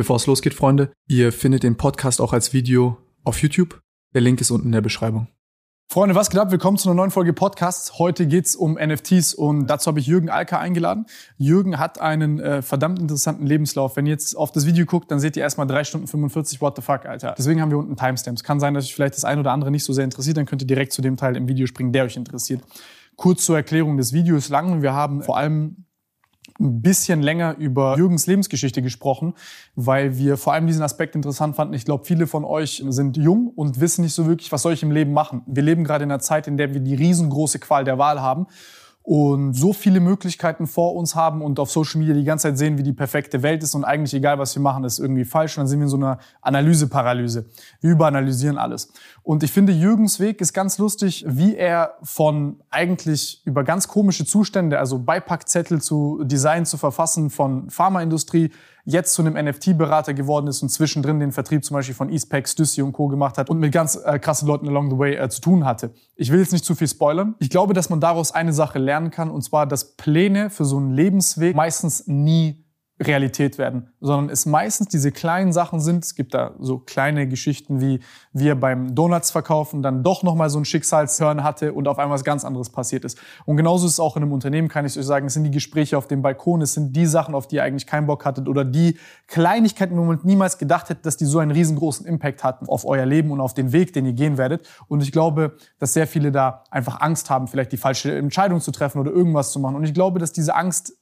Bevor es losgeht, Freunde, ihr findet den Podcast auch als Video auf YouTube. Der Link ist unten in der Beschreibung. Freunde, was geht ab? Willkommen zu einer neuen Folge Podcasts. Heute geht's um NFTs und dazu habe ich Jürgen Alka eingeladen. Jürgen hat einen äh, verdammt interessanten Lebenslauf. Wenn ihr jetzt auf das Video guckt, dann seht ihr erstmal drei Stunden 45, what the fuck, Alter. Deswegen haben wir unten Timestamps. Kann sein, dass euch vielleicht das ein oder andere nicht so sehr interessiert, dann könnt ihr direkt zu dem Teil im Video springen, der euch interessiert. Kurz zur Erklärung des Videos lang. Wir haben vor allem ein bisschen länger über Jürgens Lebensgeschichte gesprochen, weil wir vor allem diesen Aspekt interessant fanden. Ich glaube, viele von euch sind jung und wissen nicht so wirklich, was soll ich im Leben machen. Wir leben gerade in einer Zeit, in der wir die riesengroße Qual der Wahl haben und so viele Möglichkeiten vor uns haben und auf Social Media die ganze Zeit sehen, wie die perfekte Welt ist und eigentlich egal, was wir machen, ist irgendwie falsch. Und dann sind wir in so einer Analyseparalyse. Wir überanalysieren alles. Und ich finde, Jürgens Weg ist ganz lustig, wie er von eigentlich über ganz komische Zustände, also Beipackzettel zu Design zu verfassen von Pharmaindustrie, jetzt zu einem NFT-Berater geworden ist und zwischendrin den Vertrieb zum Beispiel von Eastpack, Stussy und Co. gemacht hat und mit ganz äh, krassen Leuten along the way äh, zu tun hatte. Ich will jetzt nicht zu viel spoilern. Ich glaube, dass man daraus eine Sache lernen kann, und zwar, dass Pläne für so einen Lebensweg meistens nie Realität werden, sondern es meistens diese kleinen Sachen sind. Es gibt da so kleine Geschichten wie wir beim Donuts verkaufen dann doch nochmal so ein Schicksalshörn hatte und auf einmal was ganz anderes passiert ist. Und genauso ist es auch in einem Unternehmen, kann ich euch sagen. Es sind die Gespräche auf dem Balkon, es sind die Sachen, auf die ihr eigentlich keinen Bock hattet oder die Kleinigkeiten, wo man niemals gedacht hätte, dass die so einen riesengroßen Impact hatten auf euer Leben und auf den Weg, den ihr gehen werdet. Und ich glaube, dass sehr viele da einfach Angst haben, vielleicht die falsche Entscheidung zu treffen oder irgendwas zu machen. Und ich glaube, dass diese Angst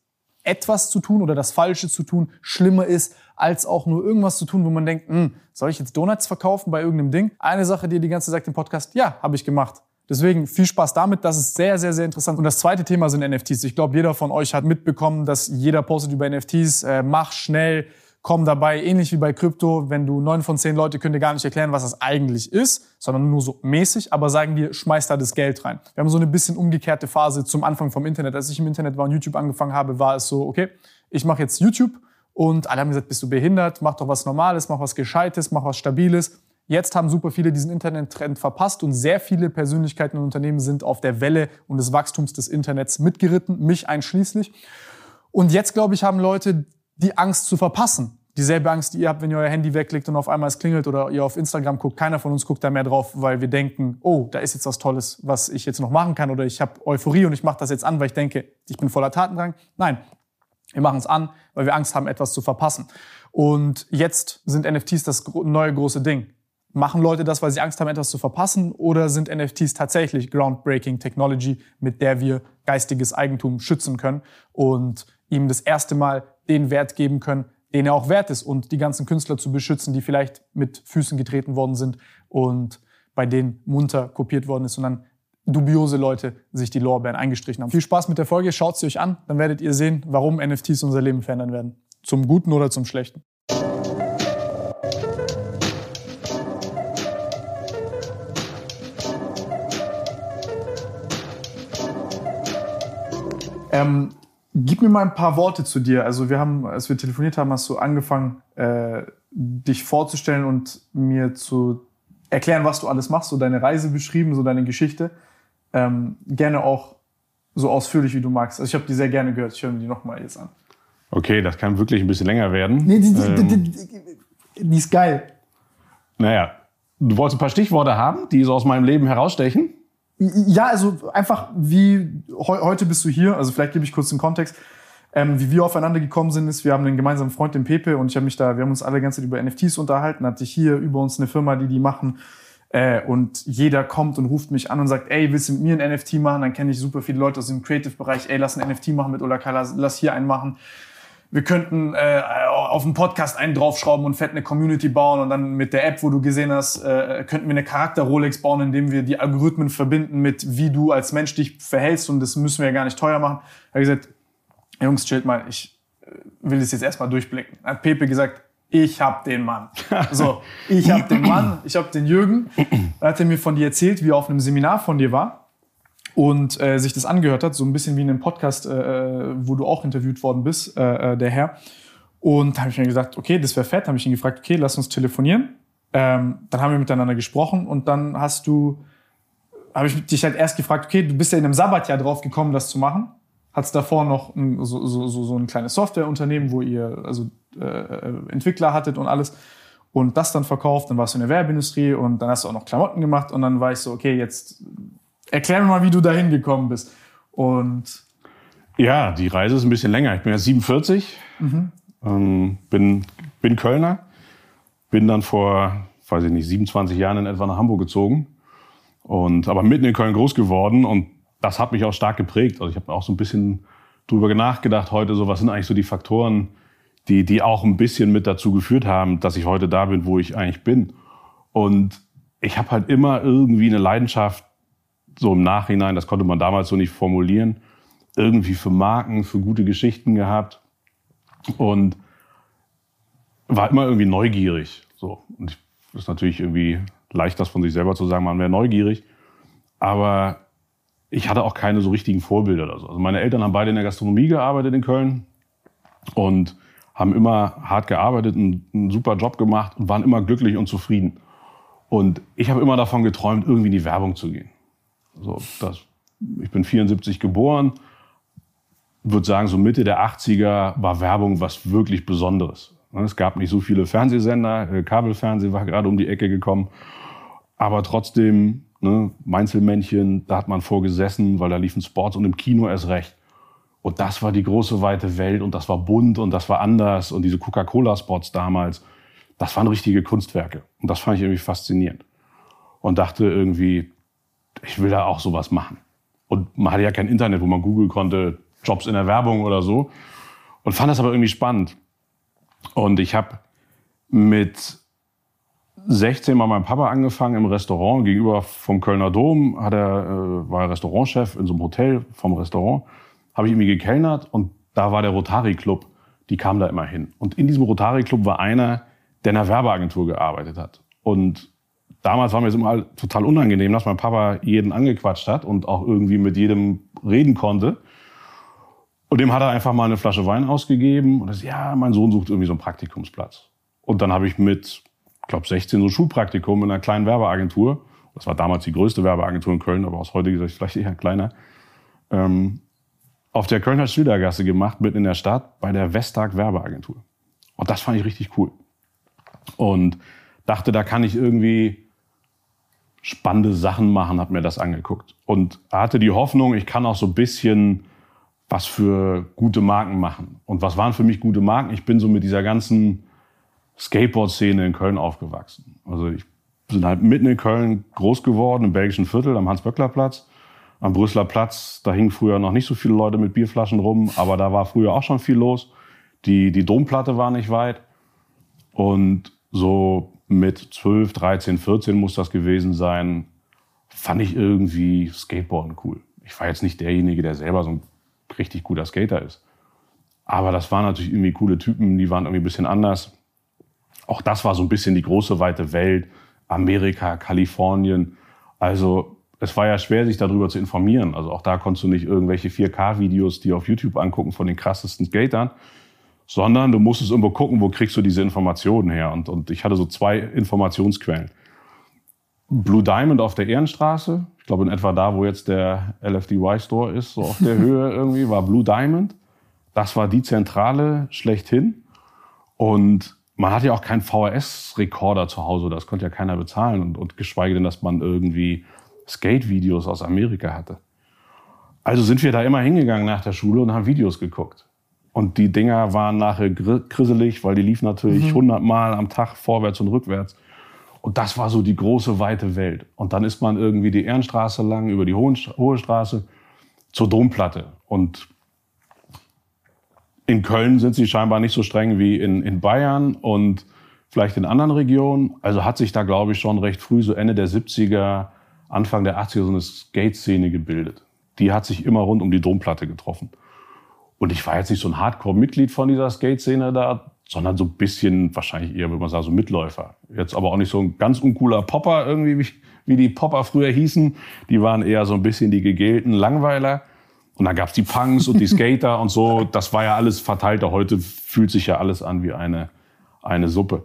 etwas zu tun oder das Falsche zu tun schlimmer ist, als auch nur irgendwas zu tun, wo man denkt, hm, soll ich jetzt Donuts verkaufen bei irgendeinem Ding? Eine Sache, die die ganze Zeit im Podcast, ja, habe ich gemacht. Deswegen viel Spaß damit. Das ist sehr, sehr, sehr interessant. Und das zweite Thema sind NFTs. Ich glaube, jeder von euch hat mitbekommen, dass jeder postet über NFTs. Äh, mach schnell, kommen dabei, ähnlich wie bei Krypto, wenn du neun von zehn Leute können dir gar nicht erklären, was das eigentlich ist, sondern nur so mäßig, aber sagen dir, schmeiß da das Geld rein. Wir haben so eine bisschen umgekehrte Phase zum Anfang vom Internet. Als ich im Internet war und YouTube angefangen habe, war es so, okay, ich mache jetzt YouTube und alle haben gesagt, bist du behindert, mach doch was Normales, mach was Gescheites, mach was Stabiles. Jetzt haben super viele diesen Internet-Trend verpasst und sehr viele Persönlichkeiten und Unternehmen sind auf der Welle und des Wachstums des Internets mitgeritten, mich einschließlich. Und jetzt, glaube ich, haben Leute die Angst zu verpassen. Dieselbe Angst, die ihr habt, wenn ihr euer Handy weglegt und auf einmal es klingelt oder ihr auf Instagram guckt. Keiner von uns guckt da mehr drauf, weil wir denken, oh, da ist jetzt was Tolles, was ich jetzt noch machen kann oder ich habe Euphorie und ich mache das jetzt an, weil ich denke, ich bin voller Tatendrang. Nein, wir machen es an, weil wir Angst haben, etwas zu verpassen. Und jetzt sind NFTs das neue große Ding. Machen Leute das, weil sie Angst haben, etwas zu verpassen? Oder sind NFTs tatsächlich groundbreaking Technology, mit der wir geistiges Eigentum schützen können und ihm das erste Mal den Wert geben können, den er auch wert ist und die ganzen Künstler zu beschützen, die vielleicht mit Füßen getreten worden sind und bei denen munter kopiert worden ist, sondern dubiose Leute sich die Lorbeeren eingestrichen haben. Viel Spaß mit der Folge, schaut sie euch an, dann werdet ihr sehen, warum NFTs unser Leben verändern werden. Zum Guten oder zum Schlechten. Ähm, Gib mir mal ein paar Worte zu dir. Also wir haben, als wir telefoniert haben, hast du angefangen, äh, dich vorzustellen und mir zu erklären, was du alles machst, so deine Reise beschrieben, so deine Geschichte. Ähm, gerne auch so ausführlich, wie du magst. Also ich habe die sehr gerne gehört. Ich höre mir die nochmal jetzt an. Okay, das kann wirklich ein bisschen länger werden. Nee, die, ähm, die, die, die ist geil. Naja, du wolltest ein paar Stichworte haben, die so aus meinem Leben herausstechen? Ja, also einfach wie he heute bist du hier, also vielleicht gebe ich kurz den Kontext. Ähm, wie wir aufeinander gekommen sind, ist, wir haben einen gemeinsamen Freund, den Pepe, und ich habe mich da, wir haben uns alle ganze Zeit über NFTs unterhalten, hatte ich hier über uns eine Firma, die die machen. Äh, und jeder kommt und ruft mich an und sagt, ey, willst du mit mir ein NFT machen? Dann kenne ich super viele Leute aus dem Creative-Bereich, ey, lass ein NFT machen mit Olaka, lass, lass hier einen machen wir könnten äh, auf einen Podcast einen draufschrauben und fett eine Community bauen und dann mit der App, wo du gesehen hast, äh, könnten wir eine Charakter-Rolex bauen, indem wir die Algorithmen verbinden mit, wie du als Mensch dich verhältst und das müssen wir ja gar nicht teuer machen. Habe ich gesagt, Jungs, chillt mal, ich äh, will das jetzt erstmal durchblicken. Hat Pepe gesagt, ich hab den Mann. So, ich hab den Mann, ich hab den Jürgen. Dann hat er mir von dir erzählt, wie er auf einem Seminar von dir war und äh, sich das angehört hat, so ein bisschen wie in einem Podcast, äh, äh, wo du auch interviewt worden bist, äh, äh der Herr. Und da habe ich mir gesagt, okay, das wäre fett. Habe ich ihn gefragt, okay, lass uns telefonieren. Ähm, dann haben wir miteinander gesprochen und dann hast du, habe ich dich halt erst gefragt, okay, du bist ja in einem Sabbatjahr drauf gekommen, das zu machen. Hattest davor noch ein, so, so, so, so ein kleines Softwareunternehmen, wo ihr also äh, Entwickler hattet und alles und das dann verkauft, dann warst du in der Werbeindustrie und dann hast du auch noch Klamotten gemacht und dann war ich so, okay, jetzt erklär mir mal, wie du dahin gekommen bist. Und ja, die Reise ist ein bisschen länger. Ich bin ja 47, mhm. ähm, bin, bin Kölner, bin dann vor, weiß ich nicht, 27 Jahren in etwa nach Hamburg gezogen und aber mitten in Köln groß geworden und das hat mich auch stark geprägt. Also ich habe auch so ein bisschen drüber nachgedacht heute, so was sind eigentlich so die Faktoren, die, die auch ein bisschen mit dazu geführt haben, dass ich heute da bin, wo ich eigentlich bin. Und ich habe halt immer irgendwie eine Leidenschaft, so im Nachhinein, das konnte man damals so nicht formulieren, irgendwie für Marken, für gute Geschichten gehabt und war immer irgendwie neugierig. So. Und ich, das ist natürlich irgendwie leicht, das von sich selber zu sagen, man wäre neugierig. Aber ich hatte auch keine so richtigen Vorbilder oder so. Also meine Eltern haben beide in der Gastronomie gearbeitet in Köln und haben immer hart gearbeitet, einen, einen super Job gemacht und waren immer glücklich und zufrieden. Und ich habe immer davon geträumt, irgendwie in die Werbung zu gehen. So, das, ich bin 74 geboren, würde sagen, so Mitte der 80er war Werbung was wirklich Besonderes. Es gab nicht so viele Fernsehsender, Kabelfernsehen war gerade um die Ecke gekommen, aber trotzdem, ne, Mainzelmännchen, da hat man vorgesessen, weil da liefen Sports und im Kino erst recht. Und das war die große weite Welt und das war bunt und das war anders und diese Coca-Cola-Spots damals, das waren richtige Kunstwerke. Und das fand ich irgendwie faszinierend. Und dachte irgendwie, ich will da auch sowas machen. Und man hatte ja kein Internet, wo man googeln konnte, Jobs in der Werbung oder so. Und fand das aber irgendwie spannend. Und ich habe mit 16 mal meinem Papa angefangen im Restaurant gegenüber vom Kölner Dom. Hat er, äh, war er Restaurantchef in so einem Hotel vom Restaurant. Habe ich irgendwie gekellnert und da war der Rotary Club. Die kam da immer hin. Und in diesem Rotary Club war einer, der in einer Werbeagentur gearbeitet hat. Und damals war mir es immer total unangenehm, dass mein Papa jeden angequatscht hat und auch irgendwie mit jedem reden konnte. Und dem hat er einfach mal eine Flasche Wein ausgegeben und das, ja, mein Sohn sucht irgendwie so einen Praktikumsplatz. Und dann habe ich mit, glaube, 16 so ein Schulpraktikum in einer kleinen Werbeagentur, das war damals die größte Werbeagentur in Köln, aber aus heutiger Sicht vielleicht eher kleiner, ähm, auf der Kölner Schildergasse gemacht, mitten in der Stadt, bei der Westag Werbeagentur. Und das fand ich richtig cool. Und dachte, da kann ich irgendwie spannende Sachen machen, habe mir das angeguckt. Und hatte die Hoffnung, ich kann auch so ein bisschen was für gute Marken machen. Und was waren für mich gute Marken? Ich bin so mit dieser ganzen Skateboard-Szene in Köln aufgewachsen. Also ich bin halt mitten in Köln groß geworden, im belgischen Viertel, am Hans-Böckler-Platz. Am Brüsseler Platz, da hingen früher noch nicht so viele Leute mit Bierflaschen rum, aber da war früher auch schon viel los. Die, die Domplatte war nicht weit. Und so mit 12, 13, 14 muss das gewesen sein, fand ich irgendwie Skateboarden cool. Ich war jetzt nicht derjenige, der selber so ein richtig guter Skater ist. Aber das waren natürlich irgendwie coole Typen, die waren irgendwie ein bisschen anders. Auch das war so ein bisschen die große weite Welt, Amerika, Kalifornien. Also es war ja schwer, sich darüber zu informieren. Also auch da konntest du nicht irgendwelche 4K-Videos, die auf YouTube angucken von den krassesten Skatern, sondern du musstest irgendwo gucken, wo kriegst du diese Informationen her. Und, und ich hatte so zwei Informationsquellen. Blue Diamond auf der Ehrenstraße, ich glaube in etwa da, wo jetzt der LFDY Store ist, so auf der Höhe irgendwie, war Blue Diamond. Das war die Zentrale schlechthin. Und man hatte ja auch keinen VHS-Rekorder zu Hause, das konnte ja keiner bezahlen. Und, und geschweige denn, dass man irgendwie Skate-Videos aus Amerika hatte. Also sind wir da immer hingegangen nach der Schule und haben Videos geguckt. Und die Dinger waren nachher grisselig, weil die liefen natürlich mhm. 100 Mal am Tag vorwärts und rückwärts. Und das war so die große, weite Welt. Und dann ist man irgendwie die Ehrenstraße lang, über die Hohe Straße zur Domplatte. Und in Köln sind sie scheinbar nicht so streng wie in, in Bayern und vielleicht in anderen Regionen. Also hat sich da, glaube ich, schon recht früh, so Ende der 70er, Anfang der 80er, so eine Skate-Szene gebildet. Die hat sich immer rund um die Domplatte getroffen. Und ich war jetzt nicht so ein Hardcore-Mitglied von dieser Skate-Szene da, sondern so ein bisschen, wahrscheinlich eher, würde man sagen, so Mitläufer. Jetzt aber auch nicht so ein ganz uncooler Popper irgendwie, wie, wie die Popper früher hießen. Die waren eher so ein bisschen die gegelten Langweiler. Und dann gab's die Punks und die Skater und so. Das war ja alles verteilter. Heute fühlt sich ja alles an wie eine, eine Suppe.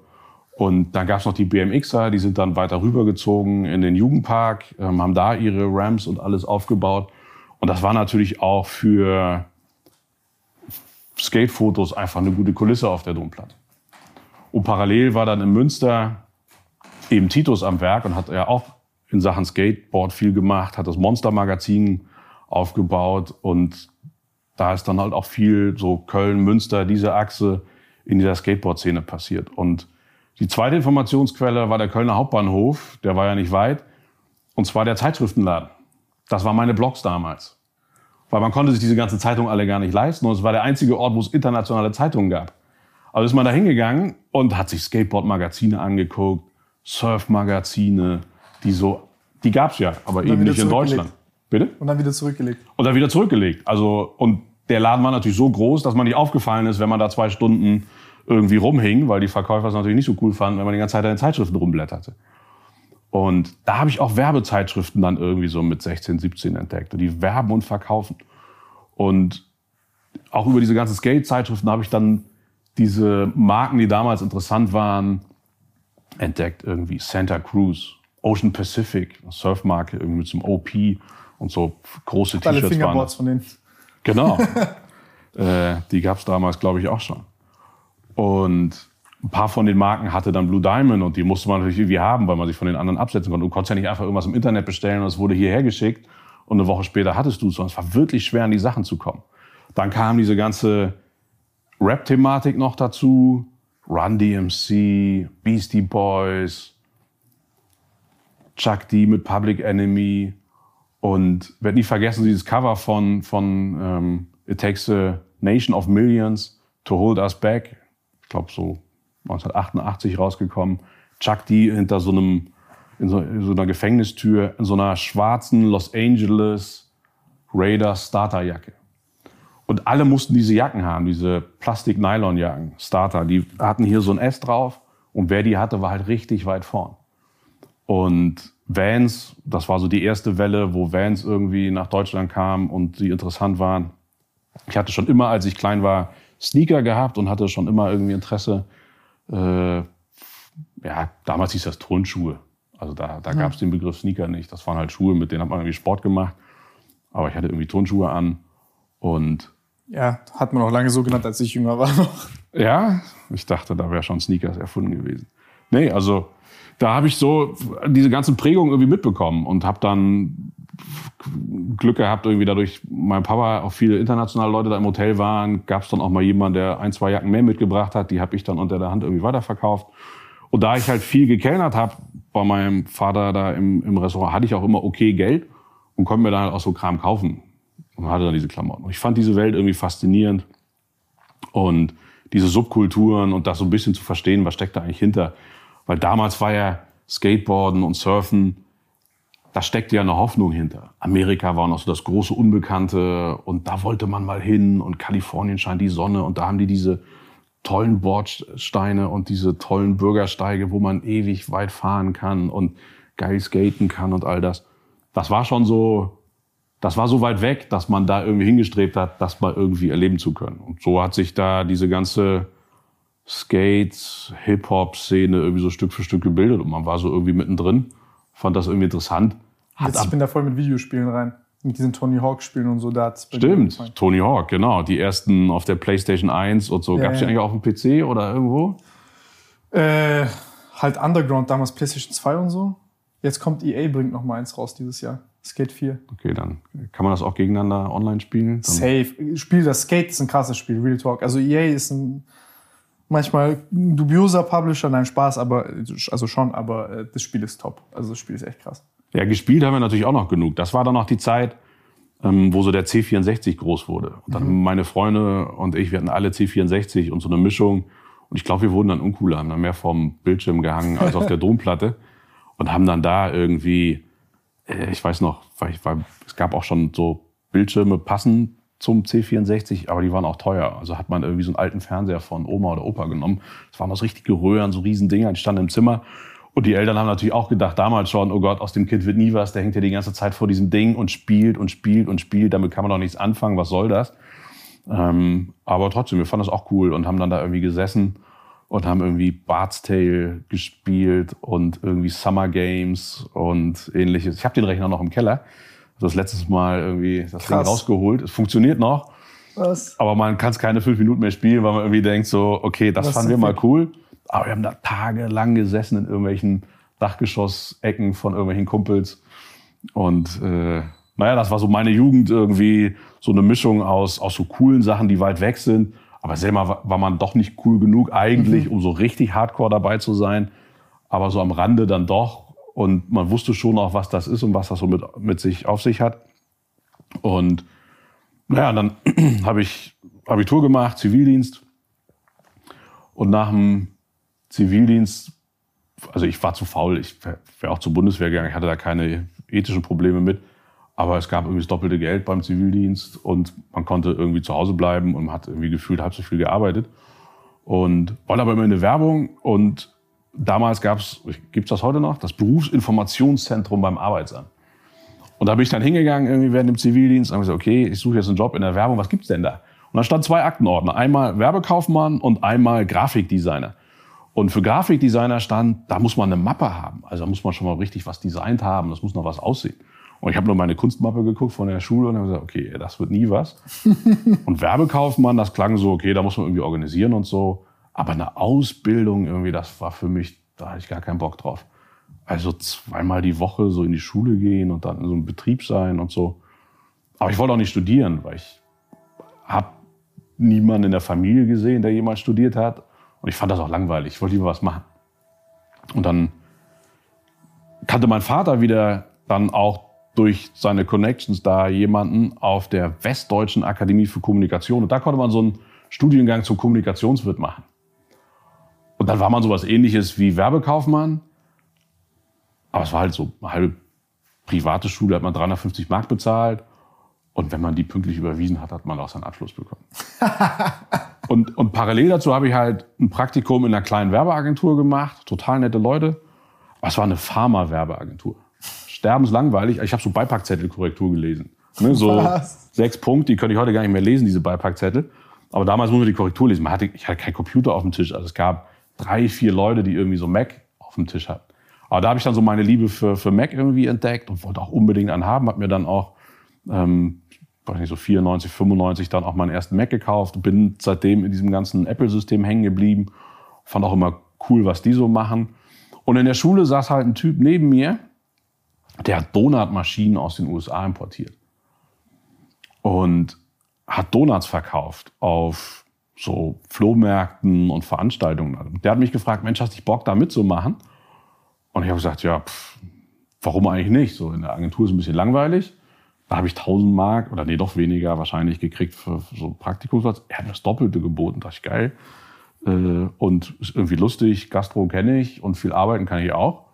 Und dann gab's noch die BMXer, die sind dann weiter rübergezogen in den Jugendpark, ähm, haben da ihre Ramps und alles aufgebaut. Und das war natürlich auch für Skatefotos einfach eine gute Kulisse auf der Domplatte. Und parallel war dann in Münster eben Titus am Werk und hat ja auch in Sachen Skateboard viel gemacht, hat das Monster-Magazin aufgebaut und da ist dann halt auch viel so Köln, Münster, diese Achse in dieser Skateboard-Szene passiert. Und die zweite Informationsquelle war der Kölner Hauptbahnhof, der war ja nicht weit, und zwar der Zeitschriftenladen. Das waren meine Blogs damals. Weil man konnte sich diese ganzen Zeitungen alle gar nicht leisten und es war der einzige Ort, wo es internationale Zeitungen gab. Also ist man da hingegangen und hat sich Skateboard-Magazine angeguckt, Surf-Magazine, die so, die gab's ja, aber eben nicht in Deutschland. Bitte? Und dann wieder zurückgelegt. Und dann wieder zurückgelegt. Also, und der Laden war natürlich so groß, dass man nicht aufgefallen ist, wenn man da zwei Stunden irgendwie rumhing, weil die Verkäufer es natürlich nicht so cool fanden, wenn man die ganze Zeit in den Zeitschriften rumblätterte. Und da habe ich auch Werbezeitschriften dann irgendwie so mit 16, 17 entdeckt. Und die werben und verkaufen. Und auch über diese ganzen Skate-Zeitschriften habe ich dann diese Marken, die damals interessant waren, entdeckt. Irgendwie Santa Cruz, Ocean Pacific, Surfmarke, irgendwie mit so einem OP und so große T-Shirts. Alle Fingerboards von denen. Genau. äh, die gab es damals, glaube ich, auch schon. Und ein paar von den Marken hatte dann Blue Diamond und die musste man natürlich irgendwie haben, weil man sich von den anderen absetzen konnte. Du konntest ja nicht einfach irgendwas im Internet bestellen und es wurde hierher geschickt und eine Woche später hattest du es, sondern es war wirklich schwer, an die Sachen zu kommen. Dann kam diese ganze Rap-Thematik noch dazu. Run DMC, Beastie Boys, Chuck D mit Public Enemy und werde nie vergessen dieses Cover von, von ähm, It Takes a Nation of Millions to Hold Us Back. Ich glaube so 1988 rausgekommen. Chuck D hinter so einem, in so, in so einer Gefängnistür, in so einer schwarzen Los Angeles Raiders Starterjacke. Und alle mussten diese Jacken haben, diese Plastik-Nylon-Jacken, Starter. Die hatten hier so ein S drauf. Und wer die hatte, war halt richtig weit vorn. Und Vans, das war so die erste Welle, wo Vans irgendwie nach Deutschland kamen und sie interessant waren. Ich hatte schon immer, als ich klein war, Sneaker gehabt und hatte schon immer irgendwie Interesse ja, damals hieß das Turnschuhe. Also da, da gab es den Begriff Sneaker nicht. Das waren halt Schuhe, mit denen hat man irgendwie Sport gemacht. Aber ich hatte irgendwie Turnschuhe an und ja, hat man auch lange so genannt, als ich jünger war noch. Ja, ich dachte, da wäre schon Sneakers erfunden gewesen. Nee, also da habe ich so diese ganzen Prägungen irgendwie mitbekommen und habe dann Glück gehabt, irgendwie dadurch, mein Papa, auch viele internationale Leute da im Hotel waren, gab es dann auch mal jemanden, der ein, zwei Jacken mehr mitgebracht hat. Die habe ich dann unter der Hand irgendwie weiterverkauft. Und da ich halt viel gekellnert habe bei meinem Vater da im, im Restaurant, hatte ich auch immer okay Geld und konnte mir dann halt auch so Kram kaufen. Und hatte dann diese Klamotten. Und ich fand diese Welt irgendwie faszinierend. Und diese Subkulturen und das so ein bisschen zu verstehen, was steckt da eigentlich hinter. Weil damals war ja Skateboarden und Surfen da steckte ja eine Hoffnung hinter. Amerika war noch so das große Unbekannte und da wollte man mal hin und Kalifornien scheint die Sonne und da haben die diese tollen Bordsteine und diese tollen Bürgersteige, wo man ewig weit fahren kann und geil skaten kann und all das. Das war schon so, das war so weit weg, dass man da irgendwie hingestrebt hat, das mal irgendwie erleben zu können. Und so hat sich da diese ganze Skates, Hip-Hop-Szene irgendwie so Stück für Stück gebildet und man war so irgendwie mittendrin fand das irgendwie interessant. Jetzt, ich bin da voll mit Videospielen rein. Mit diesen Tony Hawk-Spielen und so. Da Stimmt, Tony Hawk, genau. Die ersten auf der PlayStation 1 und so. Ja, Gab es die ja. eigentlich auf dem PC oder irgendwo? Äh, halt Underground, damals PlayStation 2 und so. Jetzt kommt EA, bringt noch mal eins raus dieses Jahr. Skate 4. Okay, dann kann man das auch gegeneinander online spielen? Dann Safe. Spiel das Skate ist ein krasses Spiel, Real Talk. Also EA ist ein manchmal ein dubioser Publisher, nein, Spaß, aber also schon, aber äh, das Spiel ist top. Also das Spiel ist echt krass. Ja, gespielt haben wir natürlich auch noch genug. Das war dann noch die Zeit, ähm, wo so der C64 groß wurde. Und dann mhm. meine Freunde und ich, wir hatten alle C64 und so eine Mischung. Und ich glaube, wir wurden dann uncooler, haben dann mehr vom Bildschirm gehangen als auf der Domplatte und haben dann da irgendwie, äh, ich weiß noch, weil ich war, es gab auch schon so Bildschirme passend zum C64, aber die waren auch teuer. Also hat man irgendwie so einen alten Fernseher von Oma oder Opa genommen. Das waren so richtige Röhren, so riesen Dinger, die standen im Zimmer. Und die Eltern haben natürlich auch gedacht, damals schon, oh Gott, aus dem Kind wird nie was, der hängt ja die ganze Zeit vor diesem Ding und spielt und spielt und spielt, damit kann man doch nichts anfangen, was soll das? Ähm, aber trotzdem, wir fanden das auch cool und haben dann da irgendwie gesessen und haben irgendwie Bart's Tale gespielt und irgendwie Summer Games und ähnliches. Ich habe den Rechner noch im Keller das letztes Mal irgendwie das Ding rausgeholt. Es funktioniert noch. Was? Aber man kann es keine fünf Minuten mehr spielen, weil man irgendwie denkt so, okay, das Was fanden wir mal cool. Aber wir haben da tagelang gesessen in irgendwelchen Dachgeschossecken von irgendwelchen Kumpels. Und äh, naja, das war so meine Jugend irgendwie, so eine Mischung aus, aus so coolen Sachen, die weit weg sind. Aber selber war man doch nicht cool genug eigentlich, mhm. um so richtig hardcore dabei zu sein. Aber so am Rande dann doch. Und man wusste schon auch, was das ist und was das so mit, mit sich auf sich hat. Und naja, dann habe ich Abitur gemacht, Zivildienst. Und nach dem Zivildienst, also ich war zu faul, ich wäre auch zur Bundeswehr gegangen, ich hatte da keine ethischen Probleme mit. Aber es gab irgendwie das doppelte Geld beim Zivildienst und man konnte irgendwie zu Hause bleiben und man hat irgendwie gefühlt halb so viel gearbeitet. Und wollte aber immer in eine Werbung und damals gab es, gibt es das heute noch, das Berufsinformationszentrum beim Arbeitsamt. Und da bin ich dann hingegangen irgendwie während dem Zivildienst und habe gesagt, okay, ich suche jetzt einen Job in der Werbung, was gibt's denn da? Und da stand zwei Aktenordner, einmal Werbekaufmann und einmal Grafikdesigner. Und für Grafikdesigner stand, da muss man eine Mappe haben. Also da muss man schon mal richtig was designt haben, das muss noch was aussehen. Und ich habe nur meine Kunstmappe geguckt von der Schule und habe gesagt, okay, das wird nie was. und Werbekaufmann, das klang so, okay, da muss man irgendwie organisieren und so. Aber eine Ausbildung irgendwie, das war für mich, da hatte ich gar keinen Bock drauf. Also zweimal die Woche so in die Schule gehen und dann in so einem Betrieb sein und so. Aber ich wollte auch nicht studieren, weil ich habe niemanden in der Familie gesehen, der jemals studiert hat. Und ich fand das auch langweilig. Ich wollte lieber was machen. Und dann kannte mein Vater wieder dann auch durch seine Connections da jemanden auf der Westdeutschen Akademie für Kommunikation. Und da konnte man so einen Studiengang zum Kommunikationswirt machen. Und dann war man sowas ähnliches wie Werbekaufmann. Aber es war halt so eine halbe private Schule, hat man 350 Mark bezahlt. Und wenn man die pünktlich überwiesen hat, hat man auch seinen Abschluss bekommen. und, und parallel dazu habe ich halt ein Praktikum in einer kleinen Werbeagentur gemacht. Total nette Leute. Aber es war eine Pharma-Werbeagentur. Sterbenslangweilig. Ich habe so Beipackzettelkorrektur gelesen. Ne, so Was? sechs Punkte, die könnte ich heute gar nicht mehr lesen, diese Beipackzettel. Aber damals musste man die Korrektur lesen. Man hatte, ich hatte keinen Computer auf dem Tisch. Also es gab drei, vier Leute, die irgendwie so Mac auf dem Tisch hatten. Aber da habe ich dann so meine Liebe für, für Mac irgendwie entdeckt und wollte auch unbedingt einen haben. Hab mir dann auch ähm, weiß nicht, so 94, 95 dann auch meinen ersten Mac gekauft. Bin seitdem in diesem ganzen Apple-System hängen geblieben. Fand auch immer cool, was die so machen. Und in der Schule saß halt ein Typ neben mir, der hat Donutmaschinen aus den USA importiert. Und hat Donuts verkauft auf so Flohmärkten und Veranstaltungen. Der hat mich gefragt, Mensch, hast du Bock da mitzumachen? Und ich habe gesagt, ja, pff, warum eigentlich nicht? So in der Agentur ist ein bisschen langweilig. Da habe ich 1000 Mark oder nee, doch weniger wahrscheinlich gekriegt für, so Praktikumsplatz. Er hat mir das Doppelte geboten, dachte ich geil. Äh, und ist irgendwie lustig, Gastro kenne ich und viel arbeiten kann ich auch.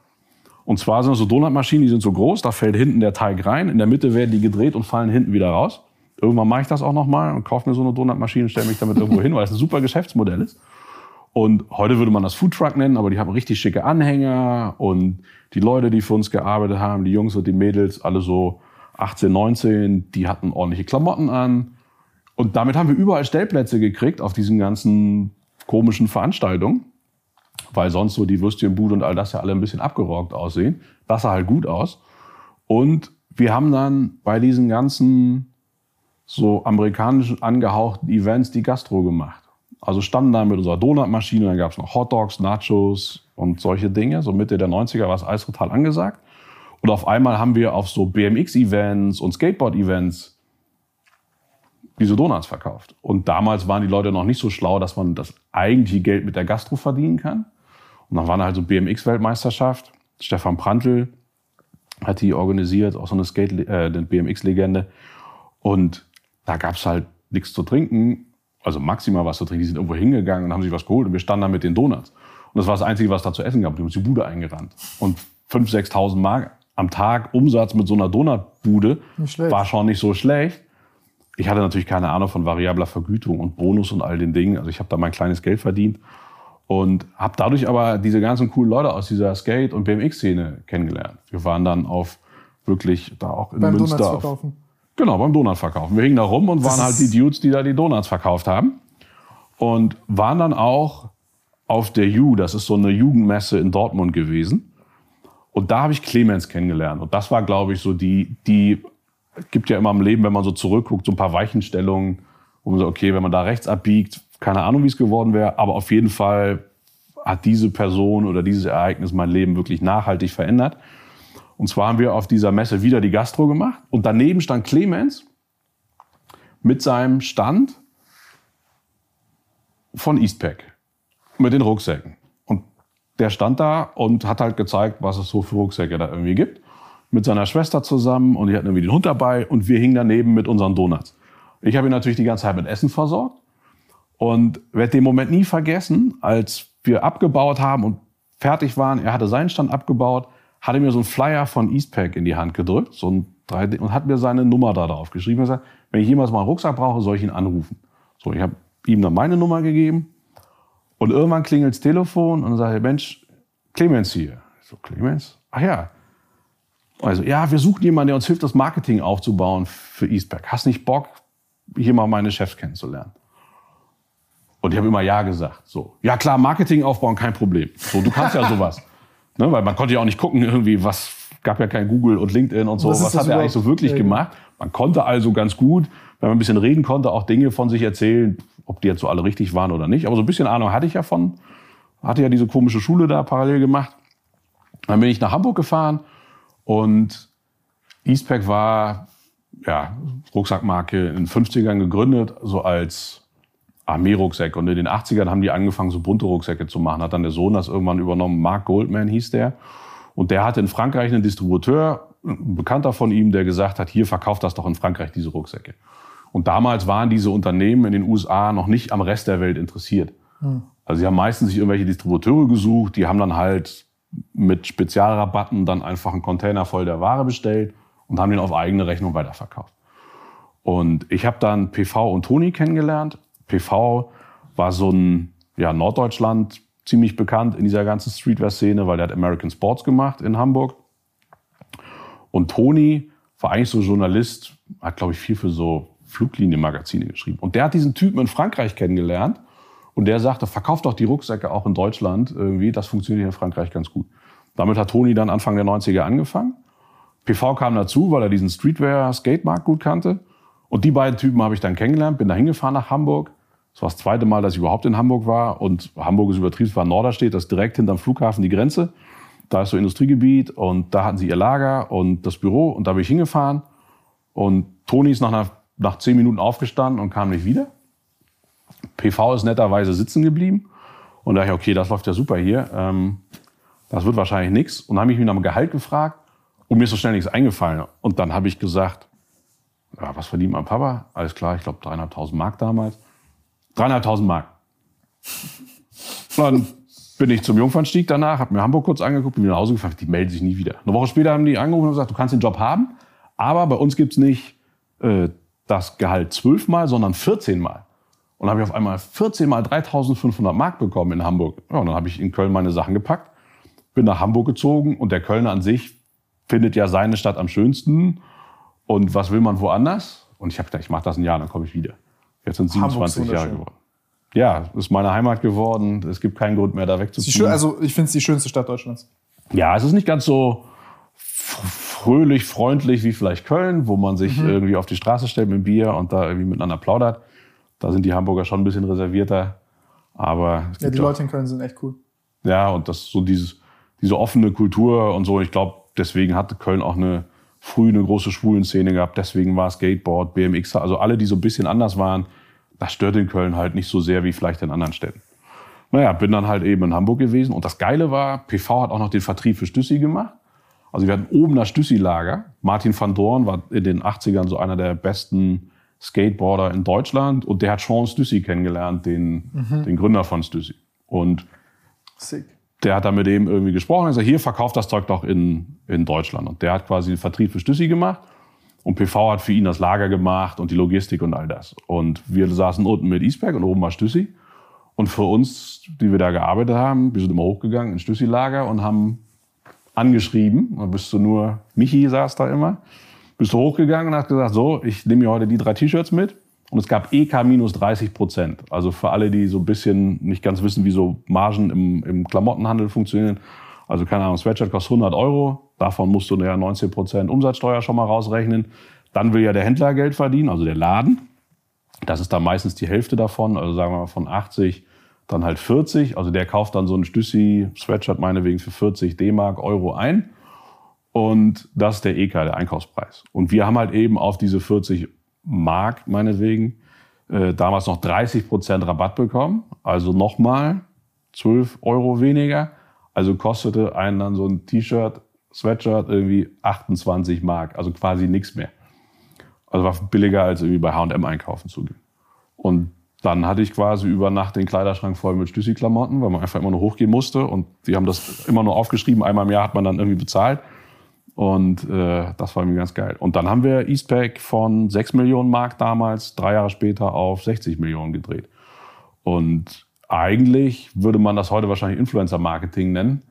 Und zwar sind das so Donutmaschinen, die sind so groß, da fällt hinten der Teig rein, in der Mitte werden die gedreht und fallen hinten wieder raus. Irgendwann mache ich das auch nochmal und kaufe mir so eine Donutmaschine und stelle mich damit irgendwo hin, weil es ein super Geschäftsmodell ist. Und heute würde man das Foodtruck nennen, aber die haben richtig schicke Anhänger und die Leute, die für uns gearbeitet haben, die Jungs und die Mädels, alle so 18, 19, die hatten ordentliche Klamotten an. Und damit haben wir überall Stellplätze gekriegt auf diesen ganzen komischen Veranstaltungen, weil sonst so die Würstchenbude und all das ja alle ein bisschen abgerockt aussehen. Das sah halt gut aus. Und wir haben dann bei diesen ganzen so amerikanischen angehauchten Events die Gastro gemacht. Also standen da mit unserer Donutmaschine, dann gab es noch Hotdogs, Nachos und solche Dinge. So Mitte der 90er war es alles total angesagt. Und auf einmal haben wir auf so BMX-Events und Skateboard-Events diese Donuts verkauft. Und damals waren die Leute noch nicht so schlau, dass man das eigentliche Geld mit der Gastro verdienen kann. Und dann war da halt so BMX-Weltmeisterschaft. Stefan Prantl hat die organisiert, auch so eine Skate, äh, BMX-Legende. Und da gab's halt nichts zu trinken, also maximal was zu trinken. Die sind irgendwo hingegangen und haben sich was geholt und wir standen da mit den Donuts. Und das war das Einzige, was da zu essen gab. Die haben uns die Bude eingerannt. Und 5.000, 6.000 Mark am Tag Umsatz mit so einer Donutbude war schon nicht so schlecht. Ich hatte natürlich keine Ahnung von variabler Vergütung und Bonus und all den Dingen. Also ich habe da mein kleines Geld verdient und habe dadurch aber diese ganzen coolen Leute aus dieser Skate- und BMX-Szene kennengelernt. Wir waren dann auf wirklich da auch in beim Münster. Auf. Genau, beim Donut verkaufen. Wir hingen da rum und Das waren halt die Dudes, die da die Donuts verkauft haben. Und waren dann auch auf der U, das ist so eine Jugendmesse in Dortmund gewesen. Und da habe ich Clemens kennengelernt. Und das war, glaube ich, so die, die gibt ja immer im Leben, wenn man so zurückguckt, so ein paar Weichenstellungen, wo man so, okay, wenn man da rechts abbiegt, keine Ahnung, wie es geworden wäre, aber auf jeden Fall hat diese Person oder dieses Ereignis mein Leben wirklich nachhaltig verändert. Und zwar haben wir auf dieser Messe wieder die Gastro gemacht und daneben stand Clemens mit seinem Stand von Eastpack mit den Rucksäcken. Und der stand da und hat halt gezeigt, was es so für Rucksäcke da irgendwie gibt. Mit seiner Schwester zusammen und die hatten irgendwie den Hund dabei und wir hingen daneben mit unseren Donuts. Ich habe ihn natürlich die ganze Zeit mit Essen versorgt und werde den Moment nie vergessen, als wir abgebaut haben und fertig waren. Er hatte seinen Stand abgebaut, hatte mir so einen Flyer von Eastpack in die Hand gedrückt, so ein 3D, und hat mir seine Nummer da drauf geschrieben. Er sagt, wenn ich jemals mal einen Rucksack brauche, soll ich ihn anrufen. So, ich habe ihm dann meine Nummer gegeben und irgendwann klingelt das Telefon und sagt, Mensch, Clemens hier. Ich so, Clemens? Ach ja. Also, ja, wir suchen jemanden, der uns hilft, das Marketing aufzubauen für Eastpack. Hast nicht Bock, hier mal meine Chefs kennenzulernen? Und ich habe immer Ja gesagt. So, ja klar, Marketing aufbauen, kein Problem. So, du kannst ja sowas. Ne, weil man konnte ja auch nicht gucken, irgendwie, was gab ja kein Google und LinkedIn und so. Was, was hat er eigentlich so wirklich ja, gemacht? Man konnte also ganz gut, wenn man ein bisschen reden konnte, auch Dinge von sich erzählen, ob die jetzt so alle richtig waren oder nicht. Aber so ein bisschen Ahnung hatte ich ja von. Hatte ja diese komische Schule da parallel gemacht. Dann bin ich nach Hamburg gefahren und Eastpack war, ja, Rucksackmarke in den 50ern gegründet, so als Armeerucksäcke. Und in den 80ern haben die angefangen, so bunte Rucksäcke zu machen. Hat dann der Sohn das irgendwann übernommen. Mark Goldman hieß der. Und der hatte in Frankreich einen Distributeur, ein Bekannter von ihm, der gesagt hat, hier verkauft das doch in Frankreich diese Rucksäcke. Und damals waren diese Unternehmen in den USA noch nicht am Rest der Welt interessiert. Hm. Also sie haben meistens sich irgendwelche Distributeure gesucht, die haben dann halt mit Spezialrabatten dann einfach einen Container voll der Ware bestellt und haben den auf eigene Rechnung weiterverkauft. Und ich habe dann PV und Toni kennengelernt. PV war so ein ja, Norddeutschland ziemlich bekannt in dieser ganzen Streetwear-Szene, weil der hat American Sports gemacht in Hamburg. Und Toni war eigentlich so Journalist, hat glaube ich viel für so Fluglinienmagazine geschrieben. Und der hat diesen Typen in Frankreich kennengelernt und der sagte, verkauft doch die Rucksäcke auch in Deutschland irgendwie, das funktioniert in Frankreich ganz gut. Damit hat Toni dann Anfang der 90er angefangen. PV kam dazu, weil er diesen Streetwear-Skatemarkt gut kannte. Und die beiden Typen habe ich dann kennengelernt, bin da hingefahren nach Hamburg. Das war das zweite Mal, dass ich überhaupt in Hamburg war. Und Hamburg ist übertrieben, war Norderstedt, das ist direkt hinterm Flughafen die Grenze. Da ist so Industriegebiet und da hatten sie ihr Lager und das Büro und da bin ich hingefahren. Und Toni ist nach, einer, nach zehn Minuten aufgestanden und kam nicht wieder. PV ist netterweise sitzen geblieben. Und da dachte ich, okay, das läuft ja super hier. Ähm, das wird wahrscheinlich nichts. Und dann habe ich mich nach dem Gehalt gefragt und mir ist so schnell nichts eingefallen. Und dann habe ich gesagt, ja, was verdient mein Papa? Alles klar, ich glaube 300.000 Mark damals. 300.000 Mark. dann bin ich zum Jungfernstieg danach, habe mir Hamburg kurz angeguckt, bin wieder nach Hause gefahren, die melden sich nie wieder. Eine Woche später haben die angerufen und gesagt, du kannst den Job haben, aber bei uns gibt's nicht äh, das Gehalt zwölfmal, sondern 14 Mal. Und dann habe ich auf einmal 14 Mal 3.500 Mark bekommen in Hamburg. Ja, und dann habe ich in Köln meine Sachen gepackt, bin nach Hamburg gezogen und der Kölner an sich findet ja seine Stadt am schönsten und was will man woanders? Und ich habe gedacht, ich mache das ein Jahr, dann komme ich wieder. Jetzt sind 27 Jahre geworden. Ja, ist meine Heimat geworden. Es gibt keinen Grund mehr, da wegzuziehen. Also ich finde es die schönste Stadt Deutschlands. Ja, es ist nicht ganz so fröhlich, freundlich wie vielleicht Köln, wo man sich mhm. irgendwie auf die Straße stellt mit Bier und da irgendwie miteinander plaudert. Da sind die Hamburger schon ein bisschen reservierter. Aber ja, die Leute in Köln sind echt cool. Ja, und das so dieses, diese offene Kultur und so. Ich glaube, deswegen hatte Köln auch eine früh eine große Schwulenszene gehabt. Deswegen war Skateboard, BMX, also alle, die so ein bisschen anders waren. Das stört in Köln halt nicht so sehr wie vielleicht in anderen Städten. Naja, bin dann halt eben in Hamburg gewesen. Und das Geile war, PV hat auch noch den Vertrieb für Stüssi gemacht. Also wir hatten oben das Stüssi-Lager. Martin van Dorn war in den 80ern so einer der besten Skateboarder in Deutschland. Und der hat Sean Stüssi kennengelernt, den, mhm. den Gründer von Stüssi. Und Sick der hat dann mit dem irgendwie gesprochen und gesagt, hier, verkauft das Zeug doch in, in Deutschland. Und der hat quasi den Vertrieb für Stüssi gemacht. Und PV hat für ihn das Lager gemacht und die Logistik und all das. Und wir saßen unten mit Eastberg und oben war Stüssi. Und für uns, die wir da gearbeitet haben, wir sind immer hochgegangen ins Stüssi-Lager und haben angeschrieben. Und bist du nur, Michi saß da immer, bist du hochgegangen und hast gesagt, so, ich nehme mir heute die drei T-Shirts mit. Und es gab EK minus 30 Prozent. Also für alle, die so ein bisschen nicht ganz wissen, wie so Margen im, im Klamottenhandel funktionieren. Also keine Ahnung, Sweatshirt kostet 100 Euro. Davon musst du ja 19 Prozent Umsatzsteuer schon mal rausrechnen. Dann will ja der Händler Geld verdienen, also der Laden. Das ist dann meistens die Hälfte davon. Also sagen wir mal von 80, dann halt 40. Also der kauft dann so ein Stüssi-Sweatshirt meinetwegen für 40 D-Mark, Euro ein. Und das ist der EK, der Einkaufspreis. Und wir haben halt eben auf diese 40 Mark meinetwegen äh, damals noch 30 Prozent Rabatt bekommen. Also nochmal 12 Euro weniger. Also kostete einen dann so ein T-Shirt, Sweatshirt irgendwie 28 Mark. Also quasi nichts mehr. Also war billiger als irgendwie bei H&M einkaufen zu gehen. Und dann hatte ich quasi über Nacht den Kleiderschrank voll mit Stüssi-Klamotten, weil man einfach immer nur hochgehen musste. Und die haben das immer nur aufgeschrieben. Einmal im Jahr hat man dann irgendwie bezahlt. Und äh, das war mir ganz geil. Und dann haben wir Eastpack von 6 Millionen Mark damals, drei Jahre später auf 60 Millionen gedreht. Und eigentlich würde man das heute wahrscheinlich Influencer-Marketing nennen.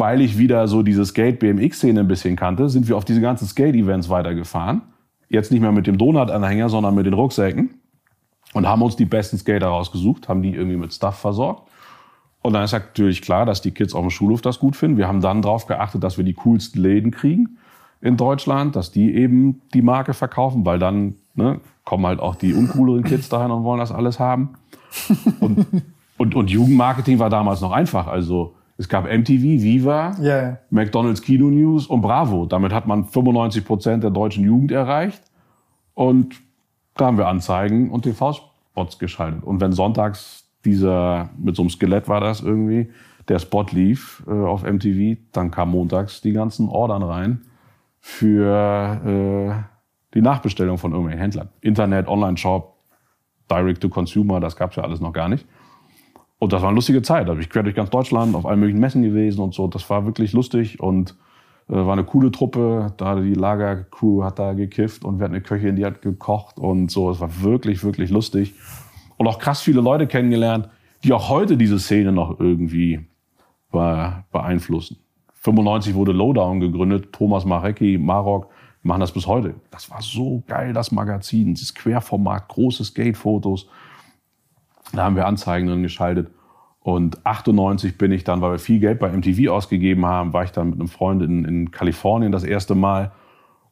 Weil ich wieder so diese Skate-BMX-Szene ein bisschen kannte, sind wir auf diese ganzen Skate-Events weitergefahren. Jetzt nicht mehr mit dem Donut-Anhänger, sondern mit den Rucksäcken und haben uns die besten Skater rausgesucht, haben die irgendwie mit Stuff versorgt. Und dann ist natürlich klar, dass die Kids auf dem Schulhof das gut finden. Wir haben dann darauf geachtet, dass wir die coolsten Läden kriegen in Deutschland, dass die eben die Marke verkaufen, weil dann ne, kommen halt auch die uncooleren Kids dahin und wollen das alles haben. Und, und, und Jugendmarketing war damals noch einfach. Also es gab MTV, Viva, Ja, ja. McDonald's Kino News und Bravo. Damit hat man 95 Prozent der deutschen Jugend erreicht. Und da haben wir Anzeigen und TV-Spots geschaltet. Und wenn sonntags dieser, mit so einem Skelett war das irgendwie, der Spot lief äh, auf MTV, dann kamen montags die ganzen Ordern rein für äh, die Nachbestellung von irgendwelchen Händlern. Internet, Online-Shop, Direct-to-Consumer, das gab's ja alles noch gar nicht. Und das war eine lustige Zeit. Da bin ich quer durch ganz Deutschland auf allen möglichen Messen gewesen und so. Das war wirklich lustig und äh, war eine coole Truppe. Da die Lagercrew hat da gekifft und wir hatten eine Köchin, die hat gekocht und so. Es war wirklich, wirklich lustig. Und auch krass viele Leute kennengelernt, die auch heute diese Szene noch irgendwie be- beeinflussen. 95 wurde Lowdown gegründet, Thomas Marecki, Marok, machen das bis heute. Das war so geil, das Magazin, dieses Querformat, große Skate-Fotos. Da haben wir Anzeigen drin geschaltet. Und 98 bin ich dann, weil wir viel Geld bei MTV ausgegeben haben, war ich dann mit einem Freund in, in Kalifornien das erste Mal.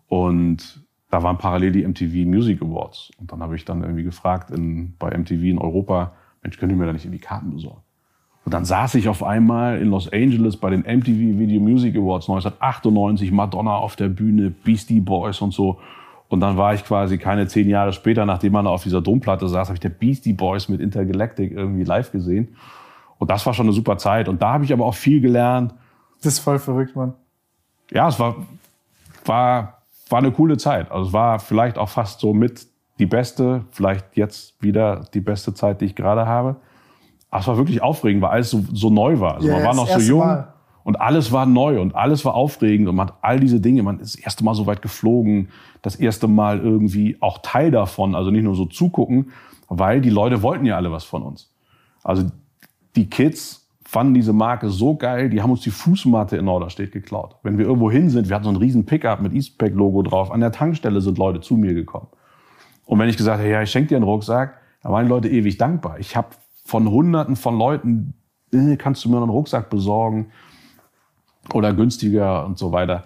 Und da waren parallel die MTV Music Awards. Und dann habe ich dann irgendwie gefragt in, bei MTV in Europa, Mensch, könnt ihr mir da nicht irgendwie Karten besorgen? Und dann saß ich auf einmal in Los Angeles bei den MTV Video Music Awards 1998, Madonna auf der Bühne, Beastie Boys und so. Und dann war ich quasi keine zehn Jahre später, nachdem man auf dieser Domplatte saß, habe ich der Beastie Boys mit Intergalactic irgendwie live gesehen. Und das war schon eine super Zeit. Und da habe ich aber auch viel gelernt. Das ist voll verrückt, Mann. Ja, es war, war, war eine coole Zeit. Also es war vielleicht auch fast so mit die beste, vielleicht jetzt wieder die beste Zeit, die ich gerade habe. Aber es war wirklich aufregend, weil alles so, so neu war. Also Ja, man war noch so jung Mal. Und alles war neu und alles war aufregend und man hat all diese Dinge, man ist das erste Mal so weit geflogen, das erste Mal irgendwie auch Teil davon, also nicht nur so zugucken, weil die Leute wollten ja alle was von uns. Also die Kids fanden diese Marke so geil, die haben uns die Fußmatte in Norderstedt geklaut. Wenn wir irgendwo hin sind, wir hatten so einen riesen Pickup mit Eastpack-Logo drauf, an der Tankstelle sind Leute zu mir gekommen. Und wenn ich gesagt habe, ja, ich schenke dir einen Rucksack, dann waren die Leute ewig dankbar. Ich habe von Hunderten von Leuten, äh, kannst du mir einen Rucksack besorgen oder günstiger und so weiter.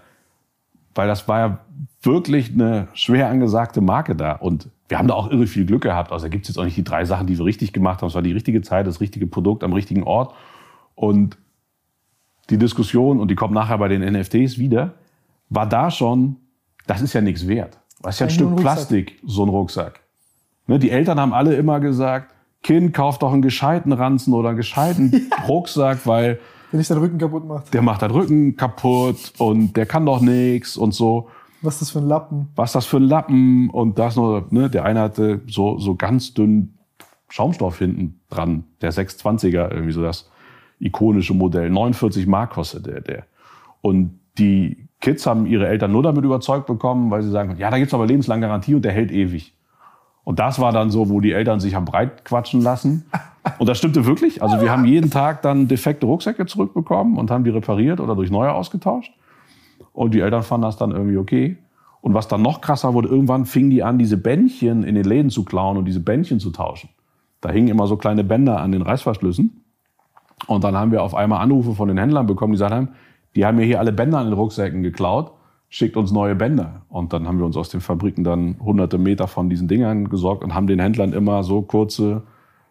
Weil das war ja wirklich eine schwer angesagte Marke da. Und wir haben da auch irre viel Glück gehabt. Also da gibt es jetzt auch nicht die drei Sachen, die wir richtig gemacht haben. Es war die richtige Zeit, das richtige Produkt am richtigen Ort. Und die Diskussion, und die kommt nachher bei den NFTs wieder, war da schon, das ist ja nichts wert. Das ist ja ein Stück Rucksack. Plastik, so ein Rucksack. Ne, die Eltern haben alle immer gesagt, Kind, kauf doch einen gescheiten Ranzen oder einen gescheiten Rucksack, weil Wenn ich deinen Rücken kaputt macht. der macht deinen Rücken kaputt und der kann doch nichts und so. Was ist das für ein Lappen? Was ist das für ein Lappen? Und das nur, ne, der eine hatte so, so ganz dünn Schaumstoff hinten dran, der 620er, irgendwie so das ikonische Modell. 49 Mark kostet der, der. Und die Kids haben ihre Eltern nur damit überzeugt bekommen, weil sie sagen, ja, da gibt's aber lebenslange Garantie und der hält ewig. Und das war dann so, wo die Eltern sich haben breit quatschen lassen. Und das stimmte wirklich. Also wir haben jeden Tag dann defekte Rucksäcke zurückbekommen und haben die repariert oder durch neue ausgetauscht. Und die Eltern fanden das dann irgendwie okay. Und was dann noch krasser wurde, irgendwann fingen die an, diese Bändchen in den Läden zu klauen und diese Bändchen zu tauschen. Da hingen immer so kleine Bänder an den Reißverschlüssen. Und dann haben wir auf einmal Anrufe von den Händlern bekommen, die gesagt haben, die haben mir hier alle Bänder an den Rucksäcken geklaut, schickt uns neue Bänder. Und dann haben wir uns aus den Fabriken dann hunderte Meter von diesen Dingern gesorgt und haben den Händlern immer so kurze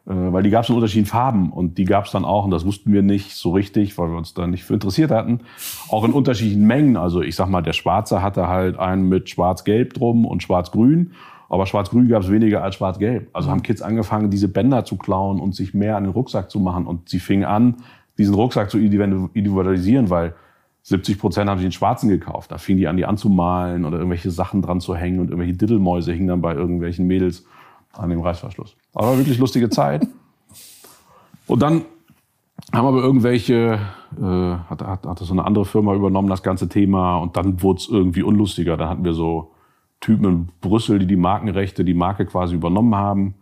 weil die gab es in unterschiedlichen Farben und die gab es dann auch, und das wussten wir nicht so richtig, weil wir uns da nicht für interessiert hatten, auch in unterschiedlichen Mengen. Also ich sag mal, der Schwarze hatte halt einen mit Schwarz-Gelb drum und Schwarz-Grün, aber Schwarz-Grün gab es weniger als Schwarz-Gelb. Also haben Kids angefangen, diese Bänder zu klauen und sich mehr an den Rucksack zu machen und sie fingen an, diesen Rucksack zu individualisieren, weil 70 Prozent haben sich den schwarzen gekauft. Da fingen die an, die anzumalen oder irgendwelche Sachen dran zu hängen und irgendwelche Diddelmäuse hingen dann bei irgendwelchen Mädels an dem Reißverschluss. Aber wirklich lustige Zeit. Und dann haben aber irgendwelche, äh, hat, hat, hat so eine andere Firma übernommen, das ganze Thema. Und dann wurde es irgendwie unlustiger. Da hatten wir so Typen in Brüssel, die die Markenrechte, die Marke quasi übernommen haben.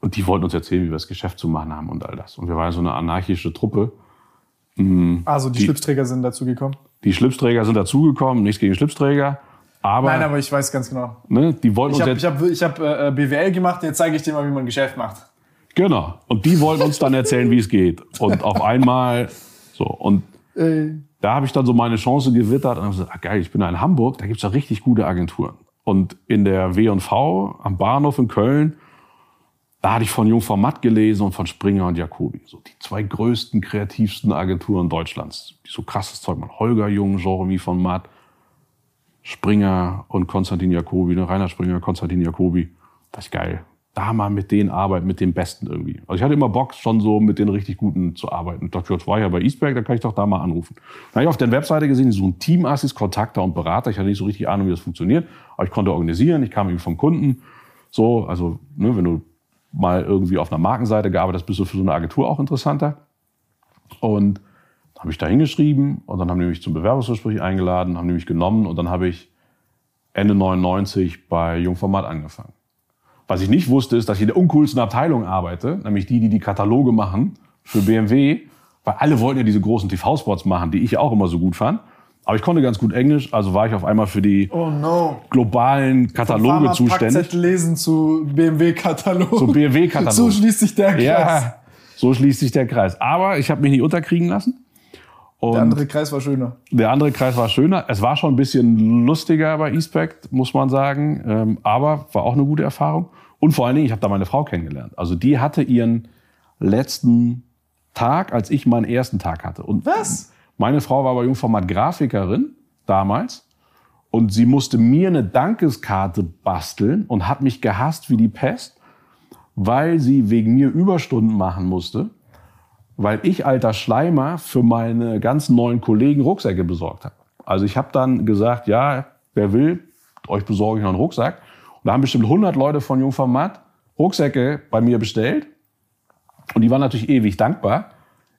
Und die wollten uns erzählen, wie wir das Geschäft zu machen haben und all das. Und wir waren so eine anarchische Truppe. Also die, die Schlipsträger sind dazu gekommen? Die Schlipsträger sind dazugekommen, nichts gegen Schlipsträger. Aber, Nein, aber ich weiß ganz genau. Ne, die wollten Ich habe hab, ich hab, äh, BWL gemacht, jetzt zeige ich dir mal, wie man ein Geschäft macht. Genau. Und die wollten uns dann erzählen, wie es geht. Und auf einmal so. Und Äh, da habe ich dann so meine Chance gewittert und habe gesagt, ah, geil, ich bin da in Hamburg, da gibt's da richtig gute Agenturen. Und in der W&V am Bahnhof in Köln, da hatte ich von Jungfrau Matt gelesen und von Springer und Jacobi. So die zwei größten, kreativsten Agenturen Deutschlands. Die so krasses Zeug machen. Holger Jung, Jeremy von Matt, Springer und Konstantin Jacobi, ne? Rainer Springer, Konstantin Jacobi. Das ist geil. Da mal mit denen arbeiten, mit den Besten irgendwie. Also ich hatte immer Bock, schon so mit den richtig Guten zu arbeiten. Ich dachte, war ja bei Eastberg, da kann ich doch da mal anrufen. Dann habe ich auf der Webseite gesehen, so ein Teamassis, Kontakter und Berater. Ich hatte nicht so richtig Ahnung, wie das funktioniert. Aber ich konnte organisieren, ich kam irgendwie vom Kunden. So, also, ne, wenn du mal irgendwie auf einer Markenseite gearbeitet hast, bist du für so eine Agentur auch interessanter. Und habe ich da hingeschrieben und dann haben die mich zum Bewerbungsgespräch eingeladen, haben die mich genommen und dann habe ich Ende 99 bei Jungformat angefangen. Was ich nicht wusste, ist, dass ich in der uncoolsten Abteilung arbeite, nämlich die, die die Kataloge machen für BMW, weil alle wollten ja diese großen TV-Spots machen, die ich auch immer so gut fand. Aber ich konnte ganz gut Englisch, also war ich auf einmal für die Oh no. globalen Kataloge zuständig. Packzettel lesen zu BMW-Katalog. Zu BMW-Katalog. So schließt sich der Kreis. Ja, so schließt sich der Kreis. Aber ich habe mich nicht unterkriegen lassen. Und Der andere Kreis war schöner. Der andere Kreis war schöner. Es war schon ein bisschen lustiger bei Eastpact, muss man sagen. Ähm, aber war auch eine gute Erfahrung. Und vor allen Dingen, ich habe da meine Frau kennengelernt. Also die hatte ihren letzten Tag, als ich meinen ersten Tag hatte. Und Was? Meine Frau war bei Jungformat Grafikerin damals. Und sie musste mir eine Dankeskarte basteln und hat mich gehasst wie die Pest, weil sie wegen mir Überstunden machen musste weil ich, alter Schleimer, für meine ganzen neuen Kollegen Rucksäcke besorgt habe. Also ich habe dann gesagt, ja, wer will, euch besorge ich noch einen Rucksack. Und da haben bestimmt 100 Leute von Jungformat Rucksäcke bei mir bestellt. Und die waren natürlich ewig dankbar.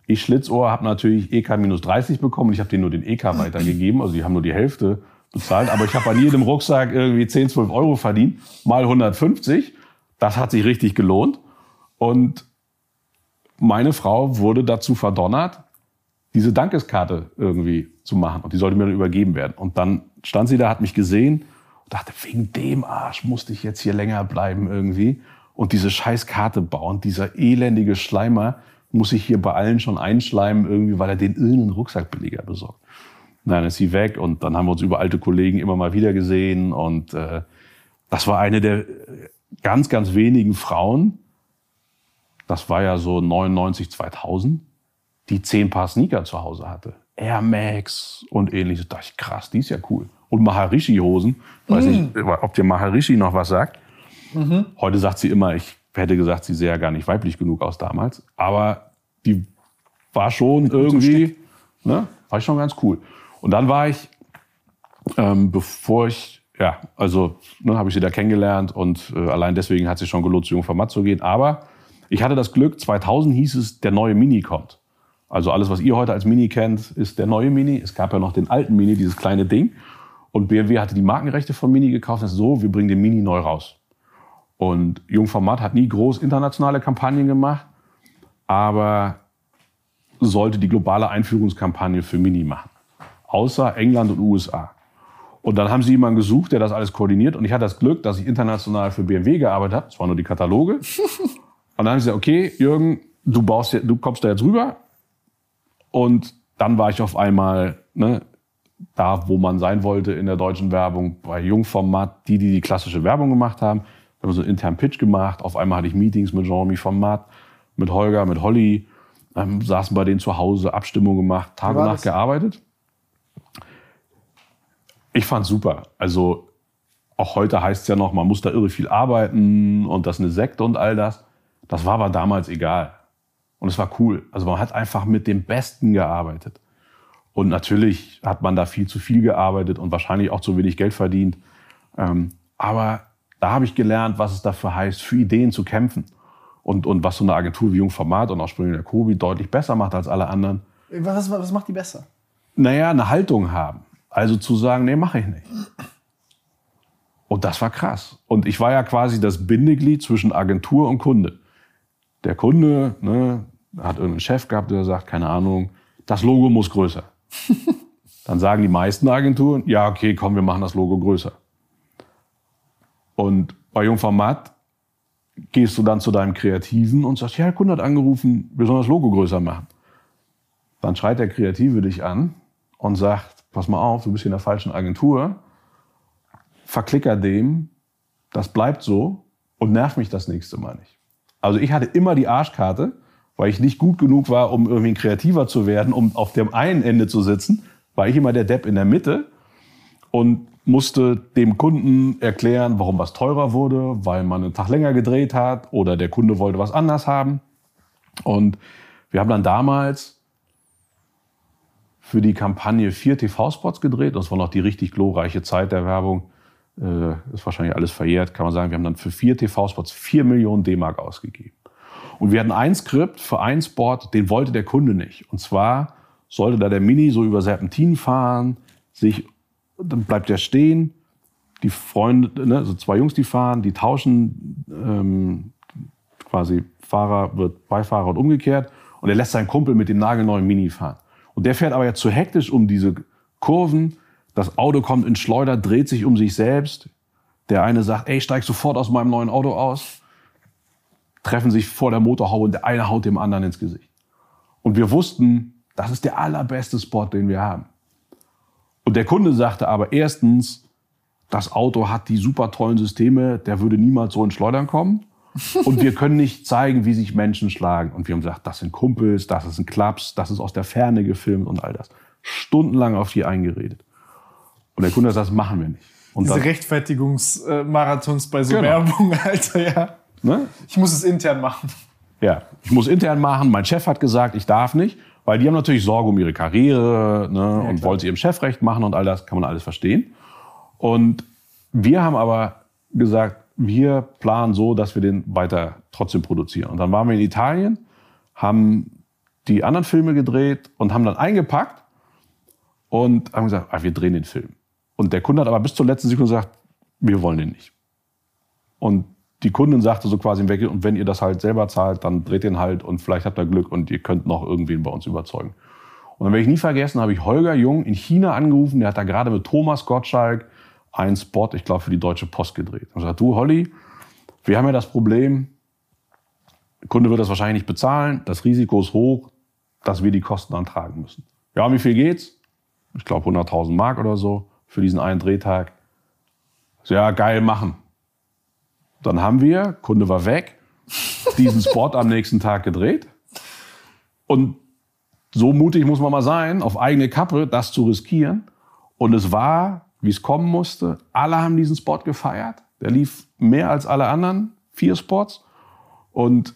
Ich Schlitzohr habe natürlich EK minus 30 bekommen. Ich habe denen nur den EK weitergegeben. Also die haben nur die Hälfte bezahlt. Aber ich habe an jedem Rucksack irgendwie 10, 12 Euro verdient. Mal 150. Das hat sich richtig gelohnt. Und meine Frau wurde dazu verdonnert, diese Dankeskarte irgendwie zu machen. Und die sollte mir dann übergeben werden. Und dann stand sie da, hat mich gesehen und dachte, wegen dem Arsch musste ich jetzt hier länger bleiben irgendwie. Und diese Scheißkarte bauen, dieser elendige Schleimer muss ich hier bei allen schon einschleimen irgendwie, weil er den irgendeinen Rucksackbeleger besorgt. Nein, ist sie weg und dann haben wir uns über alte Kollegen immer mal wieder gesehen und äh, das war eine der ganz, ganz wenigen Frauen, das war ja so 99, 2000, die zehn Paar Sneaker zu Hause hatte. Air Max und ähnliches. Da dachte ich, krass, die ist ja cool. Und Maharishi-Hosen. Weiß nicht, ob dir Maharishi noch was sagt. Heute sagt sie immer, ich hätte gesagt, sie sähe ja gar nicht weiblich genug aus damals. Aber die war schon irgendwie, ne, war ich schon ganz cool. Und dann war ich, ähm, bevor ich, ja, also ne, habe ich sie da kennengelernt und äh, allein deswegen hat sich schon gelohnt, zu Jungformat zu gehen. Aber ich hatte das Glück, 2000 hieß es, der neue Mini kommt. Also alles, was ihr heute als Mini kennt, ist der neue Mini. Es gab ja noch den alten Mini, dieses kleine Ding. Und BMW hatte die Markenrechte von Mini gekauft. Das ist so, wir bringen den Mini neu raus. Und Jungformat hat nie groß internationale Kampagnen gemacht, aber sollte die globale Einführungskampagne für Mini machen. Außer England und USA. Und dann haben sie jemanden gesucht, der das alles koordiniert. Und ich hatte das Glück, dass ich international für BMW gearbeitet habe. Das waren nur die Kataloge. Und dann haben sie gesagt, okay, Jürgen, du, baust, du kommst da jetzt rüber. Und dann war ich auf einmal ne, da, wo man sein wollte in der deutschen Werbung, bei Jungformat, die, die die klassische Werbung gemacht haben. Wir haben so einen internen Pitch gemacht. Auf einmal hatte ich Meetings mit Jean-Mi von Matt, mit Holger, mit Holly. Ähm, saßen bei denen zu Hause, Abstimmung gemacht, Tag und Nacht gearbeitet. Ich fand's super. Also auch heute heißt es ja noch, man muss da irre viel arbeiten und das ist eine Sekte und all das. Das war aber damals egal. Und es war cool. Also man hat einfach mit dem Besten gearbeitet. Und natürlich hat man da viel zu viel gearbeitet und wahrscheinlich auch zu wenig Geld verdient. Ähm, aber da habe ich gelernt, was es dafür heißt, für Ideen zu kämpfen. Und, und was so eine Agentur wie Jungformat und auch Springer Kobi deutlich besser macht als alle anderen. Was, was macht die besser? Naja, eine Haltung haben. Also zu sagen, nee, mache ich nicht. Und das war krass. Und ich war ja quasi das Bindeglied zwischen Agentur und Kunde. Der Kunde ne, hat irgendeinen Chef gehabt, der sagt, keine Ahnung, das Logo muss größer. Dann sagen die meisten Agenturen, ja, okay, komm, wir machen das Logo größer. Und bei Jungformat gehst du dann zu deinem Kreativen und sagst, ja, der Kunde hat angerufen, wir sollen das Logo größer machen. Dann schreit der Kreative dich an und sagt, pass mal auf, du bist hier in der falschen Agentur verklicker dem, das bleibt so und nerv mich das nächste Mal nicht. Also ich hatte immer die Arschkarte, weil ich nicht gut genug war, um irgendwie kreativer zu werden, um auf dem einen Ende zu sitzen, war ich immer der Depp in der Mitte und musste dem Kunden erklären, warum was teurer wurde, weil man einen Tag länger gedreht hat oder der Kunde wollte was anders haben. Und wir haben dann damals für die Kampagne vier TV-Spots gedreht. Das war noch die richtig glorreiche Zeit der Werbung ist wahrscheinlich alles verjährt, kann man sagen, wir haben dann für vier TV-Spots vier Millionen D-Mark ausgegeben. Und wir hatten ein Skript für einen Spot, den wollte der Kunde nicht. Und zwar sollte da der Mini so über Serpentin fahren, sich, dann bleibt er stehen, die Freunde, ne, also zwei Jungs, die fahren, die tauschen ähm, quasi Fahrer wird Beifahrer und umgekehrt und er lässt seinen Kumpel mit dem nagelneuen Mini fahren. Und der fährt aber ja zu hektisch um diese Kurven, das Auto kommt in Schleuder, dreht sich um sich selbst. Der eine sagt, ey, steig sofort aus meinem neuen Auto aus. Treffen sich vor der Motorhaube und der eine haut dem anderen ins Gesicht. Und wir wussten, das ist der allerbeste Spot, den wir haben. Und der Kunde sagte aber erstens, das Auto hat die super tollen Systeme, der würde niemals so in Schleudern kommen. Und wir können nicht zeigen, wie sich Menschen schlagen. Und wir haben gesagt, das sind Kumpels, das ist ein Klaps, das ist aus der Ferne gefilmt und all das. Stundenlang auf die eingeredet. Und der Kunde sagt, das machen wir nicht. Und Diese Rechtfertigungsmarathons bei so genau. Werbung, Alter, ja. Ne? Ich muss es intern machen. Ja, ich muss intern machen. Mein Chef hat gesagt, ich darf nicht, weil die haben natürlich Sorge um ihre Karriere ne, ja, und wollen sie ihrem Chef recht machen und all das kann man alles verstehen. Und wir haben aber gesagt, wir planen so, dass wir den weiter trotzdem produzieren. Und dann waren wir in Italien, haben die anderen Filme gedreht und haben dann eingepackt und haben gesagt, ah, wir drehen den Film. Und der Kunde hat aber bis zur letzten Sekunde gesagt, wir wollen den nicht. Und die Kundin sagte so quasi im Weg, und wenn ihr das halt selber zahlt, dann dreht den halt und vielleicht habt ihr Glück und ihr könnt noch irgendwen bei uns überzeugen. Und dann werde ich nie vergessen, habe ich Holger Jung in China angerufen, der hat da gerade mit Thomas Gottschalk einen Spot, ich glaube, für die Deutsche Post gedreht. Und sagt, du Holly, wir haben ja das Problem, der Kunde wird das wahrscheinlich nicht bezahlen, das Risiko ist hoch, dass wir die Kosten antragen müssen. Ja, wie viel geht's? Ich glaube 100.000 Mark oder so für diesen einen Drehtag. So, ja, geil, machen. Dann haben wir, Kunde war weg, diesen Spot am nächsten Tag gedreht. Und so mutig muss man mal sein, auf eigene Kappe das zu riskieren. Und es war, wie es kommen musste. Alle haben diesen Spot gefeiert. Der lief mehr als alle anderen, vier Spots. Und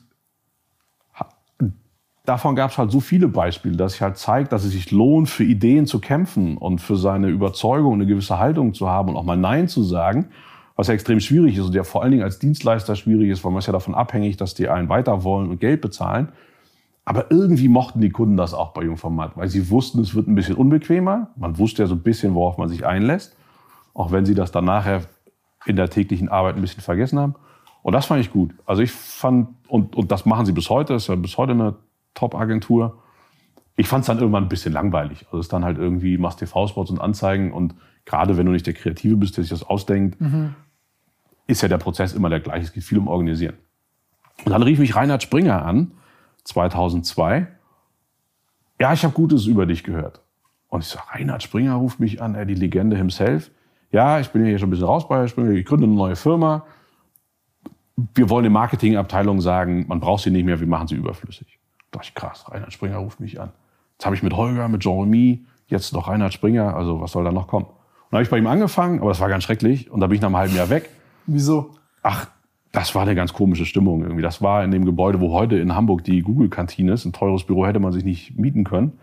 davon gab es halt so viele Beispiele, dass sich halt zeigt, dass es sich lohnt, für Ideen zu kämpfen und für seine Überzeugung eine gewisse Haltung zu haben und auch mal Nein zu sagen, was ja extrem schwierig ist und ja vor allen Dingen als Dienstleister schwierig ist, weil man ist ja davon abhängig, dass die einen weiter wollen und Geld bezahlen. Aber irgendwie mochten die Kunden das auch bei Jungformat, weil sie wussten, es wird ein bisschen unbequemer. Man wusste ja so ein bisschen, worauf man sich einlässt, auch wenn sie das dann nachher in der täglichen Arbeit ein bisschen vergessen haben. Und das fand ich gut. Also ich fand, und, und das machen sie bis heute, das ist ja bis heute eine Top-Agentur. Ich fand es dann irgendwann ein bisschen langweilig. Also es ist dann halt irgendwie, machst TV-Spots und Anzeigen und gerade wenn du nicht der Kreative bist, der sich das ausdenkt, mhm. ist ja der Prozess immer der gleiche. Es geht viel um Organisieren. Und dann rief mich Reinhard Springer an, 2002. Ja, ich habe Gutes über dich gehört. Und ich sage, Reinhard Springer ruft mich an, er die Legende himself. Ja, ich bin hier schon ein bisschen raus bei Springer, ich gründe eine neue Firma. wir wollen in Marketingabteilung sagen, man braucht sie nicht mehr, wir machen sie überflüssig. Da dachte ich, krass, Reinhard Springer ruft mich an. Jetzt habe ich mit Holger, mit Jeremy, jetzt noch Reinhard Springer, also was soll da noch kommen? Und dann habe ich bei ihm angefangen, aber das war ganz schrecklich und da bin ich nach einem halben Jahr weg. Wieso? Ach, das war eine ganz komische Stimmung irgendwie. Das war in dem Gebäude, wo heute in Hamburg die Google-Kantine ist. Ein teures Büro hätte man sich nicht mieten können.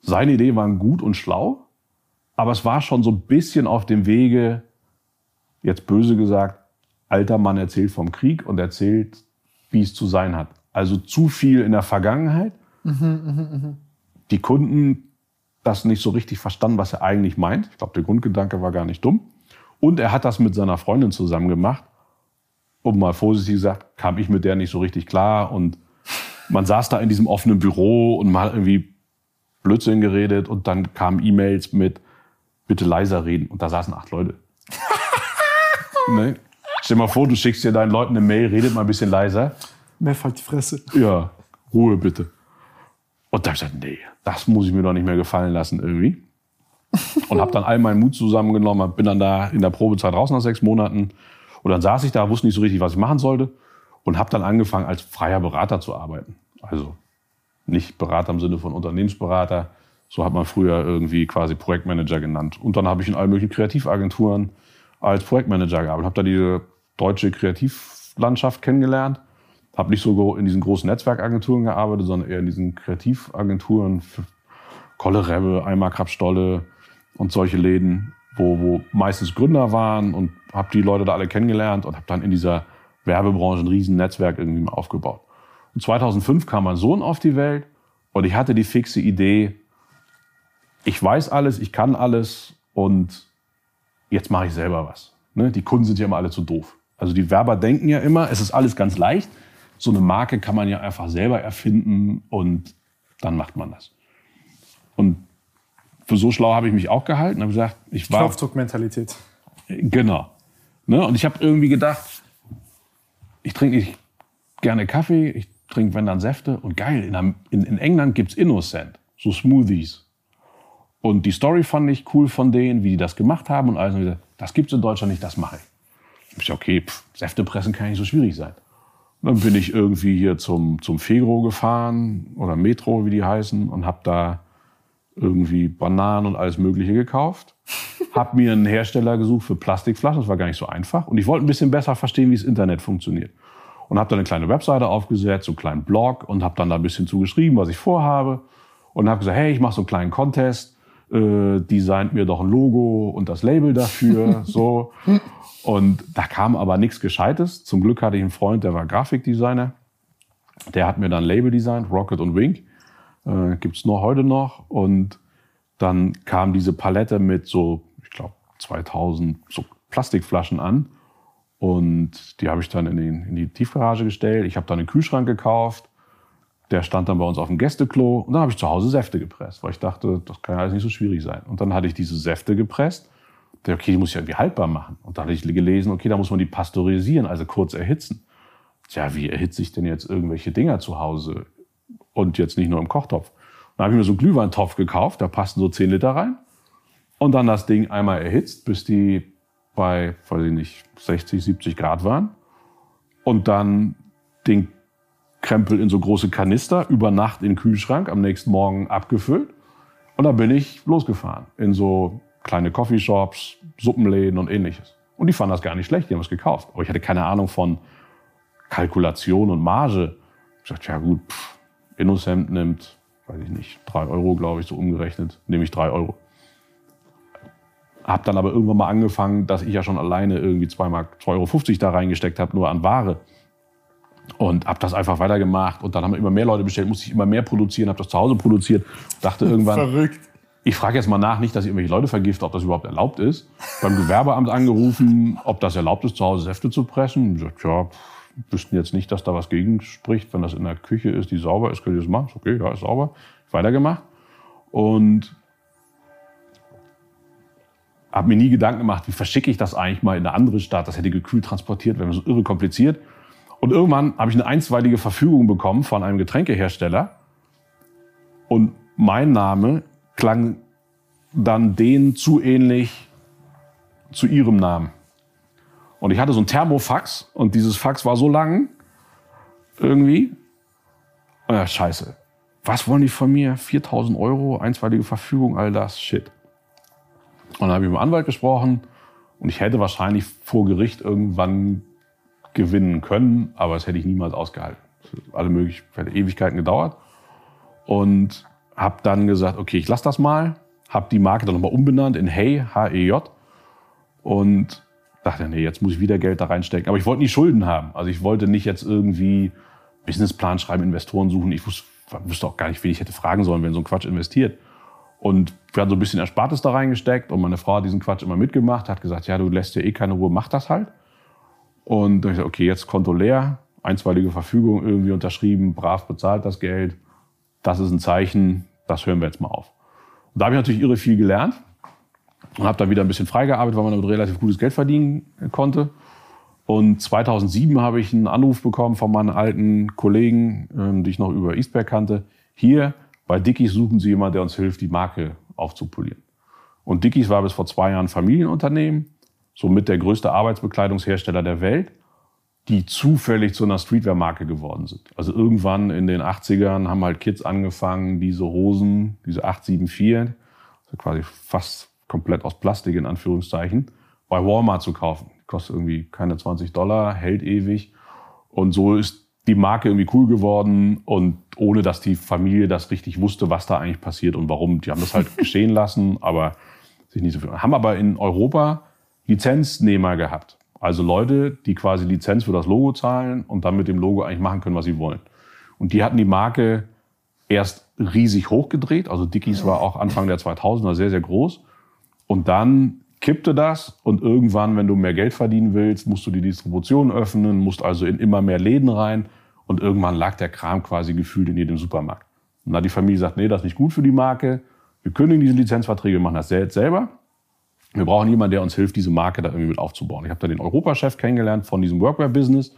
Seine Idee war gut und schlau, aber es war schon so ein bisschen auf dem Wege, jetzt böse gesagt, alter Mann erzählt vom Krieg und erzählt, wie es zu sein hat. Also zu viel in der Vergangenheit. Die Kunden das nicht so richtig verstanden, was er eigentlich meint. Ich glaube, der Grundgedanke war gar nicht dumm. Und er hat das mit seiner Freundin zusammen gemacht. Und mal vorsichtig gesagt, kam ich mit der nicht so richtig klar. Und man saß da in diesem offenen Büro und hat irgendwie Blödsinn geredet. Und dann kamen E-Mails mit, bitte leiser reden. Und da saßen acht Leute. ne? Stell dir mal vor, du schickst dir deinen Leuten eine Mail, redet mal ein bisschen leiser. Mehr fällt die Fresse. Ja, Ruhe bitte. Und da habe ich gesagt, nee, das muss ich mir doch nicht mehr gefallen lassen irgendwie. Und habe dann all meinen Mut zusammengenommen, bin dann da in der Probezeit raus nach sechs Monaten. Und dann saß ich da, wusste nicht so richtig, was ich machen sollte. Und habe dann angefangen, als freier Berater zu arbeiten. Also nicht Berater im Sinne von Unternehmensberater. So hat man früher irgendwie quasi Projektmanager genannt. Und dann habe ich in allen möglichen Kreativagenturen als Projektmanager gearbeitet. Habe da diese deutsche Kreativlandschaft kennengelernt. Habe nicht so in diesen großen Netzwerkagenturen gearbeitet, sondern eher in diesen Kreativagenturen. Kolle Rebbe, Eimer Krabstolle und solche Läden, wo, wo meistens Gründer waren und habe die Leute da alle kennengelernt und habe dann in dieser Werbebranche ein riesen Netzwerk irgendwie aufgebaut. Und 2005 kam mein Sohn auf die Welt und ich hatte die fixe Idee, ich weiß alles, ich kann alles und jetzt mache ich selber was. Ne? Die Kunden sind ja immer alle zu doof. Also die Werber denken ja immer, es ist alles ganz leicht. So eine Marke kann man ja einfach selber erfinden und dann macht man das. Und für so schlau habe ich mich auch gehalten. Habe gesagt, ich war Knopfdruckmentalität. Genau. Ne? Und ich habe irgendwie gedacht, ich trinke nicht gerne Kaffee, ich trinke wenn dann Säfte und geil. In, in, in England gibt's Innocent, so Smoothies. Und die Story fand ich cool von denen, wie die das gemacht haben und alles. Und gesagt, das gibt's in Deutschland nicht, das mache ich. Ich okay, pff, Säfte pressen kann nicht so schwierig sein. Dann bin ich irgendwie hier zum, zum Fegro gefahren oder Metro, wie die heißen, und habe da irgendwie Bananen und alles Mögliche gekauft. hab mir einen Hersteller gesucht für Plastikflaschen, das war gar nicht so einfach. Und ich wollte ein bisschen besser verstehen, wie das Internet funktioniert. Und habe dann eine kleine Webseite aufgesetzt, so einen kleinen Blog und habe dann da ein bisschen zugeschrieben, was ich vorhabe. Und habe gesagt, hey, ich mache so einen kleinen Contest, äh, designt mir doch ein Logo und das Label dafür, so. Und da kam aber nichts Gescheites. Zum Glück hatte ich einen Freund, der war Grafikdesigner. Der hat mir dann Label designt, Rocket und Wink. Äh, Gibt es noch heute noch. Und dann kam diese Palette mit so, ich glaube, 2000 so Plastikflaschen an. Und die habe ich dann in, den, in die Tiefgarage gestellt. Ich habe dann einen Kühlschrank gekauft. Der stand dann bei uns auf dem Gästeklo. Und dann habe ich zu Hause Säfte gepresst, weil ich dachte, das kann ja alles nicht so schwierig sein. Und dann hatte ich diese Säfte gepresst. Der, okay, die muss ich irgendwie haltbar machen. Und da hatte ich gelesen, okay, da muss man die pasteurisieren, also kurz erhitzen. Tja, wie erhitze ich denn jetzt irgendwelche Dinger zu Hause? Und jetzt nicht nur im Kochtopf. Dann habe ich mir so einen Glühweintopf gekauft, da passten so 10 Liter rein. Und dann das Ding einmal erhitzt, bis die bei, weiß ich nicht, 60, 70 Grad waren. Und dann den Krempel in so große Kanister, über Nacht in den Kühlschrank, am nächsten Morgen abgefüllt. Und dann bin ich losgefahren in so kleine Coffeeshops, Suppenläden und ähnliches. Und die fanden das gar nicht schlecht, die haben es gekauft. Aber ich hatte keine Ahnung von Kalkulation und Marge. Ich dachte, ja gut, pff, Innocent nimmt, weiß ich nicht, drei Euro, glaube ich, so umgerechnet, nehme ich drei Euro. Hab dann aber irgendwann mal angefangen, dass ich ja schon alleine irgendwie 2,50 Mark, 2,50 Euro da reingesteckt habe, nur an Ware. Und habe das einfach weitergemacht. Und dann haben immer mehr Leute bestellt, musste ich immer mehr produzieren, habe das zu Hause produziert. Dachte irgendwann, Verrückt. ich frage jetzt mal nach, nicht, dass ich irgendwelche Leute vergifte, ob das überhaupt erlaubt ist. Beim Gewerbeamt angerufen, ob das erlaubt ist, zu Hause Säfte zu pressen. Und gesagt, ja, wüssten jetzt nicht, dass da was gegen spricht. Wenn das in der Küche ist, die sauber ist, könnt ihr das machen. Ist okay, ja, ist sauber. Weitergemacht. Und habe mir nie Gedanken gemacht, wie verschicke ich das eigentlich mal in eine andere Stadt. Das hätte gekühlt transportiert, wäre so irre kompliziert. Und irgendwann habe ich eine einstweilige Verfügung bekommen von einem Getränkehersteller. Und mein Name klang dann denen zu ähnlich zu ihrem Namen. Und ich hatte so ein Thermofax und dieses Fax war so lang, irgendwie. Ja, scheiße. Was wollen die von mir? 4000 Euro, einstweilige Verfügung, all das, shit. Und dann habe ich mit dem Anwalt gesprochen und ich hätte wahrscheinlich vor Gericht irgendwann gewinnen können, aber das hätte ich niemals ausgehalten. Alle möglichen, Ewigkeiten gedauert. Und habe dann gesagt, okay, ich lasse das mal. Habe die Marke dann nochmal umbenannt in Hey, H-E-J. Und dachte, nee, jetzt muss ich wieder Geld da reinstecken. Aber ich wollte nie Schulden haben. Also ich wollte nicht jetzt irgendwie Businessplan schreiben, Investoren suchen. Ich wusste, wusste auch gar nicht, wen ich hätte fragen sollen, wenn so ein Quatsch investiert. Und wir haben so ein bisschen Erspartes da reingesteckt und meine Frau hat diesen Quatsch immer mitgemacht, hat gesagt, ja, du lässt dir eh keine Ruhe, mach das halt. Und dann ich gesagt, okay, jetzt Konto leer, einstweilige Verfügung irgendwie unterschrieben, brav bezahlt das Geld. Das ist ein Zeichen, das hören wir jetzt mal auf. Und da habe ich natürlich irre viel gelernt und habe da wieder ein bisschen freigearbeitet, weil man damit relativ gutes Geld verdienen konnte. Und 2007 habe ich einen Anruf bekommen von meinen alten Kollegen, ähm, die ich noch über Eastberg kannte. Hier bei Dickies suchen sie jemanden, der uns hilft, die Marke aufzupolieren. Und Dickies war bis vor zwei Jahren Familienunternehmen, somit der größte Arbeitsbekleidungshersteller der Welt, die zufällig zu einer Streetwear-Marke geworden sind. Also irgendwann in den 80ern haben halt Kids angefangen, diese Hosen, diese 874, also quasi fast komplett aus Plastik in Anführungszeichen, bei Walmart zu kaufen kostet irgendwie keine 20 Dollar, hält ewig. Und so ist die Marke irgendwie cool geworden und ohne dass die Familie das richtig wusste, was da eigentlich passiert und warum. Die haben das halt geschehen lassen, aber sich nicht so viel. Haben aber in Europa Lizenznehmer gehabt. Also Leute, die quasi Lizenz für das Logo zahlen und dann mit dem Logo eigentlich machen können, was sie wollen. Und die hatten die Marke erst riesig hochgedreht. Also Dickies war auch Anfang der 2000er sehr, sehr groß. Und dann kippte das und irgendwann, wenn du mehr Geld verdienen willst, musst du die Distribution öffnen, musst also in immer mehr Läden rein und irgendwann lag der Kram quasi gefühlt in jedem Supermarkt. Und da hat die Familie sagt, nee, das ist nicht gut für die Marke, wir kündigen diese Lizenzverträge, machen das jetzt selber. Wir brauchen jemanden, der uns hilft, diese Marke da irgendwie mit aufzubauen. Ich habe da den Europachef kennengelernt von diesem Workwear-Business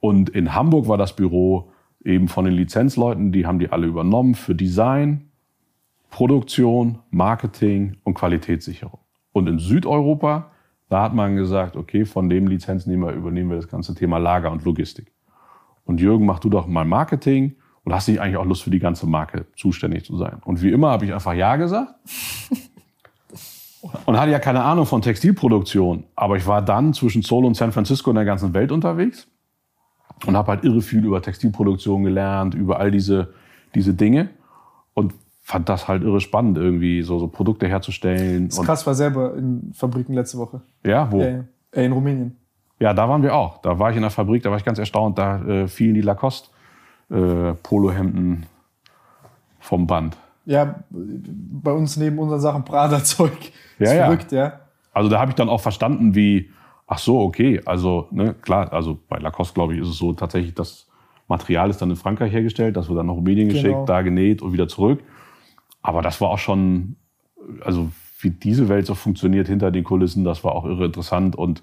und in Hamburg war das Büro eben von den Lizenzleuten, die haben die alle übernommen für Design, Produktion, Marketing und Qualitätssicherung. Und in Südeuropa, da hat man gesagt, okay, von dem Lizenznehmer übernehmen wir das ganze Thema Lager und Logistik. Und Jürgen, mach du doch mal Marketing und hast nicht eigentlich auch Lust für die ganze Marke zuständig zu sein. Und wie immer habe ich einfach Ja gesagt. und hatte ja keine Ahnung von Textilproduktion. Aber ich war dann zwischen Seoul und San Francisco in der ganzen Welt unterwegs und habe halt irre viel über Textilproduktion gelernt, über all diese, diese Dinge. Und fand das halt irre spannend, irgendwie so, so Produkte herzustellen. Das ist krass, war selber in Fabriken letzte Woche. Ja, wo? Ja. In Rumänien. Ja, da waren wir auch. Da war ich in der Fabrik, da war ich ganz erstaunt. Da äh, fielen die Lacoste äh, vom Band. Ja, bei uns neben unseren Sachen Prada-Zeug. Ja, ja. verrückt, ja. Also da habe ich dann auch verstanden, wie, ach so, okay, also ne, klar, also bei Lacoste, glaube ich, ist es so tatsächlich, das Material ist dann in Frankreich hergestellt, das wird dann nach Rumänien Genau. geschickt, da genäht und wieder zurück. Aber das war auch schon, also wie diese Welt so funktioniert hinter den Kulissen, das war auch irre interessant und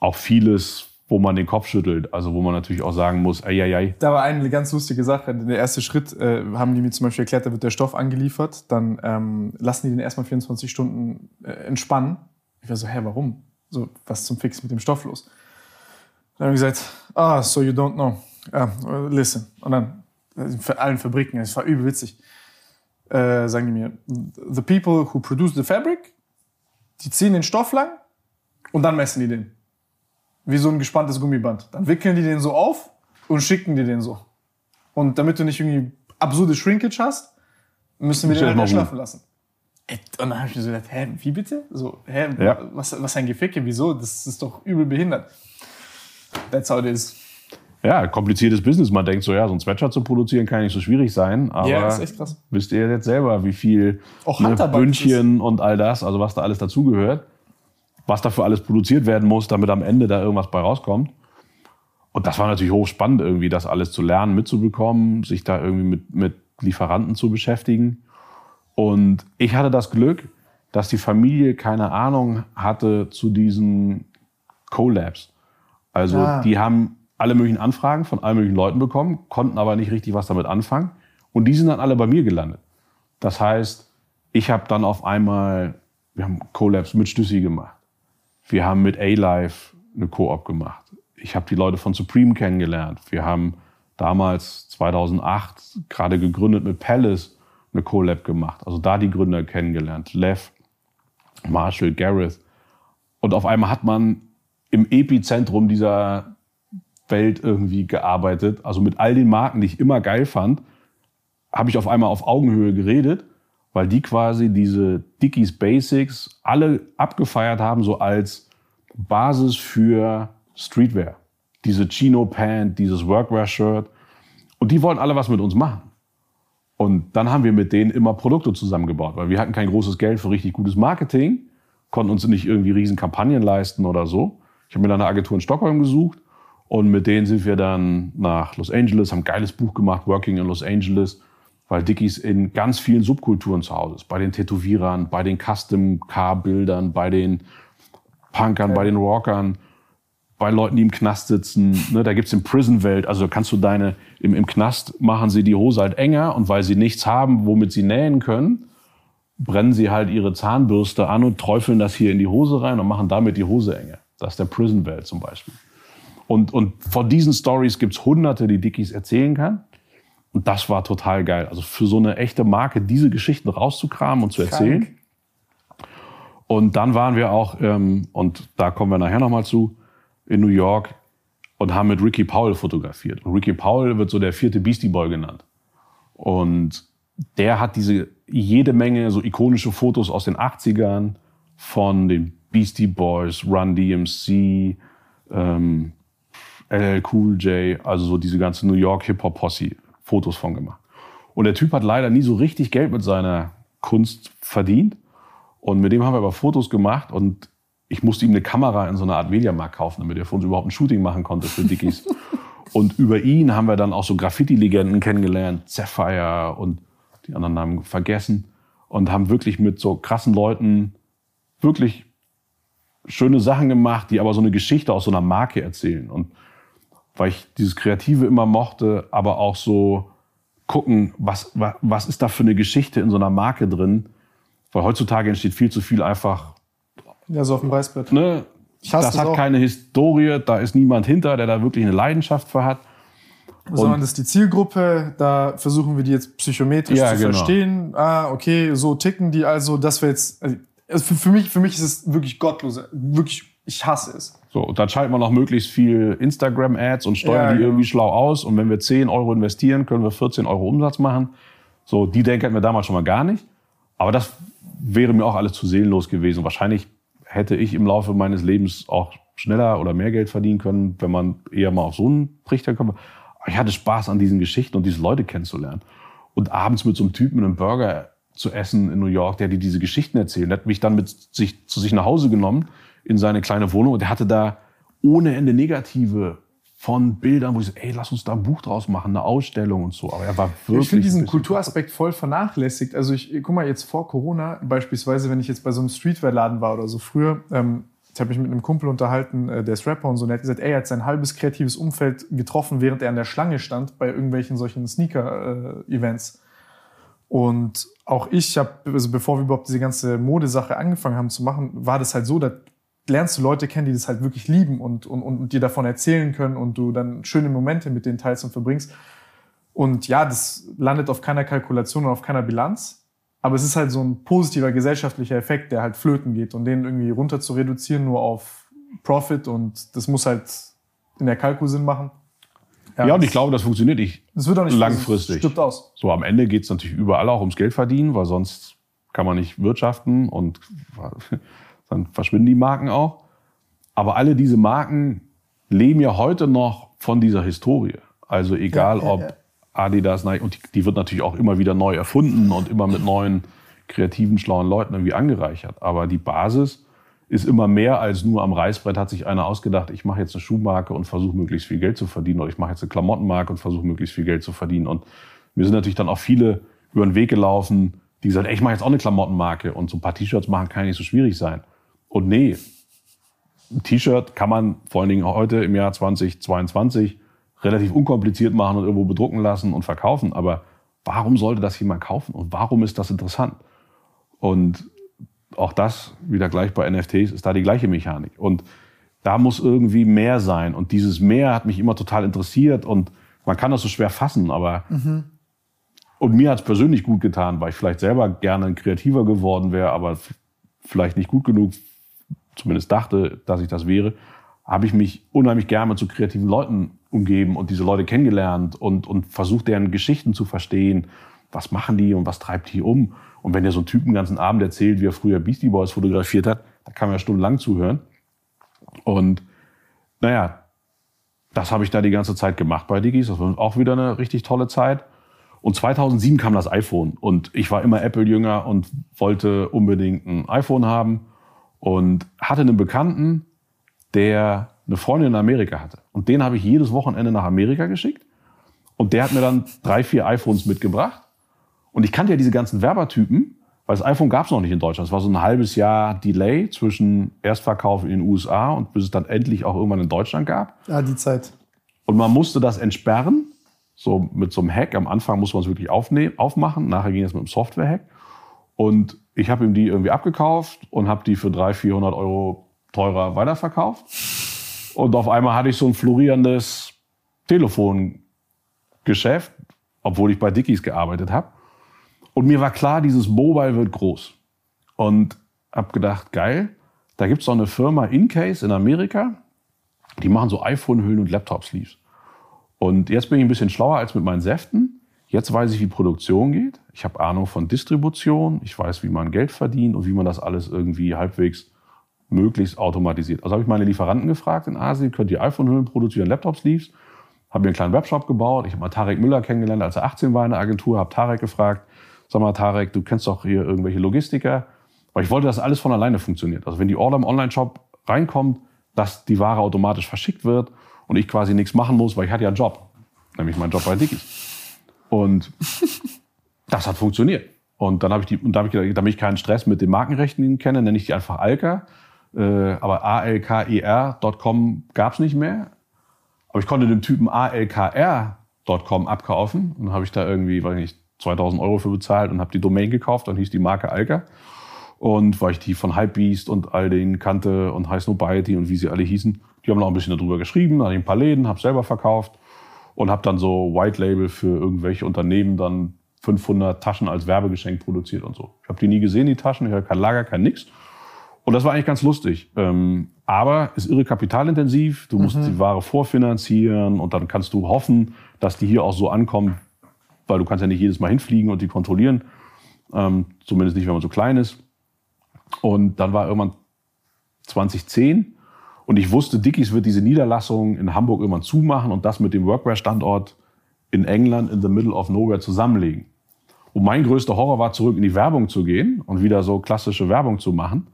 auch vieles, wo man den Kopf schüttelt. Also wo man natürlich auch sagen muss, ei, ei, ei. Da war eine ganz lustige Sache. Der erste Schritt äh, haben die mir zum Beispiel erklärt, da wird der Stoff angeliefert, dann ähm, lassen die den erstmal 24 Stunden äh, entspannen. Ich war so, hä, warum? So, was zum Fix mit dem Stoff los? Dann haben die gesagt, ah, so you don't know. Ah, listen. Und dann äh, in allen Fabriken, es war übel witzig, äh, sagen die mir, the people who produce the fabric, die ziehen den Stoff lang und dann messen die den. Wie so ein gespanntes Gummiband. Dann wickeln die den so auf und schicken dir den so. Und damit du nicht irgendwie absurde Shrinkage hast, müssen wir Stell den halt rum. erschlaffen lassen. Ey, Und dann habe ich mir so gedacht, hä, wie bitte? So, hä, Ja. was, was ein Geficke, wieso? Das ist doch übel behindert. That's how it is. Ja, kompliziertes Business. Man denkt so, ja, so ein Sweatshirt zu produzieren kann nicht so schwierig sein. Aber Ja, ist echt krass. wisst ihr jetzt selber, wie viel Bündchen und all das, also was da alles dazugehört, was dafür alles produziert werden muss, damit am Ende da irgendwas bei rauskommt. Und das war natürlich hochspannend, irgendwie das alles zu lernen, mitzubekommen, sich da irgendwie mit, mit Lieferanten zu beschäftigen. Und ich hatte das Glück, dass die Familie keine Ahnung hatte zu diesen Collabs. Also Ah. die haben alle möglichen Anfragen von allen möglichen Leuten bekommen, konnten aber nicht richtig was damit anfangen. Und die sind dann alle bei mir gelandet. Das heißt, ich habe dann auf einmal, wir haben Collabs mit Stüssi gemacht. Wir haben mit A-Life eine Koop gemacht. Ich habe die Leute von Supreme kennengelernt. Wir haben damals 2008 gerade gegründet mit Palace eine Collab gemacht. Also da die Gründer kennengelernt. Lev, Marshall, Gareth. Und auf einmal hat man im Epizentrum dieser Welt irgendwie gearbeitet. Also mit all den Marken, die ich immer geil fand, habe ich auf einmal auf Augenhöhe geredet, weil die quasi diese Dickies Basics alle abgefeiert haben, so als Basis für Streetwear. Diese Chino Pant, dieses Workwear Shirt. Und die wollten alle was mit uns machen. Und dann haben wir mit denen immer Produkte zusammengebaut, weil wir hatten kein großes Geld für richtig gutes Marketing, konnten uns nicht irgendwie riesen Kampagnen leisten oder so. Ich habe mir dann eine Agentur in Stockholm gesucht und mit denen sind wir dann nach Los Angeles, haben ein geiles Buch gemacht, Working in Los Angeles, weil Dickies in ganz vielen Subkulturen zu Hause ist. Bei den Tätowierern, bei den Custom-Car-Bildern, bei den Punkern, okay. bei den Rockern, bei Leuten, die im Knast sitzen. Ne, da gibt's im Prison-Welt, also kannst du deine, im, im Knast machen sie die Hose halt enger und weil sie nichts haben, womit sie nähen können, brennen sie halt ihre Zahnbürste an und träufeln das hier in die Hose rein und machen damit die Hose enger. Das ist der Prison-Welt zum Beispiel. Und, und von diesen Stories gibt's hunderte, die Dickies erzählen kann. Und das war total geil. Also für so eine echte Marke diese Geschichten rauszukramen und zu erzählen. Krank. Und dann waren wir auch, ähm, und da kommen wir nachher nochmal zu, in New York und haben mit Ricky Powell fotografiert. Und Ricky Powell wird so der vierte Beastie Boy genannt. Und der hat diese jede Menge so ikonische Fotos aus den 80ern von den Beastie Boys, Run DMC, ähm, LL Cool J, also so diese ganze New York Hip-Hop-Posse Fotos von gemacht. Und der Typ hat leider nie so richtig Geld mit seiner Kunst verdient. Und mit dem haben wir aber Fotos gemacht und ich musste ihm eine Kamera in so einer Art Mediamarkt kaufen, damit er für uns überhaupt ein Shooting machen konnte für Dickies. und über ihn haben wir dann auch so Graffiti-Legenden kennengelernt, Sapphire und die anderen Namen vergessen und haben wirklich mit so krassen Leuten wirklich schöne Sachen gemacht, die aber so eine Geschichte aus so einer Marke erzählen. Und weil ich dieses Kreative immer mochte, aber auch so gucken, was, was, ist da für eine Geschichte in so einer Marke drin? Weil heutzutage entsteht viel zu viel einfach. Ja, so auf dem Reißbrett. Ne? das, das hat auch. keine Historie, da ist niemand hinter, der da wirklich eine Leidenschaft für hat. Sondern das ist die Zielgruppe, da versuchen wir die jetzt psychometrisch ja, zu genau. verstehen. Ah, okay, so ticken die also, das wäre jetzt, also für, für, mich, für mich ist es wirklich gottlos, wirklich, ich hasse es. So, und dann schalten wir noch möglichst viel Instagram-Ads und steuern ja, die genau. irgendwie schlau aus. Und wenn wir 10 Euro investieren, können wir 14 Euro Umsatz machen. So, die Denke hatten wir damals schon mal gar nicht. Aber das wäre mir auch alles zu seelenlos gewesen. Wahrscheinlich hätte ich im Laufe meines Lebens auch schneller oder mehr Geld verdienen können, wenn man eher mal auf so einen Trichter kommt. Aber ich hatte Spaß an diesen Geschichten und diese Leute kennenzulernen. Und abends mit so einem Typen einen Burger zu essen in New York, der dir diese Geschichten erzählt. Hat mich dann mit sich, zu sich nach Hause genommen in seine kleine Wohnung und der hatte da ohne Ende Negative von Bildern, wo ich so, ey, lass uns da ein Buch draus machen, eine Ausstellung und so. Aber er war wirklich. Ich finde diesen Kulturaspekt voll vernachlässigt. Also ich, guck mal, jetzt vor Corona, beispielsweise, wenn ich jetzt bei so einem Streetwear-Laden war oder so früher, ähm, ich habe mich mit einem Kumpel unterhalten, äh, der ist Rapper und so, und der hat gesagt, ey, er hat sein halbes kreatives Umfeld getroffen, während er an der Schlange stand bei irgendwelchen solchen Sneaker-Events. Und auch ich habe, also bevor wir überhaupt diese ganze Modesache angefangen haben zu machen, war das halt so, da lernst du Leute kennen, die das halt wirklich lieben und, und, und dir davon erzählen können und du dann schöne Momente mit denen teilst und verbringst. Und ja, das landet auf keiner Kalkulation und auf keiner Bilanz. Aber es ist halt so ein positiver gesellschaftlicher Effekt, der halt flöten geht und den irgendwie runter zu reduzieren nur auf Profit und das muss halt in der Kalkul Sinn machen. Ja, ja und ich glaube, das funktioniert nicht, das wird auch nicht langfristig. Stirbt aus. So am Ende geht es natürlich überall auch ums Geld verdienen, weil sonst kann man nicht wirtschaften und dann verschwinden die Marken auch. Aber alle diese Marken leben ja heute noch von dieser Historie. Also egal ja, ja, ob Adidas, Nike, und die, die, wird natürlich auch immer wieder neu erfunden und immer mit neuen kreativen, schlauen Leuten irgendwie angereichert. Aber die Basis ist immer mehr als nur am Reißbrett hat sich einer ausgedacht, ich mache jetzt eine Schuhmarke und versuche möglichst viel Geld zu verdienen oder ich mache jetzt eine Klamottenmarke und versuche möglichst viel Geld zu verdienen. Und mir sind natürlich dann auch viele über den Weg gelaufen, die gesagt, ey, ich mache jetzt auch eine Klamottenmarke und so ein paar T-Shirts machen kann nicht so schwierig sein. Und nee, ein T-Shirt kann man vor allen Dingen heute im Jahr 2022 relativ unkompliziert machen und irgendwo bedrucken lassen und verkaufen. Aber warum sollte das jemand kaufen und warum ist das interessant? Und auch das, wieder gleich bei NFTs, ist da die gleiche Mechanik. Und da muss irgendwie mehr sein. Und dieses Mehr hat mich immer total interessiert und man kann das so schwer fassen, aber und mir hat es persönlich gut getan, weil ich vielleicht selber gerne ein kreativer geworden wäre, aber vielleicht nicht gut genug, zumindest dachte, dass ich das wäre, habe ich mich unheimlich gerne so kreativen Leuten umgeben und diese Leute kennengelernt und, und versucht, deren Geschichten zu verstehen. Was machen die und was treibt die um? Und wenn der so einen Typen den ganzen Abend erzählt, wie er früher Beastie Boys fotografiert hat, da kann man ja stundenlang zuhören. Und naja, das habe ich da die ganze Zeit gemacht bei Digis. Das war auch wieder eine richtig tolle Zeit. Und 2007 kam das iPhone und ich war immer Apple-Jünger und wollte unbedingt ein iPhone haben und hatte einen Bekannten, der eine Freundin in Amerika hatte. Und den habe ich jedes Wochenende nach Amerika geschickt. Und der hat mir dann drei, vier iPhones mitgebracht. Und ich kannte ja diese ganzen Werbertypen, weil das iPhone gab es noch nicht in Deutschland. Es war so ein halbes Jahr Delay zwischen Erstverkauf in den USA und bis es dann endlich auch irgendwann in Deutschland gab. Ja, die Zeit. Und man musste das entsperren so mit so einem Hack. Am Anfang muss man es wirklich aufnehmen, aufmachen. Nachher ging es mit einem Software-Hack. Und ich habe ihm die irgendwie abgekauft und habe die für 300, 400 Euro teurer weiterverkauft. Und auf einmal hatte ich so ein florierendes Telefongeschäft, obwohl ich bei Dickies gearbeitet habe. Und mir war klar, dieses Mobile wird groß. Und habe gedacht, geil, da gibt es noch eine Firma Incase in Amerika, die machen so iPhone-Hüllen und Laptop-Sleeves. Und jetzt bin ich ein bisschen schlauer als mit meinen Säften. Jetzt weiß ich, wie Produktion geht. Ich habe Ahnung von Distribution. Ich weiß, wie man Geld verdient und wie man das alles irgendwie halbwegs möglichst automatisiert. Also habe ich meine Lieferanten gefragt in Asien, könnt ihr iPhone-Hüllen produzieren, Laptop-Sleeves? Habe mir einen kleinen Webshop gebaut. Ich habe mal Tarek Müller kennengelernt, als er 18 war in der Agentur. Habe Tarek gefragt, sag mal Tarek, du kennst doch hier irgendwelche Logistiker. Weil ich wollte, dass alles von alleine funktioniert. Also wenn die Order im Online-Shop reinkommt, dass die Ware automatisch verschickt wird und ich quasi nichts machen muss, weil ich hatte ja einen Job, nämlich meinen Job bei Dickies. Und das hat funktioniert. Und dann habe ich die, und da ich gedacht, damit ich keinen Stress mit den Markenrechten kenne, nenne ich die einfach Alka. Äh, aber alker.com gab es nicht mehr. Aber ich konnte dem Typen alkr.com abkaufen und habe ich da irgendwie, weiß nicht, 2000 Euro für bezahlt und habe die Domain gekauft. Dann hieß die Marke Alka. Und weil ich die von Hypebeast und all den kannte und High Snobiety und wie sie alle hießen, die haben noch ein bisschen darüber geschrieben, ich ein paar Läden, habe selber verkauft und habe dann so White Label für irgendwelche Unternehmen dann 500 Taschen als Werbegeschenk produziert und so. Ich habe die nie gesehen, die Taschen, ich hatte kein Lager, kein nix. Und das war eigentlich ganz lustig. Ähm, aber ist irre kapitalintensiv. Du musst mhm. die Ware vorfinanzieren und dann kannst du hoffen, dass die hier auch so ankommt, weil du kannst ja nicht jedes Mal hinfliegen und die kontrollieren. Ähm, zumindest nicht, wenn man so klein ist. Und dann war irgendwann 2010 und ich wusste, Dickies wird diese Niederlassung in Hamburg irgendwann zumachen und das mit dem Workwear-Standort in England in the middle of nowhere zusammenlegen. Und mein größter Horror war, zurück in die Werbung zu gehen und wieder so klassische Werbung zu machen.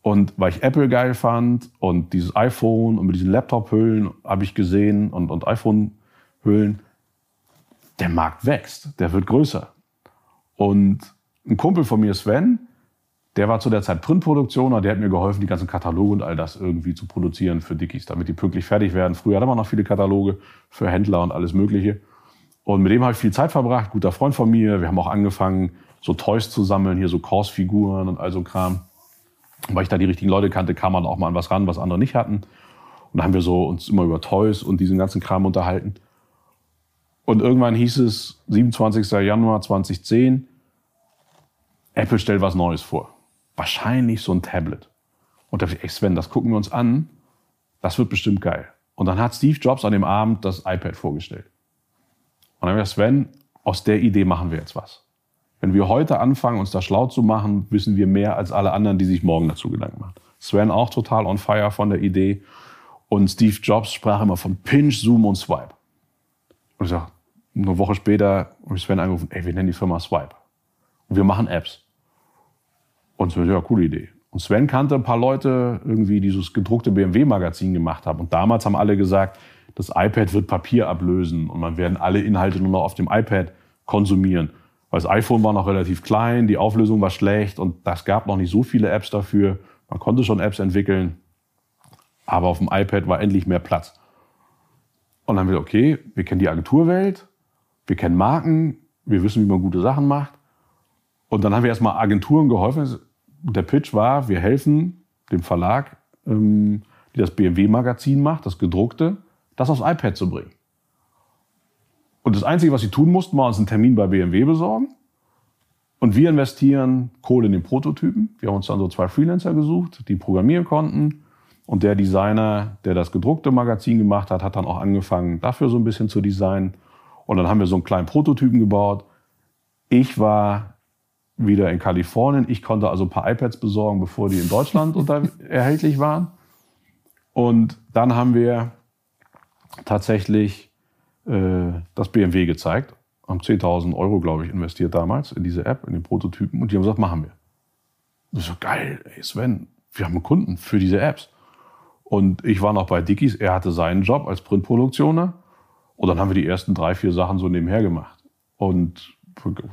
Und weil ich Apple geil fand und dieses iPhone und mit diesen Laptop-Hüllen habe ich gesehen und, und iPhone-Hüllen, der Markt wächst, der wird größer. Und ein Kumpel von mir, Sven, der war zu der Zeit Printproduktioner, der hat mir geholfen, die ganzen Kataloge und all das irgendwie zu produzieren für Dickies, damit die pünktlich fertig werden. Früher hatte man noch viele Kataloge für Händler und alles Mögliche. Und mit dem habe ich viel Zeit verbracht, guter Freund von mir. Wir haben auch angefangen, so Toys zu sammeln, hier so Kors-Figuren und all so Kram. Weil ich da die richtigen Leute kannte, kam man auch mal an was ran, was andere nicht hatten. Und da haben wir so uns immer über Toys und diesen ganzen Kram unterhalten. Und irgendwann hieß es, 27. Januar 2010, Apple stellt was Neues vor wahrscheinlich so ein Tablet. Und da dachte ich, ey Sven, das gucken wir uns an. Das wird bestimmt geil. Und dann hat Steve Jobs an dem Abend das iPad vorgestellt. Und dann habe ich gesagt, Sven, aus der Idee machen wir jetzt was. Wenn wir heute anfangen, uns da schlau zu machen, wissen wir mehr als alle anderen, die sich morgen dazu Gedanken machen. Sven auch total on fire von der Idee. Und Steve Jobs sprach immer von Pinch, Zoom und Swipe. Und ich sage, eine Woche später habe ich Sven angerufen, ey, wir nennen die Firma Swipe. Und wir machen Apps. Und so, ja, coole Idee. Und Sven kannte ein paar Leute, irgendwie dieses gedruckte BMW-Magazin gemacht haben. Und damals haben alle gesagt, das iPad wird Papier ablösen und man werden alle Inhalte nur noch auf dem iPad konsumieren. Weil das iPhone war noch relativ klein, die Auflösung war schlecht und das gab noch nicht so viele Apps dafür. Man konnte schon Apps entwickeln, aber auf dem iPad war endlich mehr Platz. Und dann haben wir, okay, wir kennen die Agenturwelt, wir kennen Marken, wir wissen, wie man gute Sachen macht. Und dann haben wir erstmal Agenturen geholfen der Pitch war, wir helfen dem Verlag, ähm, die das BMW-Magazin macht, das gedruckte, das aufs iPad zu bringen. Und das Einzige, was sie tun mussten, war uns einen Termin bei BMW besorgen. Und wir investieren Kohle in den Prototypen. Wir haben uns dann so zwei Freelancer gesucht, die programmieren konnten. Und der Designer, der das gedruckte Magazin gemacht hat, hat dann auch angefangen, dafür so ein bisschen zu designen. Und dann haben wir so einen kleinen Prototypen gebaut. Ich war wieder in Kalifornien. Ich konnte also ein paar iPads besorgen, bevor die in Deutschland erhältlich waren. Und dann haben wir tatsächlich äh, das BMW gezeigt. Haben 10.000 Euro, glaube ich, investiert damals in diese App, in den Prototypen. Und die haben gesagt, machen wir. Und ich so, geil, ey Sven, wir haben einen Kunden für diese Apps. Und ich war noch bei Dickies, er hatte seinen Job als Printproduktioner. Und dann haben wir die ersten drei, vier Sachen so nebenher gemacht. Und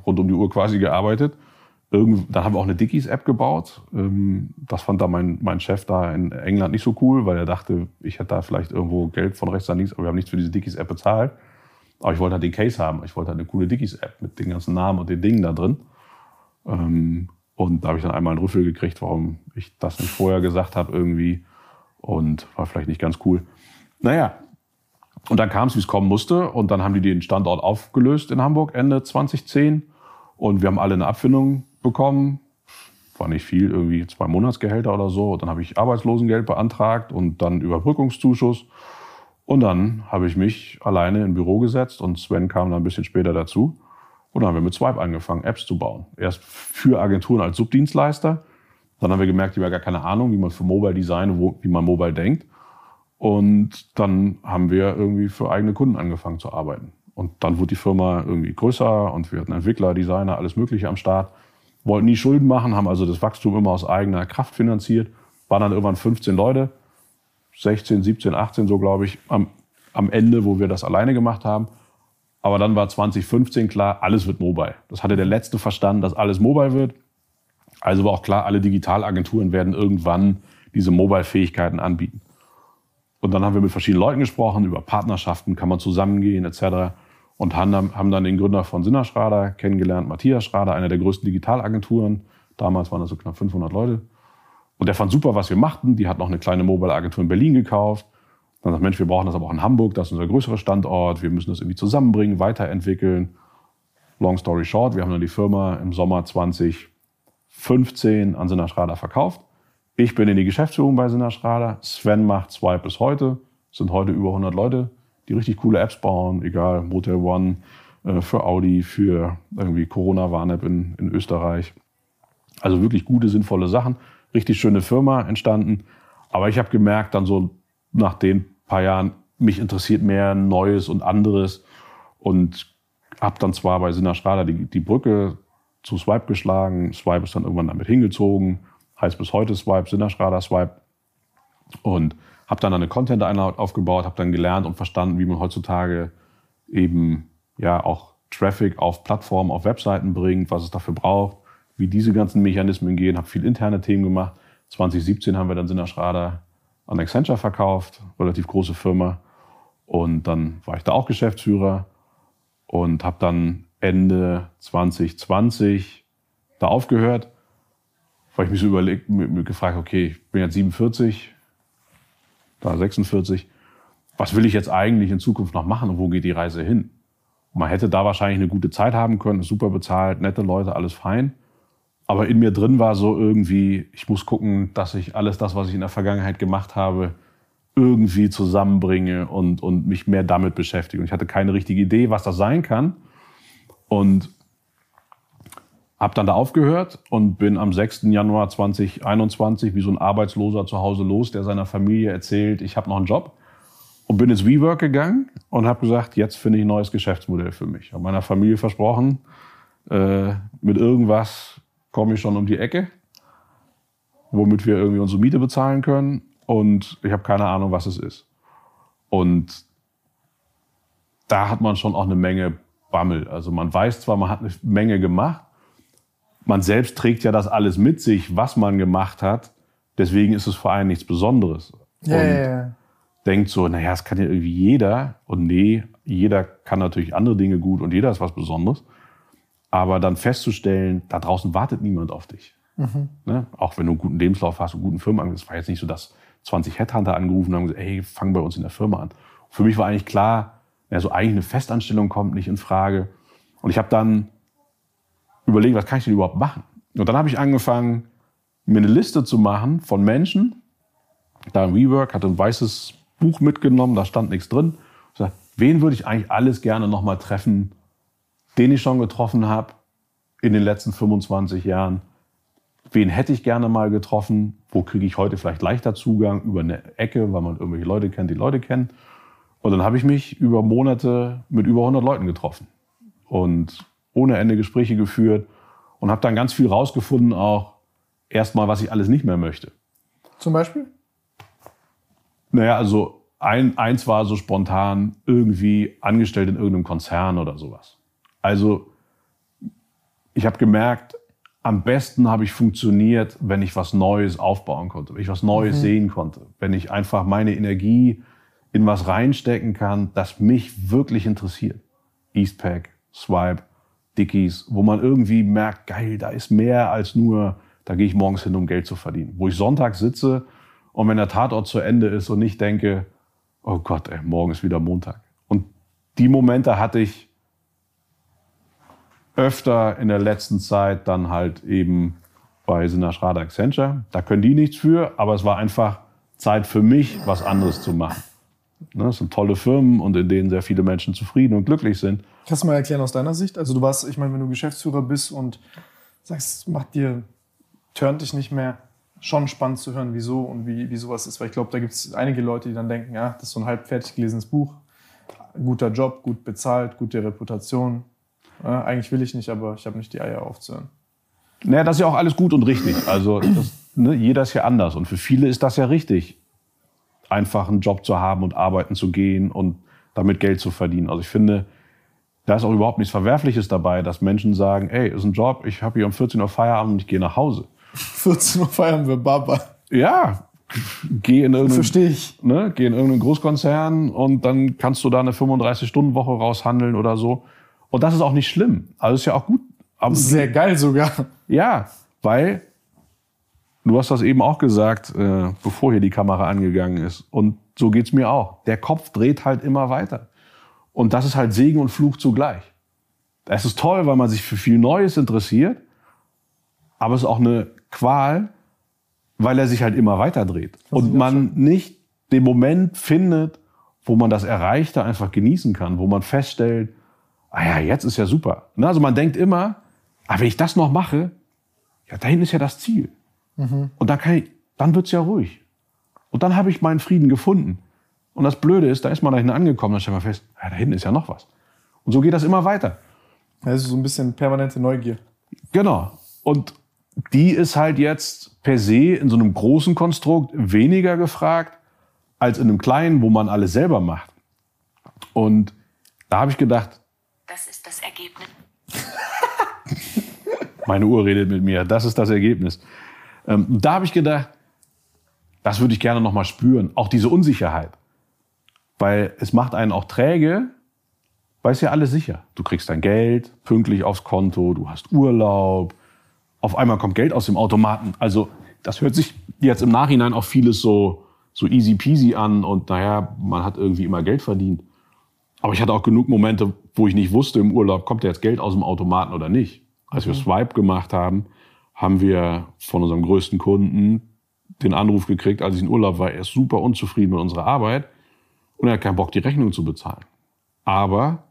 rund um die Uhr quasi gearbeitet. Irgend, dann haben wir auch eine Dickies-App gebaut. Ähm, das fand da mein, mein Chef da in England nicht so cool, weil er dachte, ich hätte da vielleicht irgendwo Geld von rechts nach links, aber wir haben nichts für diese Dickies-App bezahlt. Aber ich wollte halt den Case haben. Ich wollte halt eine coole Dickies-App mit den ganzen Namen und den Dingen da drin. Ähm, und da habe ich dann einmal einen Rüffel gekriegt, warum ich das nicht vorher gesagt habe irgendwie. Und war vielleicht nicht ganz cool. Naja, und dann kam es, wie es kommen musste. Und dann haben die den Standort aufgelöst in Hamburg Ende 2010. Und wir haben alle eine Abfindung bekommen. War nicht viel, irgendwie zwei Monatsgehälter oder so. Dann habe ich Arbeitslosengeld beantragt und dann Überbrückungszuschuss. Und dann habe ich mich alleine im Büro gesetzt und Sven kam dann ein bisschen später dazu. Und dann haben wir mit Swipe angefangen, Apps zu bauen. Erst für Agenturen als Subdienstleister. Dann haben wir gemerkt, die haben gar keine Ahnung, wie man für Mobile Design, wie man Mobile denkt. Und dann haben wir irgendwie für eigene Kunden angefangen zu arbeiten. Und dann wurde die Firma irgendwie größer und wir hatten Entwickler, Designer, alles Mögliche am Start wollten nie Schulden machen, haben also das Wachstum immer aus eigener Kraft finanziert, waren dann irgendwann 15 Leute, 16, 17, 18 so glaube ich, am, am Ende, wo wir das alleine gemacht haben. Aber dann war 2015 klar, alles wird mobile. Das hatte der Letzte verstanden, dass alles mobile wird. Also war auch klar, alle Digitalagenturen werden irgendwann diese Mobile-Fähigkeiten anbieten. Und dann haben wir mit verschiedenen Leuten gesprochen, über Partnerschaften, kann man zusammengehen etc und haben dann den Gründer von Sinner Schrader kennengelernt, Matthias Schrader, einer der größten Digitalagenturen. Damals waren das so knapp 500 Leute. Und der fand super, was wir machten. Die hat noch eine kleine Mobile-Agentur in Berlin gekauft. Dann sagt, Mensch, wir brauchen das aber auch in Hamburg, das ist unser größerer Standort. Wir müssen das irgendwie zusammenbringen, weiterentwickeln. Long story short, wir haben dann die Firma im Sommer 2015 an Sinner Schrader verkauft. Ich bin in die Geschäftsführung bei Sinner Schrader. Sven macht Swipe bis heute. Es sind heute über 100 Leute die richtig coole Apps bauen, egal, Motel One äh, für Audi, für irgendwie Corona-Warn-App in, in Österreich. Also wirklich gute, sinnvolle Sachen. Richtig schöne Firma entstanden. Aber ich habe gemerkt, dann so nach den paar Jahren, mich interessiert mehr Neues und anderes. Und habe dann zwar bei Schrader die, die Brücke zu Swipe geschlagen. Swipe ist dann irgendwann damit hingezogen. Heißt bis heute Swipe, Schrader Swipe. Und habe dann eine Content-Einheit aufgebaut, habe dann gelernt und verstanden, wie man heutzutage eben ja auch Traffic auf Plattformen, auf Webseiten bringt, was es dafür braucht, wie diese ganzen Mechanismen gehen, habe viel interne Themen gemacht. 2017 haben wir dann Sinner Schrader an Accenture verkauft, relativ große Firma. Und dann war ich da auch Geschäftsführer und habe dann Ende 2020 da aufgehört, weil ich mich so überlegt, mir gefragt, okay, ich bin jetzt 47, da 46. Was will ich jetzt eigentlich in Zukunft noch machen und wo geht die Reise hin? man hätte da wahrscheinlich eine gute Zeit haben können, super bezahlt, nette Leute, alles fein. Aber in mir drin war so irgendwie, ich muss gucken, dass ich alles das, was ich in der Vergangenheit gemacht habe, irgendwie zusammenbringe und, und mich mehr damit beschäftige. Und ich hatte keine richtige Idee, was das sein kann. Und habe dann da aufgehört und bin am 6. Januar 2021 wie so ein Arbeitsloser zu Hause los, der seiner Familie erzählt, ich habe noch einen Job. Und bin ins WeWork gegangen und habe gesagt, jetzt finde ich ein neues Geschäftsmodell für mich. Habe meiner Familie versprochen, äh, mit irgendwas komme ich schon um die Ecke, womit wir irgendwie unsere Miete bezahlen können. Und ich habe keine Ahnung, was es ist. Und da hat man schon auch eine Menge Bammel. Also man weiß zwar, man hat eine Menge gemacht, man selbst trägt ja das alles mit sich, was man gemacht hat. Deswegen ist es vor allem nichts Besonderes. Ja, und ja, ja. denkt so, naja, das kann ja irgendwie jeder. Und nee, jeder kann natürlich andere Dinge gut und jeder ist was Besonderes. Aber dann festzustellen, da draußen wartet niemand auf dich. Mhm. Ne? Auch wenn du einen guten Lebenslauf hast, einen guten Firmenangriff, das war jetzt nicht so das 20 Headhunter angerufen und haben gesagt, hey, fang bei uns in der Firma an. Für mich war eigentlich klar, so eigentlich eine Festanstellung kommt nicht in Frage. Und ich habe dann überlegt, was kann ich denn überhaupt machen? Und dann habe ich angefangen, mir eine Liste zu machen von Menschen. Da im WeWork hatte ein weißes Buch mitgenommen, da stand nichts drin. Ich sag, wen würde ich eigentlich alles gerne nochmal treffen, den ich schon getroffen habe in den letzten 25 Jahren? Wen hätte ich gerne mal getroffen? Wo kriege ich heute vielleicht leichter Zugang? Über eine Ecke, weil man irgendwelche Leute kennt, die Leute kennen. Und dann habe ich mich über Monate mit über 100 Leuten getroffen und ohne Ende Gespräche geführt und habe dann ganz viel rausgefunden, auch erstmal, was ich alles nicht mehr möchte. Zum Beispiel? Naja, also ein, eins war so spontan irgendwie angestellt in irgendeinem Konzern oder sowas. Also ich habe gemerkt, am besten habe ich funktioniert, wenn ich was Neues aufbauen konnte, wenn ich was Neues mhm. sehen konnte, wenn ich einfach meine Energie in was reinstecken kann, das mich wirklich interessiert. Eastpack, Swipe, Dickies, wo man irgendwie merkt, geil, da ist mehr als nur, da gehe ich morgens hin, um Geld zu verdienen. Wo ich Sonntag sitze und wenn der Tatort zu Ende ist und nicht denke, oh Gott, ey, morgen ist wieder Montag. Und die Momente hatte ich öfter in der letzten Zeit dann halt eben bei Sina Schrader Accenture. Da können die nichts für, aber es war einfach Zeit für mich, was anderes zu machen. Ne, das sind tolle Firmen und in denen sehr viele Menschen zufrieden und glücklich sind. Kannst du mal erklären aus deiner Sicht? Also du warst, ich meine, wenn du Geschäftsführer bist und sagst, macht dir, turnt dich nicht mehr, schon spannend zu hören, wieso und wie, wie sowas ist. Weil ich glaube, da gibt es einige Leute, die dann denken, ja, das ist so ein halb fertig gelesenes Buch, guter Job, gut bezahlt, gute Reputation. Ja, eigentlich will ich nicht, aber ich habe nicht die Eier aufzuhören. Naja, das ist ja auch alles gut und richtig. Also das, ne, jeder ist ja anders und für viele ist das ja richtig einfach einen Job zu haben und arbeiten zu gehen und damit Geld zu verdienen. Also ich finde, da ist auch überhaupt nichts Verwerfliches dabei, dass Menschen sagen, ey, ist ein Job, ich habe hier um 14 Uhr Feierabend und ich gehe nach Hause. 14 Uhr Feierabend wir Baba. Ja, geh in irgendeinen, Verstehe ich. Ne, geh in irgendeinen Großkonzern und dann kannst du da eine 35-Stunden-Woche raushandeln oder so. Und das ist auch nicht schlimm. Also ist ja auch gut. Aber Sehr geil sogar. Ja, weil Du hast das eben auch gesagt, äh, bevor hier die Kamera angegangen ist. Und so geht's mir auch. Der Kopf dreht halt immer weiter. Und das ist halt Segen und Fluch zugleich. Es ist toll, weil man sich für viel Neues interessiert, aber es ist auch eine Qual, weil er sich halt immer weiter dreht. Und man nicht den Moment findet, wo man das Erreichte einfach genießen kann, wo man feststellt, ah ja, jetzt ist ja super. Ne, also man denkt immer, ah, wenn ich das noch mache, ja, dahin ist ja das Ziel. Mhm. Und da kann ich, dann wird's ja ruhig. Und dann habe ich meinen Frieden gefunden. Und das Blöde ist, da ist man da hinten angekommen, dann stellt man fest, ja, da hinten ist ja noch was. Und so geht das immer weiter. Also so ein bisschen permanente Neugier. Genau. Und die ist halt jetzt per se in so einem großen Konstrukt weniger gefragt als in einem kleinen, wo man alles selber macht. Und da habe ich gedacht, das ist das Ergebnis. Meine Uhr redet mit mir. Das ist das Ergebnis. Ähm, da habe ich gedacht, das würde ich gerne noch mal spüren. Auch diese Unsicherheit. Weil es macht einen auch träge, weil es ja alles sicher. Du kriegst dein Geld pünktlich aufs Konto, du hast Urlaub, auf einmal kommt Geld aus dem Automaten. Also das hört sich jetzt im Nachhinein auch vieles so, so easy peasy an und naja, man hat irgendwie immer Geld verdient. Aber ich hatte auch genug Momente, wo ich nicht wusste im Urlaub, kommt jetzt Geld aus dem Automaten oder nicht. Als wir mhm. Swipe gemacht haben, haben wir von unserem größten Kunden den Anruf gekriegt, als ich in Urlaub war, er ist super unzufrieden mit unserer Arbeit und er hat keinen Bock, die Rechnung zu bezahlen. Aber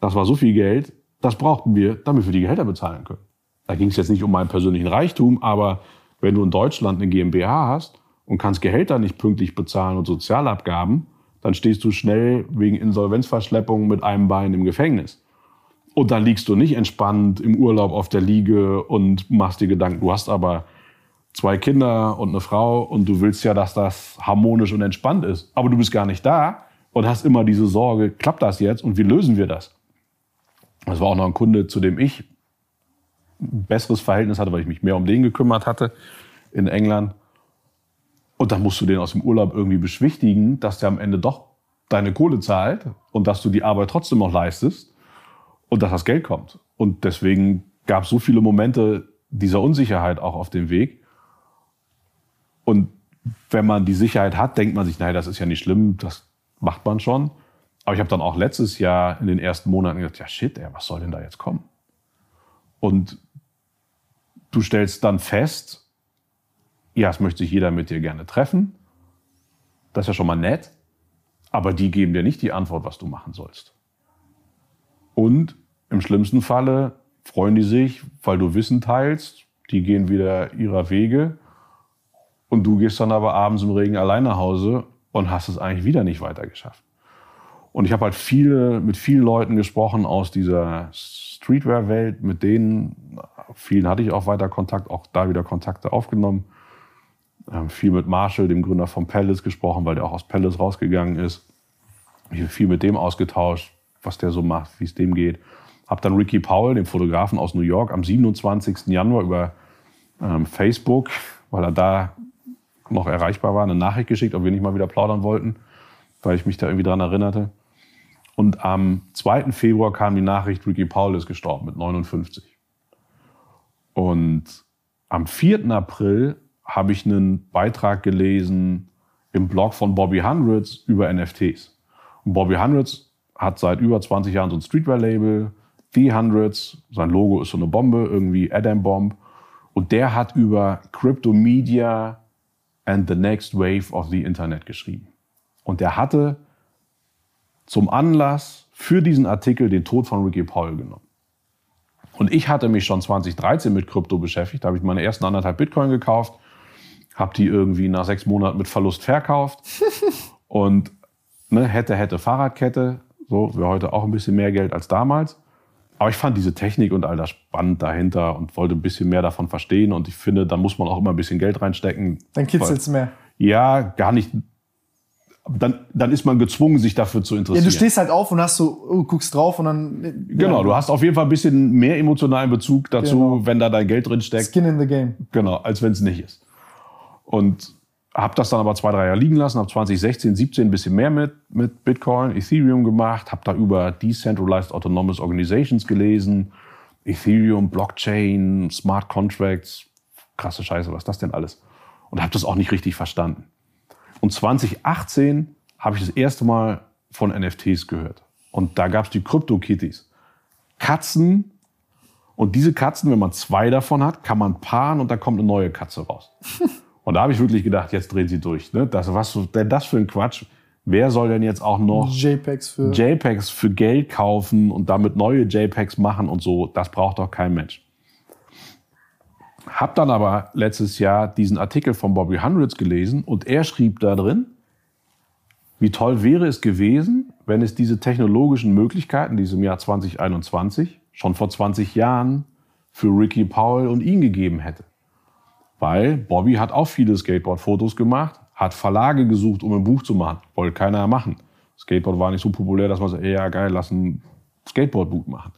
das war so viel Geld, das brauchten wir, damit wir die Gehälter bezahlen können. Da ging es jetzt nicht um meinen persönlichen Reichtum, aber wenn du in Deutschland eine GmbH hast und kannst Gehälter nicht pünktlich bezahlen und Sozialabgaben, dann stehst du schnell wegen Insolvenzverschleppung mit einem Bein im Gefängnis. Und dann liegst du nicht entspannt im Urlaub auf der Liege und machst dir Gedanken. Du hast aber zwei Kinder und eine Frau und du willst ja, dass das harmonisch und entspannt ist. Aber du bist gar nicht da und hast immer diese Sorge, klappt das jetzt und wie lösen wir das? Das war auch noch ein Kunde, zu dem ich ein besseres Verhältnis hatte, weil ich mich mehr um den gekümmert hatte in England. Und dann musst du den aus dem Urlaub irgendwie beschwichtigen, dass der am Ende doch deine Kohle zahlt und dass du die Arbeit trotzdem noch leistest und dass das Geld kommt. Und deswegen gab es so viele Momente dieser Unsicherheit auch auf dem Weg. Und wenn man die Sicherheit hat, denkt man sich, naja, das ist ja nicht schlimm, das macht man schon. Aber ich habe dann auch letztes Jahr in den ersten Monaten gedacht, ja shit, ey, was soll denn da jetzt kommen? Und du stellst dann fest, ja, es möchte sich jeder mit dir gerne treffen. Das ist ja schon mal nett. Aber die geben dir nicht die Antwort, was du machen sollst. Und im schlimmsten Falle freuen die sich, weil du Wissen teilst. Die gehen wieder ihrer Wege. Und du gehst dann aber abends im Regen allein nach Hause und hast es eigentlich wieder nicht weitergeschafft. Und ich habe halt viele, mit vielen Leuten gesprochen aus dieser Streetwear-Welt, mit denen, vielen hatte ich auch weiter Kontakt, auch da wieder Kontakte aufgenommen. Ähm, viel mit Marshall, dem Gründer von Palace, gesprochen, weil der auch aus Palace rausgegangen ist. Ich habe viel mit dem ausgetauscht, was der so macht, wie es dem geht. Habe dann Ricky Powell, den Fotografen aus New York, am 27. Januar über ähm, Facebook, weil er da noch erreichbar war, eine Nachricht geschickt, ob wir nicht mal wieder plaudern wollten, weil ich mich da irgendwie dran erinnerte. Und am 2. Februar kam die Nachricht, Ricky Powell ist gestorben mit 59. Und am 4. April habe ich einen Beitrag gelesen im Blog von Bobby Hundreds über NFTs. Und Bobby Hundreds hat seit über 20 Jahren so ein Streetwear-Label, The Hundreds, sein Logo ist so eine Bombe, irgendwie Adam Bomb. Und der hat über Crypto Media and the Next Wave of the Internet geschrieben. Und der hatte zum Anlass für diesen Artikel den Tod von Ricky Paul genommen. Und ich hatte mich schon 2013 mit Krypto beschäftigt. Da habe ich meine ersten anderthalb Bitcoin gekauft, habe die irgendwie nach sechs Monaten mit Verlust verkauft und ne, hätte, hätte Fahrradkette. So, wäre heute auch ein bisschen mehr Geld als damals. Aber ich fand diese Technik und all das spannend dahinter und wollte ein bisschen mehr davon verstehen. Und ich finde, da muss man auch immer ein bisschen Geld reinstecken. Dann kitzelt's mehr. Ja, gar nicht dann, dann ist man gezwungen, sich dafür zu interessieren. Ja, du stehst halt auf und hast so, oh, guckst drauf und dann. Genau, ja. du hast auf jeden Fall ein bisschen mehr emotionalen Bezug dazu, genau. wenn da dein Geld drin steckt. Skin in the game. Genau, als wenn es nicht ist. Und habe das dann aber zwei, drei Jahre liegen lassen, habe 2016, 17 ein bisschen mehr mit, mit Bitcoin, Ethereum gemacht, habe da über Decentralized Autonomous Organizations gelesen, Ethereum, Blockchain, Smart Contracts, krasse Scheiße, was ist das denn alles? Und habe das auch nicht richtig verstanden. Und 2018 habe ich das erste Mal von NFTs gehört. Und da gab es die Crypto-Kitties. Katzen. Und diese Katzen, wenn man zwei davon hat, kann man paaren und da kommt eine neue Katze raus. und da habe ich wirklich gedacht, jetzt drehen sie durch. Ne? Das, was denn das für ein Quatsch? Wer soll denn jetzt auch noch JPEGs für, JPEGs für Geld kaufen und damit neue JPEGs machen und so? Das braucht doch kein Mensch. Hab dann aber letztes Jahr diesen Artikel von Bobby Hundreds gelesen und er schrieb da drin, wie toll wäre es gewesen, wenn es diese technologischen Möglichkeiten, die es im Jahr 2021 schon vor 20 Jahren für Ricky Powell und ihn gegeben hätte. Weil Bobby hat auch viele Skateboard-Fotos gemacht, hat Verlage gesucht, um ein Buch zu machen. Wollte keiner machen. Skateboard war nicht so populär, dass man sagt, ja geil, lass ein Skateboard-Buch machen.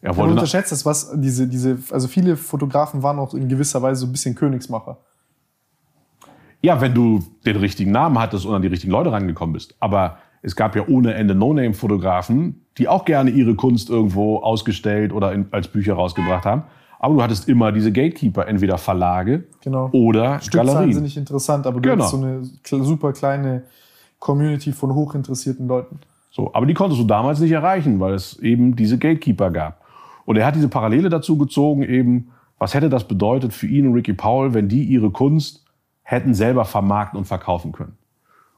Er wollte Man unterschätzt das, was diese, diese, also viele Fotografen waren auch in gewisser Weise so ein bisschen Königsmacher. Ja, wenn du den richtigen Namen hattest und an die richtigen Leute rangekommen bist. Aber es gab ja ohne Ende No-Name-Fotografen, die auch gerne ihre Kunst irgendwo ausgestellt oder in, als Bücher rausgebracht haben. Aber du hattest immer diese Gatekeeper, entweder Verlage genau. oder Stückzahlen Galerien. sind nicht interessant, aber du genau. hast so eine super kleine Community von hochinteressierten Leuten. So, aber die konntest du damals nicht erreichen, weil es eben diese Gatekeeper gab. Und er hat diese Parallele dazu gezogen, eben, was hätte das bedeutet für ihn und Ricky Powell, wenn die ihre Kunst hätten selber vermarkten und verkaufen können.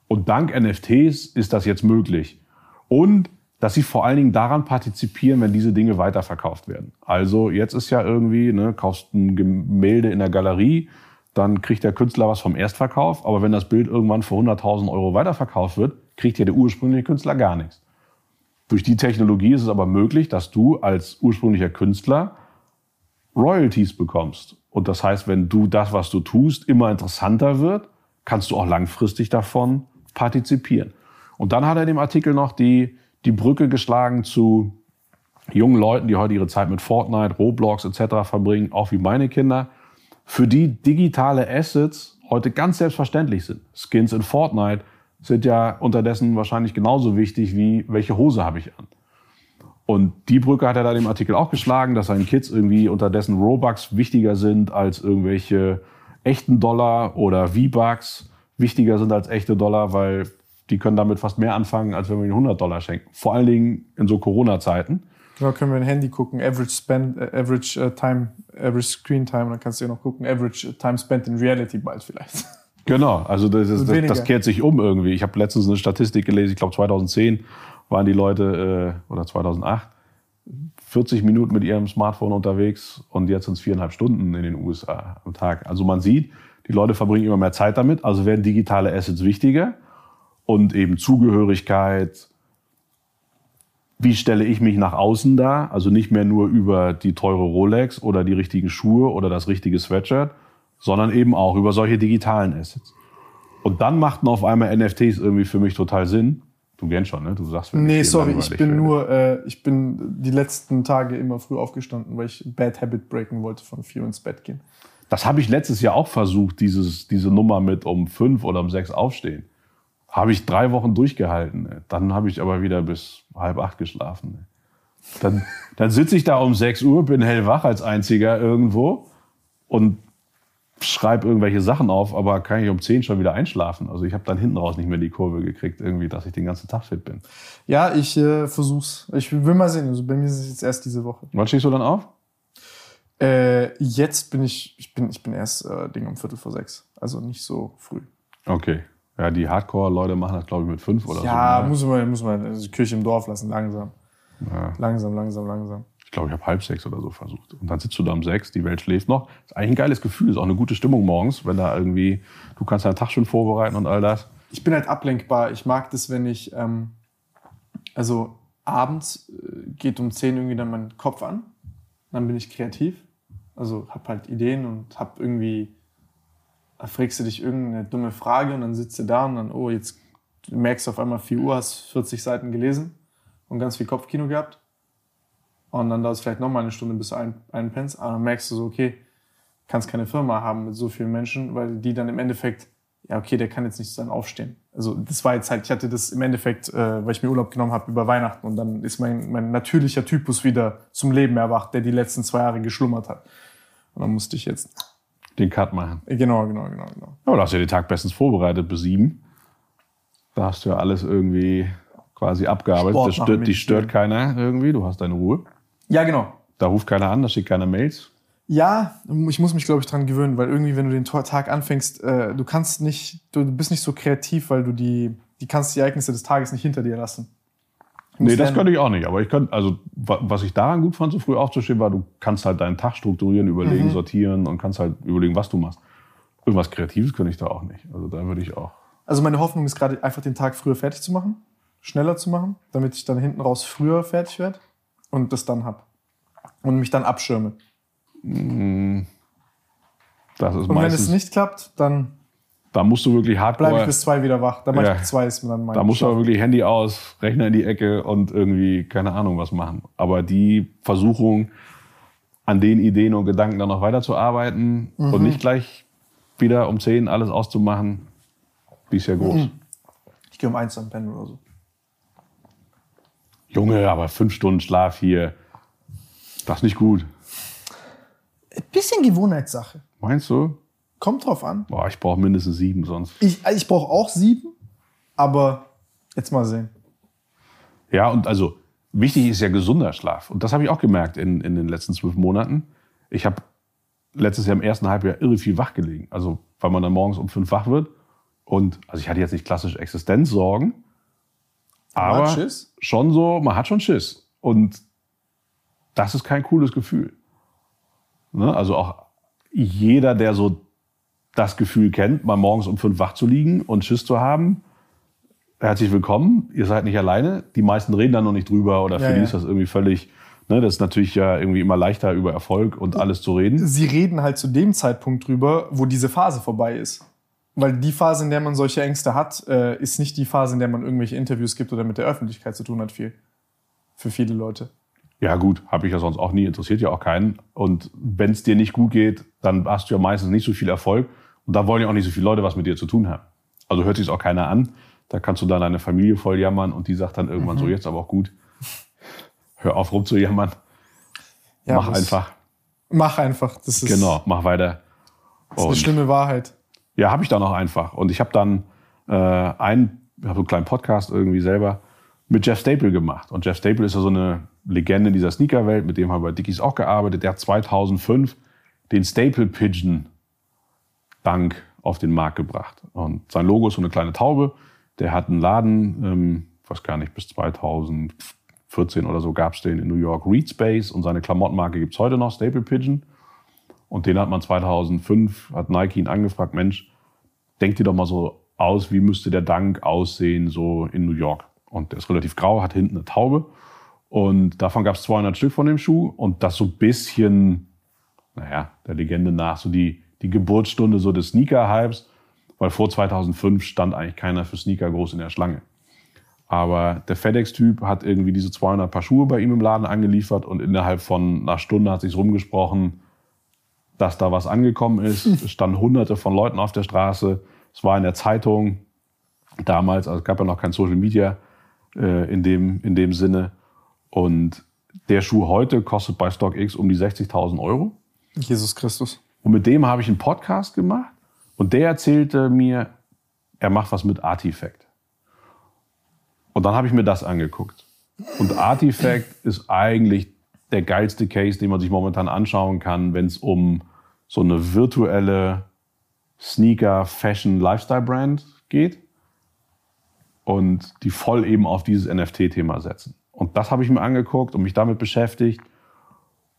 Und dank NFTs ist das jetzt möglich. Und dass sie vor allen Dingen daran partizipieren, wenn diese Dinge weiterverkauft werden. Also jetzt ist ja irgendwie, ne, kaufst ein Gemälde in der Galerie, dann kriegt der Künstler was vom Erstverkauf, aber wenn das Bild irgendwann für 100.000 Euro weiterverkauft wird, kriegt ja der ursprüngliche Künstler gar nichts. Durch die Technologie ist es aber möglich, dass du als ursprünglicher Künstler Royalties bekommst. Und das heißt, wenn du das, was du tust, immer interessanter wird, kannst du auch langfristig davon partizipieren. Und dann hat er in dem Artikel noch die, die Brücke geschlagen zu jungen Leuten, die heute ihre Zeit mit Fortnite, Roblox etc. verbringen, auch wie meine Kinder, für die digitale Assets heute ganz selbstverständlich sind. Skins in Fortnite sind ja unterdessen wahrscheinlich genauso wichtig wie welche Hose habe ich an. Und die Brücke hat er da im Artikel auch geschlagen, dass seinen Kids irgendwie unterdessen Robux wichtiger sind als irgendwelche echten Dollar oder V-Bucks. wichtiger sind als echte Dollar, weil die können damit fast mehr anfangen, als wenn wir ihnen 100 Dollar schenken. Vor allen Dingen in so Corona-Zeiten. Da können wir ein Handy gucken, Average Spend, äh, Average äh, Time, Average Screen Time, dann kannst du ja noch gucken, Average Time Spent in Reality bald vielleicht. Genau, also das, das, das, das kehrt sich um irgendwie. Ich habe letztens eine Statistik gelesen, ich glaube 2010 waren die Leute, äh, oder 2008, 40 Minuten mit ihrem Smartphone unterwegs und jetzt sind es viereinhalb Stunden in den USA am Tag. Also man sieht, die Leute verbringen immer mehr Zeit damit, also werden digitale Assets wichtiger und eben Zugehörigkeit, wie stelle ich mich nach außen dar, also nicht mehr nur über die teure Rolex oder die richtigen Schuhe oder das richtige Sweatshirt, sondern eben auch über solche digitalen Assets. Und dann machten auf einmal NFTs irgendwie für mich total Sinn. Du kennst schon, ne? Du sagst, wenn Nee, dir sorry, ich bin nur, äh, ich bin die letzten Tage immer früh aufgestanden, weil ich Bad Habit breaken wollte, von vier ins Bett gehen. Das habe ich letztes Jahr auch versucht, dieses, diese Nummer mit um fünf oder um sechs aufstehen. Habe ich drei Wochen durchgehalten. Dann habe ich aber wieder bis halb acht geschlafen. Dann, dann sitze ich da um 6 Uhr, bin hellwach als Einziger irgendwo und schreibe irgendwelche Sachen auf, aber kann ich um 10 schon wieder einschlafen. Also ich habe dann hinten raus nicht mehr die Kurve gekriegt, irgendwie, dass ich den ganzen Tag fit bin. Ja, ich äh, versuch's. Ich will mal sehen. Also bei mir ist es jetzt erst diese Woche. Wann stehst du dann auf? Äh, jetzt bin ich, ich bin, ich bin erst äh, Ding um Viertel vor sechs. Also nicht so früh. Okay. Ja, die Hardcore-Leute machen das, glaube ich, mit fünf oder ja, so. ne? muss man, muss man also die Kirche im Dorf lassen, langsam. Ja. Langsam, langsam, langsam. Ich glaube, ich habe halb sechs oder so versucht. Und dann sitzt du da um sechs, die Welt schläft noch. Ist eigentlich ein geiles Gefühl, ist auch eine gute Stimmung morgens, wenn da irgendwie, du kannst deinen Tag schon vorbereiten und all das. Ich bin halt ablenkbar. Ich mag das, wenn ich, ähm, also abends äh, geht um 10 irgendwie dann mein Kopf an. Dann bin ich kreativ. Also hab halt Ideen und hab irgendwie, fragst du dich irgendeine dumme Frage und dann sitzt du da und dann, oh, jetzt merkst du auf einmal 4 Uhr, hast 40 Seiten gelesen und ganz viel Kopfkino gehabt. Und dann dauert es vielleicht nochmal eine Stunde, bis du ein, einpennst. Aber dann merkst du so, okay, kannst keine Firma haben mit so vielen Menschen, weil die dann im Endeffekt, ja, okay, der kann jetzt nicht dann aufstehen. Also das war jetzt halt, ich hatte das im Endeffekt, äh, weil ich mir Urlaub genommen habe über Weihnachten und dann ist mein, mein natürlicher Typus wieder zum Leben erwacht, der die letzten zwei Jahre geschlummert hat. Und dann musste ich jetzt, Den Cut machen. genau, genau, genau, genau. Aber du hast ja den Tag bestens vorbereitet bis sieben. Da hast du ja alles irgendwie quasi abgearbeitet. Sport Das stört, dich stört keiner irgendwie. Du hast deine Ruhe. Ja, genau. Da ruft keiner an, da schickt keiner Mails. Ja, ich muss mich, glaube ich, dran gewöhnen, weil irgendwie, wenn du den Tag anfängst, äh, du kannst nicht, du bist nicht so kreativ, weil du die, die kannst die Ereignisse des Tages nicht hinter dir lassen. Nee, das könnte ich auch nicht. Aber ich könnte, also wa- was ich daran gut fand, so früh aufzustehen, war, du kannst halt deinen Tag strukturieren, überlegen, Mhm. sortieren und kannst halt überlegen, was du machst. Irgendwas Kreatives könnte ich da auch nicht. Also da würde ich auch. Also meine Hoffnung ist gerade einfach den Tag früher fertig zu machen, schneller zu machen, damit ich dann hinten raus früher fertig werde und das dann hab. Und mich dann abschirme. Das ist Und wenn es nicht klappt, dann da musst du wirklich bleibe hardcore. ich bis zwei wieder wach. Dann mache Ja. ich bis zwei ist mir dann mein Da musst du aber wirklich Handy aus, Rechner in die Ecke und irgendwie, keine Ahnung, was machen. Aber die Versuchung, an den Ideen und Gedanken dann noch weiterzuarbeiten Mhm. und nicht gleich wieder um 10 alles auszumachen, die ist ja groß. Mhm. Ich gehe um eins am Pennen oder so. Junge, aber fünf Stunden Schlaf hier, das ist nicht gut. Bisschen Gewohnheitssache. Meinst du? Kommt drauf an. Boah, ich brauche mindestens sieben sonst. Ich, also ich brauche auch sieben, aber jetzt mal sehen. Ja, und also wichtig ist ja gesunder Schlaf. Und das habe ich auch gemerkt in, in den letzten zwölf Monaten. Ich habe letztes Jahr im ersten Halbjahr irre viel wach gelegen. Also, weil man dann morgens um fünf wach wird. Und also ich hatte jetzt nicht klassisch Existenzsorgen, aber Schiss? schon so, man hat schon Schiss. Und das ist kein cooles Gefühl. Ne? Also auch jeder, der so das Gefühl kennt, mal morgens um fünf wach zu liegen und Schiss zu haben, herzlich willkommen. Ihr seid nicht alleine. Die meisten reden da noch nicht drüber oder Ja, für die ja. ist das irgendwie völlig, ne, das ist natürlich ja irgendwie immer leichter über Erfolg und alles zu reden. Sie reden halt zu dem Zeitpunkt drüber, wo diese Phase vorbei ist. Weil die Phase, in der man solche Ängste hat, äh, ist nicht die Phase, in der man irgendwelche Interviews gibt oder mit der Öffentlichkeit zu tun hat, viel. Für viele Leute. Ja gut, habe ich ja sonst auch nie, interessiert ja auch keinen. Und wenn es dir nicht gut geht, dann hast du ja meistens nicht so viel Erfolg. Und da wollen ja auch nicht so viele Leute was mit dir zu tun haben. Also hört sich auch keiner an. Da kannst du dann deine Familie voll jammern und die sagt dann irgendwann Mhm. so, jetzt aber auch gut. Hör auf rumzujammern. Ja, mach einfach. Mach einfach. Das ist, Genau, mach weiter. das ist eine schlimme Wahrheit. Ja, habe ich dann auch einfach. Und ich habe dann äh, einen, ich habe so einen kleinen Podcast irgendwie selber mit Jeff Staple gemacht. Und Jeff Staple ist ja so eine Legende in dieser Sneakerwelt, mit dem haben wir bei Dickies auch gearbeitet. Der hat 2005 den Staple Pigeon Dank auf den Markt gebracht. Und sein Logo ist so eine kleine Taube. Der hat einen Laden, ähm, weiß gar nicht, bis 2014 oder so gab es den in New York, Read Space. Und seine Klamottenmarke gibt es heute noch, Staple Pigeon. Und den hat man 2005, hat Nike ihn angefragt, Mensch, denk dir doch mal so aus, wie müsste der Dank aussehen, so in New York. Und der ist relativ grau, hat hinten eine Taube. Und davon gab es 200 Stück von dem Schuh. Und das so ein bisschen, naja, der Legende nach, so die, die Geburtsstunde so des Sneaker-Hypes. Weil vor 2005 stand eigentlich keiner für Sneaker groß in der Schlange. Aber der FedEx-Typ hat irgendwie diese 200 Paar Schuhe bei ihm im Laden angeliefert und innerhalb von einer Stunde hat sich rumgesprochen, dass da was angekommen ist. Es standen hunderte von Leuten auf der Straße. Es war in der Zeitung damals, also es gab ja noch kein Social Media äh, in, dem, in dem Sinne. Und der Schuh heute kostet bei StockX um die 60.000 Euro. Jesus Christus. Und mit dem habe ich einen Podcast gemacht und der erzählte mir, er macht was mit Artifact. Und dann habe ich mir das angeguckt. Und Artifact ist eigentlich der geilste Case, den man sich momentan anschauen kann, wenn es um so eine virtuelle Sneaker, Fashion, Lifestyle-Brand geht und die voll eben auf dieses NFT-Thema setzen. Und das habe ich mir angeguckt und mich damit beschäftigt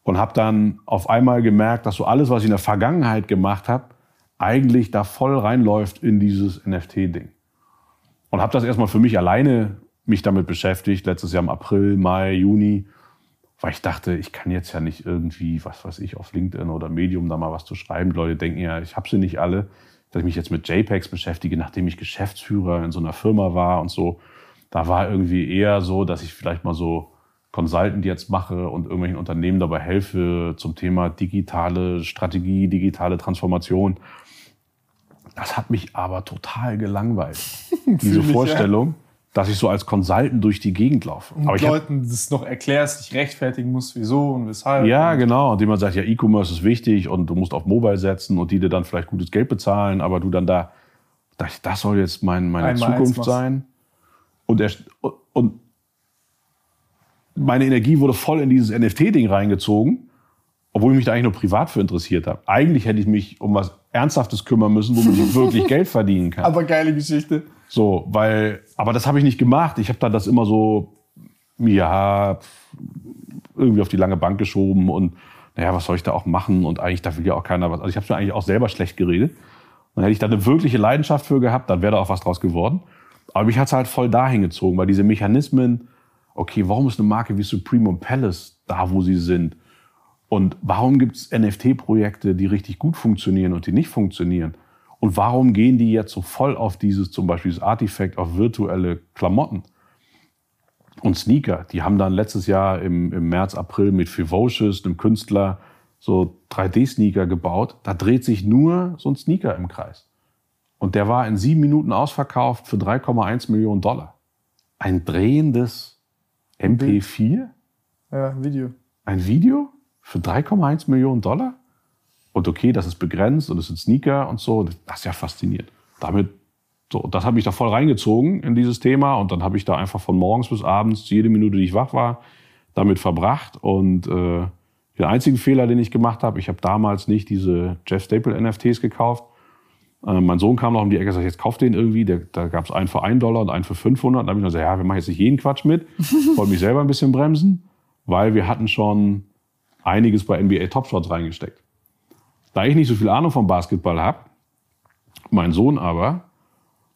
und habe dann auf einmal gemerkt, dass so alles, was ich in der Vergangenheit gemacht habe, eigentlich da voll reinläuft in dieses NFT-Ding. Und habe das erstmal für mich alleine mich damit beschäftigt, letztes Jahr im April, Mai, Juni, weil ich dachte, ich kann jetzt ja nicht irgendwie, was weiß ich, auf LinkedIn oder Medium da mal was zu schreiben. Die Leute denken ja, ich habe sie nicht alle, dass ich mich jetzt mit JPEGs beschäftige, nachdem ich Geschäftsführer in so einer Firma war und so. Da war irgendwie eher so, dass ich vielleicht mal so Consultant jetzt mache und irgendwelchen Unternehmen dabei helfe zum Thema digitale Strategie, digitale Transformation. Das hat mich aber total gelangweilt, diese Vorstellung, dass ich so als Consultant durch die Gegend laufe. Und aber Leuten das noch erklärst, dich rechtfertigen musst, wieso und weshalb. ja, und genau. Und jemand sagt, ja, E-Commerce ist wichtig und du musst auf Mobile setzen und die dir dann vielleicht gutes Geld bezahlen, aber du dann da, das soll jetzt mein, meine Einmal Zukunft sein. Und, er, und meine Energie wurde voll in dieses NFT-Ding reingezogen, obwohl ich mich da eigentlich nur privat für interessiert habe. Eigentlich hätte ich mich um was Ernsthaftes kümmern müssen, womit ich wirklich Geld verdienen kann. Aber geile Geschichte. So, weil, aber das habe ich nicht gemacht. Ich habe dann das immer so, ja, irgendwie auf die lange Bank geschoben und naja, was soll ich da auch machen? Und eigentlich, da will ja auch keiner was. Also ich habe mir eigentlich auch selber schlecht geredet. Und hätte ich da eine wirkliche Leidenschaft für gehabt, dann wäre da auch was draus geworden. Aber mich hat's halt voll dahin gezogen, weil diese Mechanismen, okay, warum ist eine Marke wie Supreme und Palace da, wo sie sind? Und warum gibt's NFT-Projekte, die richtig gut funktionieren und die nicht funktionieren? Und warum gehen die jetzt so voll auf dieses, zum Beispiel das Artifact, auf virtuelle Klamotten? Und Sneaker, die haben dann letztes Jahr im, im März, April mit Fivocious, einem Künstler, so 3D-Sneaker gebaut. Da dreht sich nur so ein Sneaker im Kreis. Und der war in sieben Minuten ausverkauft für 3,1 Millionen Dollar. Ein drehendes MP4? Ja, Video. Ein Video für 3,1 Millionen Dollar? Und okay, das ist begrenzt und es sind Sneaker und so. Das ist ja faszinierend. Damit, so, das habe ich da voll reingezogen in dieses Thema und dann habe ich da einfach von morgens bis abends, jede Minute, die ich wach war, damit verbracht. Und äh, den einzigen Fehler, den ich gemacht habe, ich habe damals nicht diese Jeff Staple NFTs gekauft. Äh, mein Sohn kam noch um die Ecke und sagte, jetzt kauf den irgendwie. Der, da gab es einen für 1 Dollar und einen für 500. Und dann habe ich gesagt, ja, wir machen jetzt nicht jeden Quatsch mit. Wollte mich selber ein bisschen bremsen, weil wir hatten schon einiges bei NBA Top Shots reingesteckt. Da ich nicht so viel Ahnung vom Basketball habe, mein Sohn aber,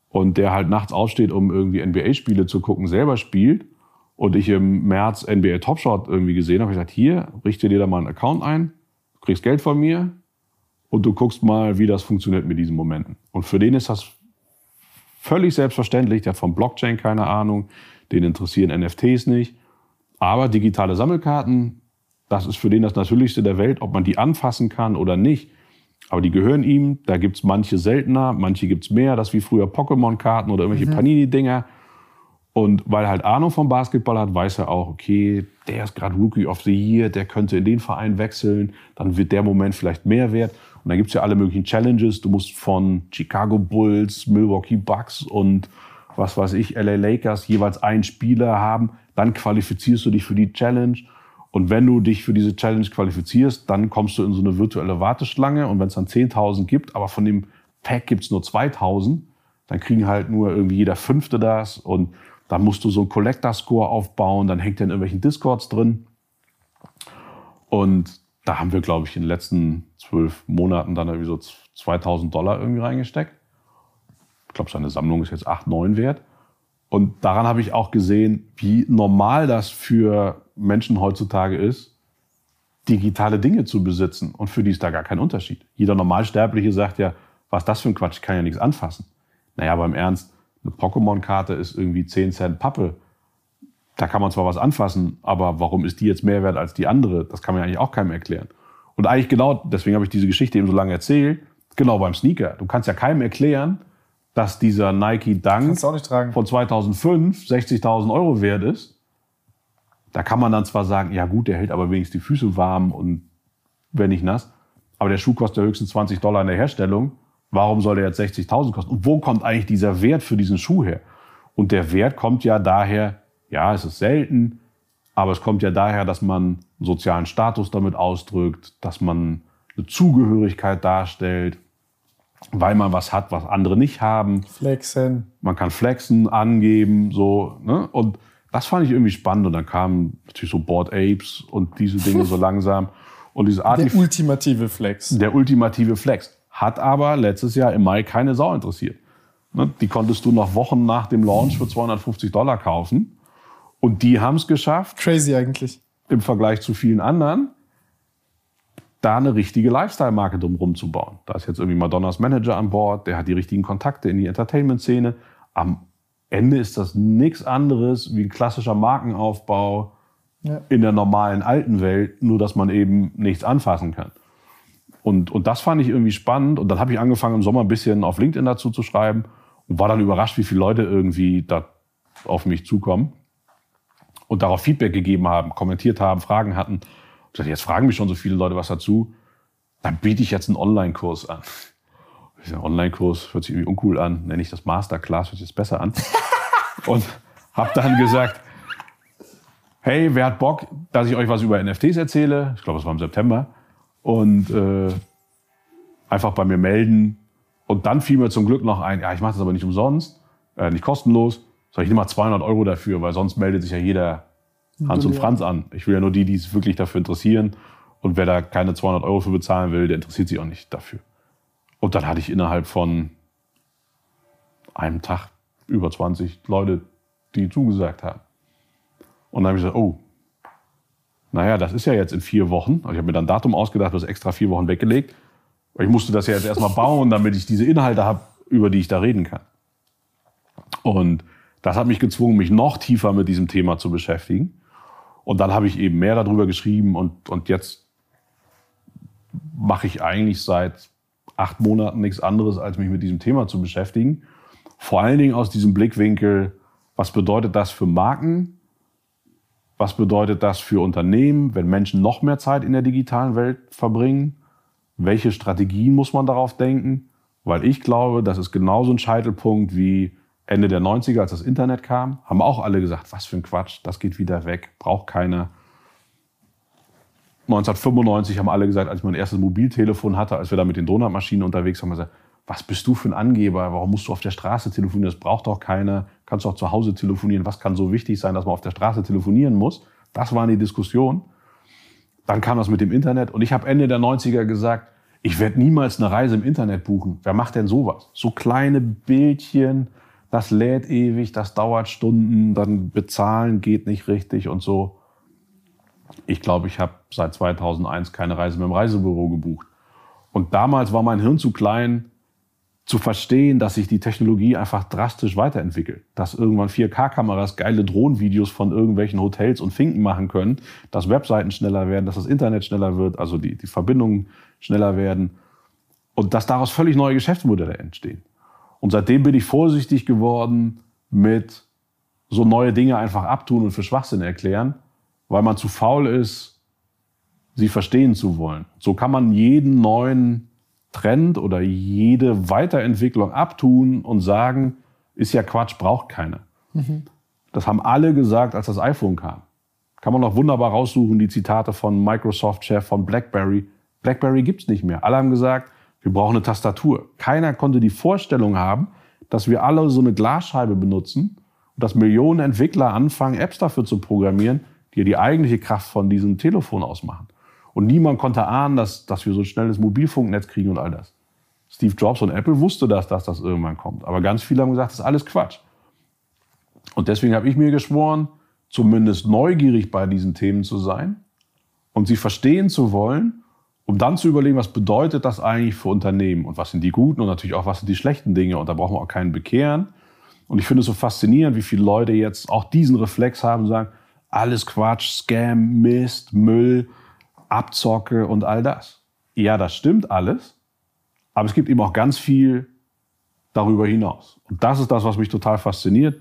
und der halt nachts aufsteht, um irgendwie NBA-Spiele zu gucken, selber spielt, und ich im März NBA Top Shot irgendwie gesehen habe, habe ich gesagt, hier, richte dir da mal einen Account ein, du kriegst Geld von mir und du guckst mal, wie das funktioniert mit diesen Momenten. Und für den ist das völlig selbstverständlich, der hat von Blockchain keine Ahnung, den interessieren NFTs nicht, aber digitale Sammelkarten, das ist für den das Natürlichste der Welt, ob man die anfassen kann oder nicht. Aber die gehören ihm. Da gibt's manche seltener, manche gibt's mehr. Das wie früher Pokémon-Karten oder irgendwelche Panini-Dinger. Und weil er halt Ahnung vom Basketball hat, weiß er auch, okay, der ist gerade Rookie of the Year, der könnte in den Verein wechseln, dann wird der Moment vielleicht mehr wert. Und dann gibt's ja alle möglichen Challenges. Du musst von Chicago Bulls, Milwaukee Bucks und was weiß ich, LA Lakers jeweils einen Spieler haben. Dann qualifizierst du dich für die Challenge. Und wenn du dich für diese Challenge qualifizierst, dann kommst du in so eine virtuelle Warteschlange. Und wenn es dann 10.000 gibt, aber von dem Pack gibt's nur 2.000, dann kriegen halt nur irgendwie jeder Fünfte das. Und dann musst du so einen Collector-Score aufbauen, dann hängt der in irgendwelchen Discords drin. Und da haben wir, glaube ich, in den letzten zwölf Monaten dann irgendwie so 2000 Dollar irgendwie reingesteckt. Ich glaube, seine Sammlung ist jetzt 8, 9 wert. Und daran habe ich auch gesehen, wie normal das für Menschen heutzutage ist, digitale Dinge zu besitzen. Und für die ist da gar kein Unterschied. Jeder Normalsterbliche sagt ja, was das für ein Quatsch, ich kann ja nichts anfassen. Naja, beim Ernst, eine Pokémon-Karte ist irgendwie 10 Cent Pappe. Da kann man zwar was anfassen, aber warum ist die jetzt mehr wert als die andere? Das kann man ja eigentlich auch keinem erklären. Und eigentlich genau, deswegen habe ich diese Geschichte eben so lange erzählt, genau beim Sneaker. Du kannst ja keinem erklären, dass dieser Nike Dunk von 2005 60.000 Euro wert ist. Da kann man dann zwar sagen, ja gut, der hält aber wenigstens die Füße warm und wenn nicht nass. Aber der Schuh kostet ja höchstens 20 Dollar in der Herstellung. Warum soll der jetzt 60.000 kosten? Und wo kommt eigentlich dieser Wert für diesen Schuh her? Und der Wert kommt ja daher, ja, es ist selten, aber es kommt ja daher, dass man einen sozialen Status damit ausdrückt, dass man eine Zugehörigkeit darstellt, weil man was hat, was andere nicht haben. Flexen. Man kann flexen, angeben, so. Ne? Und das fand ich irgendwie spannend. Und dann kamen natürlich so Board Apes und diese Dinge so langsam. Und diese Art. Der ultimative Flex. Der ultimative Flex. Hat aber letztes Jahr im Mai keine Sau interessiert. Ne? Die konntest du noch Wochen nach dem Launch für 250 Dollar kaufen. Und die haben es geschafft. Crazy eigentlich. Im Vergleich zu vielen anderen, da eine richtige Lifestyle-Marke drumherum zu bauen. Da ist jetzt irgendwie Madonnas Manager an Bord, der hat die richtigen Kontakte in die Entertainment-Szene. Am Ende ist das nichts anderes wie ein klassischer Markenaufbau ja. in der normalen alten Welt, nur dass man eben nichts anfassen kann. Und, und das fand ich irgendwie spannend. Und dann habe ich angefangen, im Sommer ein bisschen auf LinkedIn dazu zu schreiben und war dann überrascht, wie viele Leute irgendwie da auf mich zukommen und darauf Feedback gegeben haben, kommentiert haben, Fragen hatten. Und ich dachte, jetzt fragen mich schon so viele Leute was dazu. Dann biete ich jetzt einen Online-Kurs an. Online-Kurs hört sich irgendwie uncool an, nenne ich das Masterclass, hört sich jetzt besser an. und habe dann gesagt, hey, wer hat Bock, dass ich euch was über NFTs erzähle? Ich glaube, es war im September und äh, einfach bei mir melden. Und dann fiel mir zum Glück noch ein, ja, ich mache das aber nicht umsonst, äh, nicht kostenlos, sondern ich nehme mal 200 Euro dafür, weil sonst meldet sich ja jeder Hans und Franz an. Ich will ja nur die, die es wirklich dafür interessieren. Und wer da keine 200 Euro für bezahlen will, der interessiert sich auch nicht dafür. Und dann hatte ich innerhalb von einem Tag über 20 Leute, die zugesagt haben. Und dann habe ich gesagt, oh, naja, das ist ja jetzt in vier Wochen. Also ich habe mir dann ein Datum ausgedacht, das extra vier Wochen weggelegt. Ich musste das ja jetzt erstmal bauen, damit ich diese Inhalte habe, über die ich da reden kann. Und das hat mich gezwungen, mich noch tiefer mit diesem Thema zu beschäftigen. Und dann habe ich eben mehr darüber geschrieben und, und jetzt mache ich eigentlich seit acht Monaten nichts anderes, als mich mit diesem Thema zu beschäftigen. Vor allen Dingen aus diesem Blickwinkel, was bedeutet das für Marken? Was bedeutet das für Unternehmen, wenn Menschen noch mehr Zeit in der digitalen Welt verbringen? Welche Strategien muss man darauf denken? Weil ich glaube, das ist genauso ein Scheitelpunkt wie Ende der 90er, als das Internet kam. Haben auch alle gesagt, was für ein Quatsch, das geht wieder weg, braucht keiner. 1995 haben alle gesagt, als ich mein erstes Mobiltelefon hatte, als wir da mit den Donutmaschinen unterwegs waren, haben wir gesagt, was bist du für ein Angeber? Warum musst du auf der Straße telefonieren? Das braucht doch keiner. Kannst du auch zu Hause telefonieren. Was kann so wichtig sein, dass man auf der Straße telefonieren muss? Das waren die Diskussionen. Dann kam das mit dem Internet und ich habe Ende der 90er gesagt, ich werde niemals eine Reise im Internet buchen. Wer macht denn sowas? So kleine Bildchen, das lädt ewig, das dauert Stunden, dann bezahlen geht nicht richtig und so. Ich glaube, ich habe seit 2001 keine Reise mehr im Reisebüro gebucht. Und damals war mein Hirn zu klein, zu verstehen, dass sich die Technologie einfach drastisch weiterentwickelt. Dass irgendwann 4K-Kameras geile Drohnenvideos von irgendwelchen Hotels und Finken machen können, dass Webseiten schneller werden, dass das Internet schneller wird, also die, die Verbindungen schneller werden und dass daraus völlig neue Geschäftsmodelle entstehen. Und seitdem bin ich vorsichtig geworden mit so neue Dinge einfach abtun und für Schwachsinn erklären, weil man zu faul ist, sie verstehen zu wollen. So kann man jeden neuen Trend oder jede Weiterentwicklung abtun und sagen, ist ja Quatsch, braucht keiner. Mhm. Das haben alle gesagt, als das iPhone kam. Kann man noch wunderbar raussuchen, die Zitate von Microsoft-Chef, von BlackBerry. BlackBerry gibt's nicht mehr. Alle haben gesagt, wir brauchen eine Tastatur. Keiner konnte die Vorstellung haben, dass wir alle so eine Glasscheibe benutzen und dass Millionen Entwickler anfangen, Apps dafür zu programmieren, die ja die eigentliche Kraft von diesem Telefon ausmachen. Und niemand konnte ahnen, dass, dass wir so ein schnelles Mobilfunknetz kriegen und all das. Steve Jobs und Apple wusste das, dass das irgendwann kommt. Aber ganz viele haben gesagt, das ist alles Quatsch. Und deswegen habe ich mir geschworen, zumindest neugierig bei diesen Themen zu sein und sie verstehen zu wollen, um dann zu überlegen, was bedeutet das eigentlich für Unternehmen und was sind die guten und natürlich auch was sind die schlechten Dinge. Und da brauchen wir auch keinen bekehren. Und ich finde es so faszinierend, wie viele Leute jetzt auch diesen Reflex haben und sagen, alles Quatsch, Scam, Mist, Müll, Abzocke und all das. Ja, das stimmt alles. Aber es gibt eben auch ganz viel darüber hinaus. Und das ist das, was mich total fasziniert,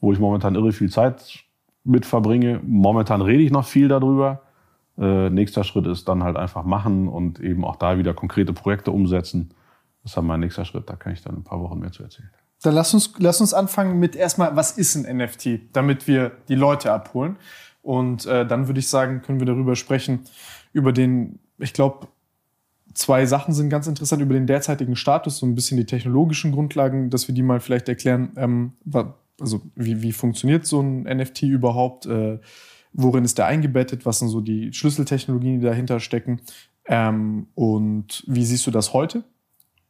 wo ich momentan irre viel Zeit mit verbringe. Momentan rede ich noch viel darüber. Äh, nächster Schritt ist dann halt einfach machen und eben auch da wieder konkrete Projekte umsetzen. Das ist mein nächster Schritt. Da kann ich dann ein paar Wochen mehr zu erzählen. Dann lass uns, lass uns anfangen mit erstmal, was ist ein NFT, damit wir die Leute abholen. Und äh, dann würde ich sagen, können wir darüber sprechen, über den, ich glaube, zwei Sachen sind ganz interessant, über den derzeitigen Status, so ein bisschen die technologischen Grundlagen, dass wir die mal vielleicht erklären, ähm, also wie, wie funktioniert so ein NFT überhaupt, äh, worin ist der eingebettet, was sind so die Schlüsseltechnologien, die dahinter stecken ähm, und wie siehst du das heute?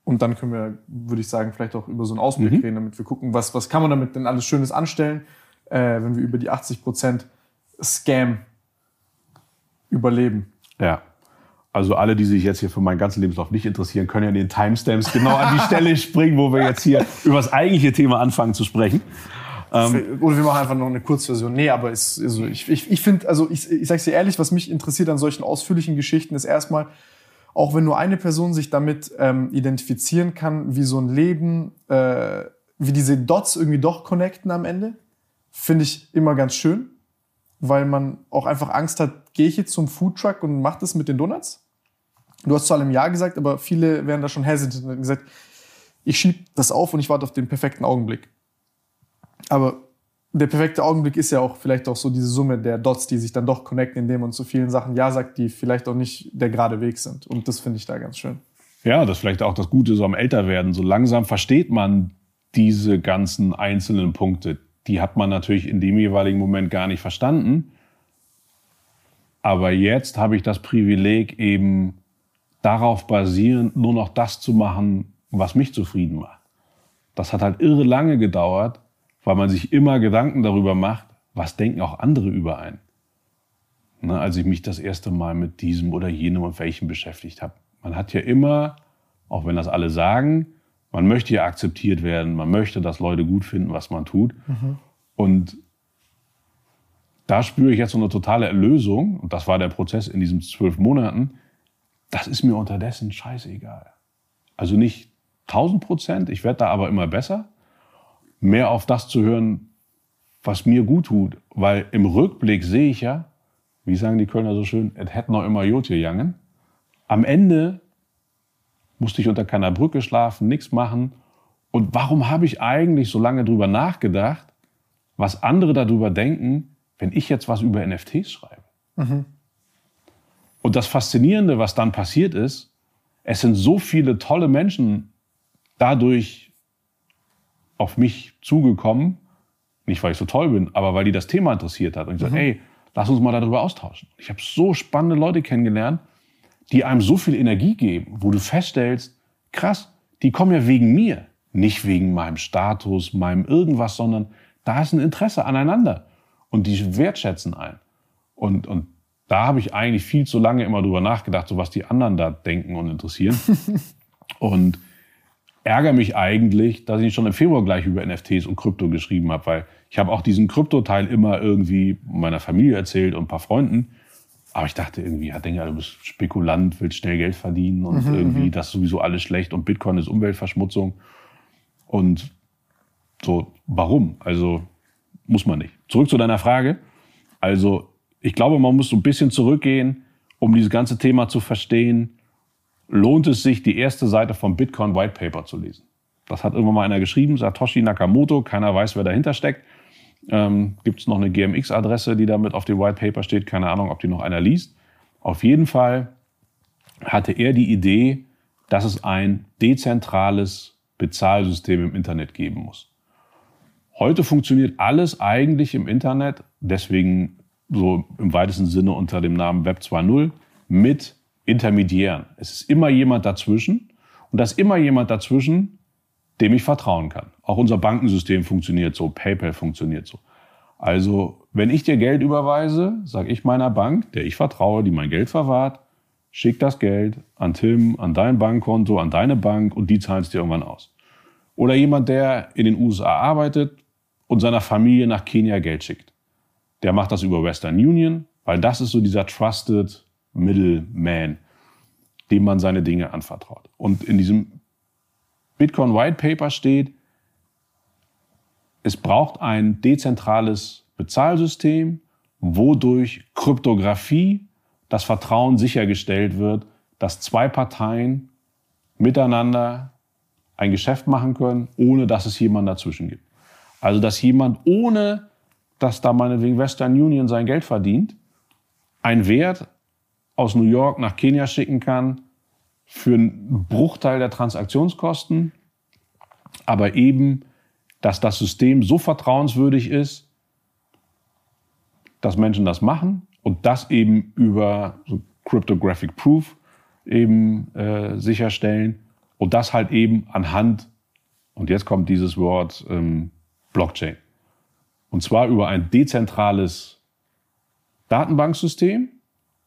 Und dann können wir, würde ich sagen, vielleicht auch über so einen Ausblick mhm. reden, damit wir gucken, was, was kann man damit denn alles Schönes anstellen, äh, wenn wir über die 80% Scam überleben. Ja. Also alle, die sich jetzt hier für meinen ganzen Lebenslauf nicht interessieren, können ja in den Timestamps genau an die Stelle springen, wo wir jetzt hier über das eigentliche Thema anfangen zu sprechen. Ähm, Oder wir machen einfach noch eine Kurzversion. Nee, aber es, also ich, ich, ich finde, also ich, ich sage dir ehrlich, was mich interessiert an solchen ausführlichen Geschichten ist erstmal, auch wenn nur eine Person sich damit ähm, identifizieren kann, wie so ein Leben, äh, wie diese Dots irgendwie doch connecten am Ende, finde ich immer ganz schön weil man auch einfach Angst hat, gehe ich jetzt zum Foodtruck und mache das mit den Donuts? Du hast zu allem Ja gesagt, aber viele werden da schon hesitant und gesagt, ich schiebe das auf und ich warte auf den perfekten Augenblick. Aber der perfekte Augenblick ist ja auch vielleicht auch so diese Summe der Dots, die sich dann doch connecten, indem man zu vielen Sachen Ja sagt, die vielleicht auch nicht der gerade Weg sind. Und das finde ich da ganz schön. Ja, das ist vielleicht auch das Gute so am Älterwerden. So langsam versteht man diese ganzen einzelnen Punkte, die hat man natürlich in dem jeweiligen Moment gar nicht verstanden. Aber jetzt habe ich das Privileg, eben darauf basierend nur noch das zu machen, was mich zufrieden macht. Das hat halt irre lange gedauert, weil man sich immer Gedanken darüber macht, was denken auch andere über einen. Ne, als ich mich das erste Mal mit diesem oder jenem und welchem beschäftigt habe. Man hat ja immer, auch wenn das alle sagen, man möchte ja akzeptiert werden, man möchte, dass Leute gut finden, was man tut. Mhm. Und da spüre ich jetzt so eine totale Erlösung. Und das war der Prozess in diesen zwölf Monaten. Das ist mir unterdessen scheißegal. Also nicht 1000 Prozent, ich werde da aber immer besser. Mehr auf das zu hören, was mir gut tut. Weil im Rückblick sehe ich ja, wie sagen die Kölner so schön, es hätte noch immer Jod gegangen. Am Ende musste ich unter keiner Brücke schlafen, nichts machen. Und warum habe ich eigentlich so lange drüber nachgedacht, was andere darüber denken, wenn ich jetzt was über NFTs schreibe? Mhm. Und das Faszinierende, was dann passiert ist, es sind so viele tolle Menschen dadurch auf mich zugekommen, nicht weil ich so toll bin, aber weil die das Thema interessiert hat. Und ich mhm. sage, ey, lass uns mal darüber austauschen. Ich habe so spannende Leute kennengelernt, die einem so viel Energie geben, wo du feststellst, krass, die kommen ja wegen mir, nicht wegen meinem Status, meinem irgendwas, sondern da ist ein Interesse aneinander und die wertschätzen ein. Und, und da habe ich eigentlich viel zu lange immer drüber nachgedacht, so was die anderen da denken und interessieren. und ärgere mich eigentlich, dass ich schon im Februar gleich über NFTs und Krypto geschrieben habe, weil ich habe auch diesen Krypto-Teil immer irgendwie meiner Familie erzählt und ein paar Freunden. Aber ich dachte irgendwie, ja, denke, du bist Spekulant, willst schnell Geld verdienen und mhm, irgendwie mhm. das ist sowieso alles schlecht und Bitcoin ist Umweltverschmutzung. Und so, warum? Also muss man nicht. Zurück zu deiner Frage. Also ich glaube, man muss so ein bisschen zurückgehen, um dieses ganze Thema zu verstehen. Lohnt es sich, die erste Seite vom Bitcoin White Paper zu lesen? Das hat irgendwann mal einer geschrieben, Satoshi Nakamoto. Keiner weiß, wer dahinter steckt. Ähm, Gibt es noch eine GMX-Adresse, die damit auf dem White Paper steht? Keine Ahnung, ob die noch einer liest. Auf jeden Fall hatte er die Idee, dass es ein dezentrales Bezahlsystem im Internet geben muss. Heute funktioniert alles eigentlich im Internet, deswegen so im weitesten Sinne unter dem Namen Web 2.0 mit Intermediären. Es ist immer jemand dazwischen und das immer jemand dazwischen, dem ich vertrauen kann. Auch unser Bankensystem funktioniert so, PayPal funktioniert so. Also, wenn ich dir Geld überweise, sage ich meiner Bank, der ich vertraue, die mein Geld verwahrt, schick das Geld an Tim, an dein Bankkonto, an deine Bank und die zahlen es dir irgendwann aus. Oder jemand, der in den USA arbeitet und seiner Familie nach Kenia Geld schickt. Der macht das über Western Union, weil das ist so dieser Trusted Middleman, dem man seine Dinge anvertraut. Und in diesem Bitcoin White Paper steht, es braucht ein dezentrales Bezahlsystem, wodurch Kryptographie das Vertrauen sichergestellt wird, dass zwei Parteien miteinander ein Geschäft machen können, ohne dass es jemand dazwischen gibt. Also dass jemand, ohne dass da meinetwegen Western Union sein Geld verdient, ein Wert aus New York nach Kenia schicken kann für einen Bruchteil der Transaktionskosten, aber eben, dass das System so vertrauenswürdig ist, dass Menschen das machen und das eben über so Cryptographic Proof eben äh, sicherstellen und das halt eben anhand, und jetzt kommt dieses Wort ähm, Blockchain. Und zwar über ein dezentrales Datenbanksystem,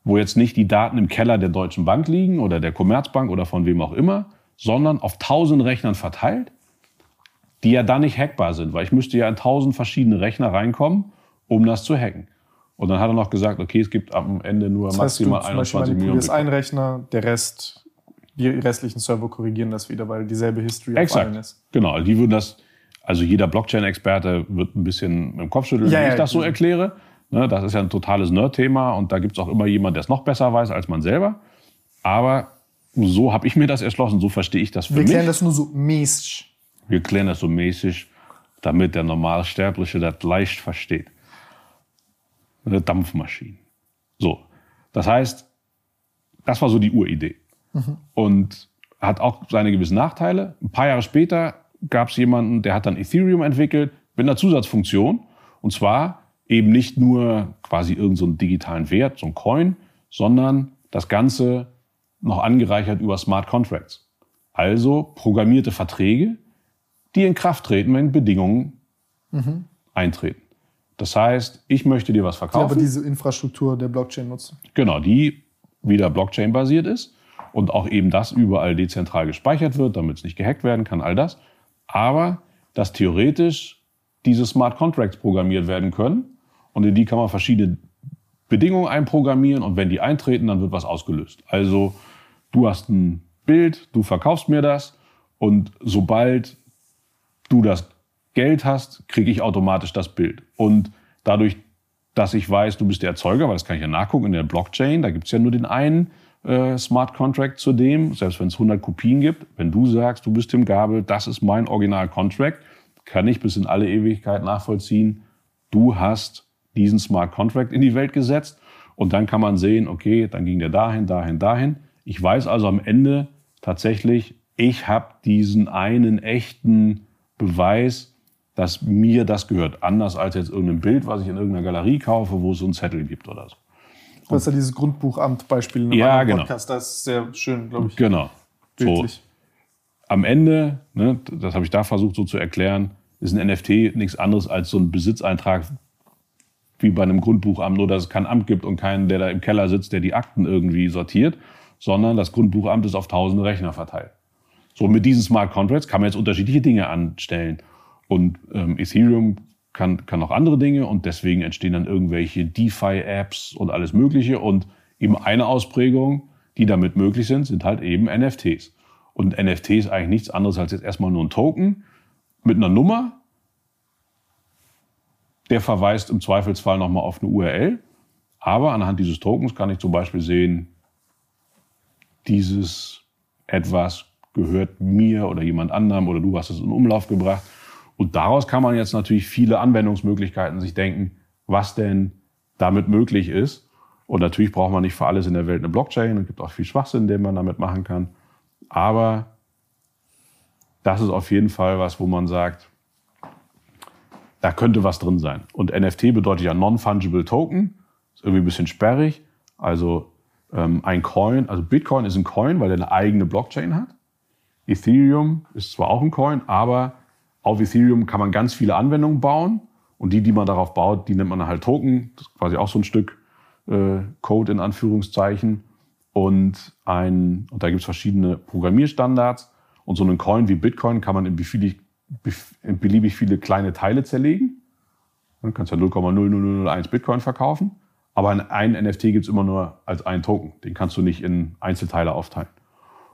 wo jetzt nicht die Daten im Keller der Deutschen Bank liegen oder der Commerzbank oder von wem auch immer, sondern auf tausend Rechnern verteilt, die ja dann nicht hackbar sind, weil ich müsste ja in tausend verschiedene Rechner reinkommen, um das zu hacken. Und dann hat er noch gesagt, okay, es gibt am Ende nur das heißt, maximal du 21 Millionen. Das ein Rechner, der Rest, die restlichen Server korrigieren das wieder, weil dieselbe History Exakt. auf allen ist. Genau, die würden das, also jeder Blockchain-Experte wird ein bisschen im Kopf schütteln, ja, wenn ja, ich das so erkläre. Ne, das ist ja ein totales Nerd-Thema und da gibt es auch immer jemanden, der es noch besser weiß als man selber. Aber so habe ich mir das erschlossen, so verstehe ich das für Wir mich. Wir klären das nur so mäßig. Wir klären das so mäßig, damit der Normalsterbliche das leicht versteht eine Dampfmaschine. So. Das heißt, das war so die Uridee. Mhm. Und hat auch seine gewissen Nachteile. Ein paar Jahre später gab es jemanden, der hat dann Ethereum entwickelt mit einer Zusatzfunktion. Und zwar eben nicht nur quasi irgendeinen so digitalen Wert, so ein Coin, sondern das Ganze noch angereichert über Smart Contracts. Also programmierte Verträge, die in Kraft treten, wenn Bedingungen mhm. eintreten. Das heißt, ich möchte dir was verkaufen. Die aber diese Infrastruktur der Blockchain nutzen. Genau, die wieder Blockchain-basiert ist und auch eben das überall dezentral gespeichert wird, damit es nicht gehackt werden kann, all das. Aber dass theoretisch diese Smart Contracts programmiert werden können und in die kann man verschiedene Bedingungen einprogrammieren und wenn die eintreten, dann wird was ausgelöst. Also du hast ein Bild, du verkaufst mir das und sobald du das Geld hast, kriege ich automatisch das Bild. Und dadurch, dass ich weiß, du bist der Erzeuger, weil das kann ich ja nachgucken in der Blockchain, da gibt es ja nur den einen äh, Smart Contract zu dem, selbst wenn es 100 Kopien gibt. Wenn du sagst, du bist Tim Gabel, das ist mein Original Contract, kann ich bis in alle Ewigkeit nachvollziehen, du hast diesen Smart Contract in die Welt gesetzt. Und dann kann man sehen, okay, dann ging der dahin, dahin, dahin. Ich weiß also am Ende tatsächlich, ich habe diesen einen echten Beweis, dass mir das gehört. Anders als jetzt irgendein Bild, was ich in irgendeiner Galerie kaufe, wo es so einen Zettel gibt oder so. Du hast ja dieses Grundbuchamt-Beispiel in ja, genau. Podcast. Das ist sehr schön, glaube ich. Genau. So, am Ende, ne, das habe ich da versucht so zu erklären, ist ein NFT nichts anderes als so ein Besitzeintrag wie bei einem Grundbuchamt, nur dass es kein Amt gibt und keinen, der da im Keller sitzt, der die Akten irgendwie sortiert, sondern das Grundbuchamt ist auf tausende Rechner verteilt. So, mit diesen Smart Contracts kann man jetzt unterschiedliche Dinge anstellen. Und ähm, Ethereum kann, kann auch andere Dinge und deswegen entstehen dann irgendwelche DeFi-Apps und alles Mögliche. Und eben eine Ausprägung, die damit möglich sind, sind halt eben NFTs. Und NFT ist eigentlich nichts anderes als jetzt erstmal nur ein Token mit einer Nummer, der verweist im Zweifelsfall nochmal auf eine URL. Aber anhand dieses Tokens kann ich zum Beispiel sehen, dieses etwas gehört mir oder jemand anderem oder du hast es in Umlauf gebracht. Und daraus kann man jetzt natürlich viele Anwendungsmöglichkeiten sich denken, was denn damit möglich ist. Und natürlich braucht man nicht für alles in der Welt eine Blockchain. Es gibt auch viel Schwachsinn, den man damit machen kann. Aber das ist auf jeden Fall was, wo man sagt, da könnte was drin sein. Und NFT bedeutet ja Non-Fungible Token. Ist irgendwie ein bisschen sperrig. Also ähm, ein Coin, also Bitcoin ist ein Coin, weil er eine eigene Blockchain hat. Ethereum ist zwar auch ein Coin, aber auf Ethereum kann man ganz viele Anwendungen bauen. Und die, die man darauf baut, die nennt man halt Token. Das ist quasi auch so ein Stück äh, Code in Anführungszeichen. Und, ein, und da gibt es verschiedene Programmierstandards. Und so einen Coin wie Bitcoin kann man in beliebig, in beliebig viele kleine Teile zerlegen. Du kannst ja 0,00001 Bitcoin verkaufen. Aber ein NFT gibt es immer nur als einen Token. Den kannst du nicht in Einzelteile aufteilen.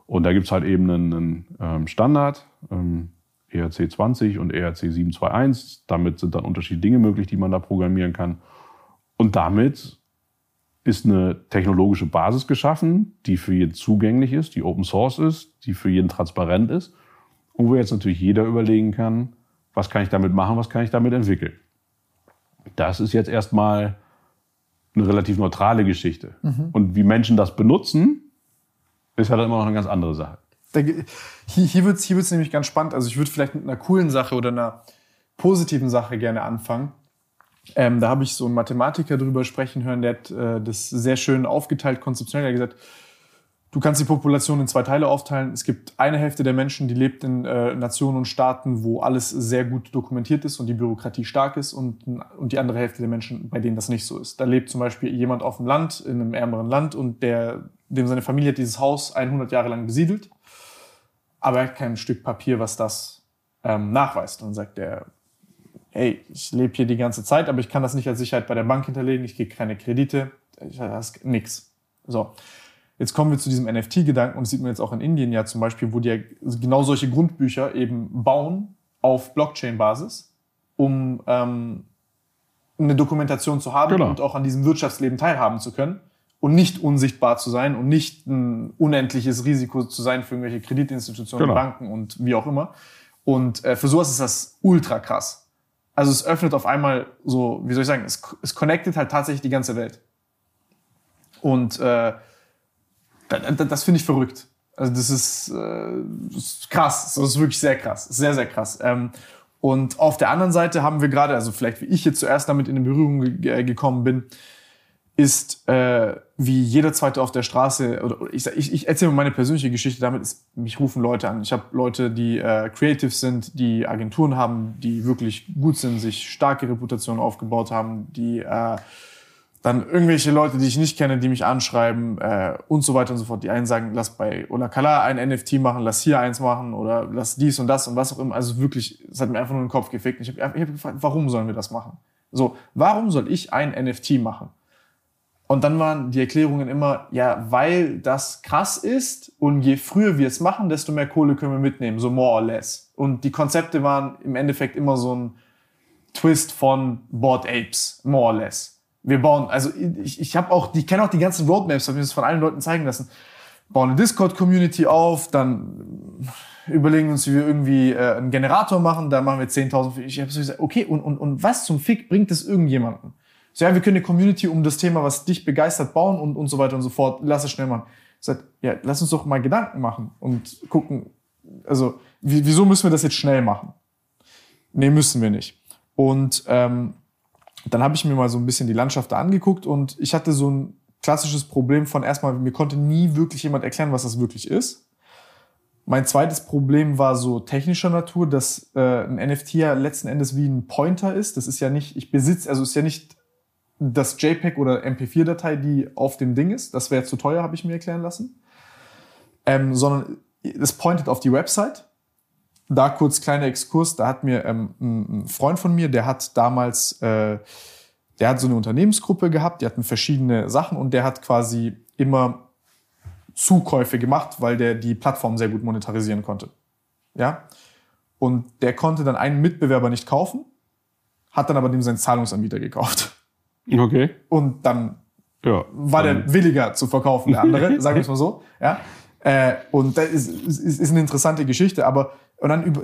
Und da gibt es halt eben einen, einen ähm, Standard, ähm, ERC 20 und ERC 721. Damit sind dann unterschiedliche Dinge möglich, die man da programmieren kann. Und damit ist eine technologische Basis geschaffen, die für jeden zugänglich ist, die Open Source ist, die für jeden transparent ist. Und wo jetzt natürlich jeder überlegen kann, was kann ich damit machen, was kann ich damit entwickeln. Das ist jetzt erstmal eine relativ neutrale Geschichte. Mhm. Und wie Menschen das benutzen, ist halt immer noch eine ganz andere Sache. Da, hier hier wird es hier wird's nämlich ganz spannend. Also ich würde vielleicht mit einer coolen Sache oder einer positiven Sache gerne anfangen. Ähm, da habe ich so einen Mathematiker drüber sprechen hören, der hat äh, das sehr schön aufgeteilt, konzeptionell. Er hat gesagt, du kannst die Population in zwei Teile aufteilen. Es gibt eine Hälfte der Menschen, die lebt in äh, Nationen und Staaten, wo alles sehr gut dokumentiert ist und die Bürokratie stark ist und, und die andere Hälfte der Menschen, bei denen das nicht so ist. Da lebt zum Beispiel jemand auf dem Land, in einem ärmeren Land und der, dem seine Familie hat dieses Haus 100 Jahre lang besiedelt, aber er hat kein Stück Papier, was das ähm, nachweist. Dann sagt der, hey, ich lebe hier die ganze Zeit, aber ich kann das nicht als Sicherheit bei der Bank hinterlegen, ich kriege keine Kredite, ich, das nix. So. Jetzt kommen wir zu diesem NFT-Gedanken und das sieht man jetzt auch in Indien ja zum Beispiel, wo die ja genau solche Grundbücher eben bauen auf Blockchain-Basis, um ähm, eine Dokumentation zu haben genau. und auch an diesem Wirtschaftsleben teilhaben zu können und nicht unsichtbar zu sein und nicht ein unendliches Risiko zu sein für irgendwelche Kreditinstitutionen, genau. Banken und wie auch immer. Und äh, für sowas ist das ultra krass. Also es öffnet auf einmal so, wie soll ich sagen, es, es connectet halt tatsächlich die ganze Welt. Und äh, das finde ich verrückt. Also das ist, äh, das ist krass. Das ist wirklich sehr krass. Sehr, sehr krass. Ähm, und auf der anderen Seite haben wir gerade, also vielleicht wie ich jetzt zuerst damit in Berührung ge gekommen bin, ist äh, wie jeder zweite auf der Straße, oder ich, ich, ich erzähle meine persönliche Geschichte, damit ist, mich rufen Leute an. Ich habe Leute, die äh, creative sind, die Agenturen haben, die wirklich gut sind, sich starke Reputationen aufgebaut haben, die äh, dann irgendwelche Leute, die ich nicht kenne, die mich anschreiben äh, und so weiter und so fort. Die einen sagen, lass bei Olakala ein NFT machen, lass hier eins machen oder lass dies und das und was auch immer. Also wirklich, es hat mir einfach nur den Kopf gefickt. Ich habe hab gefragt, warum sollen wir das machen? So, warum soll ich ein NFT machen? Und dann waren die Erklärungen immer, ja, weil das krass ist und je früher wir es machen, desto mehr Kohle können wir mitnehmen, so more or less. Und die Konzepte waren im Endeffekt immer so ein Twist von Bored Apes, more or less wir bauen, also ich, ich habe auch, ich kenne auch die ganzen Roadmaps, habe mir das von allen Leuten zeigen lassen. Bauen eine Discord-Community auf, dann überlegen uns, wie wir irgendwie äh, einen Generator machen, da machen wir 10.000. Ich habe so gesagt, okay, und, und, und was zum Fick bringt das irgendjemanden? So, ja, wir können eine Community um das Thema, was dich begeistert, bauen und, und so weiter und so fort. Lass es schnell machen. Ich sag, ja, lass uns doch mal Gedanken machen und gucken, also wieso müssen wir das jetzt schnell machen? Nee, müssen wir nicht. Und ähm, dann habe ich mir mal so ein bisschen die Landschaft da angeguckt und ich hatte so ein klassisches Problem von erstmal, mir konnte nie wirklich jemand erklären, was das wirklich ist. Mein zweites Problem war so technischer Natur, dass äh, ein NFT ja letzten Endes wie ein Pointer ist. Das ist ja nicht, ich besitze, also ist ja nicht das JPEG oder MP4-Datei, die auf dem Ding ist. Das wäre zu teuer, habe ich mir erklären lassen. Ähm, sondern es pointet auf die Website da kurz kleiner Exkurs, da hat mir ähm, ein Freund von mir, der hat damals, äh, der hat so eine Unternehmensgruppe gehabt, die hatten verschiedene Sachen und der hat quasi immer Zukäufe gemacht, weil der die Plattform sehr gut monetarisieren konnte. Ja? Und der konnte dann einen Mitbewerber nicht kaufen, hat dann aber dem seinen Zahlungsanbieter gekauft. Okay. Und dann Ja. war der williger zu verkaufen, der andere, sagen wir es mal so. Ja? Äh, und das ist, ist, ist eine interessante Geschichte, aber und dann über,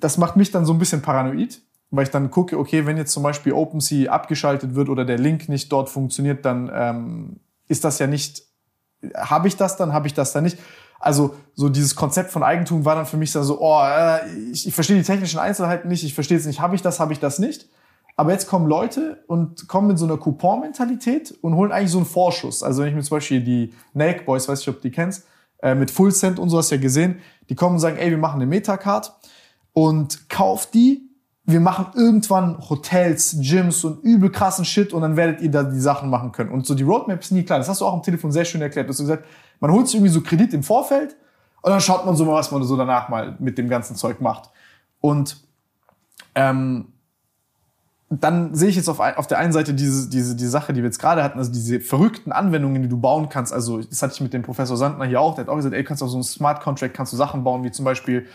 das macht mich dann so ein bisschen paranoid, weil ich dann gucke, okay, wenn jetzt zum Beispiel OpenSea abgeschaltet wird oder der Link nicht dort funktioniert, dann ähm, ist das ja nicht, habe ich das dann, habe ich das dann nicht. Also so dieses Konzept von Eigentum war dann für mich dann so, oh, äh, ich, ich verstehe die technischen Einzelheiten nicht, ich verstehe es nicht, habe ich das, habe ich das nicht. Aber jetzt kommen Leute und kommen mit so einer Coupon-Mentalität und holen eigentlich so einen Vorschuss. Also wenn ich mir zum Beispiel die Nake Boys, weiß ich, ob du die kennst, äh, mit Full Cent und so hast du ja gesehen, die kommen und sagen, ey, wir machen eine Metacard und kauft die. Wir machen irgendwann Hotels, Gyms und übel krassen Shit und dann werdet ihr da die Sachen machen können. Und so die Roadmap ist nie klar. Das hast du auch am Telefon sehr schön erklärt. Du hast gesagt, man holt sich irgendwie so Kredit im Vorfeld und dann schaut man so mal, was man so danach mal mit dem ganzen Zeug macht. Und ähm, dann sehe ich jetzt auf, auf der einen Seite diese, diese, die Sache, die wir jetzt gerade hatten, also diese verrückten Anwendungen, die du bauen kannst. Also, das hatte ich mit dem Professor Sandner hier auch, der hat auch gesagt, ey, kannst auf so einem Smart Contract kannst du Sachen bauen, wie zum Beispiel,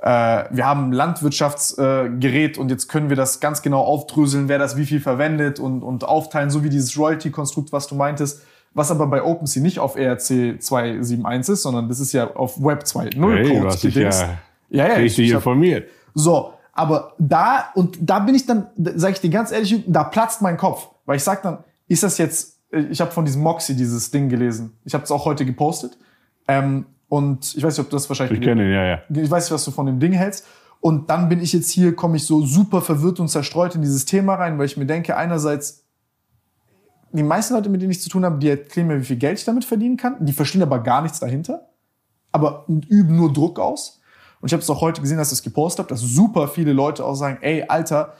äh, wir haben ein Landwirtschaftsgerät äh, und jetzt können wir das ganz genau aufdröseln, wer das wie viel verwendet und, und aufteilen, so wie dieses Royalty-Konstrukt, was du meintest. Was aber bei OpenSea nicht auf ERC 271 ist, sondern das ist ja auf Web 2.0 Hey, du Code gedingst. ja ja, ja, ich, richtig ich hab, informiert. so, aber da, und da bin ich dann, sage ich dir ganz ehrlich, da platzt mein Kopf. Weil ich sag dann, ist das jetzt, ich habe von diesem Moxie dieses Ding gelesen. Ich habe es auch heute gepostet. Ähm, und ich weiß nicht, ob du das wahrscheinlich Ich kenne ja, ja. ich weiß nicht, was du von dem Ding hältst. Und dann bin ich jetzt hier, komme ich so super verwirrt und zerstreut in dieses Thema rein, weil ich mir denke, einerseits, die meisten Leute, mit denen ich zu tun habe, die erklären mir, wie viel Geld ich damit verdienen kann. Die verstehen aber gar nichts dahinter, aber üben nur Druck aus. Und ich habe es auch heute gesehen, dass ich es gepostet habe, dass super viele Leute auch sagen, ey, Alter,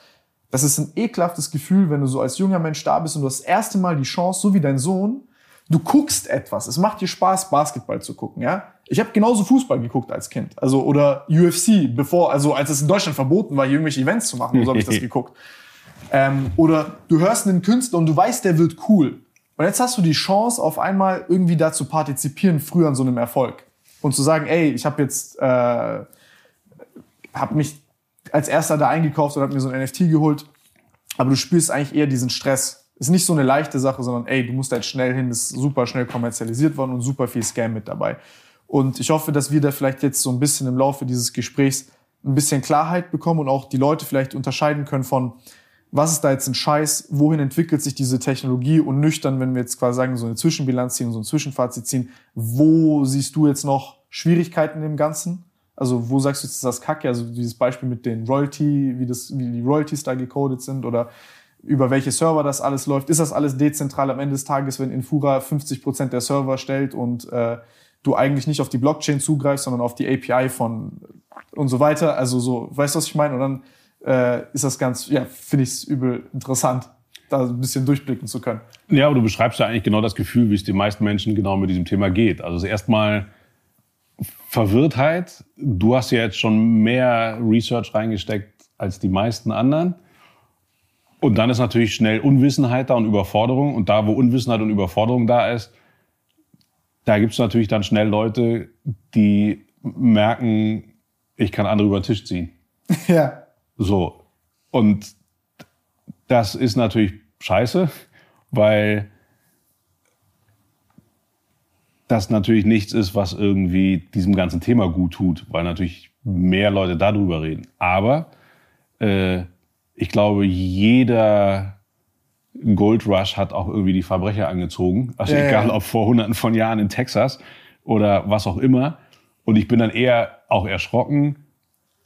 das ist ein ekelhaftes Gefühl, wenn du so als junger Mensch da bist und du hast das erste Mal die Chance, so wie dein Sohn, du guckst etwas. Es macht dir Spaß, Basketball zu gucken, ja? Ich habe genauso Fußball geguckt als Kind. Also, oder UFC, bevor, also als es in Deutschland verboten war, hier irgendwelche Events zu machen, so habe ich das geguckt. Ähm, oder du hörst einen Künstler und du weißt, der wird cool. Und jetzt hast du die Chance, auf einmal irgendwie da zu partizipieren, früher an so einem Erfolg. Und zu sagen, ey, ich habe jetzt, äh, habe mich als erster da eingekauft und habe mir so ein NFT geholt. Aber du spürst eigentlich eher diesen Stress. Ist nicht so eine leichte Sache, sondern ey, du musst halt schnell hin, ist super schnell kommerzialisiert worden und super viel Scam mit dabei. Und ich hoffe, dass wir da vielleicht jetzt so ein bisschen im Laufe dieses Gesprächs ein bisschen Klarheit bekommen und auch die Leute vielleicht unterscheiden können von, was ist da jetzt ein Scheiß, wohin entwickelt sich diese Technologie und nüchtern, wenn wir jetzt quasi sagen, so eine Zwischenbilanz ziehen, so ein Zwischenfazit ziehen, wo siehst du jetzt noch Schwierigkeiten im Ganzen? Also wo sagst du jetzt, ist das kacke? Also dieses Beispiel mit den Royalty, wie, das, wie die Royalties da gecodet sind oder über welche Server das alles läuft. Ist das alles dezentral am Ende des Tages, wenn Infura 50 Prozent der Server stellt und äh, du eigentlich nicht auf die Blockchain zugreifst, sondern auf die API von und so weiter? Also so, weißt du, was ich meine? Und dann äh, ist das ganz, ja, finde ich es übel interessant, da ein bisschen durchblicken zu können. Ja, aber du beschreibst ja eigentlich genau das Gefühl, wie es den meisten Menschen genau mit diesem Thema geht. Also es ist erstmal Verwirrtheit. Du hast ja jetzt schon mehr Research reingesteckt als die meisten anderen. Und dann ist natürlich schnell Unwissenheit da und Überforderung. Und da, wo Unwissenheit und Überforderung da ist, da gibt es natürlich dann schnell Leute, die merken, ich kann andere über den Tisch ziehen. ja. So. Und das ist natürlich scheiße, weil das natürlich nichts ist, was irgendwie diesem ganzen Thema gut tut, weil natürlich mehr Leute darüber reden. Aber äh, ich glaube, jeder Gold Rush hat auch irgendwie die Verbrecher angezogen. Also Ja, ja. egal, ob vor hunderten von Jahren in Texas oder was auch immer. Und ich bin dann eher auch erschrocken,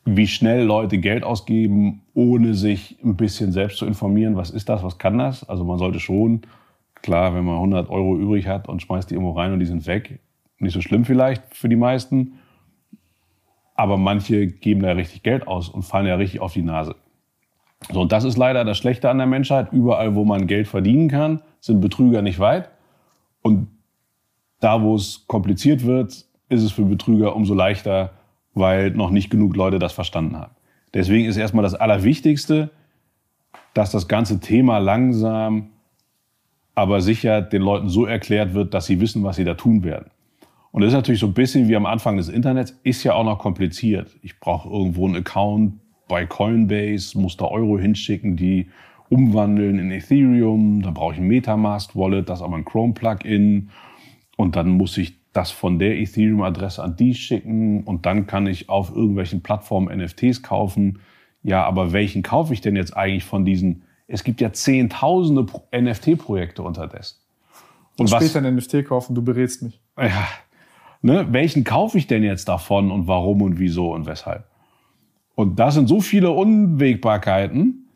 wie schnell Leute Geld ausgeben, ohne sich ein bisschen selbst zu informieren, was ist das, was kann das. Also man sollte schon, klar, wenn man 100 Euro übrig hat und schmeißt die irgendwo rein und die sind weg, nicht so schlimm vielleicht für die meisten. Aber manche geben da richtig Geld aus und fallen ja richtig auf die Nase. So, und das ist leider das Schlechte an der Menschheit. Überall, wo man Geld verdienen kann, sind Betrüger nicht weit. Und da, wo es kompliziert wird, ist es für Betrüger umso leichter, weil noch nicht genug Leute das verstanden haben. Deswegen ist erstmal das Allerwichtigste, dass das ganze Thema langsam, aber sicher den Leuten so erklärt wird, dass sie wissen, was sie da tun werden. Und das ist natürlich so ein bisschen wie am Anfang des Internets, ist ja auch noch kompliziert. Ich brauche irgendwo einen Account, bei Coinbase, muss da Euro hinschicken, die umwandeln in Ethereum. Dann brauche ich ein Metamask-Wallet, das aber ein Chrome-Plugin. Und dann muss ich das von der Ethereum-Adresse an die schicken. Und dann kann ich auf irgendwelchen Plattformen NFTs kaufen. Ja, aber welchen kaufe ich denn jetzt eigentlich von diesen? Es gibt ja zehntausende NFT-Projekte unterdessen. Und später ein NFT kaufen, du berätst mich. Ja, ne, welchen kaufe ich denn jetzt davon und warum und wieso und weshalb? Und das sind so viele Unwägbarkeiten,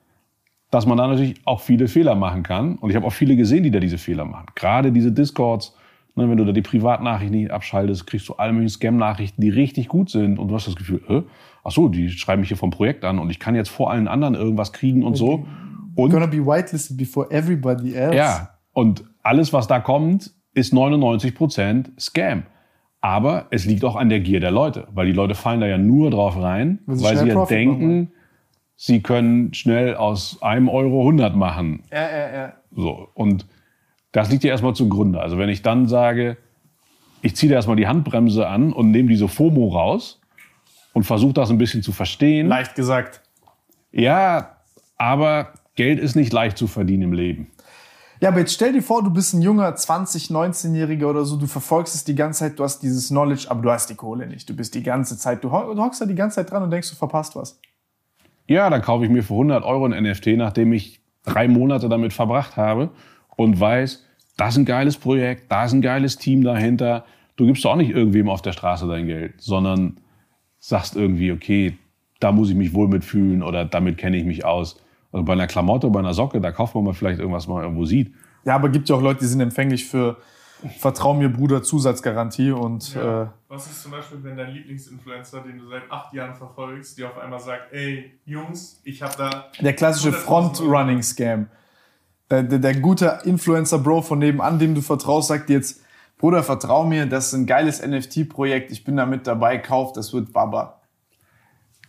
dass man da natürlich auch viele Fehler machen kann. Und ich habe auch viele gesehen, die da diese Fehler machen. Gerade diese Discords, ne, wenn du da die Privatnachrichten nicht abschaltest, kriegst du all möglichen Scam-Nachrichten, die richtig gut sind. Und du hast das Gefühl, äh, ach so, die schreiben mich hier vom Projekt an und ich kann jetzt vor allen anderen irgendwas kriegen und so. Und gonna be whitelisted before everybody else. Ja, und alles, was da kommt, ist 99% Scam. Aber es liegt auch an der Gier der Leute, weil die Leute fallen da ja nur drauf rein, Weil sie weil sie ja Profit denken, machen. sie können schnell aus einem Euro 100 machen. Ja, ja, ja. So. Und das liegt ja erstmal zugrunde. Also wenn ich dann sage, ich ziehe erstmal die Handbremse an und nehme diese FOMO raus und versuche das ein bisschen zu verstehen. Leicht gesagt. Ja, aber Geld ist nicht leicht zu verdienen im Leben. Ja, aber jetzt stell dir vor, du bist ein junger 20-, 19-Jähriger oder so, du verfolgst es die ganze Zeit, du hast dieses Knowledge, aber du hast die Kohle nicht. Du bist die ganze Zeit, du, ho- du hockst da die ganze Zeit dran und denkst, du verpasst was. Ja, dann kaufe ich mir für 100 Euro ein NFT, nachdem ich drei Monate damit verbracht habe und weiß, das ist ein geiles Projekt, da ist ein geiles Team dahinter. Du gibst doch auch nicht irgendwem auf der Straße dein Geld, sondern sagst irgendwie, okay, da muss ich mich wohl mitfühlen oder damit kenne ich mich aus. Also bei einer Klamotte, bei einer Socke, da kauft man mal vielleicht irgendwas, was man irgendwo sieht. Ja, aber gibt ja auch Leute, die sind empfänglich für Vertrau mir, Bruder, Zusatzgarantie und Ja. äh, Was ist zum Beispiel, wenn dein Lieblingsinfluencer, den du seit acht Jahren verfolgst, dir auf einmal sagt, ey, Jungs, ich habe da... der klassische 100.000 Front-Running-Scam. Der, der, der gute Influencer-Bro von nebenan, dem du vertraust, sagt jetzt, Bruder, vertrau mir, das ist ein geiles NFT-Projekt, ich bin da mit dabei, kauf, das wird Baba.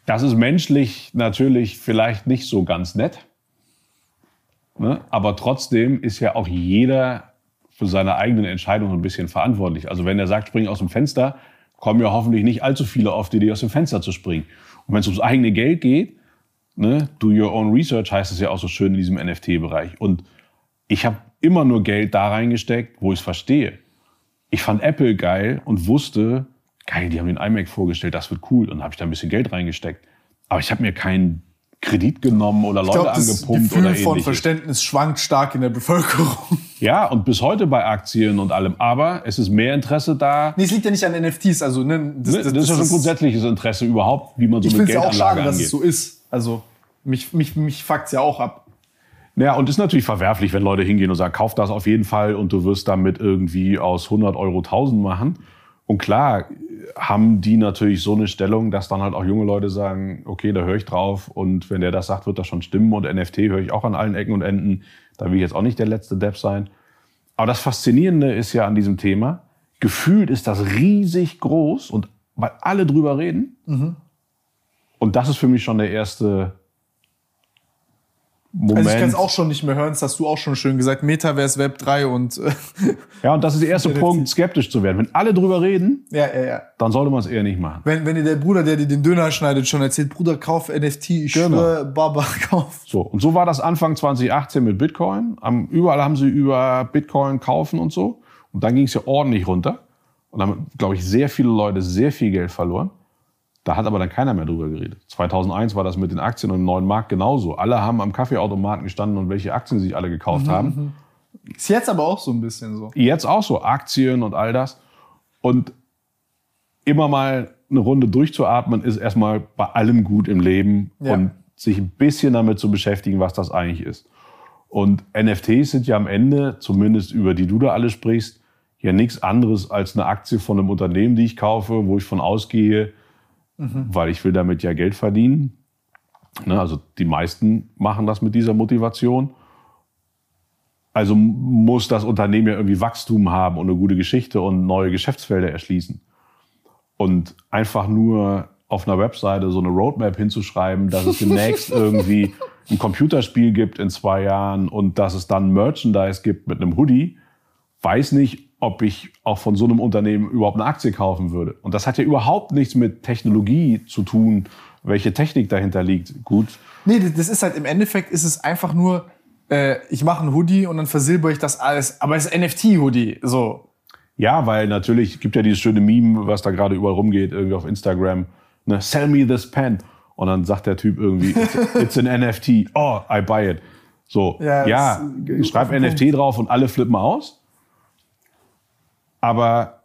Das ist menschlich natürlich vielleicht nicht so ganz nett. Ne? Aber trotzdem ist ja auch jeder für seine eigenen Entscheidungen ein bisschen verantwortlich. Also wenn er sagt, spring aus dem Fenster, kommen ja hoffentlich nicht allzu viele auf die Idee, aus dem Fenster zu springen. Und wenn es ums eigene Geld geht, ne, do your own research heißt es ja auch so schön in diesem NFT-Bereich. Und ich habe immer nur Geld da reingesteckt, wo ich es verstehe. Ich fand Apple geil und wusste, geil, die haben den iMac vorgestellt, das wird cool. Und habe ich da ein bisschen Geld reingesteckt. Aber ich habe mir keinen Kredit genommen oder Ich Leute glaube, das angepumpt Gefühl oder von ähnliches. Verständnis schwankt stark in der Bevölkerung. Ja, und bis heute bei Aktien und allem. Aber es ist mehr Interesse da. Nee, es liegt ja nicht an NFTs, also ne, Das, das, ist ja schon grundsätzliches Interesse überhaupt, wie man so Ich finde es ja auch Geldanlage schade, dass angeht. es so ist. Also mich, mich, mich fuckt's ja auch ab. Ja, und ist natürlich verwerflich, wenn Leute hingehen und sagen, kauf das auf jeden Fall und du wirst damit irgendwie aus 100 Euro 1000 machen. Und klar haben die natürlich so eine Stellung, dass dann halt auch junge Leute sagen, okay, da höre ich drauf und wenn der das sagt, wird das schon stimmen und NFT höre ich auch an allen Ecken und Enden. Da will ich jetzt auch nicht der letzte Depp sein. Aber das Faszinierende ist ja an diesem Thema, gefühlt ist das riesig groß und weil alle drüber reden. Und das ist für mich schon der erste Moment. Also ich kann es auch schon nicht mehr hören, das hast du auch schon schön gesagt. Metaverse, Web 3 und äh, Ja, und das ist der erste. Punkt, skeptisch zu werden. Wenn alle drüber reden, ja, ja, ja. dann sollte man es eher nicht machen. Wenn, wenn dir der Bruder, der dir den Döner schneidet, schon erzählt, Bruder, kauf NFT, ich Genau. schwöre, Baba, kauf. So, und so war das Anfang 2018 mit Bitcoin. Am, überall haben sie über Bitcoin kaufen und so. Und dann ging es ja ordentlich runter. Und dann, glaube ich, sehr viele Leute sehr viel Geld verloren. Da hat aber dann keiner mehr drüber geredet. 2001 war das mit den Aktien und im neuen Markt genauso. Alle haben am Kaffeeautomaten gestanden und welche Aktien sie sich alle gekauft haben. Ist jetzt aber auch so ein bisschen so. Jetzt auch so Aktien und all das. Und immer mal eine Runde durchzuatmen, ist erstmal bei allem gut im Leben Ja. und sich ein bisschen damit zu beschäftigen, was das eigentlich ist. Und NFTs sind ja am Ende, zumindest über die du da alle sprichst, ja nichts anderes als eine Aktie von einem Unternehmen, die ich kaufe, wo ich von ausgehe, weil ich will damit ja Geld verdienen. Ne, also die meisten machen das mit dieser Motivation. Also muss das Unternehmen ja irgendwie Wachstum haben und eine gute Geschichte und neue Geschäftsfelder erschließen. Und einfach nur auf einer Webseite so eine Roadmap hinzuschreiben, dass es demnächst irgendwie ein Computerspiel gibt in zwei Jahren und dass es dann Merchandise gibt mit einem Hoodie, weiß nicht, ob ich auch von so einem Unternehmen überhaupt eine Aktie kaufen würde. Und das hat ja überhaupt nichts mit Technologie zu tun, welche Technik dahinter liegt, gut. Nee, das ist halt im Endeffekt ist es einfach nur, äh, ich mache ein Hoodie und dann versilber ich das alles, aber es ist NFT-Hoodie, so. Ja, weil natürlich gibt ja dieses schöne Meme, was da gerade überall rumgeht, irgendwie auf Instagram. Ne, Sell me this pen. Und dann sagt der Typ irgendwie, it's, it's an NFT. Oh, I buy it. So, Ja, ja, schreibe NFT drauf und alle flippen aus. Aber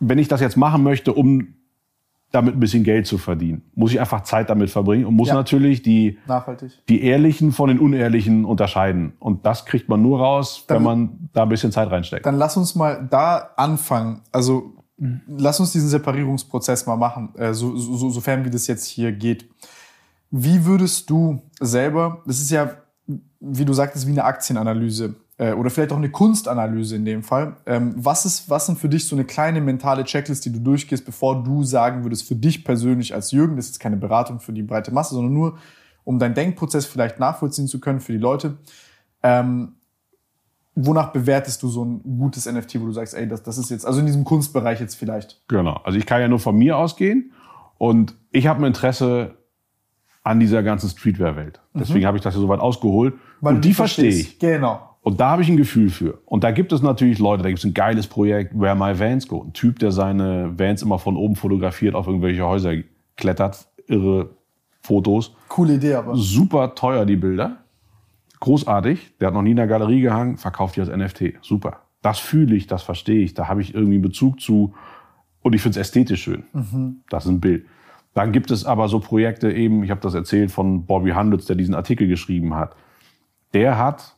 wenn ich das jetzt machen möchte, um damit ein bisschen Geld zu verdienen, muss ich einfach Zeit damit verbringen und muss Ja. natürlich die, Nachhaltig. die Ehrlichen von den Unehrlichen unterscheiden. Und das kriegt man nur raus, Dann- wenn man da ein bisschen Zeit reinsteckt. Dann lass uns mal da anfangen. Also lass uns diesen Separierungsprozess mal machen, äh, so, so, sofern wie das jetzt hier geht. Wie würdest du selber, das ist ja, wie du sagtest, wie eine Aktienanalyse äh, oder vielleicht auch eine Kunstanalyse in dem Fall. Ähm, was, ist, was sind für dich so eine kleine mentale Checklist, die du durchgehst, bevor du sagen würdest, für dich persönlich als Jürgen, das ist keine Beratung für die breite Masse, sondern nur, um deinen Denkprozess vielleicht nachvollziehen zu können für die Leute. Ähm, wonach bewertest du so ein gutes NFT, wo du sagst, ey, das, das ist jetzt, also in diesem Kunstbereich jetzt vielleicht? Genau. Also ich kann ja nur von mir ausgehen und ich habe ein Interesse an dieser ganzen Streetwear-Welt. Deswegen habe ich das ja so weit ausgeholt. Mhm. Weil und die verstehe ich. Genau. Und da habe ich ein Gefühl für. Und da gibt es natürlich Leute, da gibt es ein geiles Projekt, Where My Vans Go. Ein Typ, der seine Vans immer von oben fotografiert, auf irgendwelche Häuser klettert. Irre Fotos. Coole Idee, aber. Super teuer, die Bilder. Großartig. Der hat noch nie in der Galerie gehangen, verkauft die als NFT. Super. Das fühle ich, das verstehe ich. Da habe ich irgendwie einen Bezug zu. Und ich finde es ästhetisch schön. Das ist ein Bild. Dann gibt es aber so Projekte eben, ich habe das erzählt von Bobby Hundreds, der diesen Artikel geschrieben hat. Der hat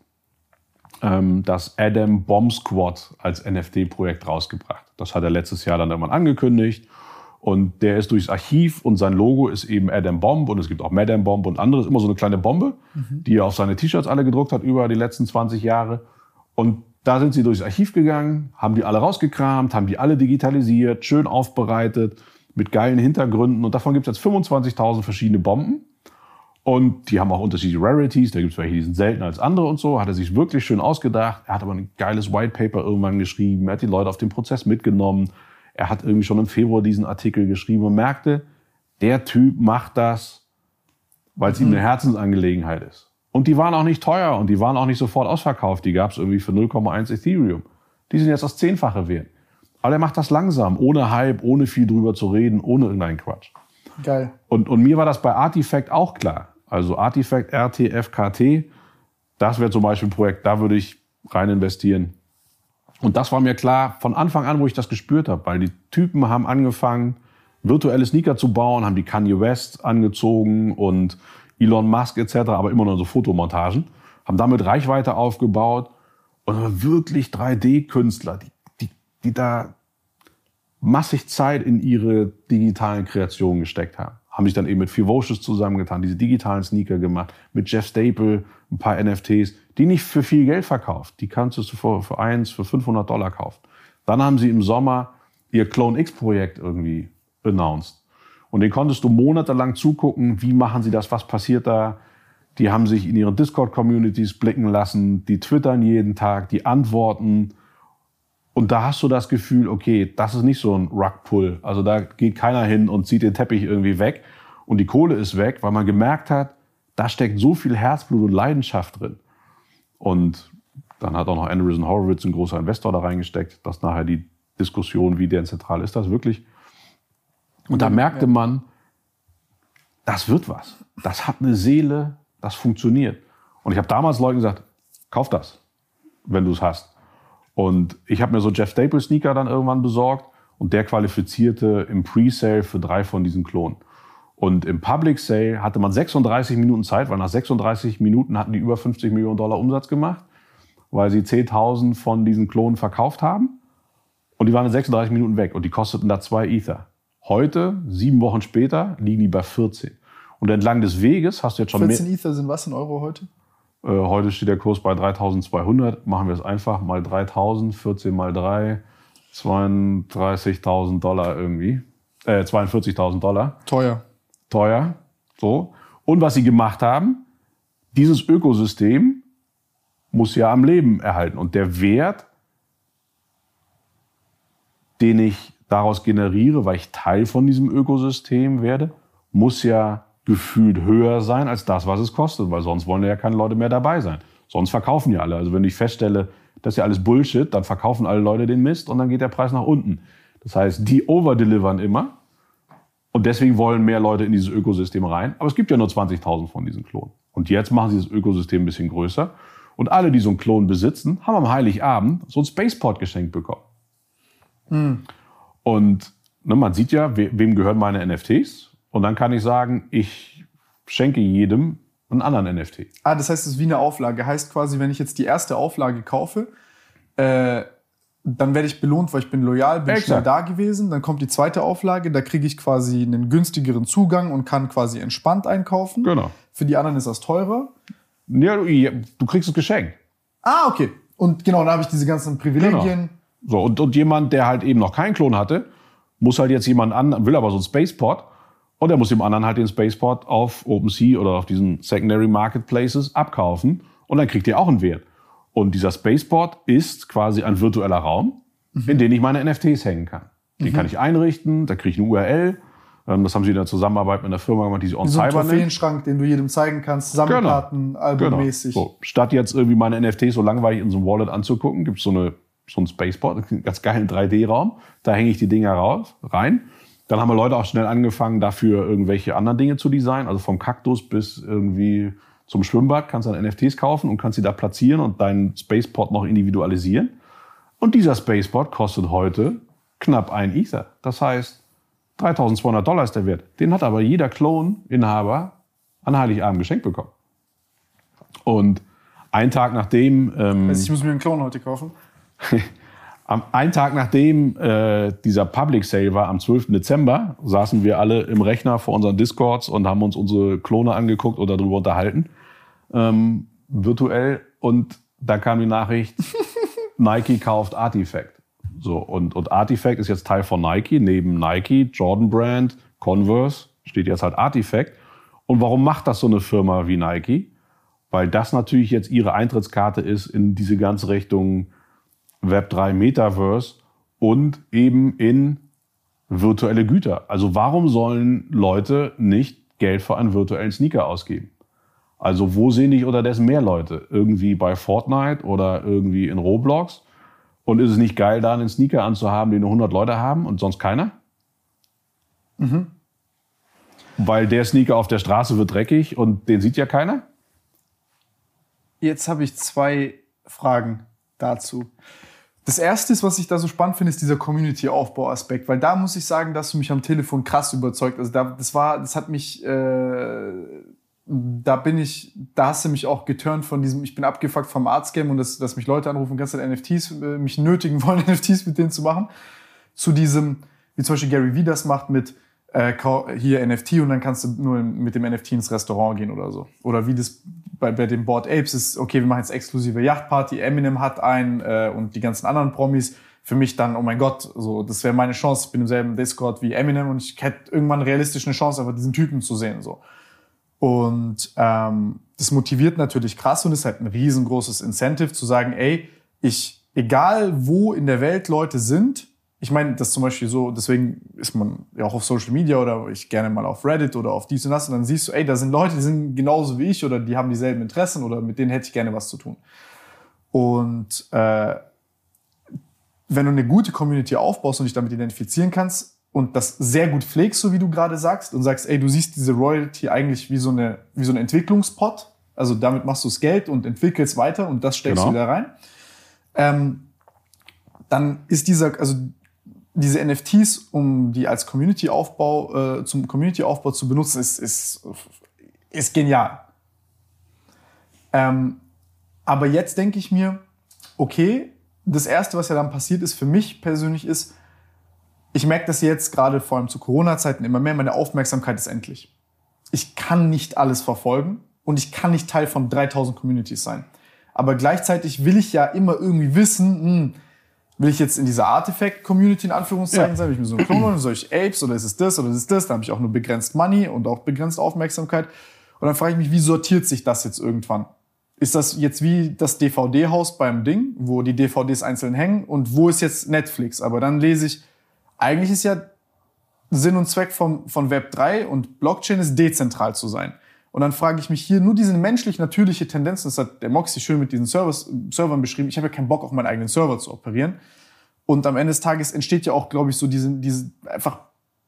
ähm, das Adam Bomb Squad als NFT-Projekt rausgebracht. Das hat er letztes Jahr dann irgendwann angekündigt. Und der ist durchs Archiv und sein Logo ist eben Adam Bomb und es gibt auch Madam Bomb und anderes. Immer so eine kleine Bombe, die er auf seine T-Shirts alle gedruckt hat über die letzten 20 Jahre. Und da sind sie durchs Archiv gegangen, haben die alle rausgekramt, haben die alle digitalisiert, schön aufbereitet, mit geilen Hintergründen. Und davon gibt es jetzt 25.000 verschiedene Bomben. Und die haben auch unterschiedliche Rarities. Da gibt es welche, die sind seltener als andere und so. Hat er sich wirklich schön ausgedacht. Er hat aber ein geiles White Paper irgendwann geschrieben. Er hat die Leute auf den Prozess mitgenommen. Er hat irgendwie schon im Februar diesen Artikel geschrieben und merkte, der Typ macht das, weil es ihm eine Herzensangelegenheit ist. Und die waren auch nicht teuer und die waren auch nicht sofort ausverkauft. Die gab es irgendwie für 0,1 Ethereum. Die sind jetzt das Zehnfache wert. Aber er macht das langsam, ohne Hype, ohne viel drüber zu reden, ohne irgendeinen Quatsch. Geil. Und, und mir war das bei Artifact auch klar. Also Artifact, RTFKT, das wäre zum Beispiel ein Projekt, da würde ich rein investieren. Und das war mir klar von Anfang an, wo ich das gespürt habe, weil die Typen haben angefangen, virtuelle Sneaker zu bauen, haben die Kanye West angezogen und Elon Musk etc., aber immer nur so Fotomontagen, haben damit Reichweite aufgebaut und wirklich 3D-Künstler, die, die, die da massig Zeit in ihre digitalen Kreationen gesteckt haben. Haben sich dann eben mit Fivocious zusammengetan, diese digitalen Sneaker gemacht, mit Jeff Staple ein paar NFTs, die nicht für viel Geld verkauft. Die kannst du für, für eins, für 500 Dollar kaufen. Dann haben sie im Sommer ihr Clone X-Projekt irgendwie announced. Und den konntest du monatelang zugucken, wie machen sie das, was passiert da. Die haben sich in ihren Discord-Communities blicken lassen, die twittern jeden Tag, die antworten. Und da hast du das Gefühl, okay, das ist nicht so ein Rugpull. Also da geht keiner hin und zieht den Teppich irgendwie weg und die Kohle ist weg, weil man gemerkt hat, da steckt so viel Herzblut und Leidenschaft drin. Und dann hat auch noch Andreessen Horowitz, ein großer Investor, da reingesteckt, dass nachher die Diskussion, wie dezentral ist das wirklich. Und da merkte man, das wird was. Das hat eine Seele, das funktioniert. Und ich habe damals Leuten gesagt, kauf das, wenn du es hast. Und ich habe mir so Jeff Staple Sneaker dann irgendwann besorgt und der qualifizierte im Pre-Sale für drei von diesen Klonen. Und im Public Sale hatte man 36 Minuten Zeit, weil nach 36 Minuten hatten die über 50 Millionen Dollar Umsatz gemacht, weil sie 10.000 von diesen Klonen verkauft haben. Und die waren in 36 Minuten weg und die kosteten da zwei Ether. Heute, sieben Wochen später, liegen die bei 14. Und entlang des Weges hast du jetzt schon 14 mehr. Ether sind was in Euro heute? Äh, heute steht der Kurs bei 3200. Machen wir es einfach mal 3000, 14 mal 3, 32.000 Dollar irgendwie. Äh, 42.000 Dollar. Teuer. Teuer. So. Und was sie gemacht haben, dieses Ökosystem muss ja am Leben erhalten. Und der Wert, den ich daraus generiere, weil ich Teil von diesem Ökosystem werde, muss ja gefühlt höher sein als das, was es kostet, weil sonst wollen ja keine Leute mehr dabei sein. Sonst verkaufen ja alle. Also wenn ich feststelle, das ist ja alles Bullshit, dann verkaufen alle Leute den Mist und dann geht der Preis nach unten. Das heißt, die overdelivern immer und deswegen wollen mehr Leute in dieses Ökosystem rein. Aber es gibt ja nur 20.000 von diesen Klonen. Und jetzt machen sie das Ökosystem ein bisschen größer. Und alle, die so einen Klon besitzen, haben am Heiligabend so ein Spaceport geschenkt bekommen. Hm. Und ne, man sieht ja, we wem gehören meine NFTs. Und dann kann ich sagen, ich schenke jedem einen anderen NFT. Ah, das heißt, es ist wie eine Auflage. Heißt quasi, wenn ich jetzt die erste Auflage kaufe, äh, dann werde ich belohnt, weil ich bin loyal, bin Exakt. schnell da gewesen. Dann kommt die zweite Auflage, da kriege ich quasi einen günstigeren Zugang und kann quasi entspannt einkaufen. Genau. Für die anderen ist das teurer. Ja, du, du kriegst es geschenkt. Ah, okay. Und genau, da habe ich diese ganzen Privilegien. So, und, und jemand, der halt eben noch keinen Klon hatte, muss halt jetzt jemand an, will aber so einen Spaceport. Und er muss dem anderen halt den Spaceport auf OpenSea oder auf diesen Secondary Marketplaces abkaufen. Und dann kriegt ihr auch einen Wert. Und dieser Spaceport ist quasi ein virtueller Raum, in den ich meine NFTs hängen kann. Den kann ich einrichten, da kriege ich eine URL. Ähm, Das haben sie in der Zusammenarbeit mit einer Firma gemacht, die sich On So ein Cyber nennt. Trophäenschrank, den du jedem zeigen kannst, Sammelkarten, Genau. albummäßig. So, statt jetzt irgendwie meine NFTs so langweilig in so einem Wallet anzugucken, gibt es so, eine, so einen Spaceport, einen ganz geilen 3D-Raum. Da hänge ich die Dinger raus, rein. Dann haben wir Leute auch schnell angefangen, dafür irgendwelche anderen Dinge zu designen. Also vom Kaktus bis irgendwie zum Schwimmbad kannst du dann NFTs kaufen und kannst sie da platzieren und deinen Spaceport noch individualisieren. Und dieser Spaceport kostet heute knapp ein Ether. Das heißt, 3200 Dollar ist der Wert. Den hat aber jeder Clone-Inhaber an Heiligabend geschenkt bekommen. Und einen Tag nachdem, ähm, Also ich muss mir einen Klon heute kaufen. am einen Tag nachdem äh, dieser Public Sale war, am 12. Dezember, saßen wir alle im Rechner vor unseren Discords und haben uns unsere Klone angeguckt oder darüber unterhalten, ähm, virtuell. Und da kam die Nachricht, Nike kauft Artifact. So, und, und Artifact ist jetzt Teil von Nike, neben Nike, Jordan Brand, Converse, steht jetzt halt Artifact. Und warum macht das so eine Firma wie Nike? Weil das natürlich jetzt ihre Eintrittskarte ist in diese ganze Richtung Web3 Metaverse und eben in virtuelle Güter. Also warum sollen Leute nicht Geld für einen virtuellen Sneaker ausgeben? Also wo sehen dich unterdessen mehr Leute? Irgendwie bei Fortnite oder irgendwie in Roblox? Und ist es nicht geil, da einen Sneaker anzuhaben, den nur 100 Leute haben und sonst keiner? Weil der Sneaker auf der Straße wird dreckig und den sieht ja keiner? Jetzt habe ich zwei Fragen dazu. Das erste ist, was ich da so spannend finde, ist dieser Community-Aufbau-Aspekt, weil da muss ich sagen, dass du mich am Telefon krass überzeugt. Also da, das war, das hat mich, äh, da bin ich, da hast du mich auch geturnt von diesem, ich bin abgefuckt vom Arts-Game und dass, dass mich Leute anrufen, ganze Zeit NFTs, mich nötigen wollen, NFTs mit denen zu machen. Zu diesem, wie zum Beispiel Gary Vee das macht mit, äh, hier NFT und dann kannst du nur mit dem NFT ins Restaurant gehen oder so. Oder wie das bei, bei den Board Apes ist, okay, wir machen jetzt exklusive Yachtparty, Eminem hat einen äh, und die ganzen anderen Promis. Für mich dann, oh mein Gott, so, das wäre meine Chance. Ich bin im selben Discord wie Eminem und ich hätte irgendwann realistisch eine Chance, einfach diesen Typen zu sehen. So. Und ähm, das motiviert natürlich krass und ist halt ein riesengroßes Incentive zu sagen, ey, ich, egal wo in der Welt Leute sind, ich meine, das zum Beispiel so, deswegen ist man ja auch auf Social Media oder ich gerne mal auf Reddit oder auf dies und das und dann siehst du, ey, da sind Leute, die sind genauso wie ich oder die haben dieselben Interessen oder mit denen hätte ich gerne was zu tun. Und äh, wenn du eine gute Community aufbaust und dich damit identifizieren kannst und das sehr gut pflegst, so wie du gerade sagst, und sagst, ey, du siehst diese Royalty eigentlich wie so eine, wie so ein Entwicklungspot, also damit machst du das Geld und entwickelst weiter und das steckst Genau. du wieder rein, ähm, dann ist dieser, also diese NFTs, um die als Community-Aufbau, äh, zum Community-Aufbau zu benutzen, ist, ist, ist genial. Ähm, aber jetzt denke ich mir, okay, das Erste, was ja dann passiert ist, für mich persönlich ist, ich merke das jetzt gerade vor allem zu Corona-Zeiten immer mehr, meine Aufmerksamkeit ist endlich. Ich kann nicht alles verfolgen und ich kann nicht Teil von 3000 Communities sein. Aber gleichzeitig will ich ja immer irgendwie wissen, hm, will ich jetzt in dieser Artifact-Community in Anführungszeichen Ja. sein, will ich mir so einen Klon holen, soll ich Apes oder ist es das oder ist es das? Da habe ich auch nur begrenzt Money und auch begrenzt Aufmerksamkeit. Und dann frage ich mich, wie sortiert sich das jetzt irgendwann? Ist das jetzt wie das DVD-Haus beim Ding, wo die DVDs einzeln hängen und wo ist jetzt Netflix? Aber dann lese ich, eigentlich ist ja Sinn und Zweck von, von Web 3 und Blockchain ist dezentral zu sein. Und dann frage ich mich hier nur diese menschlich natürliche Tendenz, das hat der Moxie schön mit diesen Servers, Servern beschrieben. Ich habe ja keinen Bock, auf meinen eigenen Server zu operieren. Und am Ende des Tages entsteht ja auch, glaube ich, so diese, diese, einfach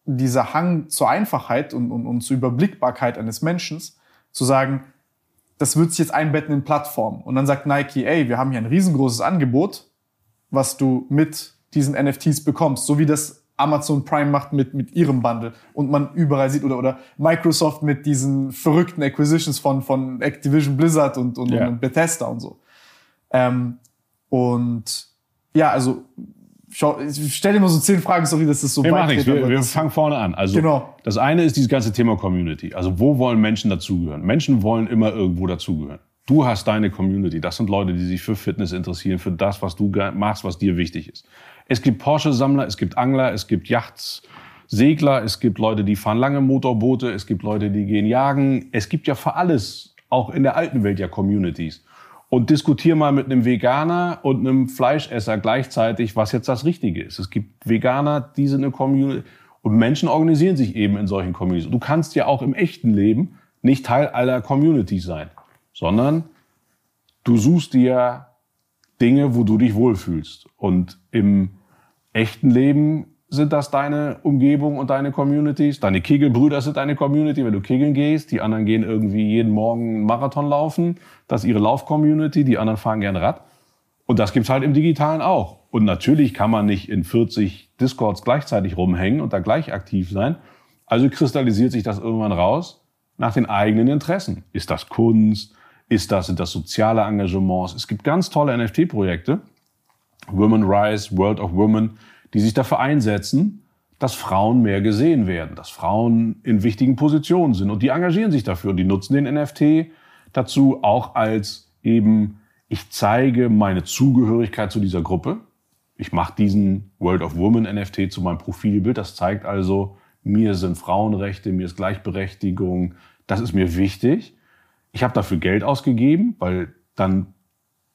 dieser Hang zur Einfachheit und, und, und zur Überblickbarkeit eines Menschen, zu sagen, das wird sich jetzt einbetten in Plattformen. Und dann sagt Nike, ey, wir haben hier ein riesengroßes Angebot, was du mit diesen NFTs bekommst, so wie das Amazon Prime macht mit, mit ihrem Bundle und man überall sieht oder, oder Microsoft mit diesen verrückten Acquisitions von, von Activision Blizzard und, und, yeah. und Bethesda und so. Ähm, und ja, also schau, ich stell dir mal so zehn Fragen, sorry, dass das so nee, weit geht, wir, wir fangen vorne an. Also genau. das eine ist dieses ganze Thema Community. Also wo wollen Menschen dazugehören? Menschen wollen immer irgendwo dazugehören. Du hast deine Community. Das sind Leute, die sich für Fitness interessieren, für das, was du machst, was dir wichtig ist. Es gibt Porsche-Sammler, es gibt Angler, es gibt Yachts, Segler, es gibt Leute, die fahren lange Motorboote, es gibt Leute, die gehen jagen. Es gibt ja für alles, auch in der alten Welt ja Communities. Und diskutier mal mit einem Veganer und einem Fleischesser gleichzeitig, was jetzt das Richtige ist. Es gibt Veganer, die sind eine Community. Und Menschen organisieren sich eben in solchen Communities. Du kannst ja auch im echten Leben nicht Teil aller Communities sein sondern du suchst dir Dinge, wo du dich wohlfühlst. Und im echten Leben sind das deine Umgebung und deine Communities. Deine Kegelbrüder sind deine Community, wenn du kegeln gehst. Die anderen gehen irgendwie jeden Morgen einen Marathon laufen. Das ist ihre Lauf-Community. Die anderen fahren gerne Rad. Und das gibt's halt im Digitalen auch. Und natürlich kann man nicht in 40 Discords gleichzeitig rumhängen und da gleich aktiv sein. Also kristallisiert sich das irgendwann raus nach den eigenen Interessen. Ist das Kunst? Ist das, sind das soziale Engagements? Es gibt ganz tolle NFT-Projekte, Women Rise, World of Women, die sich dafür einsetzen, dass Frauen mehr gesehen werden, dass Frauen in wichtigen Positionen sind. Und die engagieren sich dafür und die nutzen den NFT dazu auch als eben, ich zeige meine Zugehörigkeit zu dieser Gruppe. Ich mache diesen World of Women NFT zu meinem Profilbild. Das zeigt also, mir sind Frauenrechte, mir ist Gleichberechtigung, das ist mir wichtig. Ich habe dafür Geld ausgegeben, weil dann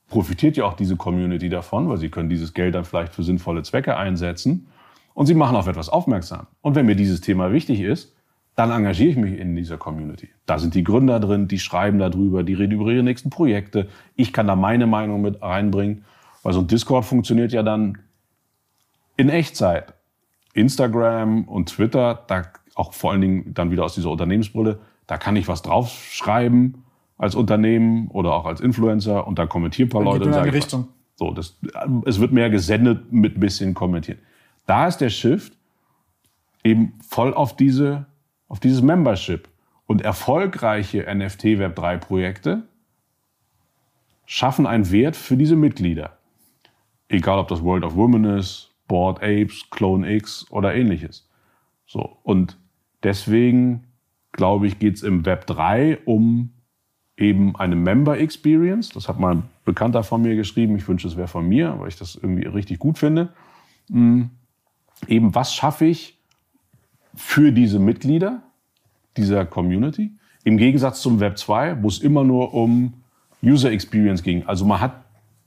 profitiert ja auch diese Community davon, weil sie können dieses Geld dann vielleicht für sinnvolle Zwecke einsetzen und sie machen auf etwas aufmerksam. Und wenn mir dieses Thema wichtig ist, dann engagiere ich mich in dieser Community. Da sind die Gründer drin, die schreiben darüber, die reden über ihre nächsten Projekte. Ich kann da meine Meinung mit reinbringen, weil so ein Discord funktioniert ja dann in Echtzeit. Instagram und Twitter, da auch vor allen Dingen dann wieder aus dieser Unternehmensbrille, da kann ich was draufschreiben als Unternehmen oder auch als Influencer und da kommentieren ein paar Leute. Und sagen, Richtung. So, das, es wird mehr gesendet mit ein bisschen kommentieren. Da ist der Shift eben voll auf diese, auf dieses Membership. Und erfolgreiche NFT Web 3 Projekte schaffen einen Wert für diese Mitglieder. Egal ob das World of Women ist, Board Apes, Clone X oder ähnliches. So. Und deswegen, glaube ich, geht es im Web 3 um eben eine Member Experience. Das hat mal ein Bekannter von mir geschrieben. Ich wünsche, es wäre von mir, weil ich das irgendwie richtig gut finde. Mhm. Eben, was schaffe ich für diese Mitglieder dieser Community? Im Gegensatz zum Web 2, wo es immer nur um User Experience ging. Also man hat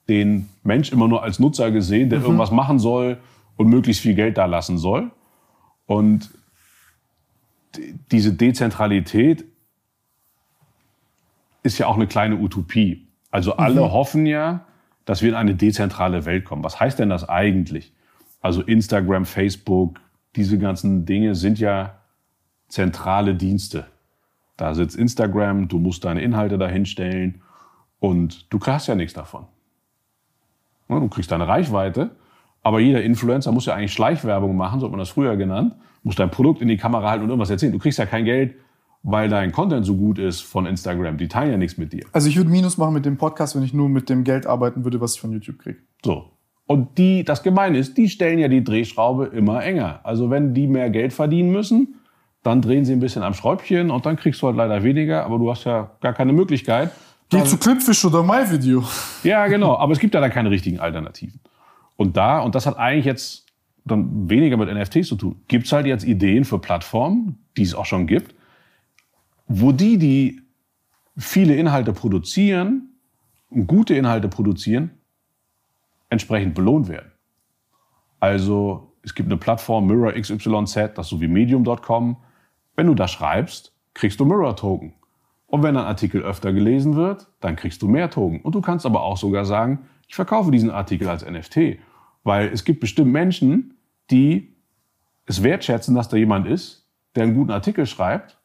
den Mensch immer nur als Nutzer gesehen, der mhm. irgendwas machen soll und möglichst viel Geld da lassen soll. Und diese Dezentralität ist ja auch eine kleine Utopie. Also alle mhm. hoffen ja, dass wir in eine dezentrale Welt kommen. Was heißt denn das eigentlich? Also Instagram, Facebook, diese ganzen Dinge sind ja zentrale Dienste. Da sitzt Instagram, du musst deine Inhalte dahinstellen und du hast ja nichts davon. Du kriegst deine Reichweite, aber jeder Influencer muss ja eigentlich Schleichwerbung machen, so hat man das früher genannt, muss dein Produkt in die Kamera halten und irgendwas erzählen. Du kriegst ja kein Geld weil dein Content so gut ist von Instagram. Die teilen ja nichts mit dir. Also ich würde Minus machen mit dem Podcast, wenn ich nur mit dem Geld arbeiten würde, was ich von YouTube kriege. So. Und die, das Gemeine ist, die stellen ja die Drehschraube immer enger. Also wenn die mehr Geld verdienen müssen, dann drehen sie ein bisschen am Schräubchen und dann kriegst du halt leider weniger, aber du hast ja gar keine Möglichkeit. Geh zu Clipfish oder MyVideo. Ja, genau. Aber es gibt ja da keine richtigen Alternativen. Und da, und das hat eigentlich jetzt dann weniger mit NFTs zu tun, gibt es halt jetzt Ideen für Plattformen, die es auch schon gibt, wo die, die viele Inhalte produzieren, gute Inhalte produzieren, entsprechend belohnt werden. Also Es gibt eine Plattform Mirror XYZ, das ist so wie medium.com. Wenn du da schreibst, kriegst du Mirror-Token. Und wenn ein Artikel öfter gelesen wird, dann kriegst du mehr Token. Und du kannst aber auch sogar sagen, ich verkaufe diesen Artikel als NFT. Weil es gibt bestimmt Menschen, die es wertschätzen, dass da jemand ist, der einen guten Artikel schreibt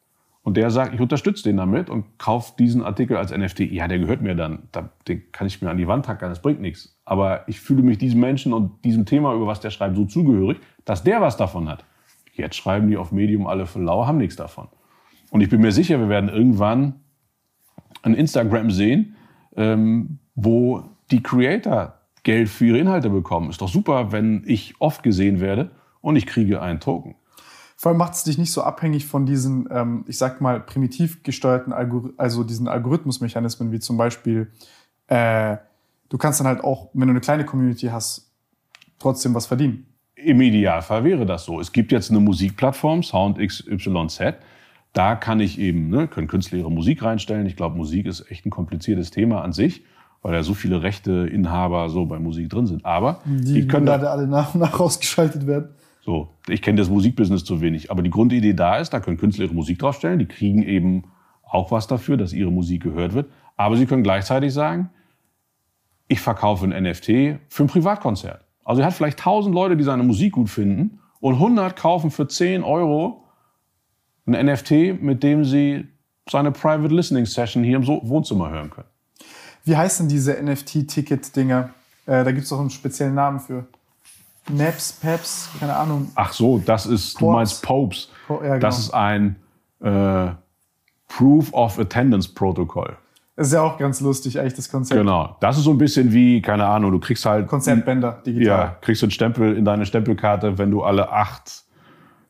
und der sagt, ich unterstütze den damit und kaufe diesen Artikel als NFT. Ja, der gehört mir dann. Den kann ich mir an die Wand tackern, das bringt nichts. Aber ich fühle mich diesem Menschen und diesem Thema, über was der schreibt, so zugehörig, dass der was davon hat. Jetzt schreiben die auf Medium alle für lau, haben nichts davon. Und ich bin mir sicher, wir werden irgendwann ein Instagram sehen, ähm, wo die Creator Geld für ihre Inhalte bekommen. Ist doch super, wenn ich oft gesehen werde und ich kriege einen Token. Vor allem macht es dich nicht so abhängig von diesen, ähm, ich sag mal, primitiv gesteuerten, Algor also diesen Algorithmusmechanismen, wie zum Beispiel, äh, du kannst dann halt auch, wenn du eine kleine Community hast, trotzdem was verdienen. Im Idealfall wäre das so. Es gibt jetzt eine Musikplattform, SoundXYZ. Da kann ich eben, ne, können Künstler ihre Musik reinstellen. Ich glaube, Musik ist echt ein kompliziertes Thema an sich, weil ja so viele Rechteinhaber so bei Musik drin sind. Aber die, die können gerade alle nach und nach ausgeschaltet werden. So, ich kenne das Musikbusiness zu wenig. Aber die Grundidee da ist, da können Künstler ihre Musik draufstellen. Die kriegen eben auch was dafür, dass ihre Musik gehört wird. Aber sie können gleichzeitig sagen, ich verkaufe ein NFT für ein Privatkonzert. Also er hat vielleicht 1000 Leute, die seine Musik gut finden und 100 kaufen für 10 Euro ein NFT, mit dem sie seine Private Listening Session hier im Wohnzimmer hören können. Wie heißen diese NFT-Ticket-Dinger? Äh, da gibt es doch einen speziellen Namen für. Naps, Peps, keine Ahnung. Ach so, das ist, Pops. du meinst Popes. Po ja, genau. Das ist ein äh, Proof of Attendance Protocol. Das ist ja auch ganz lustig, eigentlich, das Konzept. Genau. Das ist so ein bisschen wie, keine Ahnung, du kriegst halt. Konzertbänder, digital. Ja, kriegst du einen Stempel in deine Stempelkarte, wenn du alle acht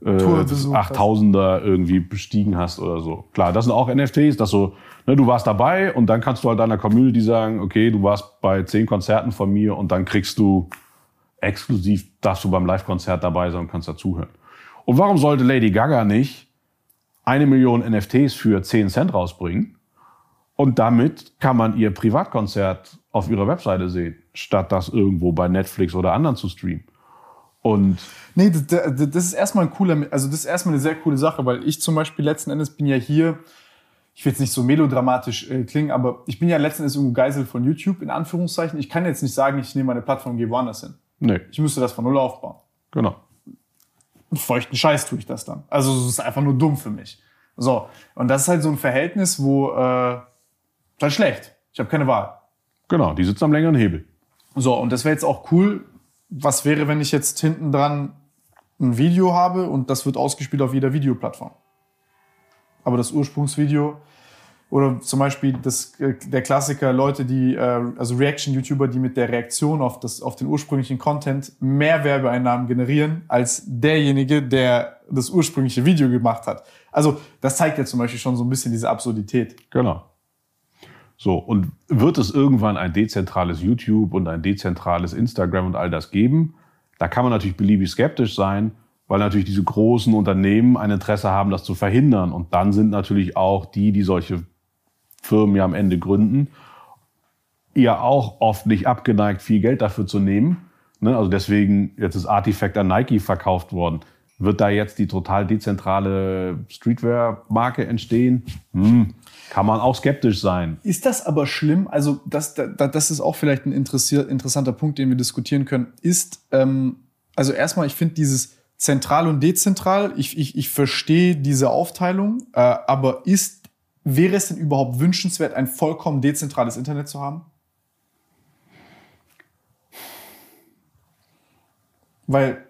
äh, 8000er irgendwie bestiegen hast oder so. Klar, das sind auch NFTs, dass so, ne, du warst dabei und dann kannst du halt deiner Community sagen, okay, du warst bei zehn Konzerten von mir und dann kriegst du exklusiv, darfst du beim Live-Konzert dabei sein und kannst dazuhören. Und warum sollte Lady Gaga nicht eine Million NFTs für 10 Cent rausbringen? Und damit kann man ihr Privatkonzert auf ihrer Webseite sehen, statt das irgendwo bei Netflix oder anderen zu streamen. Und nee, das, ist erstmal ein cooler, also das ist erstmal eine sehr coole Sache, weil ich zum Beispiel letzten Endes bin ja hier, ich will jetzt nicht so melodramatisch äh, klingen, aber ich bin ja letzten Endes irgendwo Geisel von YouTube, in Anführungszeichen. Ich kann jetzt nicht sagen, ich nehme meine Plattform und gehe woanders hin. Nee. Ich müsste das von Null aufbauen. Genau. Und feuchten Scheiß tue ich das dann. Also es ist einfach nur dumm für mich. So, und das ist halt so ein Verhältnis, wo äh, das ist schlecht. Ich habe keine Wahl. Genau, die sitzen am längeren Hebel. So, und das wäre jetzt auch cool. Was wäre, wenn ich jetzt hinten dran ein Video habe und das wird ausgespielt auf jeder Videoplattform? Aber das Ursprungsvideo oder zum Beispiel das, äh, der Klassiker, Leute, die, äh, also Reaction-YouTuber, die mit der Reaktion auf, das, auf den ursprünglichen Content mehr Werbeeinnahmen generieren, als derjenige, der das ursprüngliche Video gemacht hat. Also das zeigt ja zum Beispiel schon so ein bisschen diese Absurdität. Genau. So, und wird es irgendwann ein dezentrales YouTube und ein dezentrales Instagram und all das geben? Da kann man natürlich beliebig skeptisch sein, weil natürlich diese großen Unternehmen ein Interesse haben, das zu verhindern. Und dann sind natürlich auch die, die solche Firmen ja am Ende gründen, ja auch oft nicht abgeneigt, viel Geld dafür zu nehmen. Ne? Also deswegen, jetzt ist Artifact an Nike verkauft worden. Wird da jetzt die total dezentrale Streetwear-Marke entstehen? Hm, kann man auch skeptisch sein. Ist das aber schlimm? Also das, das, ist auch vielleicht ein interessanter Punkt, den wir diskutieren können. Ist, ähm, also erstmal, ich finde dieses zentral und dezentral, ich, ich, ich verstehe diese Aufteilung, äh, aber ist Wäre es denn überhaupt wünschenswert, ein vollkommen dezentrales Internet zu haben? Weil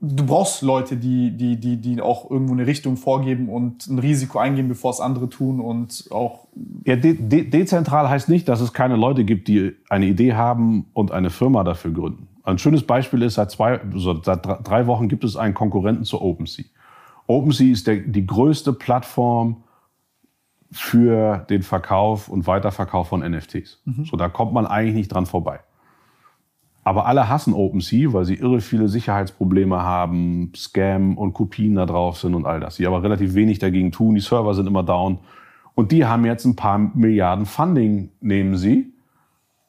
du brauchst Leute, die, die, die, die auch irgendwo eine Richtung vorgeben und ein Risiko eingehen, bevor es andere tun und auch. Ja, de de dezentral heißt nicht, dass es keine Leute gibt, die eine Idee haben und eine Firma dafür gründen. Ein schönes Beispiel ist, seit, zwei, seit drei Wochen gibt es einen Konkurrenten zu OpenSea. OpenSea ist der, die größte Plattform für den Verkauf und Weiterverkauf von NFTs. Mhm. So, da kommt man eigentlich nicht dran vorbei. Aber alle hassen OpenSea, weil sie irre viele Sicherheitsprobleme haben, Scam und Kopien da drauf sind und all das. Sie aber relativ wenig dagegen tun. Die Server sind immer down. Und die haben jetzt ein paar Milliarden Funding, nehmen sie.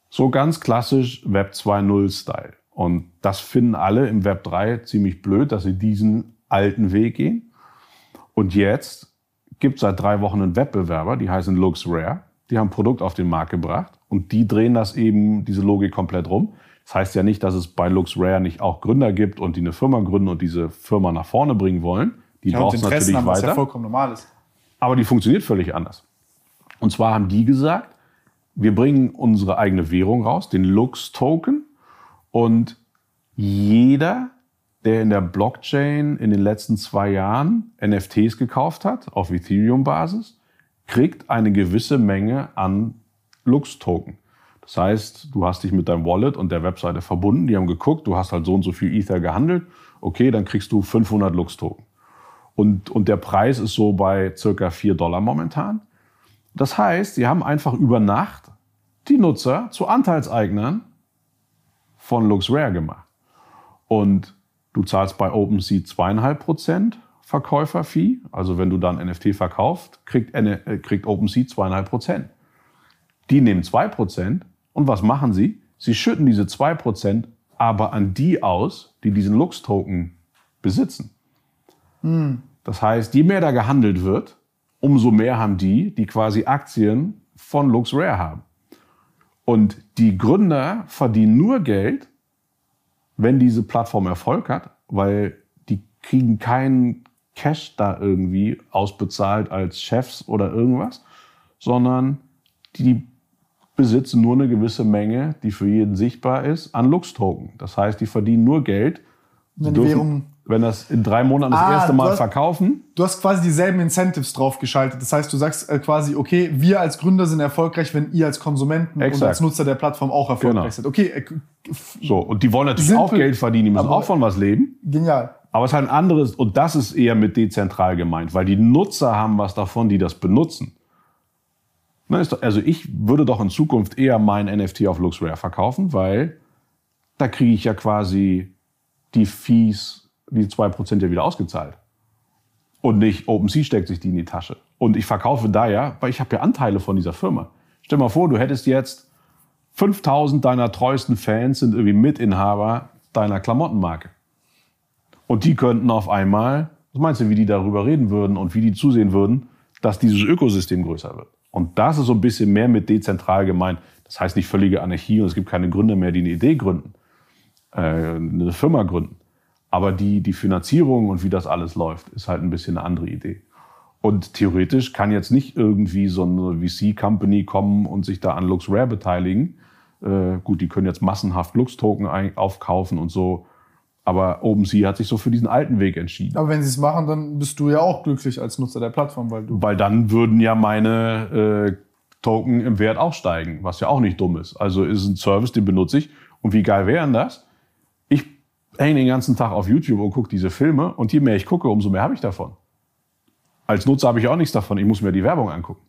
So ganz klassisch Web 2.0 Style. Und das finden alle im Web 3 ziemlich blöd, dass sie diesen alten Weg gehen. Und jetzt gibt seit drei Wochen einen Wettbewerber, die heißen LuxRare. Die haben ein Produkt auf den Markt gebracht und die drehen das eben, diese Logik komplett rum. Das heißt ja nicht, dass es bei LuxRare nicht auch Gründer gibt und die eine Firma gründen und diese Firma nach vorne bringen wollen. Die Ja, braucht es natürlich haben, was weiter. ja vollkommen normal ist. Aber die funktioniert völlig anders. Und zwar haben die gesagt, wir bringen unsere eigene Währung raus, den Lux-Token. Und jeder, der in der Blockchain in den letzten zwei Jahren NFTs gekauft hat, auf Ethereum-Basis, kriegt eine gewisse Menge an Lux-Token. Das heißt, du hast dich mit deinem Wallet und der Webseite verbunden, die haben geguckt, du hast halt so und so viel Ether gehandelt, okay, dann kriegst du 500 Lux-Token. Und, und der Preis ist so bei circa 4 Dollar momentan. Das heißt, sie haben einfach über Nacht die Nutzer zu Anteilseignern von LuxRare gemacht. Und du zahlst bei OpenSea 2,5% Verkäuferfee. Also wenn du dann NFT verkaufst, kriegt, äh, kriegt OpenSea 2,5%. Die nehmen 2% und was machen sie? Sie schütten diese 2% aber an die aus, die diesen Lux-Token besitzen. Das heißt, je mehr da gehandelt wird, umso mehr haben die, die quasi Aktien von LuxRare haben. Und die Gründer verdienen nur Geld, wenn diese Plattform Erfolg hat, weil die kriegen keinen Cash da irgendwie ausbezahlt als Chefs oder irgendwas, sondern die besitzen nur eine gewisse Menge, die für jeden sichtbar ist, an Lux-Token. Das heißt, die verdienen nur Geld, Wenn die Währung- wenn das in drei Monaten das Ah, erste du Mal hast- verkaufen, Du hast quasi dieselben Incentives drauf geschaltet. Das heißt, du sagst äh, quasi, okay, wir als Gründer sind erfolgreich, wenn ihr als Konsumenten und Exakt. als Nutzer der Plattform auch erfolgreich Genau. seid. Okay, äh, so, und die wollen natürlich Simpel, auch Geld verdienen, die müssen auch von was leben. genial. Aber es ist halt ein anderes, und das ist eher mit dezentral gemeint, weil die Nutzer haben was davon, die das benutzen. Ne, also ich würde doch in Zukunft eher mein NFT auf LuxRare verkaufen, weil da kriege ich ja quasi die Fees, die 2% ja wieder ausgezahlt. Und nicht OpenSea steckt sich die in die Tasche. Und ich verkaufe da ja, weil ich habe ja Anteile von dieser Firma. Stell mal vor, du hättest jetzt 5000 deiner treuesten Fans sind irgendwie Mitinhaber deiner Klamottenmarke. Und die könnten auf einmal, was meinst du, wie die darüber reden würden und wie die zusehen würden, dass dieses Ökosystem größer wird? Und das ist so ein bisschen mehr mit dezentral gemeint. Das heißt nicht völlige Anarchie und es gibt keine Gründer mehr, die eine Idee gründen, äh, eine Firma gründen. Aber die, die Finanzierung und wie das alles läuft, ist halt ein bisschen eine andere Idee. Und theoretisch kann jetzt nicht irgendwie so eine VC-Company kommen und sich da an LuxRare beteiligen. Äh, gut, die können jetzt massenhaft Lux-Token aufkaufen und so. Aber OpenSea hat sich so für diesen alten Weg entschieden. Aber wenn sie es machen, dann bist du ja auch glücklich als Nutzer der Plattform, weil du. Weil dann würden ja meine äh, Token im Wert auch steigen, was ja auch nicht dumm ist. Also ist ein Service, den benutze ich. Und wie geil wäre denn das? Hänge den ganzen Tag auf YouTube und gucke diese Filme und je mehr ich gucke, umso mehr habe ich davon. Als Nutzer habe ich auch nichts davon. Ich muss mir die Werbung angucken.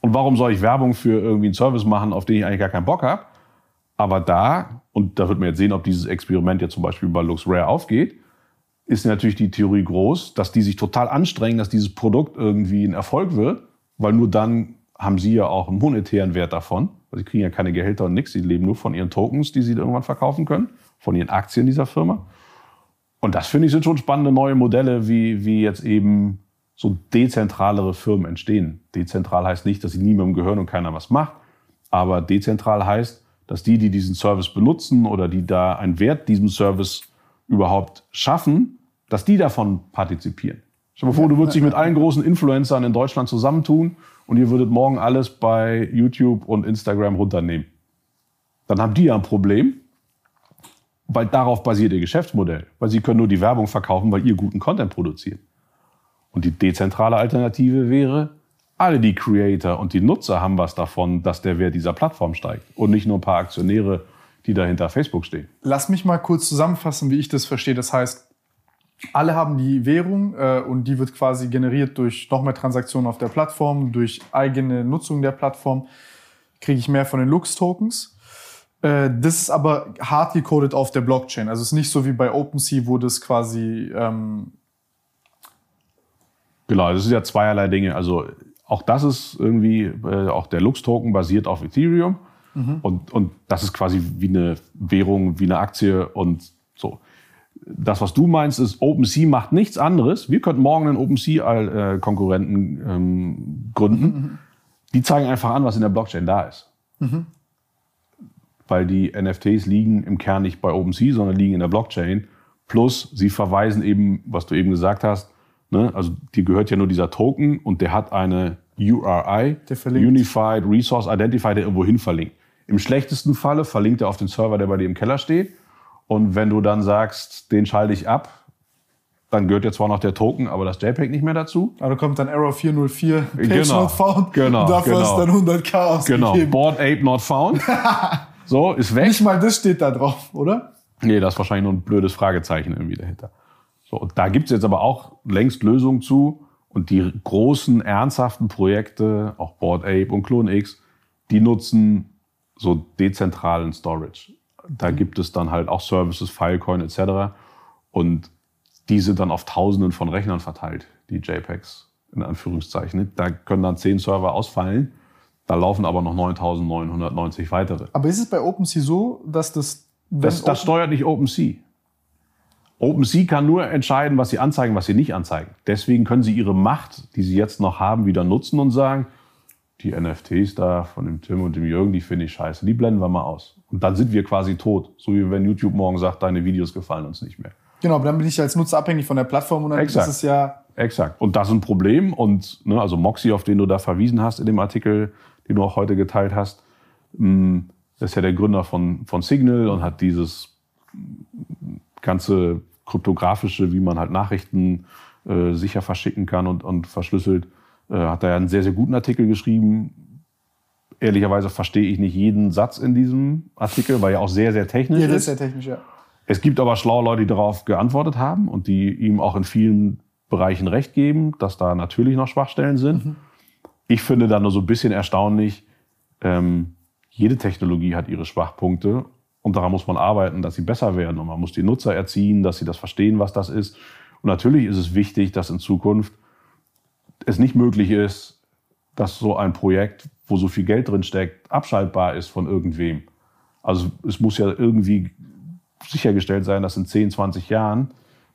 Und warum soll ich Werbung für irgendwie einen Service machen, auf den ich eigentlich gar keinen Bock habe? Aber da, und da wird man jetzt sehen, ob dieses Experiment jetzt zum Beispiel bei LuxRare aufgeht, ist natürlich die Theorie groß, dass die sich total anstrengen, dass dieses Produkt irgendwie ein Erfolg wird, weil nur dann haben sie ja auch einen monetären Wert davon. Also sie kriegen ja keine Gehälter und nichts, sie leben nur von ihren Tokens, die sie irgendwann verkaufen können, von ihren Aktien dieser Firma. Und das finde ich sind schon spannende neue Modelle, wie, wie jetzt eben so dezentralere Firmen entstehen. Dezentral heißt nicht, dass sie niemandem gehören und keiner was macht, aber dezentral heißt, dass die, die diesen Service benutzen oder die da einen Wert diesem Service überhaupt schaffen, dass die davon partizipieren. Stell dir vor, du würdest dich mit allen großen Influencern in Deutschland zusammentun und ihr würdet morgen alles bei YouTube und Instagram runternehmen. Dann haben die ja ein Problem, weil darauf basiert ihr Geschäftsmodell. Weil sie können nur die Werbung verkaufen, weil ihr guten Content produziert. Und die dezentrale Alternative wäre, alle die Creator und die Nutzer haben was davon, dass der Wert dieser Plattform steigt. Und nicht nur ein paar Aktionäre, die dahinter Facebook stehen. Lass mich mal kurz zusammenfassen, wie ich das verstehe. Das heißt, alle haben die Währung äh, und die wird quasi generiert durch noch mehr Transaktionen auf der Plattform, durch eigene Nutzung der Plattform. Kriege ich mehr von den Lux-Tokens. Äh, das ist aber hart gecodet auf der Blockchain. Also es ist nicht so wie bei OpenSea, wo das quasi ähm, Genau, das ist ja zweierlei Dinge. Also auch das ist irgendwie, äh, auch der Lux-Token basiert auf Ethereum. Und, und das ist quasi wie eine Währung, wie eine Aktie und so. Das, was du meinst, ist, OpenSea macht nichts anderes. Wir könnten morgen einen OpenSea-Konkurrenten ähm, gründen. Die zeigen einfach an, was in der Blockchain da ist. Weil die NFTs liegen im Kern nicht bei OpenSea, sondern liegen in der Blockchain. Plus, sie verweisen eben, was du eben gesagt hast, ne, also dir gehört ja nur dieser Token und der hat eine URI. Unified Resource Identifier, der irgendwo hin verlinkt. Im schlechtesten Falle verlinkt er auf den Server, der bei dir im Keller steht. Und wenn du dann sagst, den schalte ich ab, dann gehört ja zwar noch der Token, aber das JPEG nicht mehr dazu. Da kommt dann Error 404, Page Genau. not found. Genau, Und dafür genau. ist dann 100k ausgegeben. Genau, Board Ape not found. So, ist weg. Nicht mal das steht da drauf, oder? Nee, da ist wahrscheinlich nur ein blödes Fragezeichen irgendwie dahinter. So, und da gibt's jetzt aber auch längst Lösungen zu. Und die großen, ernsthaften Projekte, auch Board Ape und CloneX, die nutzen so dezentralen Storage. Da gibt es dann halt auch Services, Filecoin etc. Und die sind dann auf Tausenden von Rechnern verteilt, die JPEGs in Anführungszeichen. Da können dann zehn Server ausfallen. Da laufen aber noch 9990 weitere. Aber ist es bei OpenSea so, dass das, Das, das steuert nicht OpenSea. OpenSea kann nur entscheiden, was sie anzeigen, was sie nicht anzeigen. Deswegen können sie ihre Macht, die sie jetzt noch haben, wieder nutzen und sagen, die NFTs da von dem Tim und dem Jürgen, die finde ich scheiße, die blenden wir mal aus. Und dann sind wir quasi tot. So wie wenn YouTube morgen sagt, deine Videos gefallen uns nicht mehr. Genau, aber dann bin ich als Nutzer abhängig von der Plattform und dann Exakt. ist es ja. Exakt. Und das ist ein Problem. Und ne, also Moxie, auf den du da verwiesen hast in dem Artikel, den du auch heute geteilt hast, das ist ja der Gründer von, von Signal und hat dieses ganze kryptografische, wie man halt Nachrichten äh, sicher verschicken kann und, und verschlüsselt, äh, hat er ja einen sehr, sehr guten Artikel geschrieben. Ehrlicherweise verstehe ich nicht jeden Satz in diesem Artikel, weil er auch sehr, sehr technisch Ja, ist. ja technisch, ja. Es gibt aber schlaue Leute, die darauf geantwortet haben und die ihm auch in vielen Bereichen recht geben, dass da natürlich noch Schwachstellen sind. Ich finde da nur so ein bisschen erstaunlich, ähm, jede Technologie hat ihre Schwachpunkte und daran muss man arbeiten, dass sie besser werden und man muss die Nutzer erziehen, dass sie das verstehen, was das ist. Und natürlich ist es wichtig, dass in Zukunft es nicht möglich ist, dass so ein Projekt, wo so viel Geld drin steckt, abschaltbar ist von irgendwem. Also es muss ja irgendwie sichergestellt sein, dass in 10, 20 Jahren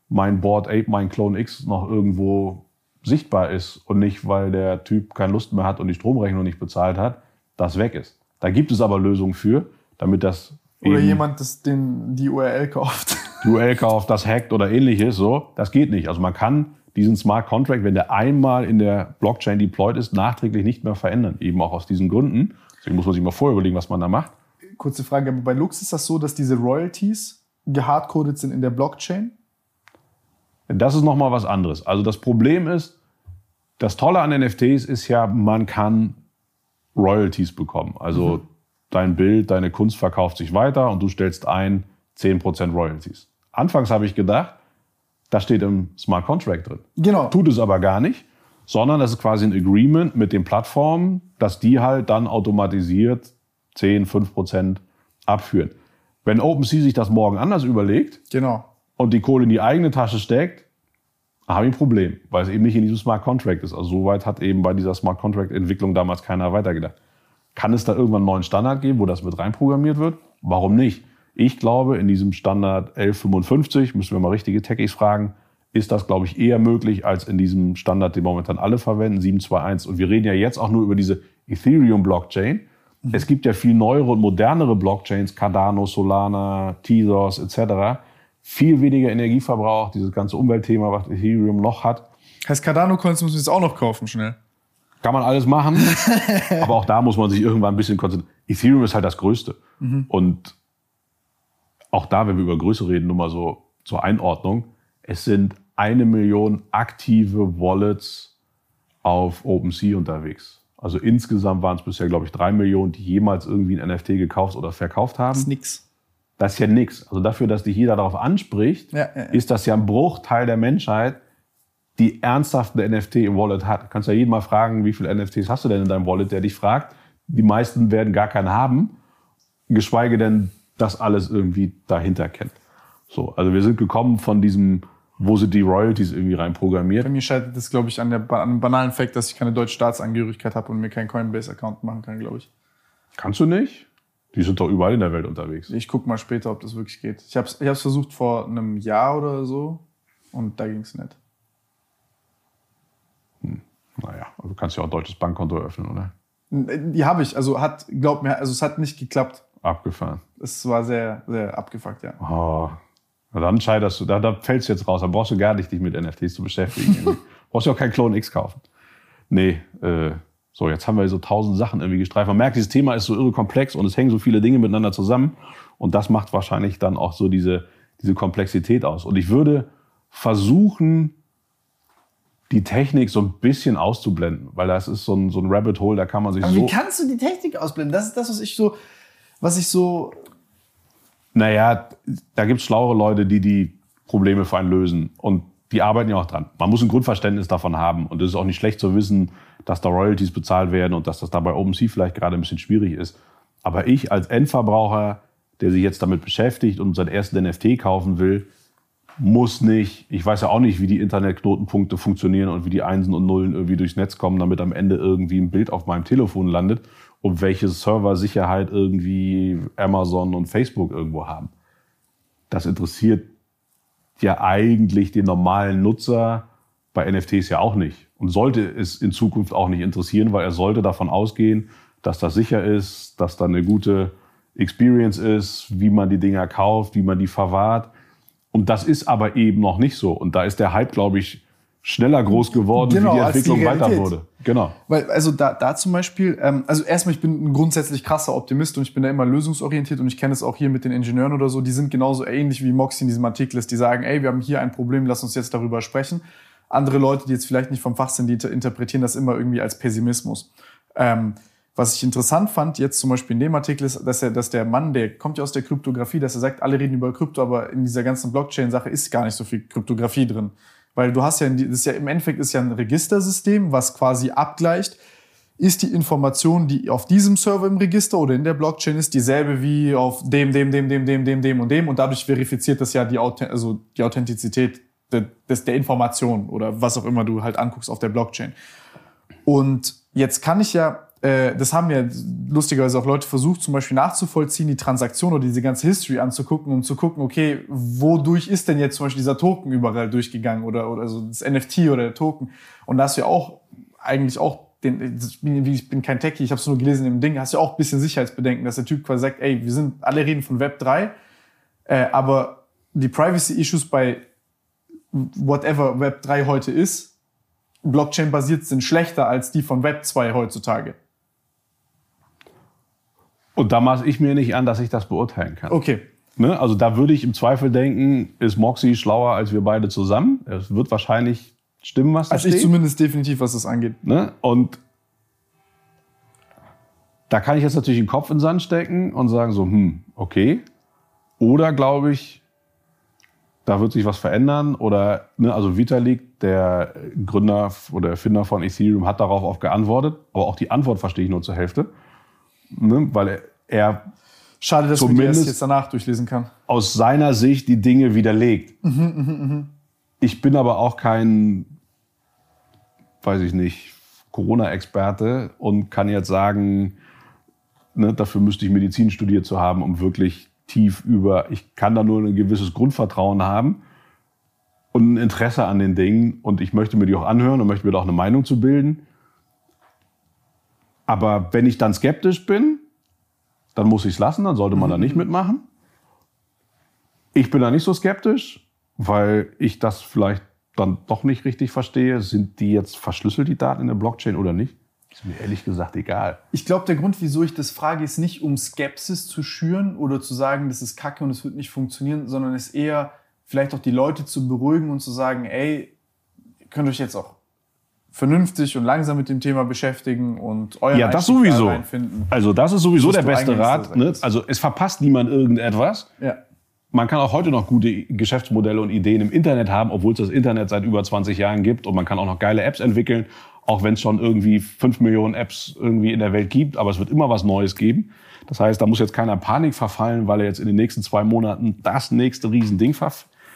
mein Board Ape, mein Clone X noch irgendwo sichtbar ist und nicht, weil der Typ keine Lust mehr hat und die Stromrechnung nicht bezahlt hat, das weg ist. Da gibt es aber Lösungen für, damit das Oder jemand das den, die URL kauft. die URL kauft, das hackt oder ähnliches, so, das geht nicht. Also man kann diesen Smart Contract, wenn der einmal in der Blockchain deployed ist, nachträglich nicht mehr verändern. Eben auch aus diesen Gründen. Deswegen muss man sich mal vorher überlegen, was man da macht. Kurze Frage, aber bei Lux ist das so, dass diese Royalties gehardcoded sind in der Blockchain? Das ist nochmal was anderes. Also das Problem ist, das Tolle an NFTs ist ja, man kann Royalties bekommen. Also dein Bild, deine Kunst verkauft sich weiter und du stellst ein 10% Royalties. Anfangs habe ich gedacht, das steht im Smart Contract drin. Genau. Tut es aber gar nicht, sondern das ist quasi ein Agreement mit den Plattformen, dass die halt dann automatisiert 10, 5% abführen. Wenn OpenSea sich das morgen anders überlegt, Genau. Und die Kohle in die eigene Tasche steckt, habe ich ein Problem, weil es eben nicht in diesem Smart Contract ist. Also soweit hat eben bei dieser Smart Contract Entwicklung damals keiner weitergedacht. Kann es da irgendwann einen neuen Standard geben, wo das mit reinprogrammiert wird? Warum nicht? Ich glaube, in diesem Standard 1155, müssen wir mal richtige Techies fragen, ist das, glaube ich, eher möglich als in diesem Standard, den momentan alle verwenden, 721. Und wir reden ja jetzt auch nur über diese Ethereum-Blockchain. Es gibt ja viel neuere und modernere Blockchains, Cardano, Solana, Tezos etc., viel weniger Energieverbrauch, dieses ganze Umweltthema, was Ethereum noch hat. Heißt Cardano-Coins müssen wir jetzt auch noch kaufen, schnell. Kann man alles machen, aber auch da muss man sich irgendwann ein bisschen konzentrieren. Ethereum ist halt das Größte. Und auch da, wenn wir über Größe reden, nur mal so zur Einordnung, es sind eine Million aktive Wallets auf OpenSea unterwegs. Also insgesamt waren es bisher, glaube ich, drei Millionen, die jemals irgendwie ein NFT gekauft oder verkauft haben. Das ist nix. Das ist ja nix. Also dafür, dass dich jeder darauf anspricht, Ja, ja, ja. ist das ja ein Bruchteil der Menschheit, die ernsthaft eine NFT im Wallet hat. Du kannst ja jeden mal fragen, wie viele NFTs hast du denn in deinem Wallet, der dich fragt. Die meisten werden gar keinen haben, geschweige denn das alles irgendwie dahinter kennt. So, also wir sind gekommen von diesem, wo sind die Royalties irgendwie reinprogrammiert. Bei mir scheitert das, glaube ich, an, der, an einem banalen Fakt, dass ich keine deutsche Staatsangehörigkeit habe und mir keinen Coinbase-Account machen kann, glaube ich. Kannst du nicht? Die sind doch überall in der Welt unterwegs. Ich guck mal später, ob das wirklich geht. Ich habe es ich hab's versucht vor einem Jahr oder so und da ging es nicht. Naja, also du kannst ja auch ein deutsches Bankkonto eröffnen, oder? Die habe ich, also hat, glaub mir, also es hat nicht geklappt. Abgefahren. Es war sehr, sehr abgefuckt, ja. Oh. Na dann scheiterst du, da, da fällst du jetzt raus. Da brauchst du gar nicht dich mit NFTs zu beschäftigen. brauchst du auch kein Clone X kaufen. Nee, äh, so, jetzt haben wir so tausend Sachen irgendwie gestreift. Man merkt, dieses Thema ist so irre komplex und es hängen so viele Dinge miteinander zusammen. Und das macht wahrscheinlich dann auch so diese, diese Komplexität aus. Und ich würde versuchen, die Technik so ein bisschen auszublenden, weil das ist so ein, so ein Rabbit Hole, da kann man sich Aber so. wie kannst du die Technik ausblenden? Das ist das, was ich so, was ich so, Naja, da gibt es schlauere Leute, die die Probleme für einen lösen. Und die arbeiten ja auch dran. Man muss ein Grundverständnis davon haben. Und es ist auch nicht schlecht zu wissen, dass da Royalties bezahlt werden und dass das da bei OpenSea vielleicht gerade ein bisschen schwierig ist. Aber ich als Endverbraucher, der sich jetzt damit beschäftigt und sein erstes NFT kaufen will, muss nicht, ich weiß ja auch nicht, wie die Internetknotenpunkte funktionieren und wie die Einsen und Nullen irgendwie durchs Netz kommen, damit am Ende irgendwie ein Bild auf meinem Telefon landet und welche Serversicherheit irgendwie Amazon und Facebook irgendwo haben. Das interessiert ja eigentlich den normalen Nutzer bei NFTs ja auch nicht und sollte es in Zukunft auch nicht interessieren, weil er sollte davon ausgehen, dass das sicher ist, dass da eine gute Experience ist, wie man die Dinger kauft, wie man die verwahrt. Und das ist aber eben noch nicht so. Und da ist der Hype, glaube ich, schneller groß geworden, Genau, wie die als die Entwicklung weiter wurde. Genau. weil, also da, da zum Beispiel, ähm, also erstmal, ich bin ein grundsätzlich krasser Optimist und ich bin da immer lösungsorientiert und ich kenne es auch hier mit den Ingenieuren oder so, die sind genauso ähnlich wie Moxie in diesem Artikel ist, die sagen, ey, wir haben hier ein Problem, lass uns jetzt darüber sprechen. Andere Leute, die jetzt vielleicht nicht vom Fach sind, die inter- interpretieren das immer irgendwie als Pessimismus. Ähm, was ich interessant fand, jetzt zum Beispiel in dem Artikel, ist, dass, er, dass der Mann, der kommt ja aus der Kryptographie, dass er sagt, alle reden über Krypto, aber in dieser ganzen Blockchain-Sache ist gar nicht so viel Kryptographie drin. Weil du hast ja, das ist ja im Endeffekt ist ja ein Registersystem, was quasi abgleicht, ist die Information, die auf diesem Server im Register oder in der Blockchain ist, dieselbe wie auf dem, dem, dem, dem, dem, dem, dem und dem. Und dadurch verifiziert das ja die, also die Authentizität de- des, der Information oder was auch immer du halt anguckst auf der Blockchain. Und jetzt kann ich ja, das haben ja lustigerweise auch Leute versucht, zum Beispiel nachzuvollziehen, die Transaktion oder diese ganze History anzugucken, um zu gucken, okay, wodurch ist denn jetzt zum Beispiel dieser Token überall durchgegangen oder, oder so das NFT oder der Token. Und da hast du ja auch eigentlich auch den, ich bin, ich bin kein Techie, ich habe es nur gelesen im Ding, hast du ja auch ein bisschen Sicherheitsbedenken, dass der Typ quasi sagt, ey, wir sind, alle reden von Web 3, äh, aber die Privacy-Issues bei whatever Web 3 heute ist, Blockchain-basiert sind schlechter als die von Web 2 heutzutage. Und da maße ich mir nicht an, dass ich das beurteilen kann. Okay. Ne? Also da würde ich im Zweifel denken, ist Moxie schlauer als wir beide zusammen. Es wird wahrscheinlich stimmen, was da Also ich steht. zumindest definitiv, was das angeht. Ne? Und da kann ich jetzt natürlich den Kopf in den Sand stecken und sagen so, hm, okay. Oder glaube ich, da wird sich was verändern. Oder, ne, also Vitalik, der Gründer oder Erfinder von Ethereum, hat darauf auch geantwortet. Aber auch die Antwort verstehe ich nur zur Hälfte. Ne? Weil er, Schade, dass man Zumindest- jetzt danach durchlesen kann. aus seiner Sicht die Dinge widerlegt. Ich bin aber auch kein, weiß ich nicht, Corona-Experte und kann jetzt sagen, ne, dafür müsste ich Medizin studiert zu haben, um wirklich tief über, ich kann da nur ein gewisses Grundvertrauen haben und ein Interesse an den Dingen und ich möchte mir die auch anhören und möchte mir da auch eine Meinung zu bilden. Aber wenn ich dann skeptisch bin, dann muss ich es lassen, dann sollte man da nicht mitmachen. Ich bin da nicht so skeptisch, weil ich das vielleicht dann doch nicht richtig verstehe. Sind die jetzt verschlüsselt, die Daten in der Blockchain oder nicht? Ist mir ehrlich gesagt egal. Ich glaube, der Grund, wieso ich das frage, ist nicht, um Skepsis zu schüren oder zu sagen, das ist kacke und es wird nicht funktionieren, sondern ist eher vielleicht auch die Leute zu beruhigen und zu sagen, ey, ihr könnt euch jetzt auch vernünftig und langsam mit dem Thema beschäftigen und euren Ja, das Einstieg sowieso. Also das ist sowieso der beste Rat. Ne? Also es verpasst niemand irgendetwas. Ja. Man kann auch heute noch gute Geschäftsmodelle und Ideen im Internet haben, obwohl es das Internet seit über 20 Jahren gibt. Und man kann auch noch geile Apps entwickeln, auch wenn es schon irgendwie 5 Millionen Apps irgendwie in der Welt gibt. Aber es wird immer was Neues geben. Das heißt, da muss jetzt keiner Panik verfallen, weil er jetzt in den nächsten zwei Monaten das nächste Riesending ver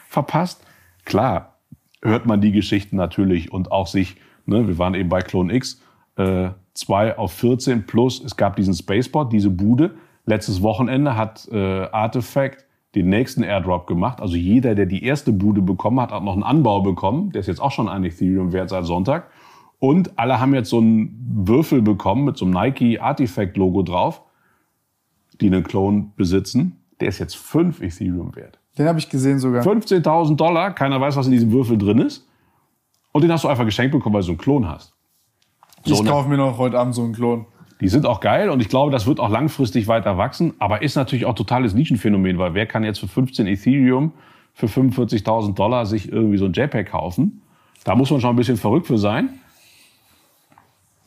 verpasst. Klar, hört man die Geschichten natürlich und auch sich, ne, wir waren eben bei Clone X, äh, 2 auf 14 plus, es gab diesen Spaceport, diese Bude, letztes Wochenende hat äh, Artifact den nächsten Airdrop gemacht. Also jeder, der die erste Bude bekommen hat, hat noch einen Anbau bekommen. Der ist jetzt auch schon ein Ethereum wert seit Sonntag. Und alle haben jetzt so einen Würfel bekommen mit so einem Nike Artifact Logo drauf, die einen Clone besitzen. Der ist jetzt 5 Ethereum wert. Den habe ich gesehen sogar. 15.000 Dollar, keiner weiß, was in diesem Würfel drin ist. Und den hast du einfach geschenkt bekommen, weil du so einen Klon hast. So, ich ne? kaufe mir noch heute Abend so einen Klon. Die sind auch geil und ich glaube, das wird auch langfristig weiter wachsen, aber ist natürlich auch totales Nischenphänomen, weil wer kann jetzt für 15 Ethereum für 45.000 Dollar sich irgendwie so ein JPEG kaufen? Da muss man schon ein bisschen verrückt für sein.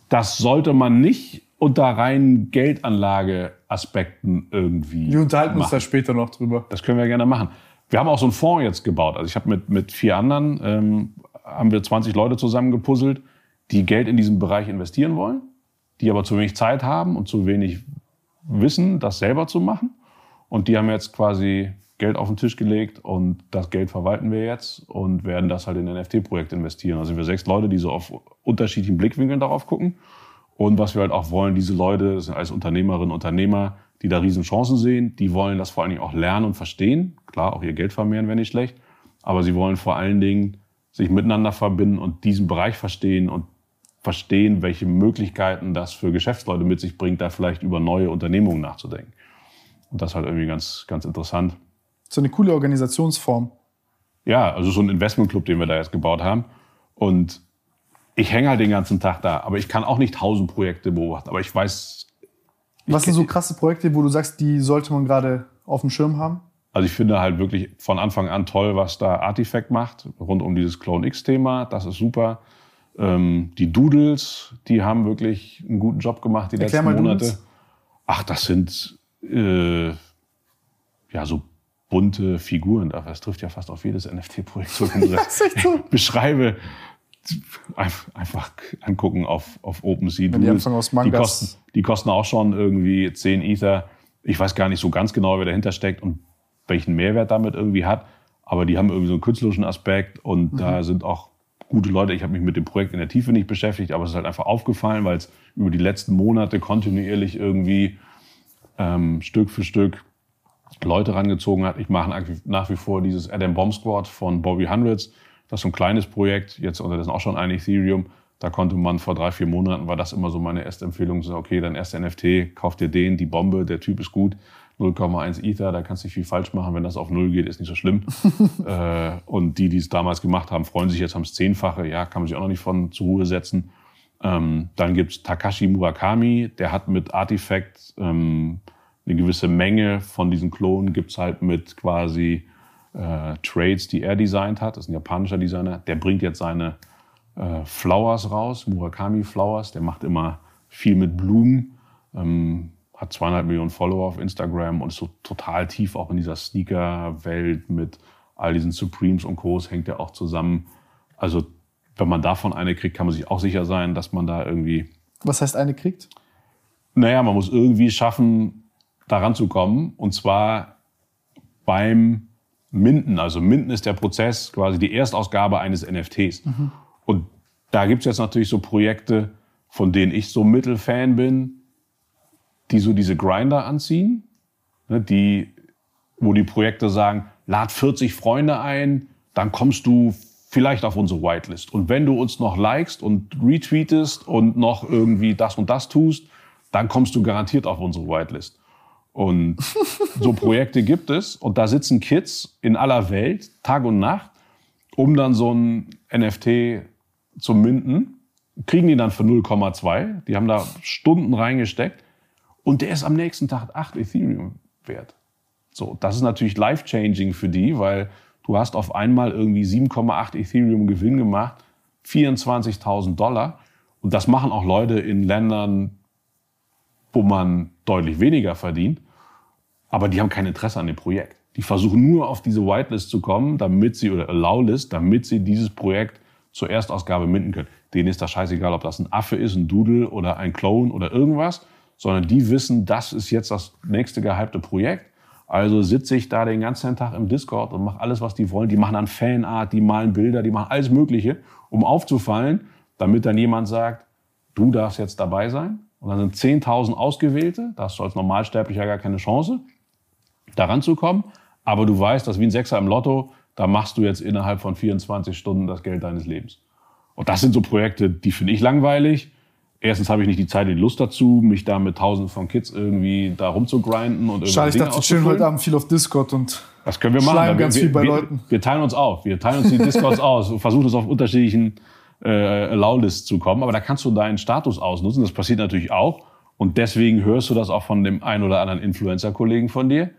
Das sollte man nicht unter reinen Geldanlageaspekten irgendwie. Wir unterhalten uns machen. da später noch drüber. Das können wir gerne machen. Wir haben auch so einen Fonds jetzt gebaut. Also ich habe mit, mit vier anderen, ähm, haben wir 20 Leute zusammengepuzzelt, die Geld in diesen Bereich investieren wollen, die aber zu wenig Zeit haben und zu wenig Wissen, das selber zu machen. Und die haben jetzt quasi Geld auf den Tisch gelegt und das Geld verwalten wir jetzt und werden das halt in NFT-Projekte investieren. Also wir sechs Leute, die so auf unterschiedlichen Blickwinkeln darauf gucken. Und was wir halt auch wollen, diese Leute das sind als Unternehmerinnen und Unternehmer, die da riesen Chancen sehen, die wollen das vor allen Dingen auch lernen und verstehen. Klar, auch ihr Geld vermehren wäre nicht schlecht. Aber sie wollen vor allen Dingen sich miteinander verbinden und diesen Bereich verstehen und verstehen, welche Möglichkeiten das für Geschäftsleute mit sich bringt, da vielleicht über neue Unternehmungen nachzudenken. Und das ist halt irgendwie ganz, ganz interessant. So eine coole Organisationsform. Ja, also so ein Investmentclub, den wir da jetzt gebaut haben. Und ich hänge halt den ganzen Tag da, aber ich kann auch nicht tausend Projekte beobachten. Aber ich weiß, Was sind so krasse Projekte, wo du sagst, die sollte man gerade auf dem Schirm haben? Also ich finde halt wirklich von Anfang an toll, was da Artifact macht, rund um dieses Clone X-Thema. Das ist super. Ähm, die Doodles, die haben wirklich einen guten Job gemacht die Erklär letzten Monate. Doodles. Ach, das sind äh, ja so bunte Figuren. Das trifft ja fast auf jedes NFT-Projekt so. beschreibe, einfach, angucken auf, auf OpenSea. die aus die, kosten, die kosten auch schon irgendwie 10 Ether. Ich weiß gar nicht so ganz genau, wer dahinter steckt und welchen Mehrwert damit irgendwie hat. Aber die haben irgendwie so einen künstlerischen Aspekt und Mhm. da sind auch gute Leute. Ich habe mich mit dem Projekt in der Tiefe nicht beschäftigt, aber es ist halt einfach aufgefallen, weil es über die letzten Monate kontinuierlich irgendwie ähm, Stück für Stück Leute rangezogen hat. Ich mache nach wie- vor dieses Adam Bomb Squad von Bobby Hundreds. Das ist so ein kleines Projekt, jetzt unterdessen auch schon ein Ethereum. Da konnte man vor drei, vier Monaten, war das immer so meine erste Empfehlung, so, okay, dein erster NFT, kauf dir den, die Bombe, der Typ ist gut, 0,1 Ether, da kannst du nicht viel falsch machen, wenn das auf Null geht, ist nicht so schlimm. äh, und die, die es damals gemacht haben, freuen sich jetzt, haben es zehnfache, ja, kann man sich auch noch nicht von zur Ruhe setzen. Ähm, dann gibt's Takashi Murakami, der hat mit Artifact ähm, eine gewisse Menge von diesen Klonen gibt's halt mit quasi äh, Trades, die er designt hat. Das ist ein japanischer Designer. Der bringt jetzt seine äh, Flowers raus, Murakami Flowers. Der macht immer viel mit Blumen. Ähm, hat zweieinhalb Millionen Follower auf Instagram und ist so total tief auch in dieser Sneaker-Welt mit all diesen Supremes und Co. hängt er auch zusammen. Also wenn man davon eine kriegt, kann man sich auch sicher sein, dass man da irgendwie Was heißt eine kriegt? naja, man muss irgendwie schaffen, daran zu kommen. Und zwar beim Minden. Also Minden ist der Prozess, quasi die Erstausgabe eines NFTs. Und da gibt's jetzt natürlich so Projekte, von denen ich so Mittelfan bin, die so diese Grinder anziehen, ne, die, wo die Projekte sagen, lad 40 Freunde ein, dann kommst du vielleicht auf unsere Whitelist. Und wenn du uns noch likest und retweetest und noch irgendwie das und das tust, dann kommst du garantiert auf unsere Whitelist. Und so Projekte gibt es und da sitzen Kids in aller Welt, Tag und Nacht, um dann so ein NFT zu minden, kriegen die dann für 0,2. Die haben da Stunden reingesteckt und der ist am nächsten Tag 8 Ethereum wert. So, das ist natürlich life-changing für die, weil du hast auf einmal irgendwie 7,8 Ethereum Gewinn gemacht, 24.000 Dollar. Und das machen auch Leute in Ländern, wo man deutlich weniger verdient. Aber die haben kein Interesse an dem Projekt. Die versuchen nur auf diese Whitelist zu kommen, damit sie, oder Allow-List, damit sie dieses Projekt zur Erstausgabe minden können. Denen ist das scheißegal, ob das ein Affe ist, ein Doodle oder ein Clone oder irgendwas, sondern die wissen, das ist jetzt das nächste gehypte Projekt. Also sitze ich da den ganzen Tag im Discord und mache alles, was die wollen. Die machen dann Fanart, die malen Bilder, die machen alles Mögliche, um aufzufallen, damit dann jemand sagt, du darfst jetzt dabei sein. Und dann sind 10.000 ausgewählte, da hast du als Normalsterblicher gar keine Chance, da ranzukommen. Aber du weißt, dass wie ein Sechser im Lotto, da machst du jetzt innerhalb von 24 Stunden das Geld deines Lebens. Und das sind so Projekte, die finde ich langweilig. Erstens habe ich nicht die Zeit, die Lust dazu, mich da mit tausenden von Kids irgendwie da rumzugrinden und Schade, ich Dinge dachte, chillen heute Abend viel auf Discord und Das können wir machen. Ganz wir, viel bei wir, Leuten. Wir teilen uns auf. Wir teilen uns die Discords aus und versuchen es auf unterschiedlichen äh, Allow-Lists zu kommen. Aber da kannst du deinen Status ausnutzen. Das passiert natürlich auch. Und deswegen hörst du das auch von dem einen oder anderen Influencer-Kollegen von dir,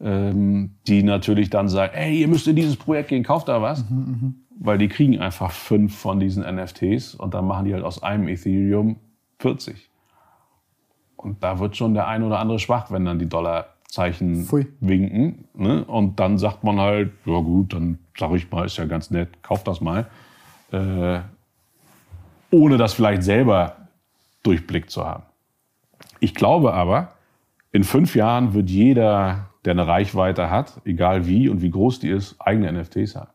ähm, die natürlich dann sagen, ey, ihr müsst in dieses Projekt gehen, kauft da was. Weil die kriegen einfach fünf von diesen NFTs und dann machen die halt aus einem Ethereum 40. Und da wird schon der ein oder andere schwach, wenn dann die Dollarzeichen Pfui. winken. Ne? Und dann sagt man halt, ja gut, dann sag ich mal, ist ja ganz nett, kauf das mal. Äh, ohne das vielleicht selber durchblickt zu haben. Ich glaube aber, in fünf Jahren wird jeder, der eine Reichweite hat, egal wie und wie groß die ist, eigene NFTs haben.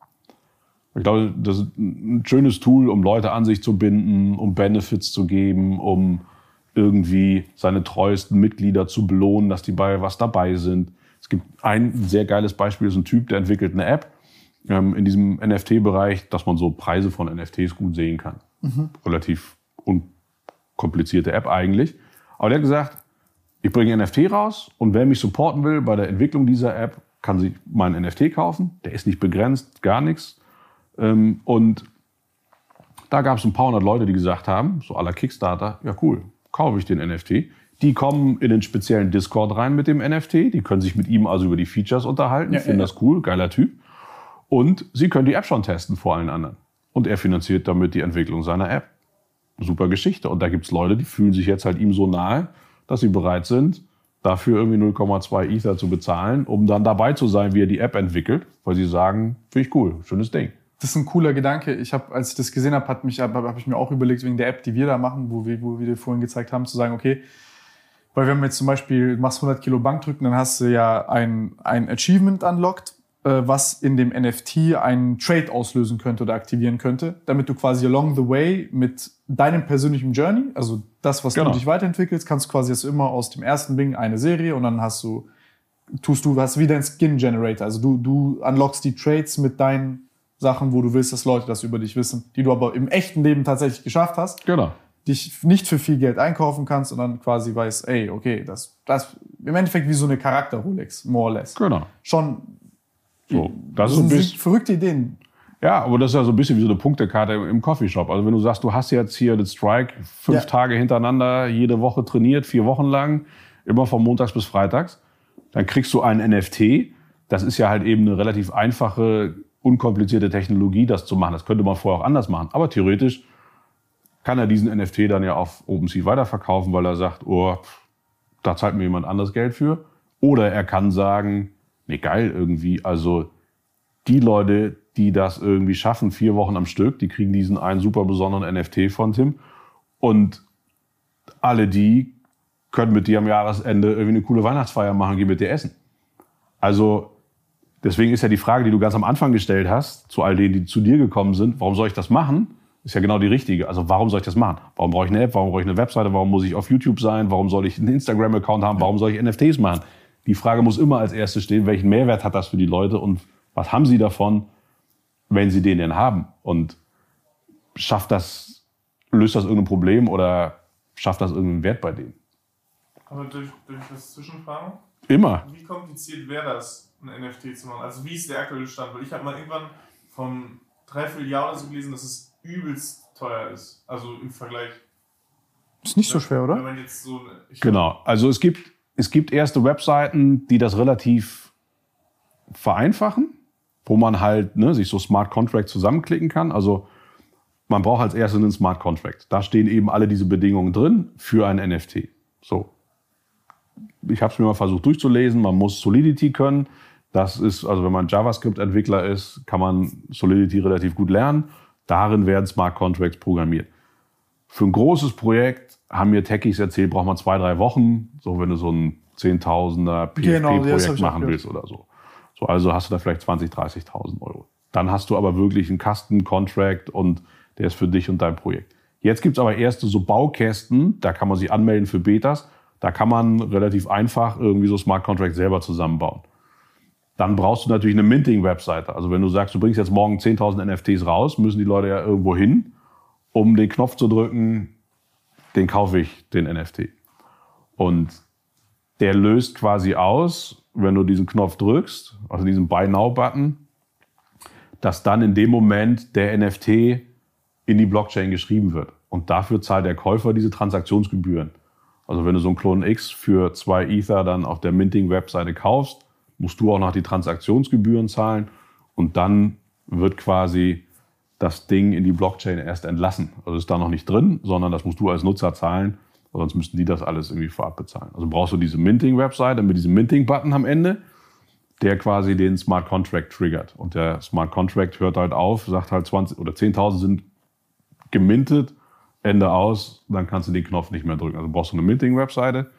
Ich glaube, das ist ein schönes Tool, um Leute an sich zu binden, um Benefits zu geben, um irgendwie seine treuesten Mitglieder zu belohnen, dass die bei was dabei sind. Es gibt ein sehr geiles Beispiel, ist ein Typ, der entwickelt eine App ähm, in diesem NFT-Bereich, dass man so Preise von NFTs gut sehen kann. Relativ unkomplizierte App eigentlich. Aber der hat gesagt, ich bringe NFT raus und wer mich supporten will bei der Entwicklung dieser App, kann sich meinen NFT kaufen. Der ist nicht begrenzt, gar nichts. Ähm, und da gab es ein paar hundert Leute, die gesagt haben, so aller Kickstarter, ja cool, kaufe ich den NFT. Die kommen in den speziellen Discord rein mit dem NFT. Die können sich mit ihm also über die Features unterhalten, Ja, finden ja, das cool, geiler Typ. Und sie können die App schon testen vor allen anderen. Und er finanziert damit die Entwicklung seiner App. Super Geschichte. Und da gibt es Leute, die fühlen sich jetzt halt ihm so nahe, dass sie bereit sind, dafür irgendwie 0,2 Ether zu bezahlen, um dann dabei zu sein, wie er die App entwickelt, weil sie sagen, finde ich cool, schönes Ding. Das ist ein cooler Gedanke. Ich habe, als ich das gesehen habe, habe hab ich mir auch überlegt, wegen der App, die wir da machen, wo wir, wo wir dir vorhin gezeigt haben, zu sagen, okay, weil wenn wir jetzt zum Beispiel, machst 100 Kilo Bankdrücken, dann hast du ja ein, ein Achievement unlocked, was in dem NFT einen Trade auslösen könnte oder aktivieren könnte, damit du quasi along the way mit deinem persönlichen Journey, also das, was Genau. du dich weiterentwickelst, kannst du quasi jetzt immer aus dem ersten Ding eine Serie und dann hast du, tust du, hast wieder ein Skin Generator. Also du, du unlockst die Trades mit deinen Sachen, wo du willst, dass Leute das über dich wissen, die du aber im echten Leben tatsächlich geschafft hast Genau. dich nicht für viel Geld einkaufen kannst und dann quasi weißt, ey, okay, das, das im Endeffekt wie so eine Charakter-Rolex, more or less. Genau. Schon, So, das das ist ein bisschen, verrückte Ideen. ja, aber das ist ja so ein bisschen wie so eine Punktekarte im Coffeeshop. Also wenn du sagst, du hast jetzt hier den Strike fünf Ja. Tage hintereinander, jede Woche trainiert, vier Wochen lang, immer von montags bis freitags, dann kriegst du einen NFT. Das ist ja halt eben eine relativ einfache, unkomplizierte Technologie, das zu machen. Das könnte man vorher auch anders machen. Aber theoretisch kann er diesen NFT dann ja auf OpenSea weiterverkaufen, weil er sagt, oh, da zahlt mir jemand anderes Geld für. Oder er kann sagen, nee, geil irgendwie, also die Leute, die das irgendwie schaffen, vier Wochen am Stück, die kriegen diesen einen super besonderen NFT von Tim. Und alle die können mit dir am Jahresende irgendwie eine coole Weihnachtsfeier machen, gehen mit dir essen. Also deswegen ist ja die Frage, die du ganz am Anfang gestellt hast, zu all denen, die zu dir gekommen sind, warum soll ich das machen? Ist ja genau die richtige. Also warum soll ich das machen? Warum brauche ich eine App? Warum brauche ich eine Webseite? Warum muss ich auf YouTube sein? Warum soll ich einen Instagram-Account haben? Warum soll ich NFTs machen? Die Frage muss immer als erstes stehen, welchen Mehrwert hat das für die Leute und was haben sie davon, wenn sie den denn haben? Und schafft das, löst das irgendein Problem oder schafft das irgendeinen Wert bei denen? Aber durch, durch das Zwischenfragen, Immer. wie kompliziert wäre das, ein NFT zu machen? Also wie ist der aktuelle Stand? Weil ich habe mal irgendwann vom Dreivierteljahr oder so gelesen, dass es übelst teuer ist. Also im Vergleich. Ist nicht so schwer, Wenn oder? man jetzt so Genau. Also es gibt, es gibt erste Webseiten, die das relativ vereinfachen, wo man halt ne, sich so Smart Contracts zusammenklicken kann. Also man braucht als erstes einen Smart Contract. Da stehen eben alle diese Bedingungen drin für ein NFT. So. Ich habe es mir mal versucht durchzulesen. Man muss Solidity können. Das ist, also wenn man JavaScript-Entwickler ist, kann man Solidity relativ gut lernen. Darin werden Smart Contracts programmiert. Für ein großes Projekt haben mir Techies erzählt, braucht man zwei, drei Wochen. So, wenn du so ein Zehntausender Genau, PFP-Projekt auch machen willst oder so. So, also hast du da vielleicht 20, 30.000 Euro. Dann hast du aber wirklich einen Custom Contract und der ist für dich und dein Projekt. Jetzt gibt's aber erste so Baukästen, da kann man sich anmelden für Betas. Da kann man relativ einfach irgendwie so Smart Contracts selber zusammenbauen. Dann brauchst du natürlich eine Minting-Webseite. Also wenn du sagst, du bringst jetzt morgen 10.000 NFTs raus, müssen die Leute ja irgendwo hin, um den Knopf zu drücken, den kaufe ich, den NFT. Und der löst quasi aus, wenn du diesen Knopf drückst, also diesen Buy Now-Button, dass dann in dem Moment der NFT in die Blockchain geschrieben wird. Und dafür zahlt der Käufer diese Transaktionsgebühren. Also wenn du so einen Klon X für zwei Ether dann auf der Minting-Webseite kaufst, musst du auch noch die Transaktionsgebühren zahlen und dann wird quasi das Ding in die Blockchain erst entlassen. Also ist da noch nicht drin, sondern das musst du als Nutzer zahlen, sonst müssten die das alles irgendwie vorab bezahlen. Also brauchst du diese Minting-Webseite mit diesem Minting-Button am Ende, der quasi den Smart Contract triggert. Und der Smart Contract hört halt auf, sagt halt 20 oder 10.000 sind gemintet, Ende aus, dann kannst du den Knopf nicht mehr drücken. Also brauchst du eine Minting-Webseite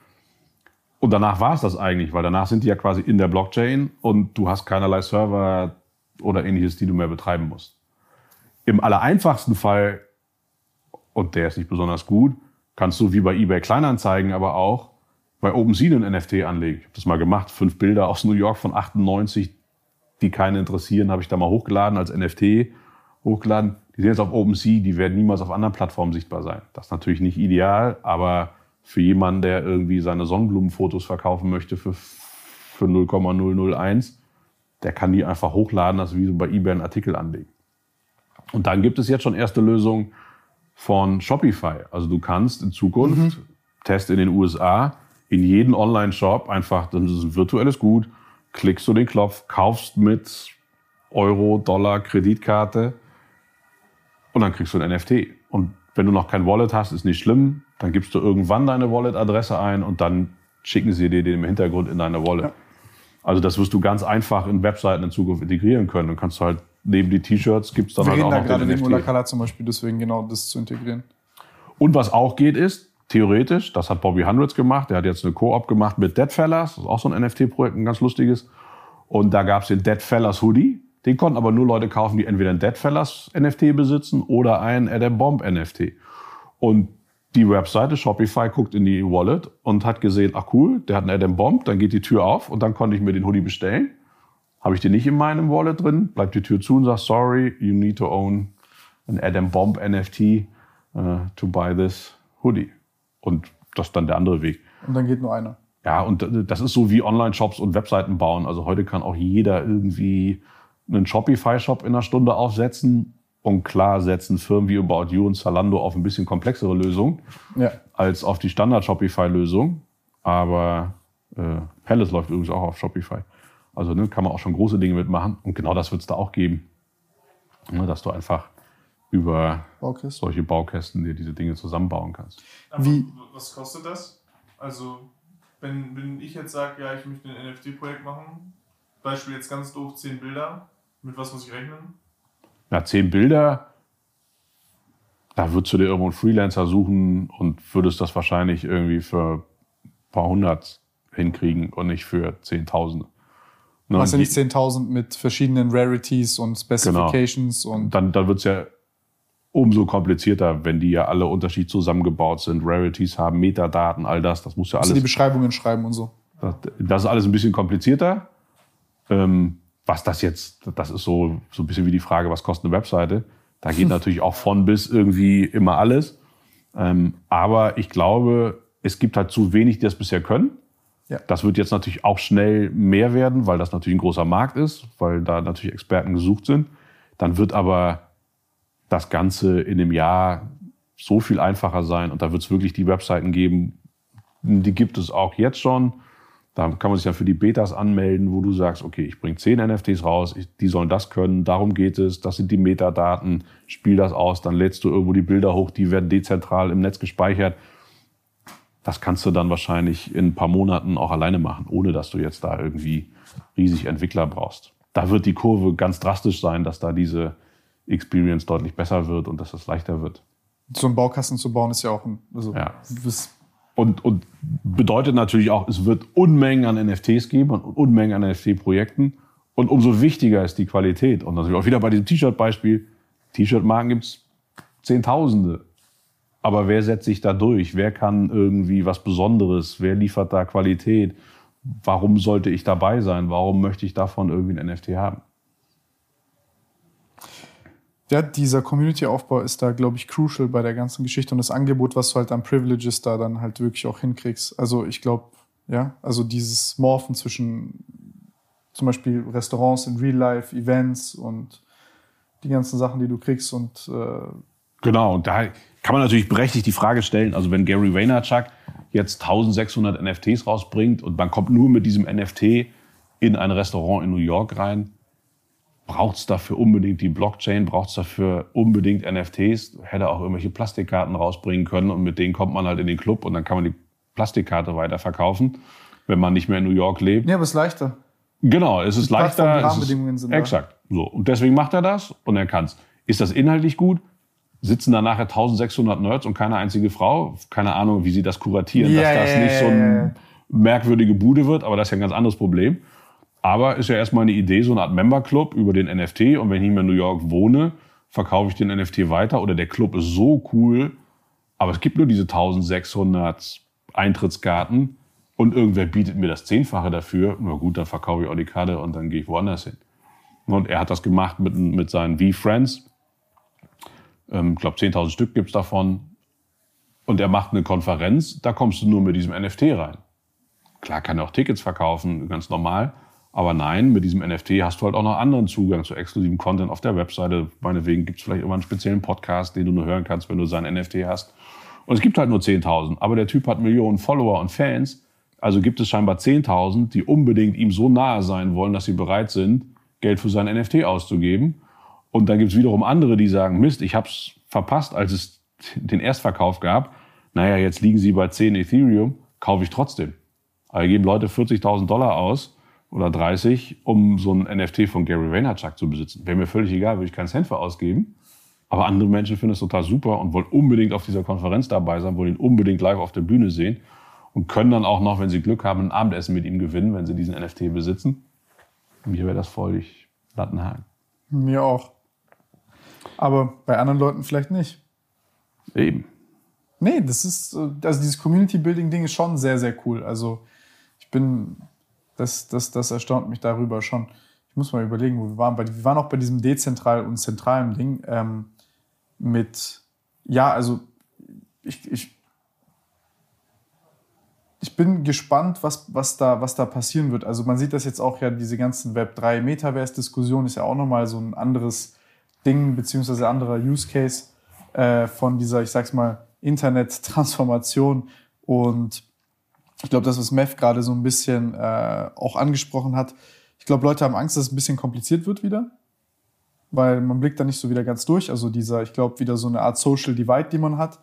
und danach war es das eigentlich, weil danach sind die ja quasi in der Blockchain und du hast keinerlei Server oder ähnliches, die du mehr betreiben musst. Im allereinfachsten Fall, und der ist nicht besonders gut, kannst du wie bei eBay Kleinanzeigen aber auch bei OpenSea einen NFT anlegen. Ich habe das mal gemacht, fünf Bilder aus New York von 98, die keine interessieren, habe ich da mal hochgeladen als NFT hochgeladen. Die sind jetzt auf OpenSea, die werden niemals auf anderen Plattformen sichtbar sein. Das ist natürlich nicht ideal, aber für jemanden, der irgendwie seine Sonnenblumenfotos verkaufen möchte für, für 0,001, der kann die einfach hochladen, also wie so bei eBay einen Artikel anlegen. Und dann gibt es jetzt schon erste Lösungen von Shopify. Also du kannst in Zukunft, mhm. Test in den USA, in jeden Online-Shop einfach, das ist ein virtuelles Gut, klickst du den Knopf, kaufst mit Euro, Dollar, Kreditkarte und dann kriegst du ein NFT. Und wenn du noch kein Wallet hast, ist nicht schlimm. Dann gibst du irgendwann deine Wallet-Adresse ein und dann schicken sie dir den im Hintergrund in deine Wallet. Ja. Also das wirst du ganz einfach in Webseiten in Zukunft integrieren können. Dann kannst halt neben die T-Shirts gibt es dann Wir halt reden auch da noch gerade den neben Ulakala zum Beispiel, deswegen genau das zu integrieren. Und was auch geht ist, theoretisch, das hat Bobby Hundreds gemacht, der hat jetzt eine Co-op gemacht mit Deadfellas, das ist auch so ein NFT-Projekt, ein ganz lustiges. Und da gab es den Deadfellas Hoodie, den konnten aber nur Leute kaufen, die entweder ein Deadfellas NFT besitzen oder ein Adam Bomb NFT. Und die Webseite Shopify guckt in die Wallet und hat gesehen, ach cool, der hat einen Adam Bomb, dann geht die Tür auf und dann konnte ich mir den Hoodie bestellen. Habe ich den nicht in meinem Wallet drin, bleibt die Tür zu und sagt, sorry, you need to own an Adam Bomb NFT uh, to buy this hoodie. Und das ist dann der andere Weg. Und dann geht nur einer. Ja, und das ist so wie Online-Shops und Webseiten bauen. Also heute kann auch jeder irgendwie einen Shopify-Shop in einer Stunde aufsetzen. Und klar setzen Firmen wie About You und Zalando auf ein bisschen komplexere Lösungen ja. als auf die Standard-Shopify-Lösung. Aber äh, Palace läuft übrigens auch auf Shopify. Also ne, kann man auch schon große Dinge mitmachen. Und genau das wird es da auch geben. Ne, dass du einfach über Baukästen. solche Baukästen dir diese Dinge zusammenbauen kannst. Aber Wie? Was kostet das? Also, wenn, wenn ich jetzt sage, ja, ich möchte ein NFT-Projekt machen, Beispiel jetzt ganz doof, 10 Bilder, mit was muss ich rechnen? Na, 10 Bilder, da würdest du dir irgendwo einen Freelancer suchen und würdest das wahrscheinlich irgendwie für ein paar hundert hinkriegen und nicht für Zehntausende. Du hast ja nicht 10.000 mit verschiedenen Rarities und Specifications. Genau. Und dann dann wird es ja umso komplizierter, wenn die ja alle unterschiedlich zusammengebaut sind, Rarities haben, Metadaten, all das, das muss ja alles. Also die Beschreibungen schreiben und so. Das, das ist alles ein bisschen komplizierter. Ähm, was das jetzt, das ist so, so ein bisschen wie die Frage, was kostet eine Webseite. Da geht natürlich auch von bis irgendwie immer alles. Ähm, aber ich glaube, es gibt halt zu wenig, die das bisher können. Ja. Das wird jetzt natürlich auch schnell mehr werden, weil das natürlich ein großer Markt ist, weil da natürlich Experten gesucht sind. Dann wird aber das Ganze in einem Jahr so viel einfacher sein und da wird es wirklich die Webseiten geben, die gibt es auch jetzt schon. Da kann man sich ja für die Betas anmelden, wo du sagst, okay, ich bringe zehn NFTs raus, die sollen das können, darum geht es, das sind die Metadaten, spiel das aus, dann lädst du irgendwo die Bilder hoch, die werden dezentral im Netz gespeichert. Das kannst du dann wahrscheinlich in ein paar Monaten auch alleine machen, ohne dass du jetzt da irgendwie riesig Entwickler brauchst. Da wird die Kurve ganz drastisch sein, dass da diese Experience deutlich besser wird und dass es leichter wird. So einen Baukasten zu bauen ist ja auch ein, also ja. Und, und bedeutet natürlich auch, es wird Unmengen an NFTs geben und Unmengen an NFT-Projekten. Und umso wichtiger ist die Qualität. Und natürlich auch wieder bei diesem T-Shirt-Beispiel. T-Shirt-Marken gibt es Zehntausende. Aber wer setzt sich da durch? Wer kann irgendwie was Besonderes? Wer liefert da Qualität? Warum sollte ich dabei sein? Warum möchte ich davon irgendwie ein NFT haben? Ja, dieser Community-Aufbau ist da, glaube ich, crucial bei der ganzen Geschichte und das Angebot, was du halt an Privileges da dann halt wirklich auch hinkriegst. Also ich glaube, ja, also dieses Morphen zwischen zum Beispiel Restaurants in Real Life, Events und die ganzen Sachen, die du kriegst und äh genau. Und da kann man natürlich berechtigt die Frage stellen. Also wenn Gary Vaynerchuk jetzt 1600 NFTs rausbringt und man kommt nur mit diesem NFT in ein Restaurant in New York rein, braucht es dafür unbedingt die Blockchain, braucht es dafür unbedingt NFTs, hätte auch irgendwelche Plastikkarten rausbringen können und mit denen kommt man halt in den Club und dann kann man die Plastikkarte weiterverkaufen, wenn man nicht mehr in New York lebt. Ja, aber es ist leichter. Genau, es ist Die leichter. die es Rahmenbedingungen ist, sind da. Exakt. So. Und deswegen macht er das und er kann's. Ist das inhaltlich gut? Sitzen da nachher 1600 Nerds und keine einzige Frau? Keine Ahnung, wie sie das kuratieren, Ja, dass das ja, nicht so eine merkwürdige Bude wird, aber das ist ja ein ganz anderes Problem. Aber ist ja erstmal eine Idee, so eine Art Member-Club über den NFT. Und wenn ich nicht mehr in New York wohne, verkaufe ich den NFT weiter. Oder der Club ist so cool, aber es gibt nur diese 1600 Eintrittskarten und irgendwer bietet mir das Zehnfache dafür. Na gut, dann verkaufe ich auch die Karte und dann gehe ich woanders hin. Und er hat das gemacht mit, mit seinen V-Friends. Ähm, Ich glaube, 10.000 Stück gibt's davon. Und er macht eine Konferenz, da kommst du nur mit diesem NFT rein. Klar kann er auch Tickets verkaufen, ganz normal. Aber nein, mit diesem NFT hast du halt auch noch anderen Zugang zu exklusivem Content auf der Webseite. Meinetwegen gibt's vielleicht immer einen speziellen Podcast, den du nur hören kannst, wenn du sein NFT hast. Und es gibt halt nur 10.000. Aber der Typ hat Millionen Follower und Fans. Also gibt es scheinbar 10.000, die unbedingt ihm so nahe sein wollen, dass sie bereit sind, Geld für sein NFT auszugeben. Und dann gibt's wiederum andere, die sagen, Mist, ich hab's verpasst, als es den Erstverkauf gab. Naja, jetzt liegen sie bei 10 Ethereum, kaufe ich trotzdem. Aber geben Leute 40.000 Dollar aus oder 30, um so ein NFT von Gary Vaynerchuk zu besitzen. Wäre mir völlig egal, würde ich keinen Cent für ausgeben. Aber andere Menschen finden es total super und wollen unbedingt auf dieser Konferenz dabei sein, wollen ihn unbedingt live auf der Bühne sehen und können dann auch noch, wenn sie Glück haben, ein Abendessen mit ihm gewinnen, wenn sie diesen NFT besitzen. Mir wäre das völlig Lattenhagen. Mir auch. Aber bei anderen Leuten vielleicht nicht. Eben. Nee, das ist, äh, also dieses Community-Building-Ding ist schon sehr, sehr cool. Also ich bin, das, das, das erstaunt mich darüber schon. Ich muss mal überlegen, wo wir waren. Wir waren auch bei diesem dezentral und zentralen Ding ähm, mit, ja, also ich, ich, ich bin gespannt, was, was, da, was da passieren wird. Also man sieht das jetzt auch ja, diese ganzen Web3 Metaverse-Diskussion ist ja auch nochmal so ein anderes Ding, beziehungsweise anderer Use Case äh, von dieser, ich sag's mal, Internet-Transformation. Und ich glaube, das, was Mev gerade so ein bisschen äh, auch angesprochen hat, ich glaube, Leute haben Angst, dass es ein bisschen kompliziert wird wieder. Weil man blickt da nicht so wieder ganz durch. Also dieser, ich glaube, wieder so eine Art Social Divide, die man hat.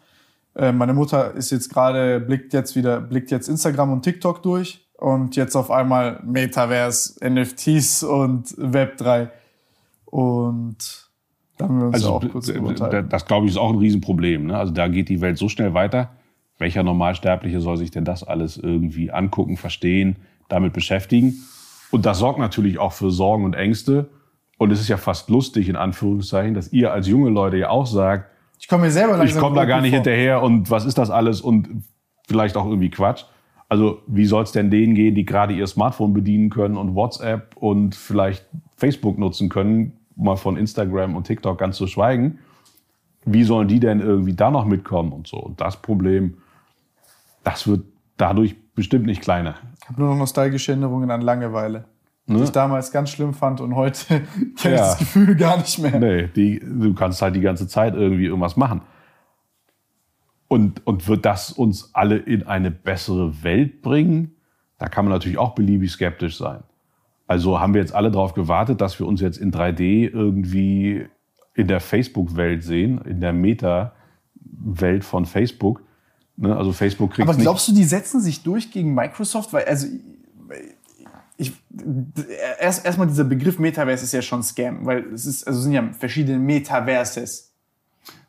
Äh, meine Mutter ist jetzt gerade, blickt jetzt wieder, blickt jetzt Instagram und TikTok durch und jetzt auf einmal Metaverse, NFTs und Web3. Und da haben wir uns Also auch kurz drüber d- unterhalten. das, glaube ich, ist auch ein Riesenproblem. Ne? Also da geht die Welt so schnell weiter. Welcher Normalsterbliche soll sich denn das alles irgendwie angucken, verstehen, damit beschäftigen? Und das sorgt natürlich auch für Sorgen und Ängste. Und es ist ja fast lustig, in Anführungszeichen, dass ihr als junge Leute ja auch sagt, Ich komme mir selber ich langsam komme da gar nicht vor. hinterher und was ist das alles und vielleicht auch irgendwie Quatsch. Also wie soll es denn denen gehen, die gerade ihr Smartphone bedienen können und WhatsApp und vielleicht Facebook nutzen können, mal von Instagram und TikTok ganz zu schweigen. Wie sollen die denn irgendwie da noch mitkommen und so? Und das Problem, das wird dadurch bestimmt nicht kleiner. Ich habe nur noch nostalgische Erinnerungen an Langeweile. Die Ne? ich damals ganz schlimm fand und heute kenne ich Ja. das Gefühl gar nicht mehr. Nee, die, du kannst halt die ganze Zeit irgendwie irgendwas machen. Und, und wird das uns alle in eine bessere Welt bringen? Da kann man natürlich auch beliebig skeptisch sein. Also haben wir jetzt alle darauf gewartet, dass wir uns jetzt in 3D irgendwie in der Facebook-Welt sehen, in der Meta-Welt von Facebook. Ne? Also Facebook kriegt Aber glaubst du, die setzen sich durch gegen Microsoft? Weil, also, ich, erst erstmal dieser Begriff Metaverse ist ja schon Scam, weil es ist, also sind ja verschiedene Metaverses.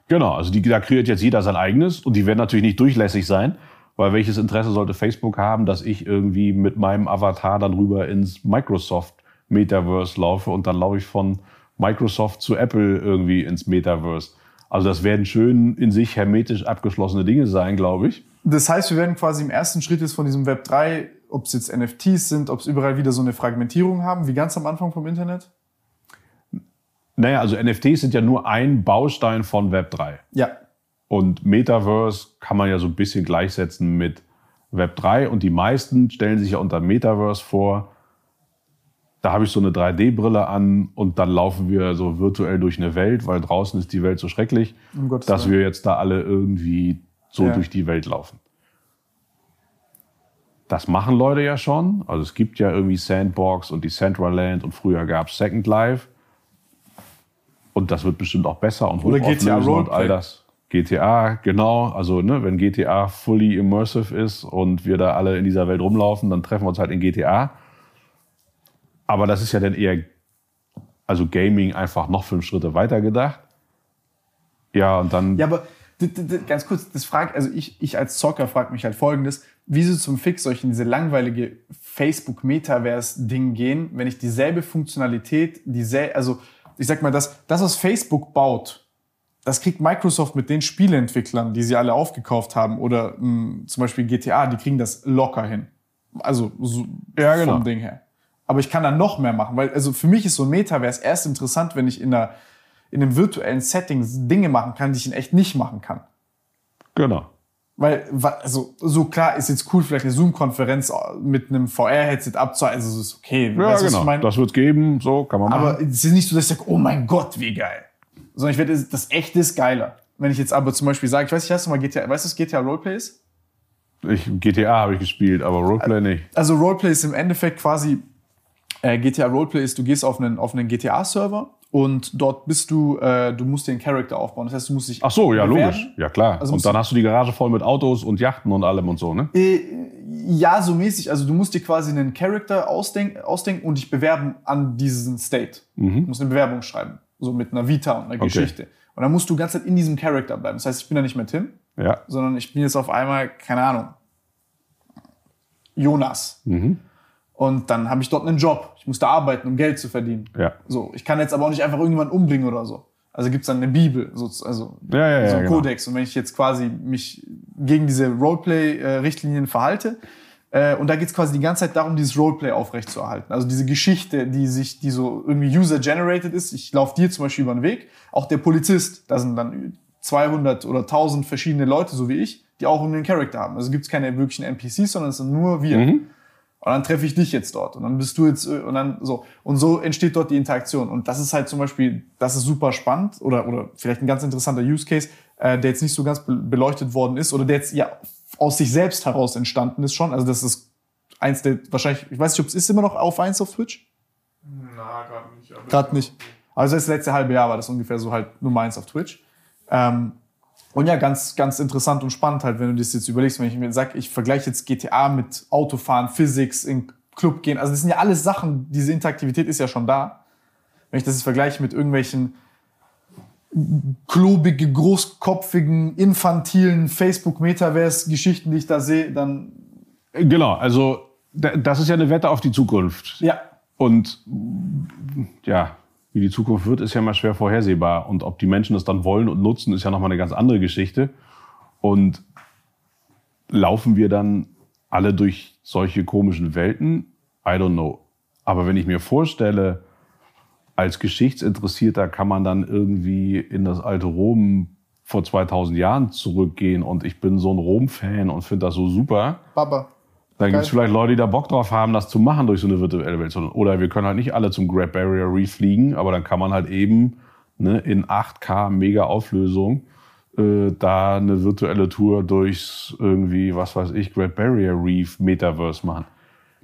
Genau, also die, da kreiert jetzt jeder sein eigenes und die werden natürlich nicht durchlässig sein, weil welches Interesse sollte Facebook haben, dass ich irgendwie mit meinem Avatar dann rüber ins Microsoft Metaverse laufe und dann laufe ich von Microsoft zu Apple irgendwie ins Metaverse. Also das werden schön in sich hermetisch abgeschlossene Dinge sein, glaube ich. Das heißt, wir werden quasi im ersten Schritt jetzt von diesem Web 3, ob es jetzt NFTs sind, ob es überall wieder so eine Fragmentierung haben, wie ganz am Anfang vom Internet? Naja, also NFTs sind ja nur ein Baustein von Web 3. Ja. Und Metaverse kann man ja so ein bisschen gleichsetzen mit Web 3. Und die meisten stellen sich ja unter Metaverse vor, da habe ich so eine 3D-Brille an und dann laufen wir so virtuell durch eine Welt, weil draußen ist die Welt so schrecklich, Um dass Willen. wir jetzt da alle irgendwie so Ja. durch die Welt laufen. Das machen Leute ja schon. Also es gibt ja irgendwie Sandbox und Decentraland und früher gab es Second Life. Und das wird bestimmt auch besser und hochauflösend und Roleplay. all das. GTA, genau. Also ne, wenn GTA fully immersive ist und wir da alle in dieser Welt rumlaufen, dann treffen wir uns halt in GTA. Aber das ist ja dann eher, also Gaming einfach noch fünf Schritte weiter gedacht. Ja, und dann. Ja, aber ganz kurz, das frag, also ich, ich als Zocker frage mich halt folgendes, wieso zum Fix soll ich in diese langweilige Facebook-Metaverse-Ding gehen, wenn ich dieselbe Funktionalität, dieselbe, also ich sag mal, das, das, was Facebook baut, das kriegt Microsoft mit den Spieleentwicklern, die sie alle aufgekauft haben, oder mh, zum Beispiel GTA, die kriegen das locker hin. Also so Ja, genau. vom Ding her. Aber ich kann da noch mehr machen, weil also für mich ist so ein Metaverse erst interessant, wenn ich in einer in einem virtuellen Setting Dinge machen kann, die ich in echt nicht machen kann. Genau. Weil, also, so klar ist jetzt cool, vielleicht eine Zoom-Konferenz mit einem VR-Headset abzuhalten, also, ist okay. Ja, weißt genau. ich meine? Das wird's geben, so kann man machen. Aber es ist nicht so, dass ich sage, oh mein Gott, wie geil. Sondern ich werde, das Echte ist geiler. Wenn ich jetzt aber zum Beispiel sage, ich weiß nicht, hast du mal GTA, weißt du, was GTA Roleplay ist? Ich, GTA habe ich gespielt, aber Roleplay nicht. Also Roleplay ist im Endeffekt quasi, äh, GTA Roleplay ist, du gehst auf einen, auf einen GTA-Server und dort bist du, äh, du musst dir einen Charakter aufbauen. Das heißt, du musst dich Ach so, ja, bewerben. logisch. Ja, klar. Also und dann hast du die Garage voll mit Autos und Yachten und allem und so, ne? Äh, ja, so mäßig. Also du musst dir quasi einen Charakter ausdenken, ausdenken und dich bewerben an diesen State. Du musst eine Bewerbung schreiben. So mit einer Vita und einer Okay. Geschichte. Und dann musst du die ganze Zeit in diesem Charakter bleiben. Das heißt, ich bin da nicht mehr Tim, Ja. sondern ich bin jetzt auf einmal, keine Ahnung, Jonas. Und dann habe ich dort einen Job. Ich muss da arbeiten, um Geld zu verdienen. Ja. So, ich kann jetzt aber auch nicht einfach irgendjemanden umbringen oder so. Also gibt's dann eine Bibel, so, also Ja, ja, so ein genau. Kodex. Und wenn ich jetzt quasi mich gegen diese Roleplay-Richtlinien verhalte, äh, und da geht's quasi die ganze Zeit darum, dieses Roleplay aufrechtzuerhalten. Also diese Geschichte, die sich, die so irgendwie user-generated ist. Ich laufe dir zum Beispiel über den Weg. Auch der Polizist, da sind dann 200 oder 1000 verschiedene Leute, so wie ich, die auch einen Charakter haben. Also gibt's keine wirklichen NPCs, sondern es sind nur wir. Mhm. Und dann treffe ich dich jetzt dort und dann bist du jetzt äh, und dann so und so entsteht dort die Interaktion und das ist halt zum Beispiel das ist super spannend oder oder vielleicht ein ganz interessanter Use Case, äh, der jetzt nicht so ganz be- beleuchtet worden ist oder der jetzt ja aus sich selbst heraus entstanden ist schon. Also das ist eins der wahrscheinlich ich weiß nicht ob es ist immer noch auf eins auf Twitch Na, gerade nicht. Gerade nicht. Also das letzte halbe Jahr war das ungefähr so halt Nummer eins auf Twitch. Ähm, und ja, ganz, ganz interessant und spannend halt, wenn du das jetzt überlegst, wenn ich mir sage, ich vergleiche jetzt GTA mit Autofahren, Physics, in Club gehen. Also das sind ja alles Sachen, diese Interaktivität ist ja schon da. Wenn ich das jetzt vergleiche mit irgendwelchen klobige, großkopfigen, infantilen Facebook-Metaverse-Geschichten, die ich da sehe, dann Genau, also da- das ist ja eine Wette auf die Zukunft. ja, Und ja, wie die Zukunft wird, ist ja mal schwer vorhersehbar. Und ob die Menschen das dann wollen und nutzen, ist ja nochmal eine ganz andere Geschichte. Und laufen wir dann alle durch solche komischen Welten? I don't know. Aber wenn ich mir vorstelle, als Geschichtsinteressierter kann man dann irgendwie in das alte Rom vor 2000 Jahren zurückgehen und ich bin so ein Rom-Fan und finde das so super. Baba. Dann gibt es vielleicht Leute, die da Bock drauf haben, das zu machen durch so eine virtuelle Welt. Oder wir können halt nicht alle zum Great Barrier Reef fliegen, aber dann kann man halt eben ne, in 8K mega Auflösung äh, da eine virtuelle Tour durchs irgendwie, was weiß ich, Great Barrier Reef Metaverse machen.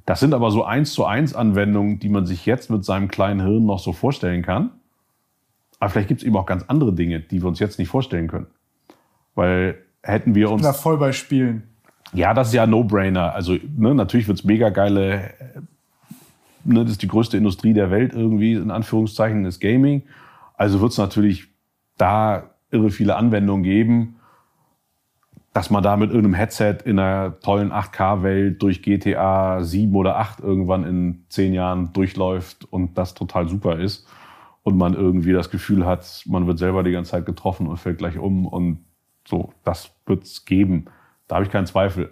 Das sind aber so eins zu eins Anwendungen, die man sich jetzt mit seinem kleinen Hirn noch so vorstellen kann. Aber vielleicht gibt es eben auch ganz andere Dinge, die wir uns jetzt nicht vorstellen können. Weil hätten wir uns. Da voll bei Spielen. Ja, das ist ja No-Brainer. Also ne, natürlich wird's mega geile, äh, ne, das ist die größte Industrie der Welt irgendwie, in Anführungszeichen, ist Gaming. Also wird's natürlich da irre viele Anwendungen geben, dass man da mit irgendeinem Headset in einer tollen 8K-Welt durch GTA 7 oder 8 irgendwann in 10 Jahren durchläuft und das total super ist. und man irgendwie das Gefühl hat, man wird selber die ganze Zeit getroffen und fällt gleich um und so, das wird's geben. Da habe ich keinen Zweifel.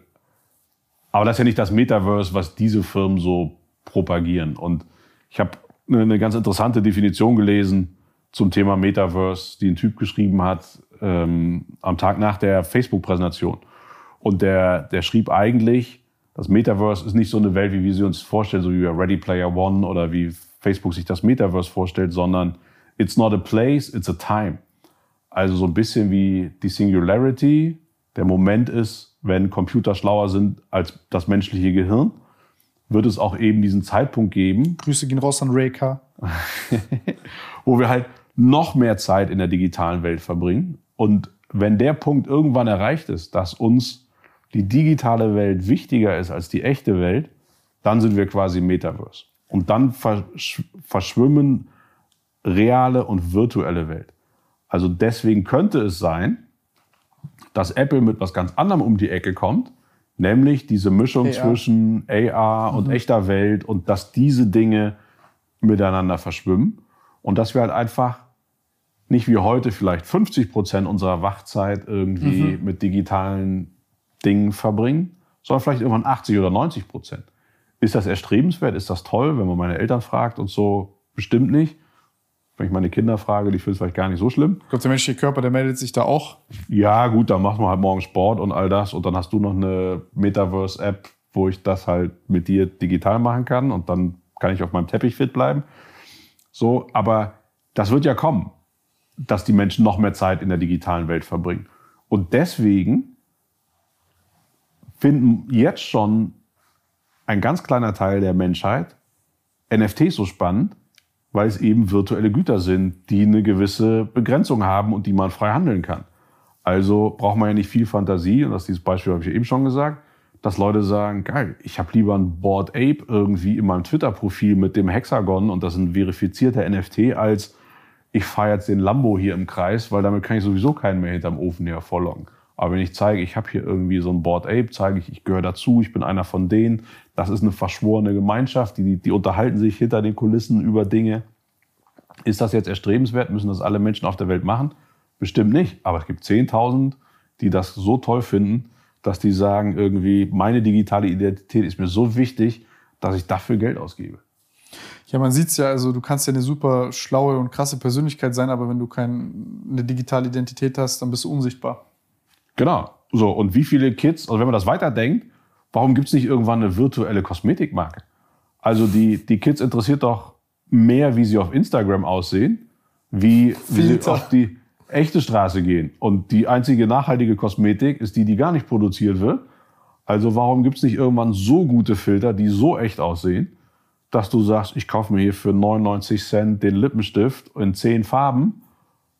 Aber das ist ja nicht das Metaverse, was diese Firmen so propagieren. Und ich habe eine ganz interessante Definition gelesen zum Thema Metaverse, die ein Typ geschrieben hat ähm, am Tag nach der Facebook-Präsentation. Und der, der schrieb eigentlich, das Metaverse ist nicht so eine Welt, wie wir sie uns vorstellen, so wie bei Ready Player One oder wie Facebook sich das Metaverse vorstellt, sondern it's not a place, it's a time. Also so ein bisschen wie die Singularity, der Moment ist, wenn Computer schlauer sind als das menschliche Gehirn, wird es auch eben diesen Zeitpunkt geben. Grüße gehen raus an K. wo wir halt noch mehr Zeit in der digitalen Welt verbringen. Und wenn der Punkt irgendwann erreicht ist, dass uns die digitale Welt wichtiger ist als die echte Welt, dann sind wir quasi Metaverse. Und dann verschwimmen reale und virtuelle Welt. Also deswegen könnte es sein, dass Apple mit was ganz anderem um die Ecke kommt, nämlich diese Mischung AR. zwischen AR und mhm. echter Welt und dass diese Dinge miteinander verschwimmen und dass wir halt einfach nicht wie heute vielleicht 50 Prozent unserer Wachzeit irgendwie mhm. mit digitalen Dingen verbringen, sondern vielleicht irgendwann 80 oder 90 Prozent. Ist das erstrebenswert? Ist das toll, wenn man meine Eltern fragt und so? Bestimmt nicht. Wenn ich meine Kinder frage, die finden es vielleicht gar nicht so schlimm. Gott, der menschliche Körper, der meldet sich da auch. Ja, gut, dann macht man halt morgen Sport und all das. Und dann hast du noch eine Metaverse-App, wo ich das halt mit dir digital machen kann. Und dann kann ich auf meinem Teppich fit bleiben. So, aber das wird ja kommen, dass die Menschen noch mehr Zeit in der digitalen Welt verbringen. Und deswegen finden jetzt schon ein ganz kleiner Teil der Menschheit NFTs so spannend, weil es eben virtuelle Güter sind, die eine gewisse Begrenzung haben und die man frei handeln kann. Also braucht man ja nicht viel Fantasie, und das dieses Beispiel habe ich eben schon gesagt, dass Leute sagen, geil, ich habe lieber ein Board Ape irgendwie in meinem Twitter-Profil mit dem Hexagon und das ist ein verifizierter NFT, als ich fahre jetzt den Lambo hier im Kreis, weil damit kann ich sowieso keinen mehr hinterm Ofen her vorloggen. Aber wenn ich zeige, ich habe hier irgendwie so ein Board Ape, zeige ich, ich gehöre dazu, ich bin einer von denen, das ist eine verschworene Gemeinschaft, die, die unterhalten sich hinter den Kulissen über Dinge. Ist das jetzt erstrebenswert? Müssen das alle Menschen auf der Welt machen? Bestimmt nicht. Aber es gibt 10.000, die das so toll finden, dass die sagen, irgendwie, meine digitale Identität ist mir so wichtig, dass ich dafür Geld ausgebe. Ja, man sieht es ja, also du kannst ja eine super schlaue und krasse Persönlichkeit sein, aber wenn du keine digitale Identität hast, dann bist du unsichtbar. Genau. So, und wie viele Kids, also wenn man das weiterdenkt, warum gibt es nicht irgendwann eine virtuelle Kosmetikmarke? Also die, die Kids interessiert doch mehr, wie sie auf Instagram aussehen, wie, wie sie auf die echte Straße gehen. Und die einzige nachhaltige Kosmetik ist die, die gar nicht produziert wird. Also warum gibt es nicht irgendwann so gute Filter, die so echt aussehen, dass du sagst, ich kaufe mir hier für 99 Cent den Lippenstift in 10 Farben,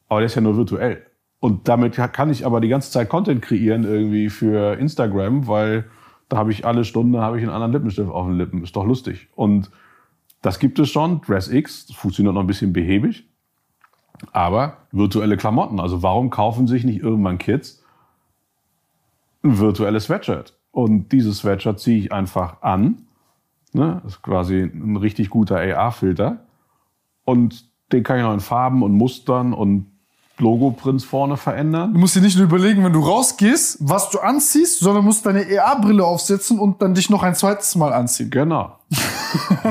aber der ist ja nur virtuell. Und damit kann ich aber die ganze Zeit Content kreieren irgendwie für Instagram, weil da habe ich alle Stunde habe ich einen anderen Lippenstift auf den Lippen. Ist doch lustig. Und das gibt es schon. DressX funktioniert noch ein bisschen behäbig. Aber virtuelle Klamotten. Also warum kaufen sich nicht irgendwann Kids ein virtuelles Sweatshirt? Und dieses Sweatshirt ziehe ich einfach an. Ne? Das ist quasi ein richtig guter AR-Filter. Und den kann ich noch in Farben und Mustern und Logo-Prints vorne verändern. Du musst dir nicht nur überlegen, wenn du rausgehst, was du anziehst, sondern musst deine EA-Brille aufsetzen und dann dich noch ein zweites Mal anziehen. Genau.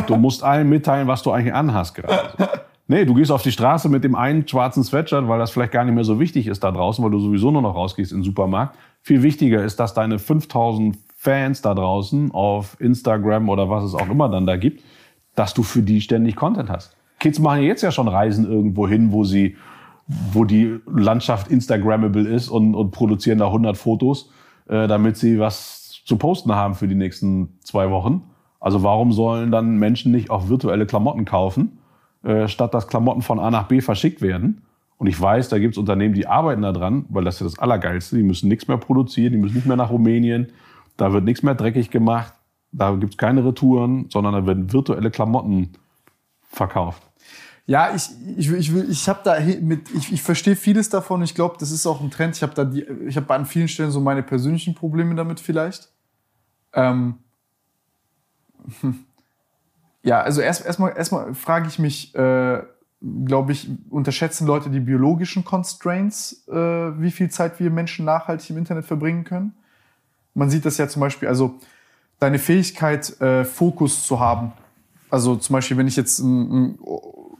du musst allen mitteilen, was du eigentlich anhast gerade. Nee, du gehst auf die Straße mit dem einen schwarzen Sweatshirt, weil das vielleicht gar nicht mehr so wichtig ist da draußen, weil du sowieso nur noch rausgehst in den Supermarkt. Viel wichtiger ist, dass deine 5000 Fans da draußen auf Instagram oder was es auch immer dann da gibt, dass du für die ständig Content hast. Kids machen jetzt ja schon Reisen irgendwo hin, wo sie wo die Landschaft Instagrammable ist und, und produzieren da 100 Fotos, äh, damit sie was zu posten haben für die nächsten zwei Wochen. Also warum sollen dann Menschen nicht auch virtuelle Klamotten kaufen, äh, statt dass Klamotten von A nach B verschickt werden? Und ich weiß, da gibt es Unternehmen, die arbeiten da dran, weil das ist ja das Allergeilste. Die müssen nichts mehr produzieren, die müssen nicht mehr nach Rumänien, da wird nichts mehr dreckig gemacht, da gibt es keine Retouren, sondern da werden virtuelle Klamotten verkauft. Ja, ich, ich, ich, ich habe da mit, ich, ich verstehe vieles davon. Ich glaube, das ist auch ein Trend. Ich habe da die, ich habe an vielen Stellen so meine persönlichen Probleme damit vielleicht. Ähm, hm. Ja, also erst erstmal erstmal frage ich mich, äh, glaube ich, unterschätzen Leute die biologischen Constraints, äh, wie viel Zeit wir Menschen nachhaltig im Internet verbringen können. Man sieht das ja zum Beispiel, also deine Fähigkeit, äh, Fokus zu haben. Also zum Beispiel, wenn ich jetzt ein, ein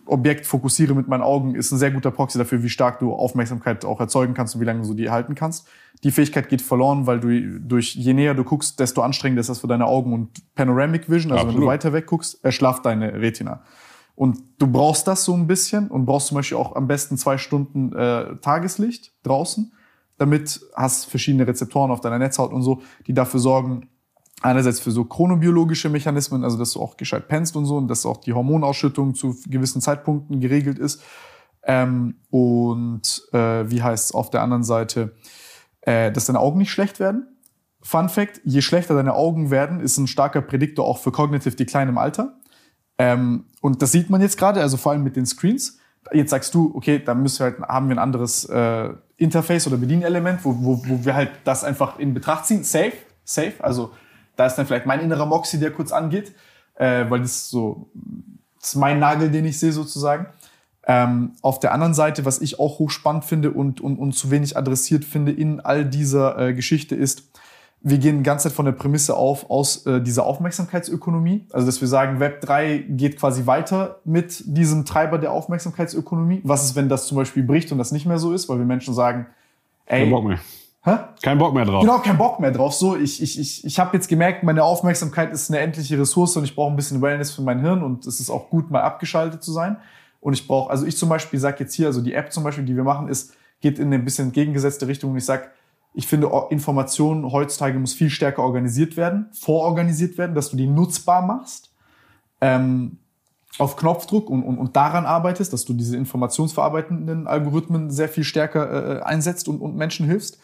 Objekt fokussiere mit meinen Augen, ist ein sehr guter Proxy dafür, wie stark du Aufmerksamkeit auch erzeugen kannst und wie lange du die halten kannst. Die Fähigkeit geht verloren, weil du durch, je näher du guckst, desto anstrengender ist das für deine Augen und Panoramic Vision, also Absolut. wenn du weiter weg guckst, erschlafft deine Retina. Und du brauchst das so ein bisschen und brauchst zum Beispiel auch am besten zwei Stunden äh, Tageslicht draußen, damit hast verschiedene Rezeptoren auf deiner Netzhaut und so, die dafür sorgen, einerseits für so chronobiologische Mechanismen, also dass du auch gescheit pennst und so und dass auch die Hormonausschüttung zu gewissen Zeitpunkten geregelt ist. Ähm, und äh, wie heißt es auf der anderen Seite, äh, dass deine Augen nicht schlecht werden. Fun Fact, je schlechter deine Augen werden, ist ein starker Prädiktor auch für Cognitive Decline im Alter. Ähm, und das sieht man jetzt gerade, also vor allem mit den Screens. Jetzt sagst du, okay, da müssen wir halt, haben wir ein anderes äh, Interface oder Bedienelement, wo, wo, wo wir halt das einfach in Betracht ziehen. Safe, safe. Also da ist dann vielleicht mein innerer Moxie, der kurz angeht, äh, weil das so, das ist mein Nagel, den ich sehe sozusagen. Ähm, auf der anderen Seite, was ich auch hochspannend finde und, und, und zu wenig adressiert finde in all dieser äh, Geschichte ist, wir gehen die ganze Zeit von der Prämisse auf, aus äh, dieser Aufmerksamkeitsökonomie. Also, dass wir sagen, Web 3 geht quasi weiter mit diesem Treiber der Aufmerksamkeitsökonomie. Was ist, wenn das zum Beispiel bricht und das nicht mehr so ist, weil wir Menschen sagen, ey, Kein Bock mehr. hä? Kein Bock mehr drauf. Genau, kein Bock mehr drauf. So, ich, ich, ich, ich habe jetzt gemerkt, meine Aufmerksamkeit ist eine endliche Ressource und ich brauche ein bisschen Wellness für mein Hirn und es ist auch gut, mal abgeschaltet zu sein. Und ich brauche, also ich zum Beispiel sage jetzt hier, also die App zum Beispiel, die wir machen, ist, geht in eine bisschen entgegengesetzte Richtung und ich sag, ich finde, O- Information heutzutage muss viel stärker organisiert werden, vororganisiert werden, dass du die nutzbar machst. Ähm, auf Knopfdruck und, und, und daran arbeitest, dass du diese informationsverarbeitenden Algorithmen sehr viel stärker äh, einsetzt und, und Menschen hilfst.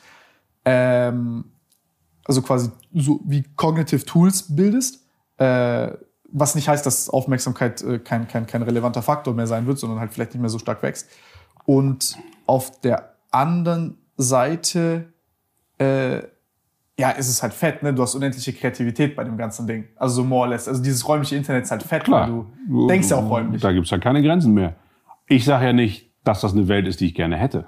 Ähm, also quasi so wie Cognitive Tools bildest, äh, was nicht heißt, dass Aufmerksamkeit äh, kein, kein, kein relevanter Faktor mehr sein wird, sondern halt vielleicht nicht mehr so stark wächst. Und auf der anderen Seite, äh, ja, ist es halt fett, ne? Du hast unendliche Kreativität bei dem ganzen Ding. Also so more or less. Also dieses räumliche Internet ist halt fett, Klar. weil du denkst ja auch räumlich. Da gibt's ja keine Grenzen mehr. Ich sage ja nicht, dass das eine Welt ist, die ich gerne hätte.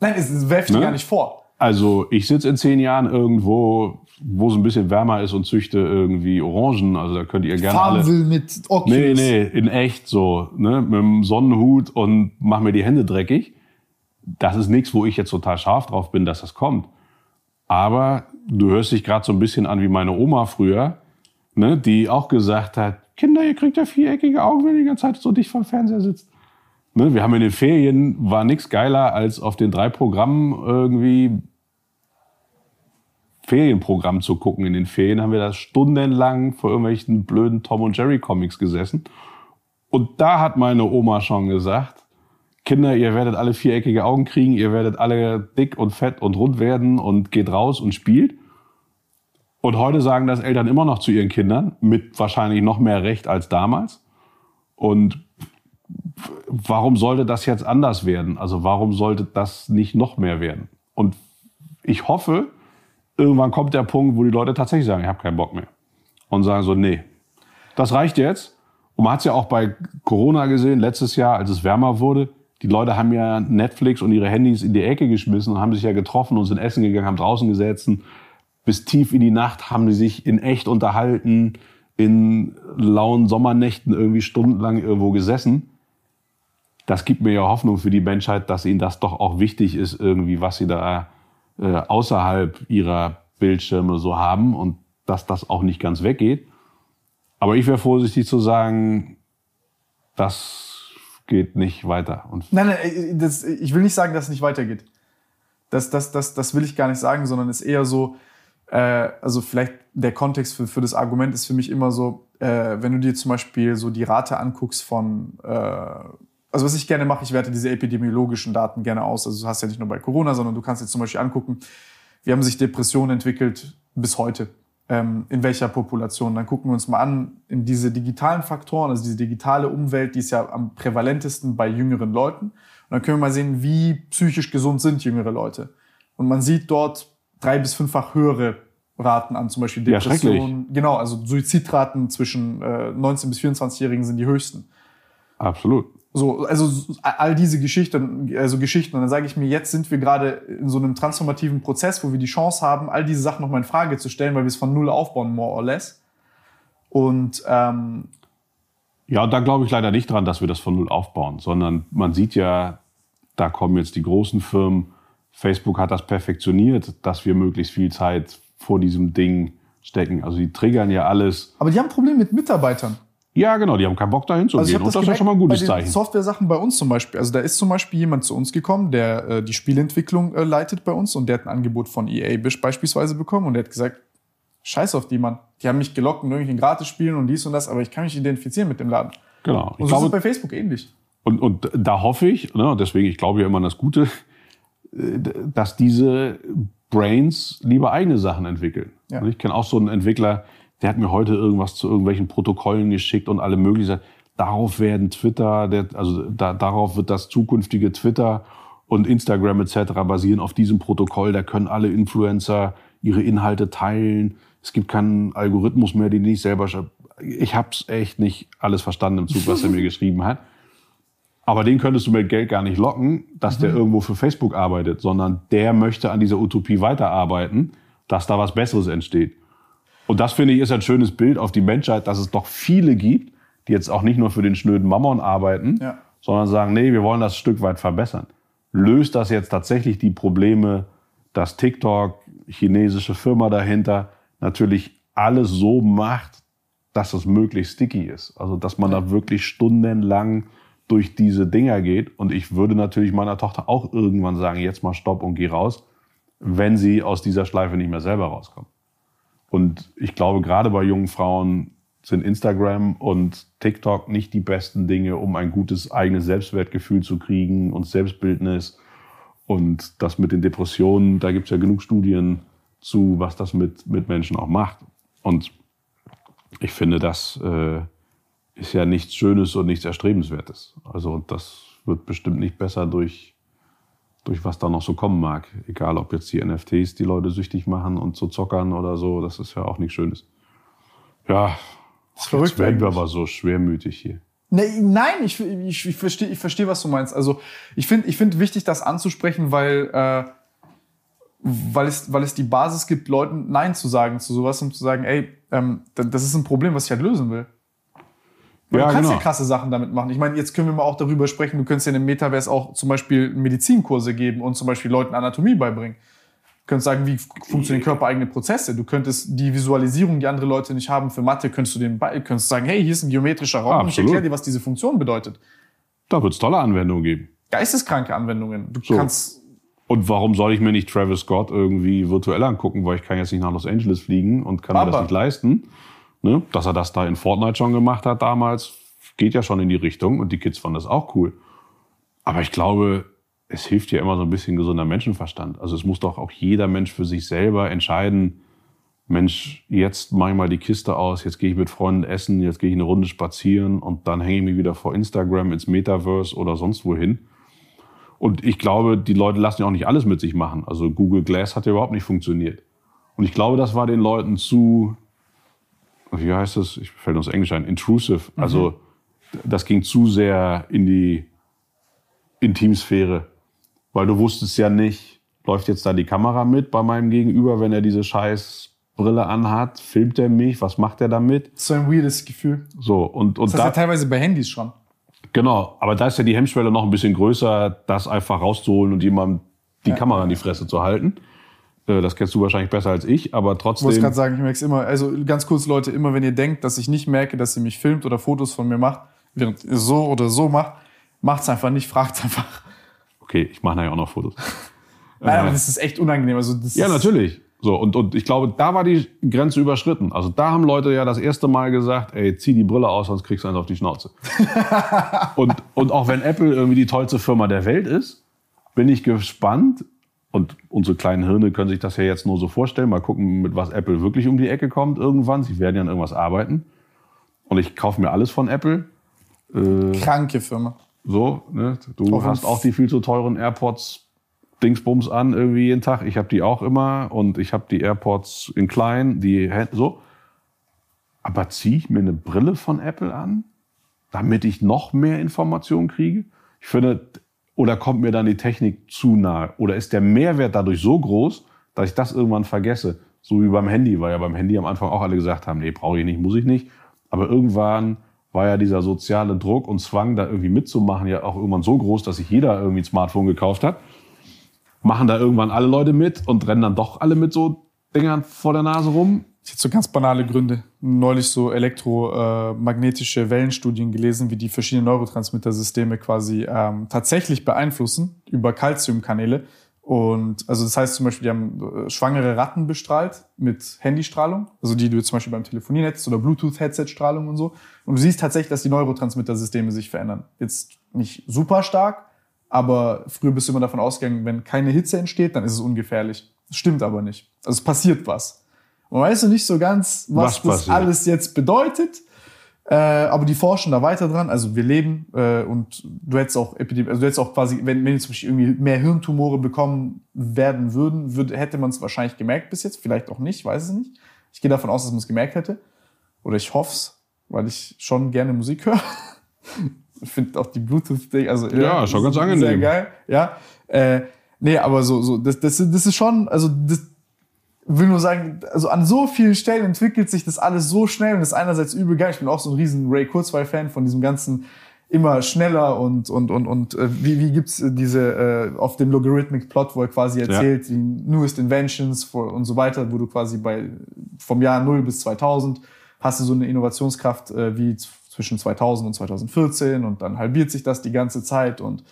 Nein, es, es werft dir Ne? gar nicht vor. Also ich sitze in zehn Jahren irgendwo, wo es ein bisschen wärmer ist und züchte irgendwie Orangen. Also da könnt ihr gerne alle... Farmville mit Oculus. Nee, nee, in echt so, ne, mit dem Sonnenhut und mach mir die Hände dreckig. Das ist nichts, wo ich jetzt total scharf drauf bin, dass das kommt. Aber du hörst dich gerade so ein bisschen an wie meine Oma früher, ne, die auch gesagt hat, Kinder, ihr kriegt ja viereckige Augen, wenn ihr die ganze Zeit so dicht vom Fernseher sitzt. Ne, wir haben in den Ferien, war nichts geiler, als auf den drei Programmen irgendwie Ferienprogramm zu gucken. In den Ferien haben wir da stundenlang vor irgendwelchen blöden Tom und Jerry Comics gesessen. Und da hat meine Oma schon gesagt, Kinder, ihr werdet alle viereckige Augen kriegen, ihr werdet alle dick und fett und rund werden und geht raus und spielt. Und heute sagen das Eltern immer noch zu ihren Kindern, mit wahrscheinlich noch mehr Recht als damals. Und warum sollte das jetzt anders werden? Also warum sollte das nicht noch mehr werden? Und ich hoffe, irgendwann kommt der Punkt, wo die Leute tatsächlich sagen, ich habe keinen Bock mehr. Und sagen so, nee, das reicht jetzt. Und man hat es ja auch bei Corona gesehen, letztes Jahr, als es wärmer wurde. Die Leute haben ja Netflix und ihre Handys in die Ecke geschmissen und haben sich ja getroffen und sind essen gegangen, haben draußen gesessen. Bis tief in die Nacht haben sie sich in echt unterhalten, in lauen Sommernächten irgendwie stundenlang irgendwo gesessen. Das gibt mir ja Hoffnung für die Menschheit, dass ihnen das doch auch wichtig ist, irgendwie, was sie da äh, außerhalb ihrer Bildschirme so haben und dass das auch nicht ganz weggeht. Aber ich wäre vorsichtig zu sagen, das geht nicht weiter. Und Nein, nein, äh, das, ich will nicht sagen, dass es nicht weitergeht. Das, das, das, das will ich gar nicht sagen, sondern es ist eher so, äh, also vielleicht der Kontext für, für das Argument ist für mich immer so, äh, wenn du dir zum Beispiel so die Rate anguckst von, äh, also was ich gerne mache, ich werte diese epidemiologischen Daten gerne aus. Also du hast ja nicht nur bei Corona, sondern du kannst jetzt zum Beispiel angucken, wie haben sich Depressionen entwickelt bis heute, ähm, in welcher Population. Dann gucken wir uns mal an, in diese digitalen Faktoren, also diese digitale Umwelt, die ist ja am prävalentesten bei jüngeren Leuten. Und dann können wir mal sehen, wie psychisch gesund sind jüngere Leute. Und man sieht dort drei bis fünffach höhere Raten an, zum Beispiel Ja. Depressionen. genau, also Suizidraten zwischen äh, 19 bis 24-Jährigen sind die höchsten. absolut. So, also all diese Geschichten, also Geschichten. Und dann sage ich mir, jetzt sind wir gerade in so einem transformativen Prozess, wo wir die Chance haben, all diese Sachen nochmal in Frage zu stellen, weil wir es von null aufbauen, more or less. Und ähm, Ja, da glaube ich leider nicht dran, dass wir das von null aufbauen, sondern man sieht ja, da kommen jetzt die großen Firmen. Facebook hat das perfektioniert, dass wir möglichst viel Zeit vor diesem Ding stecken. Also die triggern ja alles. aber die haben ein Problem mit Mitarbeitern. Ja, genau, die haben keinen Bock dahin zu Also gehen. das, das ist ja schon mal ein gutes bei den Zeichen. Software-Sachen bei uns zum Beispiel. Also da ist zum Beispiel jemand zu uns gekommen, der äh, die Spielentwicklung äh, leitet bei uns und der hat ein Angebot von EA beispielsweise bekommen und der hat gesagt, scheiß auf die, Mann. Die haben mich gelockt in irgendwelchen Gratis-Spielen und dies und das, aber ich kann mich identifizieren mit dem Laden. Genau. Und Ich so ist es glaube, bei Facebook ähnlich. Und, und da hoffe ich, ne, und deswegen, ich glaube ja immer an das Gute, äh, dass diese Brains lieber eigene Sachen entwickeln. Ja. Ich kenne auch so einen Entwickler, der hat mir heute irgendwas zu irgendwelchen Protokollen geschickt und alle möglichen. Darauf werden Twitter, der, also da, darauf wird das zukünftige Twitter und Instagram etc. basieren auf diesem Protokoll. Da können alle Influencer ihre Inhalte teilen. Es gibt keinen Algorithmus mehr, den ich selber. Ich habe es echt nicht alles verstanden im Zug, was er mir geschrieben hat. Aber den könntest du mit Geld gar nicht locken, dass der irgendwo für Facebook arbeitet, sondern der möchte an dieser Utopie weiterarbeiten, dass da was Besseres entsteht. Und das finde ich ist ein schönes Bild auf die Menschheit, dass es doch viele gibt, die jetzt auch nicht nur für den schnöden Mammon arbeiten, Ja. sondern sagen, nee, wir wollen das ein Stück weit verbessern. Löst das jetzt tatsächlich die Probleme, dass TikTok, chinesische Firma dahinter, natürlich alles so macht, dass es möglichst sticky ist. Also, dass man da wirklich stundenlang durch diese Dinger geht. Und ich würde natürlich meiner Tochter auch irgendwann sagen, jetzt mal stopp und geh raus, wenn sie aus dieser Schleife nicht mehr selber rauskommt. Und ich glaube, gerade bei jungen Frauen sind Instagram und TikTok nicht die besten Dinge, um ein gutes eigenes Selbstwertgefühl zu kriegen und Selbstbildnis. Und das mit den Depressionen, da gibt es ja genug Studien zu, was das mit, mit Menschen auch macht. Und ich finde, das äh, ist ja nichts Schönes und nichts Erstrebenswertes. Also das wird bestimmt nicht besser durch, durch was da noch so kommen mag. Egal, ob jetzt die NFTs die Leute süchtig machen und zu zockern oder so, das ist ja auch nichts Schönes. Ja, Das ist verrückt jetzt werden wir aber so schwermütig hier. Nee, nein, ich, ich, ich verstehe, ich versteh, was du meinst. Also ich finde ich find wichtig, das anzusprechen, weil, äh, weil, es, weil es die Basis gibt, Leuten Nein zu sagen zu sowas und zu sagen, ey, ähm, da- das ist ein Problem, was ich halt lösen will. Weil Ja, du kannst genau. ja krasse Sachen damit machen. Ich meine, jetzt können wir mal auch darüber sprechen, du könntest ja in dem Metaverse auch zum Beispiel Medizinkurse geben und zum Beispiel Leuten Anatomie beibringen. Du könntest sagen, wie funktionieren körpereigene Prozesse. Du könntest die Visualisierung, die andere Leute nicht haben für Mathe, könntest du denen bei, könntest sagen, hey, hier ist ein geometrischer Raum und ich erkläre dir, was diese Funktion bedeutet. Da wird es tolle Anwendungen geben. Geisteskranke Anwendungen. Du So. kannst, Und warum soll ich mir nicht Travis Scott irgendwie virtuell angucken, weil ich kann jetzt nicht nach Los Angeles fliegen und kann mir Aber- das nicht leisten. Ne? Dass er das da in Fortnite schon gemacht hat damals, geht ja schon in die Richtung und die Kids fanden das auch cool. Aber ich glaube, es hilft ja immer so ein bisschen gesunder Menschenverstand. Also es muss doch auch jeder Mensch für sich selber entscheiden, Mensch, jetzt mache ich mal die Kiste aus, jetzt gehe ich mit Freunden essen, jetzt gehe ich eine Runde spazieren und dann hänge ich mich wieder vor Instagram ins Metaverse oder sonst wohin. Und ich glaube, die Leute lassen ja auch nicht alles mit sich machen. Also Google Glass hat ja überhaupt nicht funktioniert. Und ich glaube, das war den Leuten zu, wie heißt das? Ich fällt uns Englisch ein, intrusive. Also das ging zu sehr in die Intimsphäre. Weil du wusstest ja nicht, läuft jetzt da die Kamera mit bei meinem Gegenüber, wenn er diese scheiß Brille anhat, filmt er mich, was macht er damit? so ein weirdes Gefühl. So, und, und Das hast du ja teilweise bei Handys schon. Genau, aber da ist ja die Hemmschwelle noch ein bisschen größer, das einfach rauszuholen und jemandem die Kamera in die Fresse zu halten. Äh, Das kennst du wahrscheinlich besser als ich, aber Ich wollte trotzdem. gerade sagen, ich merke es immer. Also ganz kurz, Leute, immer wenn ihr denkt, dass ich nicht merke, dass ihr mich filmt oder Fotos von mir macht, während ihr so oder so macht, macht's einfach nicht, fragt's einfach. Okay, ich mache nachher auch noch Fotos. Nein, aber das ist echt unangenehm. Also das Ja, natürlich. So, und, und ich glaube, da war die Grenze überschritten. Also da haben Leute ja das erste Mal gesagt, ey, zieh die Brille aus, sonst kriegst du eins auf die Schnauze. und, und auch wenn Apple irgendwie die tollste Firma der Welt ist, bin ich gespannt. Und unsere kleinen Hirne können sich das ja jetzt nur so vorstellen. Mal gucken, mit was Apple wirklich um die Ecke kommt irgendwann. Sie werden ja an irgendwas arbeiten. Und ich kaufe mir alles von Apple. Kranke Firma. So, ne? Du Auch hast auch die viel zu teuren AirPods Dingsbums an irgendwie jeden Tag. Ich habe die auch immer und ich habe die AirPods in klein, die so. Aber ziehe ich mir eine Brille von Apple an? damit ich noch mehr Informationen kriege? Ich finde, oder kommt mir dann die Technik zu nahe? Oder ist der Mehrwert dadurch so groß, dass ich das irgendwann vergesse? So wie beim Handy, weil ja beim Handy am Anfang auch alle gesagt haben, nee, brauche ich nicht, muss ich nicht. Aber irgendwann war ja dieser soziale Druck und Zwang, da irgendwie mitzumachen, ja auch irgendwann so groß, dass sich jeder irgendwie ein Smartphone gekauft hat. Machen da irgendwann alle Leute mit und rennen dann doch alle mit so Dingern vor der Nase rum. Ich hätte so ganz banale Gründe. Neulich so elektromagnetische Wellenstudien gelesen, wie die verschiedenen Neurotransmittersysteme quasi ähm, tatsächlich beeinflussen über Calciumkanäle. Und also das heißt zum Beispiel, die haben äh, schwangere Ratten bestrahlt mit Handystrahlung, also die du zum Beispiel beim Telefonieren hättest oder Bluetooth-Headset-Strahlung und so. Und du siehst tatsächlich, dass die Neurotransmittersysteme sich verändern. Jetzt nicht super stark, aber früher bist du immer davon ausgegangen, wenn keine Hitze entsteht, dann ist es ungefährlich. Das stimmt aber nicht. Also es passiert was. Man weiß noch nicht so ganz, was, was das alles jetzt bedeutet. Äh, aber die forschen da weiter dran. Also wir leben äh, und du hättest auch Epidemie, also du hättest auch quasi, wenn, wenn zum Beispiel irgendwie mehr Hirntumore bekommen werden würden, würde, hätte man es wahrscheinlich gemerkt bis jetzt. Vielleicht auch nicht, weiß es nicht. Ich gehe davon aus, dass man es gemerkt hätte. Oder ich hoffe es, weil ich schon gerne Musik höre. ich finde auch die Bluetooth-Ding, also ja, ja schon ganz angenehm. Sehr geil, ja. Äh, nee, aber so, so, das, das, das ist schon, also das, will nur sagen, also an so vielen Stellen entwickelt sich das alles so schnell und ist einerseits übel geil. Ich bin auch so ein riesen Ray Kurzweil-Fan von diesem ganzen immer schneller und und und und äh, wie wie gibt's diese äh, auf dem Logarithmic Plot, wo er quasi erzählt ja. die newest inventions for, und so weiter, wo du quasi bei vom Jahr 0 bis 2000 hast du so eine Innovationskraft äh, wie zwischen 2000 und 2014 und dann halbiert sich das die ganze Zeit und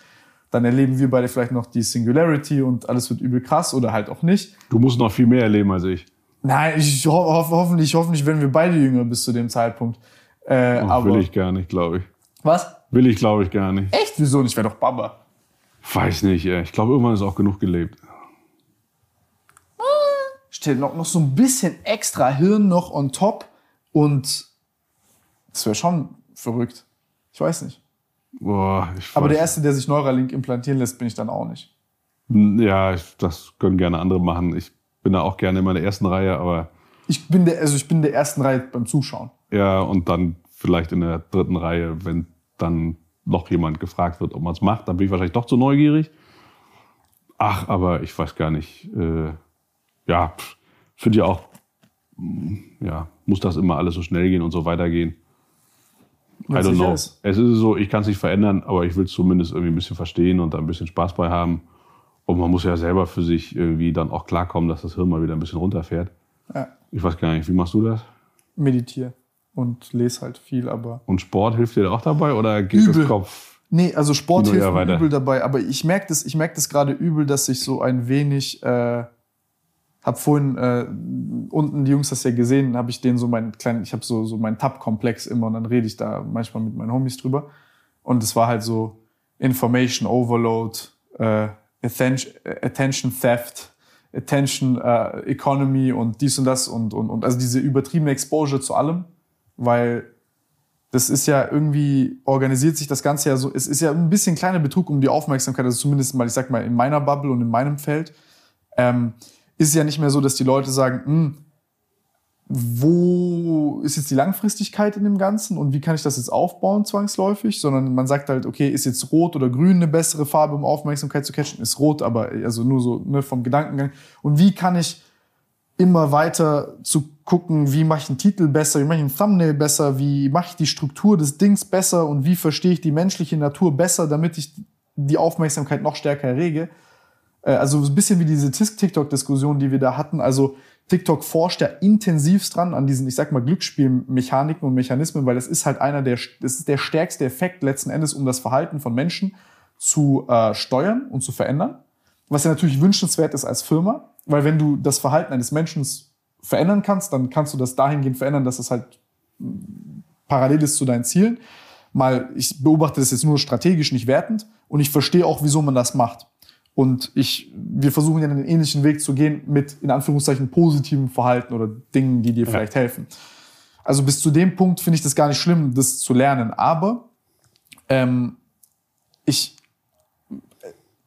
dann erleben wir beide vielleicht noch die Singularity und alles wird übel krass oder halt auch nicht. Du musst noch viel mehr erleben als ich. Nein, ich ho hoffentlich, hoffentlich werden wir beide jünger bis zu dem Zeitpunkt. Äh, oh, aber will ich gar nicht, glaube ich. Was? Will ich, glaube ich, gar nicht. Echt? Wieso nicht? Ich wäre doch Baba. Weiß nicht, ey. ich glaube, irgendwann ist auch genug gelebt. Stell noch, noch so ein bisschen extra Hirn noch on top und das wäre schon verrückt. Ich weiß nicht. Boah, ich Aber der Erste, der sich Neuralink implantieren lässt, bin ich dann auch nicht. Ja, das können gerne andere machen. Ich bin da auch gerne in meiner ersten Reihe, aber. Ich bin der, also ich bin der ersten Reihe beim Zuschauen. Ja, und dann vielleicht in der dritten Reihe, wenn dann noch jemand gefragt wird, ob man es macht, dann bin ich wahrscheinlich doch zu neugierig. Ach, aber ich weiß gar nicht. Äh, ja, finde ja auch, ja, muss das immer alles so schnell gehen und so weitergehen. I don't know. Ist. Es ist so, ich kann es nicht verändern, aber ich will es zumindest irgendwie ein bisschen verstehen und da ein bisschen Spaß bei haben. Und man muss ja selber für sich irgendwie dann auch klarkommen, dass das Hirn mal wieder ein bisschen runterfährt. Ja. Ich weiß gar nicht, wie machst du das? Meditiere und lese halt viel, aber. Und Sport hilft dir auch dabei oder geht übel. das Kopf? Nee, also Sport hilft mir übel dabei, aber ich merke das, ich merk das gerade übel, dass ich so ein wenig äh, hab vorhin äh, unten die Jungs das ja gesehen, habe ich denen so meinen kleinen, ich habe so so meinen Tab-Komplex immer und dann rede ich da manchmal mit meinen Homies drüber und es war halt so Information Overload, äh, Attention, Attention Theft, Attention äh, Economy und dies und das und, und und also diese übertriebene Exposure zu allem, weil das ist ja irgendwie organisiert sich das Ganze ja so, es ist ja ein bisschen kleiner Betrug um die Aufmerksamkeit, also zumindest mal, ich sag mal in meiner Bubble und in meinem Feld. Ähm, ist es ja nicht mehr so, dass die Leute sagen, hm, wo ist jetzt die Langfristigkeit in dem Ganzen und wie kann ich das jetzt aufbauen zwangsläufig, sondern man sagt halt, okay, ist jetzt rot oder grün eine bessere Farbe, um Aufmerksamkeit zu catchen, ist rot, aber also nur so ne, vom Gedankengang. Und wie kann ich immer weiter zu gucken, wie mache ich einen Titel besser, wie mache ich einen Thumbnail besser, wie mache ich die Struktur des Dings besser und wie verstehe ich die menschliche Natur besser, damit ich die Aufmerksamkeit noch stärker errege. Äh, also ein bisschen wie diese TikTok-Diskussion, die wir da hatten. Also TikTok forscht ja intensivst dran an diesen, ich sag mal, Glücksspielmechaniken und Mechanismen, weil das ist halt einer der, das ist der stärkste Effekt letzten Endes, um das Verhalten von Menschen zu äh, steuern und zu verändern. Was ja natürlich wünschenswert ist als Firma, weil wenn du das Verhalten eines Menschen verändern kannst, dann kannst du das dahingehend verändern, dass es halt parallel ist zu deinen Zielen. Mal, ich beobachte das jetzt nur strategisch, nicht wertend und ich verstehe auch, wieso man das macht. Und ich, wir versuchen ja einen ähnlichen Weg zu gehen mit, in Anführungszeichen, positivem Verhalten oder Dingen, die dir ja. vielleicht helfen. Also bis zu dem Punkt finde ich das gar nicht schlimm, das zu lernen. Aber ähm, ich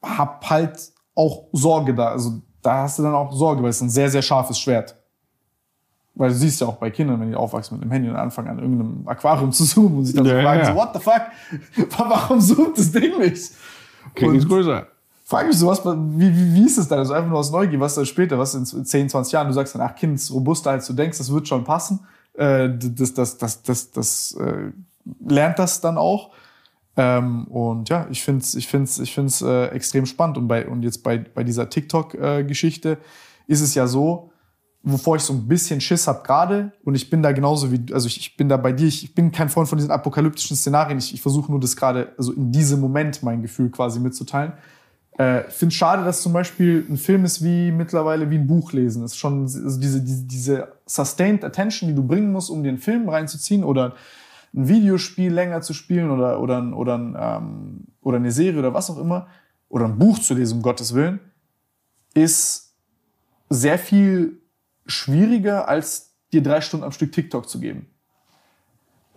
habe halt auch Sorge da. Also da hast du dann auch Sorge, weil es ein sehr, sehr scharfes Schwert. Weil du siehst ja auch bei Kindern, wenn die aufwachsen mit einem Handy und anfangen an irgendeinem Aquarium zu zoomen und sich dann so Ja, fragen, ja. so, what the fuck? Warum zoomt das Ding nicht? Krieg nichts größer. Frag mich so, was, wie, wie, wie ist es dann? Also einfach nur aus Neugier, was dann später, was in 10, 20 Jahren, du sagst dann, ach, Kind ist robuster als du denkst, das wird schon passen. Äh, das, das, das, das, das, äh, lernt das dann auch. Ähm, und ja, ich finde es ich find's, ich find's, äh, extrem spannend. Und, bei, und jetzt bei, bei dieser TikTok-Geschichte ist es ja so, wovor ich so ein bisschen Schiss habe gerade, und ich bin da genauso wie, also ich, ich bin da bei dir, ich, ich bin kein Freund von diesen apokalyptischen Szenarien, ich, ich versuche nur das gerade, also in diesem Moment mein Gefühl quasi mitzuteilen. Äh, ich finde es schade, dass zum Beispiel ein Film ist wie mittlerweile wie ein Buch lesen. Das ist schon also diese, diese, diese sustained attention, die du bringen musst, um einen Film reinzuziehen oder ein Videospiel länger zu spielen oder, oder, oder, ein, ähm, oder eine Serie oder was auch immer oder ein Buch zu lesen, um Gottes Willen, ist sehr viel schwieriger, als dir drei Stunden am Stück TikTok zu geben.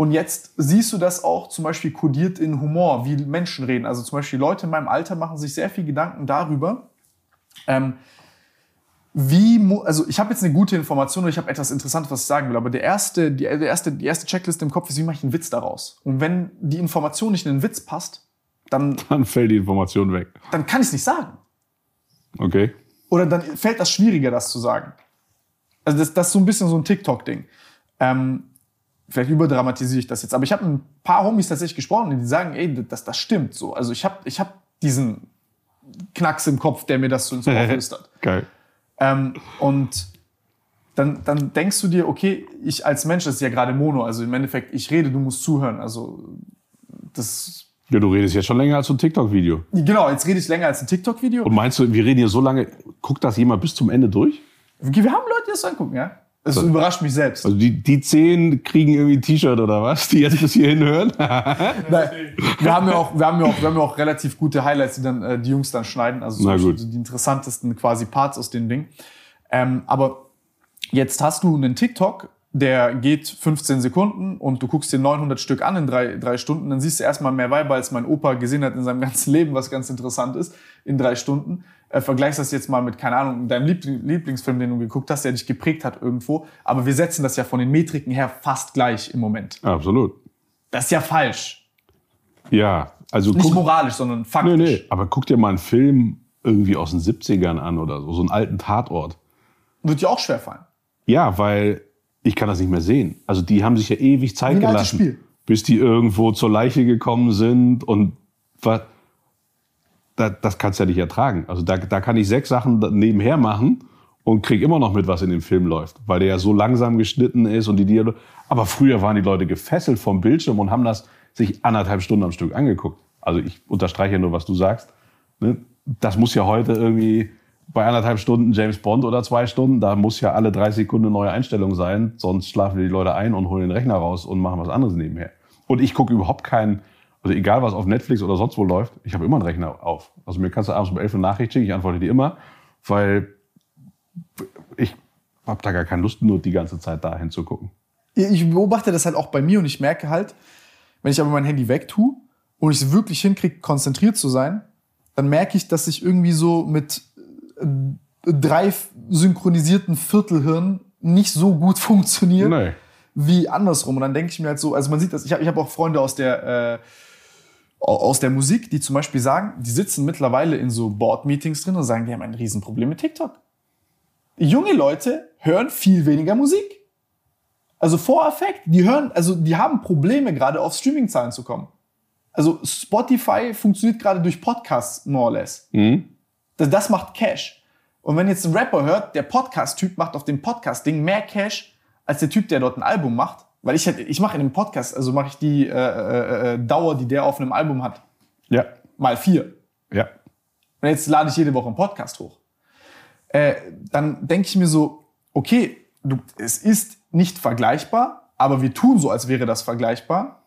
Und jetzt siehst du das auch zum Beispiel kodiert in Humor, wie Menschen reden. Also zum Beispiel Leute in meinem Alter machen sich sehr viel Gedanken darüber, ähm, wie, also ich habe jetzt eine gute Information und ich habe etwas Interessantes, was ich sagen will, aber der erste, die, der erste, die erste Checkliste im Kopf ist, wie mache ich einen Witz daraus? Und wenn die Information nicht in den Witz passt, dann, Dann fällt die Information weg. dann kann ich es nicht sagen. Okay. Oder dann fällt das schwieriger, das zu sagen. Also das, das ist so ein bisschen so ein TikTok-Ding. Ähm, vielleicht überdramatisiere ich das jetzt, aber ich habe ein paar Homies tatsächlich gesprochen, die sagen, ey, das, das stimmt so. Also ich habe ich hab diesen Knacks im Kopf, der mir das so ins Ohr flüstert. Geil. Ähm, und dann, dann denkst du dir, okay, ich als Mensch, das ist ja gerade Mono, also im Endeffekt, ich rede, du musst zuhören. Also das, Ja, du redest jetzt schon länger als ein TikTok-Video. genau, jetzt rede ich länger als ein TikTok-Video. Und meinst du, wir reden hier so lange, guckt das jemand bis zum Ende durch? Wir haben Leute, die das angucken, ja. Es So. überrascht mich selbst. Also die, die zehn kriegen irgendwie ein T-Shirt oder was, die jetzt bis hierhin hören? Nein, wir haben ja auch, wir haben ja auch, wir haben ja auch relativ gute Highlights, die dann äh, die Jungs dann schneiden. Also so die interessantesten quasi Parts aus den Ding. Ähm, aber jetzt hast du einen TikTok, der geht 15 Sekunden und du guckst dir 900 Stück an in drei, drei Stunden. Dann siehst du erstmal mehr Weiber, als mein Opa gesehen hat in seinem ganzen Leben, was ganz interessant ist, in drei Stunden. Äh, vergleichst das jetzt mal mit, keine Ahnung, deinem Liebling, Lieblingsfilm, den du geguckt hast, der dich geprägt hat irgendwo. Aber wir setzen das ja von den Metriken her fast gleich im Moment. Absolut. Das ist ja falsch. Ja, also Nicht guck, moralisch, sondern faktisch. nee, nee, aber guck dir mal einen Film irgendwie aus den 70ern an oder so, so einen alten Tatort. Wird dir auch schwerfallen. Ja, weil ich kann das nicht mehr sehen. Also die haben sich ja ewig Zeit Wie gelassen, Spiel. bis die irgendwo zur Leiche gekommen sind und was. Da, das kannst du ja nicht ertragen. Also da, da kann ich sechs Sachen nebenher machen und krieg immer noch mit, was in dem Film läuft, weil der ja so langsam geschnitten ist und die Dialoge. Aber früher waren die Leute gefesselt vom Bildschirm und haben das sich anderthalb Stunden am Stück angeguckt. Also ich unterstreiche nur, was du sagst. Ne? Das muss ja heute irgendwie bei anderthalb Stunden James Bond oder zwei Stunden, da muss ja alle drei Sekunden neue Einstellung sein, sonst schlafen die Leute ein und holen den Rechner raus und machen was anderes nebenher. Und ich gucke überhaupt keinen, also egal was auf Netflix oder sonst wo läuft, ich habe immer einen Rechner auf. Also mir kannst du abends um 11 Uhr eine Nachricht schicken, ich antworte dir immer, weil ich habe da gar keine Lust, nur die ganze Zeit da hinzugucken. Ich beobachte das halt auch bei mir und ich merke halt, wenn ich aber mein Handy wegtue und ich es wirklich hinkriege, konzentriert zu sein, dann merke ich, dass ich irgendwie so mit äh, drei synchronisierten Viertelhirn nicht so gut funktioniere Nee. wie andersrum. Und dann denke ich mir halt so, also man sieht das, ich habe ich hab auch Freunde aus der, äh, aus der Musik, die zum Beispiel sagen, die sitzen mittlerweile in so Board-Meetings drin und sagen, die haben ein Riesenproblem mit TikTok. Junge Leute hören viel weniger Musik. Also Voreffekt, die hören, also die haben Probleme gerade auf Streaming-Zahlen zu kommen. Also Spotify funktioniert gerade durch Podcasts more or less. Mhm. Das, das macht Cash. Und wenn jetzt ein Rapper hört, der Podcast-Typ macht auf dem Podcast-Ding mehr Cash als der Typ, der dort ein Album macht, weil ich halt, ich mache in einem Podcast, also mache ich die äh, äh, äh, Dauer, die der auf einem Album hat, Ja, mal vier. ja. Und jetzt lade ich jede Woche einen Podcast hoch. Äh, dann denke ich mir so, okay, du, es ist nicht vergleichbar, aber wir tun so, als wäre das vergleichbar,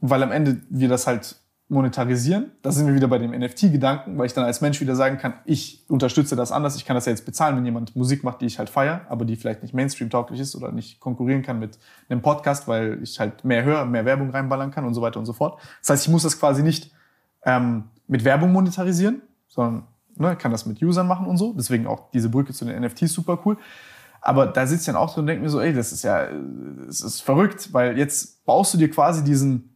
weil am Ende wir das halt monetarisieren. Da sind wir wieder bei dem NFT-Gedanken, weil ich dann als Mensch wieder sagen kann, ich unterstütze das anders, ich kann das ja jetzt bezahlen, wenn jemand Musik macht, die ich halt feiere, aber die vielleicht nicht Mainstream-tauglich ist oder nicht konkurrieren kann mit einem Podcast, weil ich halt mehr höre, mehr Werbung reinballern kann und so weiter und so fort. Das heißt, ich muss das quasi nicht ähm, mit Werbung monetarisieren, sondern ne, kann das mit Usern machen und so. Deswegen auch diese Brücke zu den NFTs super cool. Aber da sitzt dann auch drin und denke mir so, ey, das ist ja, das ist verrückt, weil jetzt baust du dir quasi diesen,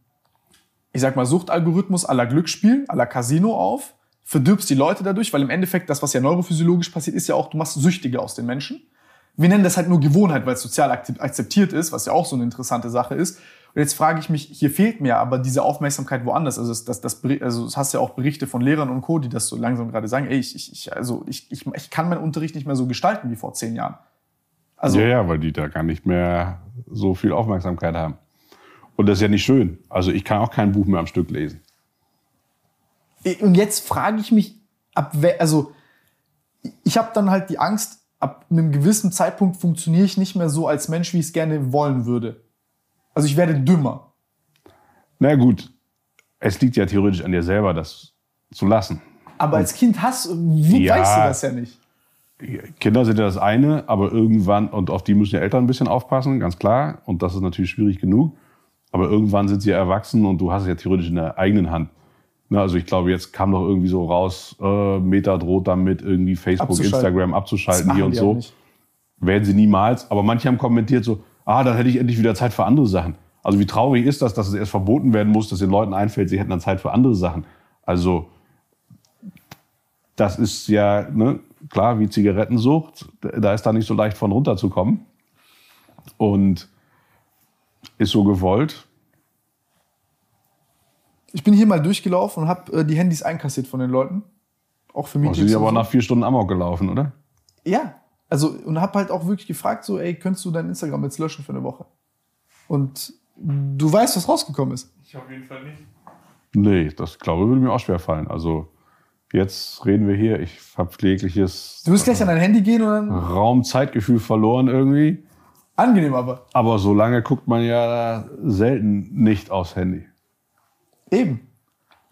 ich sag mal, Suchtalgorithmus aller Glücksspiel, aller Casino auf, verdirbst die Leute dadurch, weil im Endeffekt das, was ja neurophysiologisch passiert, ist ja auch, du machst Süchtige aus den Menschen. Wir nennen das halt nur Gewohnheit, weil es sozial akzeptiert ist, was ja auch so eine interessante Sache ist. Und jetzt frage ich mich, hier fehlt mir aber diese Aufmerksamkeit woanders. Also das, das, das, also das hast ja auch Berichte von Lehrern und Co., die das so langsam gerade sagen, ey, ich, ich, also ich, ich, ich kann meinen Unterricht nicht mehr so gestalten wie vor zehn Jahren. Also, ja, ja, weil die da gar nicht mehr so viel Aufmerksamkeit haben. Und das ist ja nicht schön. Also ich kann auch kein Buch mehr am Stück lesen. Und jetzt frage ich mich, ab also ich habe dann halt die Angst, ab einem gewissen Zeitpunkt funktioniere ich nicht mehr so als Mensch, wie ich es gerne wollen würde. Also ich werde dümmer. Na gut, es liegt ja theoretisch an dir selber, das zu lassen. Aber als Kind hast du, ja, weißt du das ja nicht. Kinder sind ja das eine, aber irgendwann, und auf die müssen die Eltern ein bisschen aufpassen, ganz klar. Und das ist natürlich schwierig genug. Aber irgendwann sind sie ja erwachsen und du hast es ja theoretisch in der eigenen Hand. Na, also ich glaube, jetzt kam doch irgendwie so raus, äh, Meta droht damit, irgendwie Facebook, Instagram abzuschalten hier und so. Werden sie niemals. Aber manche haben kommentiert so, ah, dann hätte ich endlich wieder Zeit für andere Sachen. Also wie traurig ist das, dass es erst verboten werden muss, dass den Leuten einfällt, sie hätten dann Zeit für andere Sachen. Also das ist ja ne, klar wie Zigarettensucht. Da ist da nicht so leicht von runterzukommen. Und ist so gewollt. Ich bin hier mal durchgelaufen und habe äh, die Handys einkassiert von den Leuten. Auch für mich. Oh, sind die aber so. nach vier Stunden Amok gelaufen, oder? Ja, also, und habe halt auch wirklich gefragt, so, ey, könntest du dein Instagram jetzt löschen für eine Woche? Und du weißt, was rausgekommen ist. Ich auf jeden Fall nicht. Nee, das glaube ich würde mir auch schwer fallen. Also, jetzt reden wir hier, ich habe jegliches. Du wirst gleich an dein Handy gehen und dann. Raumzeitgefühl verloren irgendwie. Angenehm aber. Aber so lange guckt man ja selten nicht aufs Handy. Eben.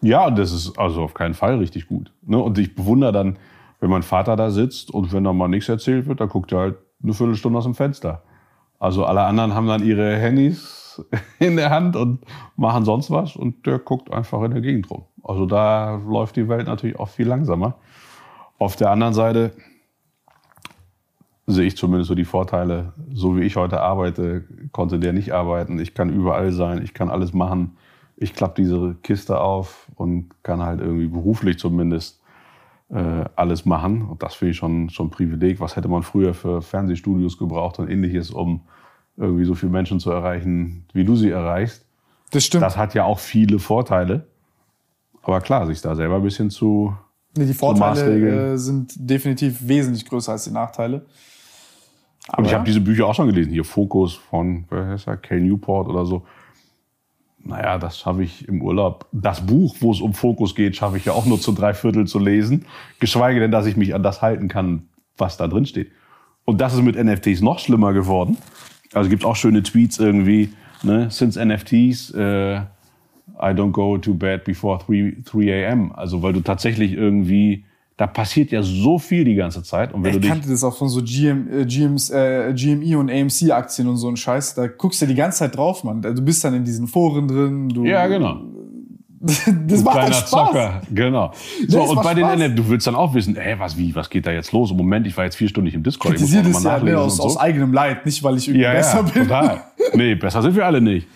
Ja, das ist also auf keinen Fall richtig gut. Ne? Und ich bewundere dann wenn mein Vater da sitzt und wenn da mal nichts erzählt wird, dann guckt er halt eine Viertelstunde aus dem Fenster. Also alle anderen haben dann ihre Handys in der Hand und machen sonst was und der guckt einfach in der Gegend rum. Also da läuft die Welt natürlich auch viel langsamer. Auf der anderen Seite sehe ich zumindest so die Vorteile, so wie ich heute arbeite, konnte der nicht arbeiten. Ich kann überall sein, ich kann alles machen. Ich klappe diese Kiste auf und kann halt irgendwie beruflich zumindest äh, alles machen. Und das finde ich schon, schon ein Privileg. Was hätte man früher für Fernsehstudios gebraucht und ähnliches, um irgendwie so viele Menschen zu erreichen, wie du sie erreichst? Das stimmt. Das hat ja auch viele Vorteile. Aber klar, sich da selber ein bisschen zu. Nee, die Vorteile äh, sind definitiv wesentlich größer als die Nachteile. Aber und ich habe diese Bücher auch schon gelesen. Hier Fokus von, wer heißt er, Cal Newport oder so naja, das schaffe ich im Urlaub. Das Buch, wo es um Fokus geht, schaffe ich ja auch nur zu drei Viertel zu lesen. Geschweige denn, dass ich mich an das halten kann, was da drin steht. Und das ist mit NFTs noch schlimmer geworden. Also gibt es auch schöne Tweets irgendwie, ne? Since NFTs, äh, I don't go to bed before 3, 3 a.m. Also weil du tatsächlich irgendwie da passiert ja so viel die ganze Zeit. Und wenn ich du kannte das auch von so GM, äh, GMs, äh, GME und AMC-Aktien und so ein Scheiß. Da guckst du die ganze Zeit drauf, Mann. Du bist dann in diesen Foren drin. Du, ja, genau. das du macht kleiner Spaß. Zocker, genau. So, und bei Spaß. den NF, du willst dann auch wissen, ey, was, wie, was geht da jetzt los? Im Moment, ich war jetzt vier Stunden nicht im Discord. Kritisiert es ja ne, aus, so. aus eigenem Leid, nicht weil ich irgendwie ja, besser ja, bin. Total. Nee, besser sind wir alle nicht.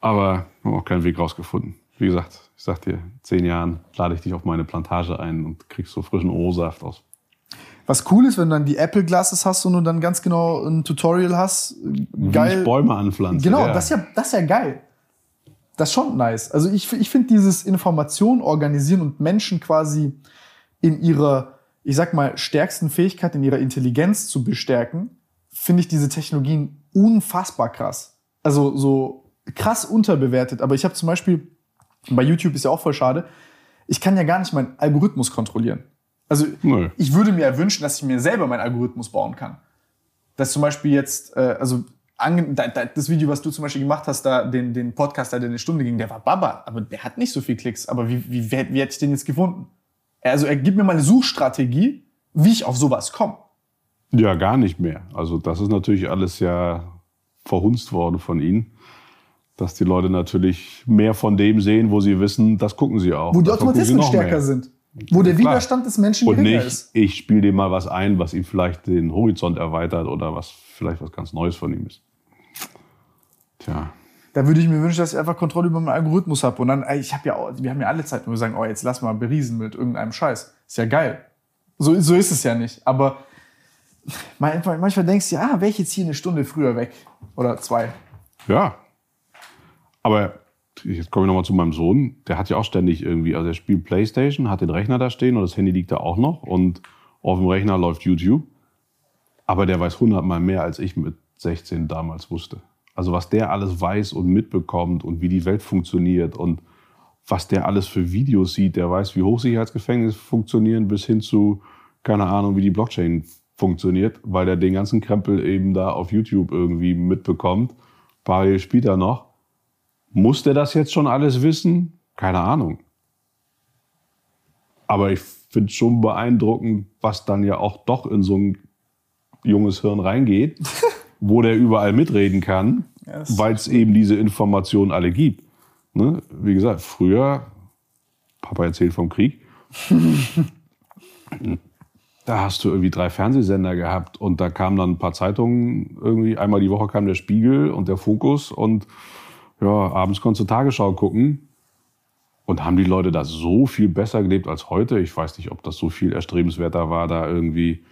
Aber wir haben auch keinen Weg rausgefunden. Wie gesagt, ich sag dir, in zehn Jahren lade ich dich auf meine Plantage ein und kriegst so frischen O-Saft aus. Was cool ist, wenn du dann die Apple Glasses hast und du dann ganz genau ein Tutorial hast. Geil. Wie ich Bäume anpflanzen. Genau, ja. Das, ist ja, das ist ja geil. Das ist schon nice. Also ich, ich finde dieses Information organisieren und Menschen quasi in ihrer, ich sag mal, stärksten Fähigkeit, in ihrer Intelligenz zu bestärken, finde ich diese Technologien unfassbar krass. Also so krass unterbewertet. Aber ich habe zum Beispiel bei YouTube ist ja auch voll schade. Ich kann ja gar nicht meinen Algorithmus kontrollieren. Also nee. ich würde mir ja wünschen, dass ich mir selber meinen Algorithmus bauen kann. Dass zum Beispiel jetzt, äh, also das Video, was du zum Beispiel gemacht hast, da den, den Podcast, der eine Stunde ging, der war Baba, aber der hat nicht so viel Klicks. Aber wie, wie, wie, wie hätte ich den jetzt gefunden? Also er gibt mir mal eine Suchstrategie, wie ich auf sowas komme. Ja, gar nicht mehr. Also das ist natürlich alles ja verhunzt worden von ihnen dass die Leute natürlich mehr von dem sehen, wo sie wissen, das gucken sie auch. Wo die Automatismen stärker mehr. sind. Wo der Klar. Widerstand des Menschen Und geringer nicht, ist. ich spiele dem mal was ein, was ihm vielleicht den Horizont erweitert oder was vielleicht was ganz Neues von ihm ist. Tja. Da würde ich mir wünschen, dass ich einfach Kontrolle über meinen Algorithmus habe. Und dann, ich habe ja auch, wir haben ja alle Zeit, wo wir sagen, oh, jetzt lass mal beriesen mit irgendeinem Scheiß. Ist ja geil. So, so ist es ja nicht. Aber manchmal, manchmal denkst du, ja, ah, wäre ich jetzt hier eine Stunde früher weg. Oder zwei. Ja. Aber jetzt komme ich nochmal zu meinem Sohn. Der hat ja auch ständig irgendwie, also er spielt Playstation, hat den Rechner da stehen und das Handy liegt da auch noch und auf dem Rechner läuft YouTube. Aber der weiß hundertmal mehr, als ich mit 16 damals wusste. Also was der alles weiß und mitbekommt und wie die Welt funktioniert und was der alles für Videos sieht. Der weiß, wie Hochsicherheitsgefängnisse funktionieren bis hin zu, keine Ahnung, wie die Blockchain funktioniert, weil der den ganzen Krempel eben da auf YouTube irgendwie mitbekommt. Parallel spielt er noch. Muss der das jetzt schon alles wissen? Keine Ahnung. Aber ich finde schon beeindruckend, was dann ja auch doch in so ein junges Hirn reingeht, wo der überall mitreden kann, das- weil es eben diese Informationen alle gibt. Ne? Wie gesagt, früher, Papa erzählt vom Krieg, da hast du irgendwie drei Fernsehsender gehabt und da kamen dann ein paar Zeitungen irgendwie. Einmal die Woche kam der Spiegel und der Fokus und ja, abends konntest du Tagesschau gucken. Und haben die Leute da so viel besser gelebt als heute? Ich weiß nicht, ob das so viel erstrebenswerter war, da irgendwie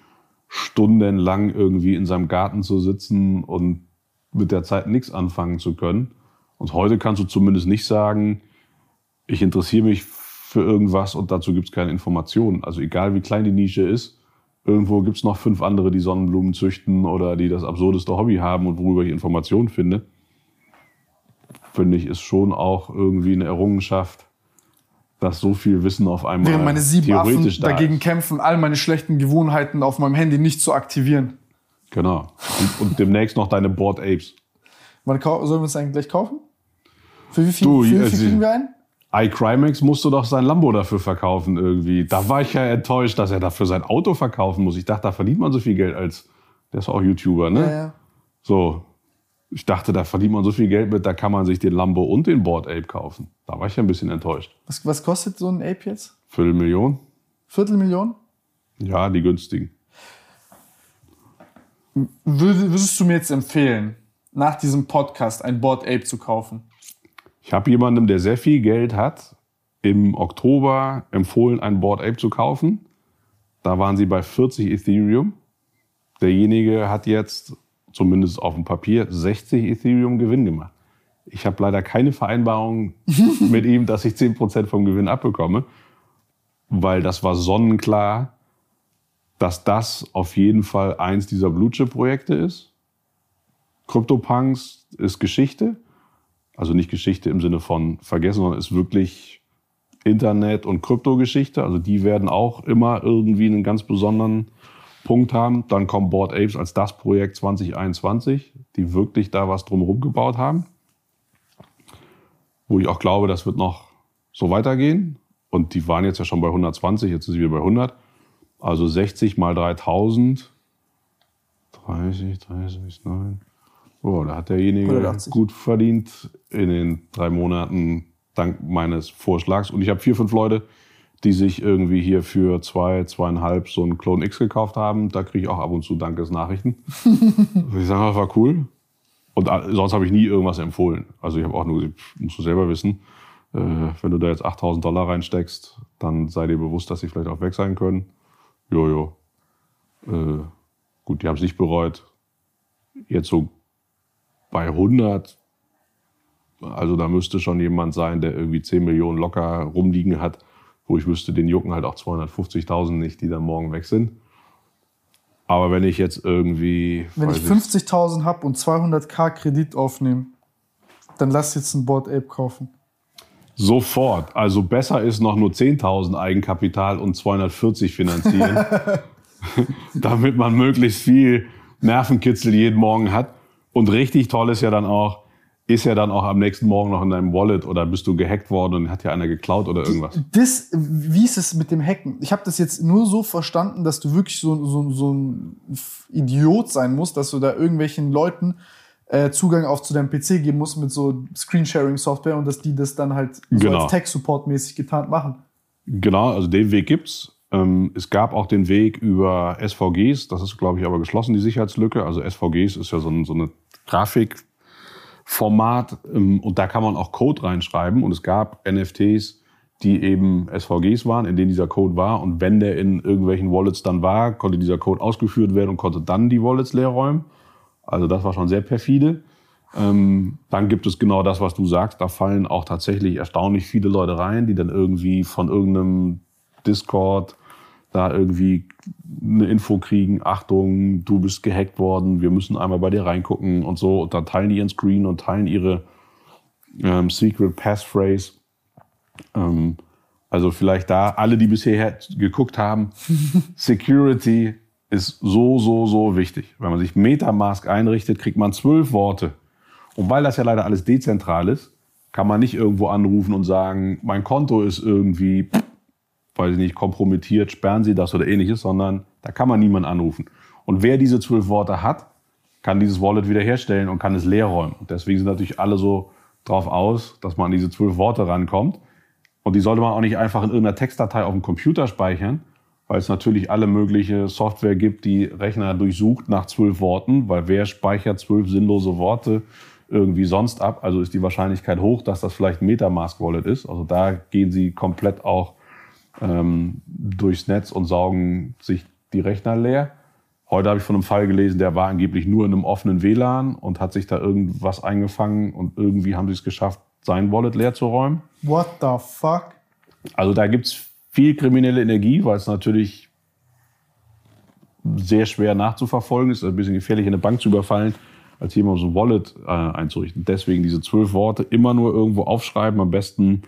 stundenlang irgendwie in seinem Garten zu sitzen und mit der Zeit nichts anfangen zu können. Und heute kannst du zumindest nicht sagen, ich interessiere mich für irgendwas und dazu gibt es keine Informationen. Also egal wie klein die Nische ist, irgendwo gibt es noch fünf andere, die Sonnenblumen züchten oder die das absurdeste Hobby haben und worüber ich Informationen finde. Finde ich, ist schon auch irgendwie eine Errungenschaft, dass so viel Wissen auf einmal Während meine sieben Affen da dagegen ist. kämpfen, all meine schlechten Gewohnheiten auf meinem Handy nicht zu aktivieren. Genau. Und, und demnächst noch deine Board Apes. Wann sollen wir uns eigentlich gleich kaufen? Für wie viel, Du, für wie viel also- kriegen wir ein? iCrimex musste doch sein Lambo dafür verkaufen irgendwie. Da war ich ja enttäuscht, dass er dafür sein Auto verkaufen muss. Ich dachte, da verdient man so viel Geld als, der ist auch YouTuber, ne? Ja, ja. So. Ich dachte, da verdient man so viel Geld mit, da kann man sich den Lambo und den Board Ape kaufen. Da war ich ja ein bisschen enttäuscht. Was, was kostet so ein Ape jetzt? Viertelmillion? Viertelmillion? Ja, die günstigen. Würd- Würdest du mir jetzt empfehlen, nach diesem Podcast ein Board Ape zu kaufen? Ich habe jemandem, der sehr viel Geld hat, im Oktober empfohlen, ein Board Ape zu kaufen. Da waren sie bei 40 Ethereum. Derjenige hat jetzt, zumindest auf dem Papier, 60 Ethereum Gewinn gemacht. Ich habe leider keine Vereinbarung mit ihm, dass ich 10% vom Gewinn abbekomme, weil das war sonnenklar, dass das auf jeden Fall eins dieser Blue Chip Projekte ist. CryptoPunks ist Geschichte. Also nicht Geschichte im Sinne von vergessen, sondern ist wirklich Internet- und Kryptogeschichte. Also die werden auch immer irgendwie einen ganz besonderen Punkt haben. Dann kommt Board Apes als das Projekt 2021, die wirklich da was drumherum gebaut haben. Wo ich auch glaube, das wird noch so weitergehen. Und die waren jetzt ja schon bei 120, jetzt sind sie wieder bei 100. Also 60 mal 3000. 30, 30, 9. Oh, da hat derjenige 180. gut verdient in den drei Monaten dank meines Vorschlags. Und ich habe vier, fünf Leute, die sich irgendwie hier für zwei, zweieinhalb so einen Clone X gekauft haben. Da kriege ich auch ab und zu Dankesnachrichten. ich sage, das war cool. Und a- sonst habe ich nie irgendwas empfohlen. Also ich habe auch nur gesagt, musst du selber wissen, äh, wenn du da jetzt 8000 Dollar reinsteckst, dann sei dir bewusst, dass sie vielleicht auch weg sein können. Jojo. Äh, gut, die haben es nicht bereut. Jetzt so bei 100, also da müsste schon jemand sein, der irgendwie 10 Millionen locker rumliegen hat, wo ich wüsste, den jucken halt auch 250.000 nicht, die dann morgen weg sind. Aber wenn ich jetzt irgendwie. Wenn ich 50.000 habe und 200k Kredit aufnehme, dann lass jetzt ein Board Ape kaufen. Sofort. Also besser ist noch nur 10.000 Eigenkapital und 240 finanzieren, damit man möglichst viel Nervenkitzel jeden Morgen hat. Und richtig toll ist ja dann auch, ist ja dann auch am nächsten Morgen noch in deinem Wallet oder bist du gehackt worden und hat ja einer geklaut oder irgendwas. Das, wie ist es mit dem Hacken? Ich habe das jetzt nur so verstanden, dass du wirklich so, so, so ein Idiot sein musst, dass du da irgendwelchen Leuten äh, Zugang auf zu deinem PC geben musst mit so Screensharing-Software und dass die das dann halt so Genau. als Tech-Support-mäßig getarnt machen. Genau, also den Weg gibt's. Ähm, es gab auch den Weg über SVGs, das ist, glaube ich, aber geschlossen, die Sicherheitslücke. Also SVGs ist ja so, ein, so eine Grafikformat ähm, und da kann man auch Code reinschreiben und es gab NFTs, die eben SVGs waren, in denen dieser Code war und wenn der in irgendwelchen Wallets dann war, konnte dieser Code ausgeführt werden und konnte dann die Wallets leer räumen. Also das war schon sehr perfide. Ähm, dann gibt es genau das, was du sagst. Da fallen auch tatsächlich erstaunlich viele Leute rein, die dann irgendwie von irgendeinem Discord da irgendwie eine Info kriegen. Achtung, du bist gehackt worden, wir müssen einmal bei dir reingucken und so. Und dann teilen die ihren Screen und teilen ihre ähm, Secret Passphrase. Ähm, also vielleicht da alle, die bisher geguckt haben, Security ist so, so, so wichtig. Wenn man sich Metamask einrichtet, kriegt man zwölf Worte und weil das ja leider alles dezentral ist, kann man nicht irgendwo anrufen und sagen, mein Konto ist irgendwie, weiß ich nicht, kompromittiert, sperren Sie das oder ähnliches, sondern da kann man niemanden anrufen. Und wer diese zwölf Worte hat, kann dieses Wallet wiederherstellen und kann es leer räumen. Und deswegen sind natürlich alle so drauf aus, dass man an diese zwölf Worte rankommt. Und die sollte man auch nicht einfach in irgendeiner Textdatei auf dem Computer speichern, weil es natürlich alle mögliche Software gibt, die Rechner durchsucht nach zwölf Worten, weil wer speichert zwölf sinnlose Worte irgendwie sonst ab. Also ist die Wahrscheinlichkeit hoch, dass das vielleicht ein Metamask-Wallet ist. Also da gehen sie komplett auch ähm, durchs Netz und saugen sich die Rechner leer. Heute habe ich von einem Fall gelesen, der war angeblich nur in einem offenen WLAN und hat sich da irgendwas eingefangen und irgendwie haben sie es geschafft, sein Wallet leer zu räumen. What the fuck? Also da gibt's viel kriminelle Energie, weil es natürlich sehr schwer nachzuverfolgen ist, ein bisschen gefährlich, eine Bank zu überfallen als jemand so ein Wallet äh, einzurichten. Deswegen diese zwölf Worte immer nur irgendwo aufschreiben, am besten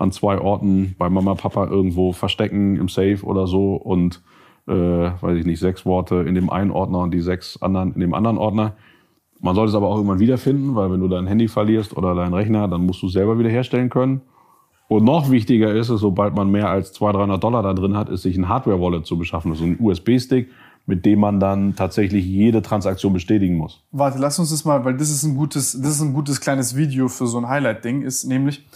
an zwei Orten bei Mama, Papa irgendwo verstecken im Safe oder so und äh, weiß ich nicht, sechs Worte in dem einen Ordner und die sechs anderen in dem anderen Ordner. Man sollte es aber auch irgendwann wiederfinden, weil wenn du dein Handy verlierst oder deinen Rechner, dann musst du es selber wieder herstellen können. Und noch wichtiger ist es, sobald man mehr als 200, 300 Dollar da drin hat, ist sich ein Hardware-Wallet zu beschaffen. Ist ein USB-Stick, mit dem man dann tatsächlich jede Transaktion bestätigen muss. Warte, lass uns das mal, weil das ist ein gutes, das ist ein gutes kleines Video für so ein Highlight-Ding, ist nämlich,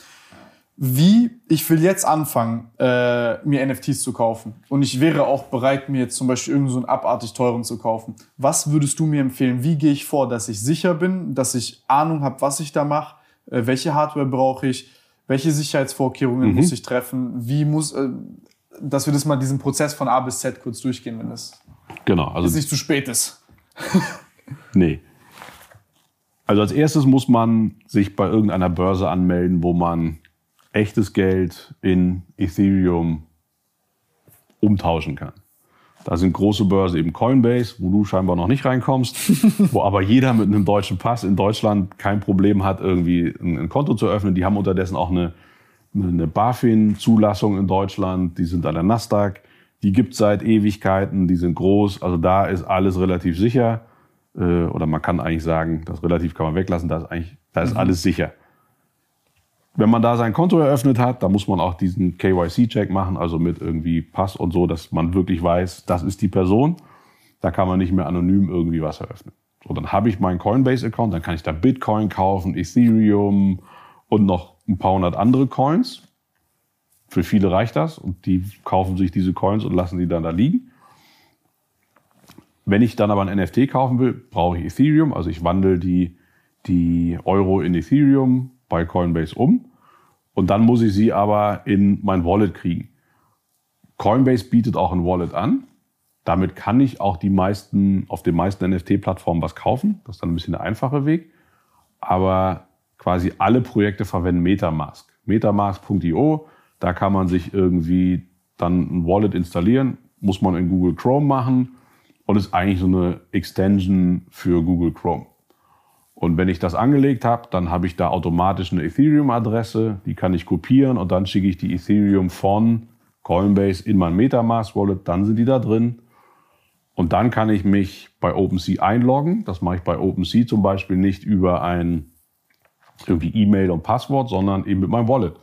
wie ich will jetzt anfangen, äh, mir NFTs zu kaufen. Und ich wäre auch bereit, mir jetzt zum Beispiel irgendeinen so einen abartig teuren zu kaufen. Was würdest du mir empfehlen? Wie gehe ich vor, dass ich sicher bin, dass ich Ahnung habe, was ich da mache? Äh, welche Hardware brauche ich? Welche Sicherheitsvorkehrungen mhm. muss ich treffen? Wie muss, äh, dass wir das mal diesen Prozess von A bis Z kurz durchgehen, wenn das Genau. Also es nicht zu spät ist. nee. Also als erstes muss man sich bei irgendeiner Börse anmelden, wo man echtes Geld in Ethereum umtauschen kann. Da sind große Börsen eben Coinbase, wo du scheinbar noch nicht reinkommst, wo aber jeder mit einem deutschen Pass in Deutschland kein Problem hat, irgendwie ein, Konto zu öffnen. Die haben unterdessen auch eine, eine BaFin-Zulassung in Deutschland, die sind an der Nasdaq. Die gibt seit Ewigkeiten, die sind groß, also da ist alles relativ sicher. Äh, oder man kann eigentlich sagen, das relativ kann man weglassen, da ist eigentlich, da ist mhm. alles sicher. Wenn man da sein Konto eröffnet hat, dann muss man auch diesen KYC-Check machen, also mit irgendwie Pass und so, dass man wirklich weiß, das ist die Person. Da kann man nicht mehr anonym irgendwie was eröffnen. So, dann habe ich meinen Coinbase-Account, dann kann ich da Bitcoin kaufen, Ethereum und noch ein paar hundert andere Coins. Für viele reicht das und die kaufen sich diese Coins und lassen sie dann da liegen. Wenn ich dann aber ein NFT kaufen will, brauche ich Ethereum. Also ich wandle die, die Euro in Ethereum bei Coinbase um. Und dann muss ich sie aber in mein Wallet kriegen. Coinbase bietet auch ein Wallet an. Damit kann ich auch die meisten, auf den meisten NFT-Plattformen was kaufen. Das ist dann ein bisschen der einfache Weg. Aber quasi alle Projekte verwenden Metamask. Metamask.io da kann man sich irgendwie dann ein Wallet installieren, muss man in Google Chrome machen und ist eigentlich so eine Extension für Google Chrome. Und wenn ich das angelegt habe, dann habe ich da automatisch eine Ethereum-Adresse, die kann ich kopieren und dann schicke ich die Ethereum von Coinbase in mein Metamask-Wallet, dann sind die da drin. Und dann kann ich mich bei OpenSea einloggen. Das mache ich bei OpenSea zum Beispiel nicht über ein irgendwie E-Mail und Passwort, sondern eben mit meinem Wallet.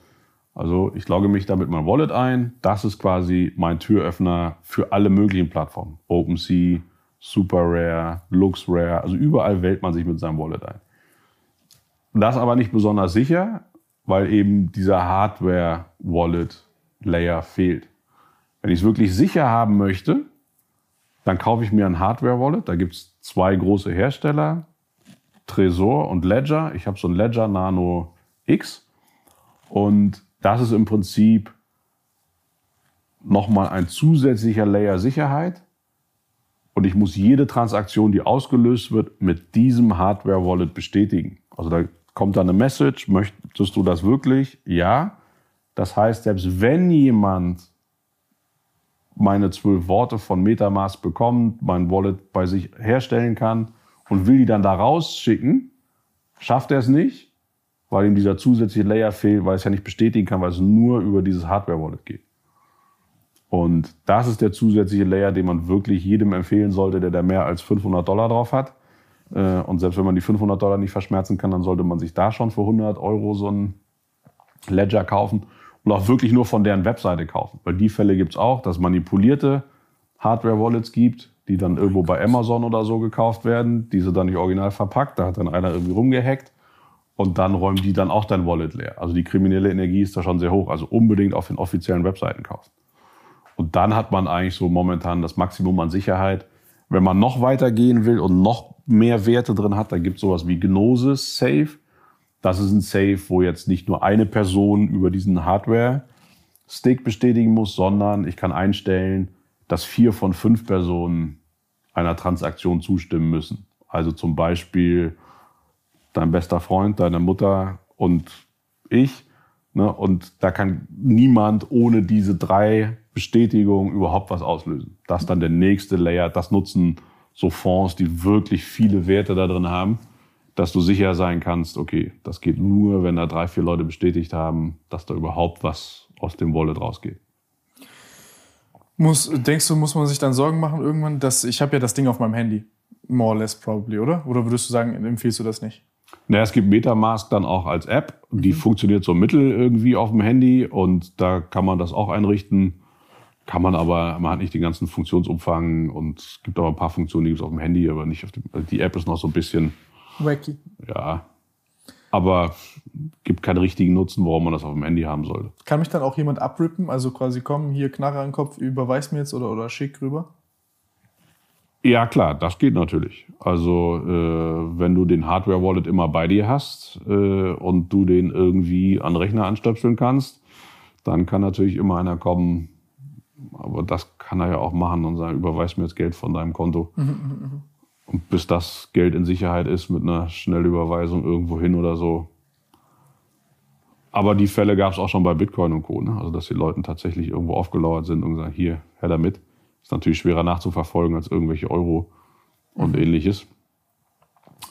Also ich logge mich da mit meinem Wallet ein. Das ist quasi mein Türöffner für alle möglichen Plattformen. OpenSea, SuperRare, LuxRare, also überall wählt man sich mit seinem Wallet ein. Das aber nicht besonders sicher, weil eben dieser Hardware-Wallet Layer fehlt. Wenn ich es wirklich sicher haben möchte, dann kaufe ich mir ein Hardware-Wallet. Da gibt es zwei große Hersteller, Trezor und Ledger. Ich habe so ein Ledger Nano X. Und das ist im Prinzip nochmal ein zusätzlicher Layer Sicherheit. Und ich muss jede Transaktion, die ausgelöst wird, mit diesem Hardware-Wallet bestätigen. Also da kommt dann eine Message, möchtest du das wirklich? Ja. Das heißt, selbst wenn jemand meine zwölf Worte von Metamask bekommt, mein Wallet bei sich herstellen kann und will die dann da rausschicken, schafft er es nicht, weil ihm dieser zusätzliche Layer fehlt, weil es ja nicht bestätigen kann, weil es nur über dieses Hardware-Wallet geht. Und das ist der zusätzliche Layer, den man wirklich jedem empfehlen sollte, der da mehr als 500 Dollar drauf hat. Äh, und selbst wenn man die 500 Dollar nicht verschmerzen kann, dann sollte man sich da schon für 100 Euro so ein Ledger kaufen und auch wirklich nur von deren Webseite kaufen. Weil die Fälle gibt's auch, dass manipulierte Hardware-Wallets gibt, die dann irgendwo bei Amazon oder so gekauft werden, diese dann nicht original verpackt, da hat dann einer irgendwie rumgehackt und dann räumen die dann auch dein Wallet leer. Also die kriminelle Energie ist da schon sehr hoch. Also unbedingt auf den offiziellen Webseiten kaufen. Und dann hat man eigentlich so momentan das Maximum an Sicherheit. Wenn man noch weiter gehen will und noch mehr Werte drin hat, dann gibt es sowas wie Gnosis Safe. Das ist ein Safe, wo jetzt nicht nur eine Person über diesen Hardware-Stick bestätigen muss, sondern ich kann einstellen, dass vier von fünf Personen einer Transaktion zustimmen müssen. Also zum Beispiel dein bester Freund, deine Mutter und ich. Ne? Und da kann niemand ohne diese drei Bestätigungen überhaupt was auslösen. Das dann der nächste Layer. Das nutzen so Fonds, die wirklich viele Werte da drin haben, dass du sicher sein kannst, okay, das geht nur, wenn da drei, vier Leute bestätigt haben, dass da überhaupt was aus dem Wallet rausgeht. Muss, denkst du, muss man sich dann Sorgen machen irgendwann, dass ich habe ja das Ding auf meinem Handy, more or less probably, oder? Oder würdest du sagen, empfiehlst du das nicht? Naja, es gibt Metamask dann auch als App. Die mhm. funktioniert so mittel irgendwie auf dem Handy und da kann man das auch einrichten. Kann man aber, man hat nicht den ganzen Funktionsumfang und es gibt aber ein paar Funktionen, die gibt es auf dem Handy, aber nicht auf dem, also die App ist noch so ein bisschen. Wacky. Ja. Aber gibt keinen richtigen Nutzen, warum man das auf dem Handy haben sollte. Kann mich dann auch jemand abrippen? Also quasi kommen, hier Knarre an den Kopf, überweis mir jetzt oder, oder schick rüber? Ja, klar, das geht natürlich. Also, äh, wenn du den Hardware-Wallet immer bei dir hast äh, und du den irgendwie an Rechner anstöpseln kannst, dann kann natürlich immer einer kommen, aber das kann er ja auch machen und sagen, überweis mir jetzt Geld von deinem Konto. Mhm, mhm, mhm. und bis das Geld in Sicherheit ist mit einer Schnellüberweisung irgendwo hin oder so. Aber die Fälle gab es auch schon bei Bitcoin und Co. Ne? Also, dass die Leute tatsächlich irgendwo aufgelauert sind und sagen, hier, her damit. Ist natürlich schwerer nachzuverfolgen als irgendwelche Euro und mhm. ähnliches.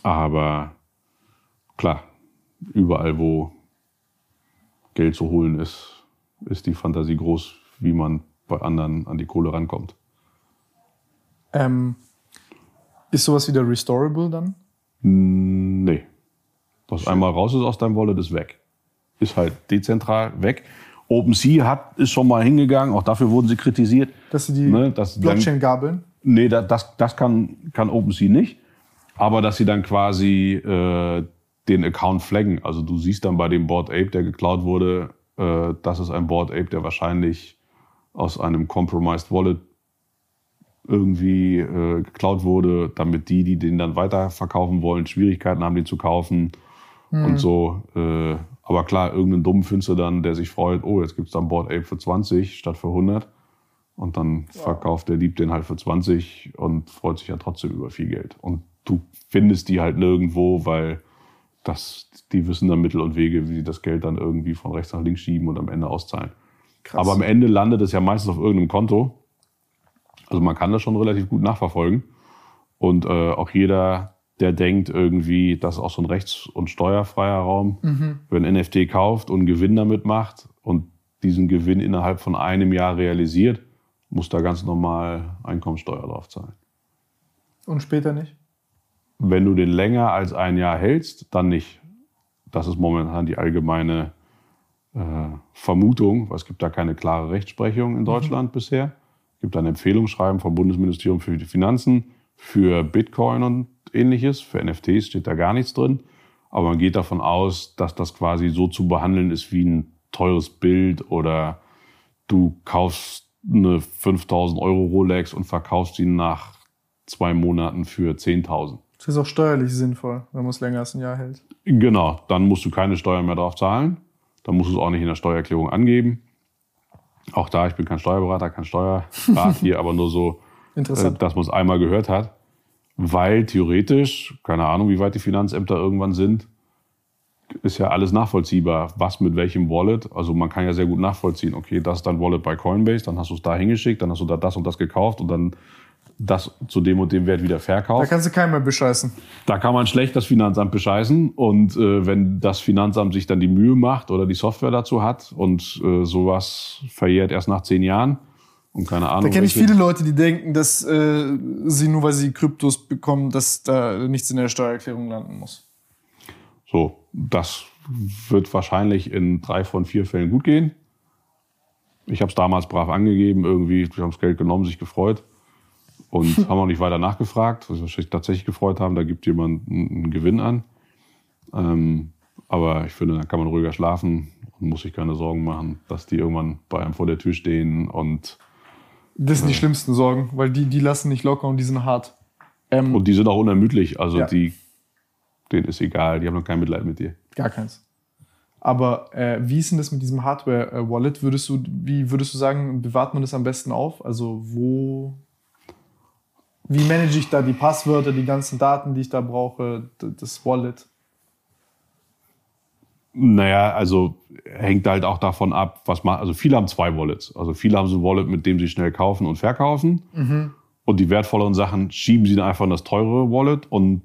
Aber klar, überall, wo Geld zu holen ist, ist die Fantasie groß, wie man bei anderen an die Kohle rankommt. Ähm, ist sowas wieder restorable dann? Nee. Was Schön. einmal raus ist aus deinem Wallet, ist weg. Ist halt dezentral weg. OpenSea hat, ist schon mal hingegangen, auch dafür wurden sie kritisiert. Dass sie die ne, Blockchain gabeln? Nee, das, das kann, kann OpenSea nicht. Aber dass sie dann quasi äh, den Account flaggen. Also du siehst dann bei dem Board Ape, der geklaut wurde, äh, das ist ein Board Ape, der wahrscheinlich aus einem Compromised Wallet irgendwie äh, geklaut wurde, damit die, die den dann weiterverkaufen wollen, Schwierigkeiten haben, den zu kaufen hm. und so. Äh, aber klar, irgendeinen dummen findest du dann, der sich freut, oh, jetzt gibt's dann Board Ape für 20 statt für 100. Und dann ja. verkauft der Lieb den halt für 20 und freut sich ja trotzdem über viel Geld. Und du findest die halt nirgendwo, weil das, die wissen dann Mittel und Wege, wie sie das Geld dann irgendwie von rechts nach links schieben und am Ende auszahlen. Krass. Aber am Ende landet es ja meistens auf irgendeinem Konto. Also man kann das schon relativ gut nachverfolgen. Und äh, auch jeder, der denkt irgendwie, das ist auch so ein rechts- und steuerfreier Raum, mhm. wenn NFT kauft und einen Gewinn damit macht und diesen Gewinn innerhalb von einem Jahr realisiert, muss da ganz normal Einkommensteuer drauf zahlen. Und später nicht? Wenn du den länger als ein Jahr hältst, dann nicht. Das ist momentan die allgemeine Vermutung, weil es gibt da keine klare Rechtsprechung in Deutschland mhm. bisher. Es gibt ein Empfehlungsschreiben vom Bundesministerium für die Finanzen für Bitcoin und ähnliches. Für NFTs steht da gar nichts drin. Aber man geht davon aus, dass das quasi so zu behandeln ist wie ein teures Bild oder du kaufst eine 5000 Euro Rolex und verkaufst ihn nach zwei Monaten für 10.000. Das ist auch steuerlich sinnvoll, wenn man es länger als ein Jahr hält. Genau, dann musst du keine Steuern mehr drauf zahlen. Dann musst du es auch nicht in der Steuererklärung angeben. Auch da, ich bin kein Steuerberater, kein Steuerrat hier, aber nur so, äh, Interessant. dass man es einmal gehört hat. Weil theoretisch, keine Ahnung, wie weit die Finanzämter irgendwann sind, ist ja alles nachvollziehbar. Was mit welchem Wallet. Also man kann ja sehr gut nachvollziehen, okay, das ist dein Wallet bei Coinbase, dann hast du es da hingeschickt, dann hast du da das und das gekauft und dann das zu dem und dem Wert wieder da verkauft. kannst du keinen mehr bescheißen. Da kann man schlecht das Finanzamt bescheißen. Und äh, wenn das Finanzamt sich dann die Mühe macht oder die Software dazu hat und äh, sowas verjährt erst nach zehn Jahren und keine Ahnung. Da kenne ich viele Leute, die denken, dass äh, sie nur weil sie Kryptos bekommen, dass da nichts in der Steuererklärung landen muss. So, das wird wahrscheinlich in drei von vier Fällen gut gehen. Ich habe es damals brav angegeben, irgendwie, wir haben das Geld genommen, sich gefreut und haben auch nicht weiter nachgefragt, was wir wahrscheinlich tatsächlich gefreut haben. Da gibt jemand einen Gewinn an. Ähm, aber ich finde, da kann man ruhiger schlafen und muss sich keine Sorgen machen, dass die irgendwann bei einem vor der Tür stehen und Das sind die schlimmsten Sorgen, weil die, die lassen nicht locker und die sind hart. Ähm, Und die sind auch unermüdlich. Also Ja. die, denen ist egal, die haben noch kein Mitleid mit dir. Gar keins. Aber äh, wie ist denn das mit diesem Hardware-Wallet? Würdest du, wie würdest du sagen, bewahrt man das am besten auf? Also wo, wie manage ich da die Passwörter, die ganzen Daten, die ich da brauche, das Wallet? Naja, also hängt halt auch davon ab, was man. Also viele haben zwei Wallets. Also viele haben so ein Wallet, mit dem sie schnell kaufen und verkaufen. Und die wertvolleren Sachen schieben sie dann einfach in das teure Wallet und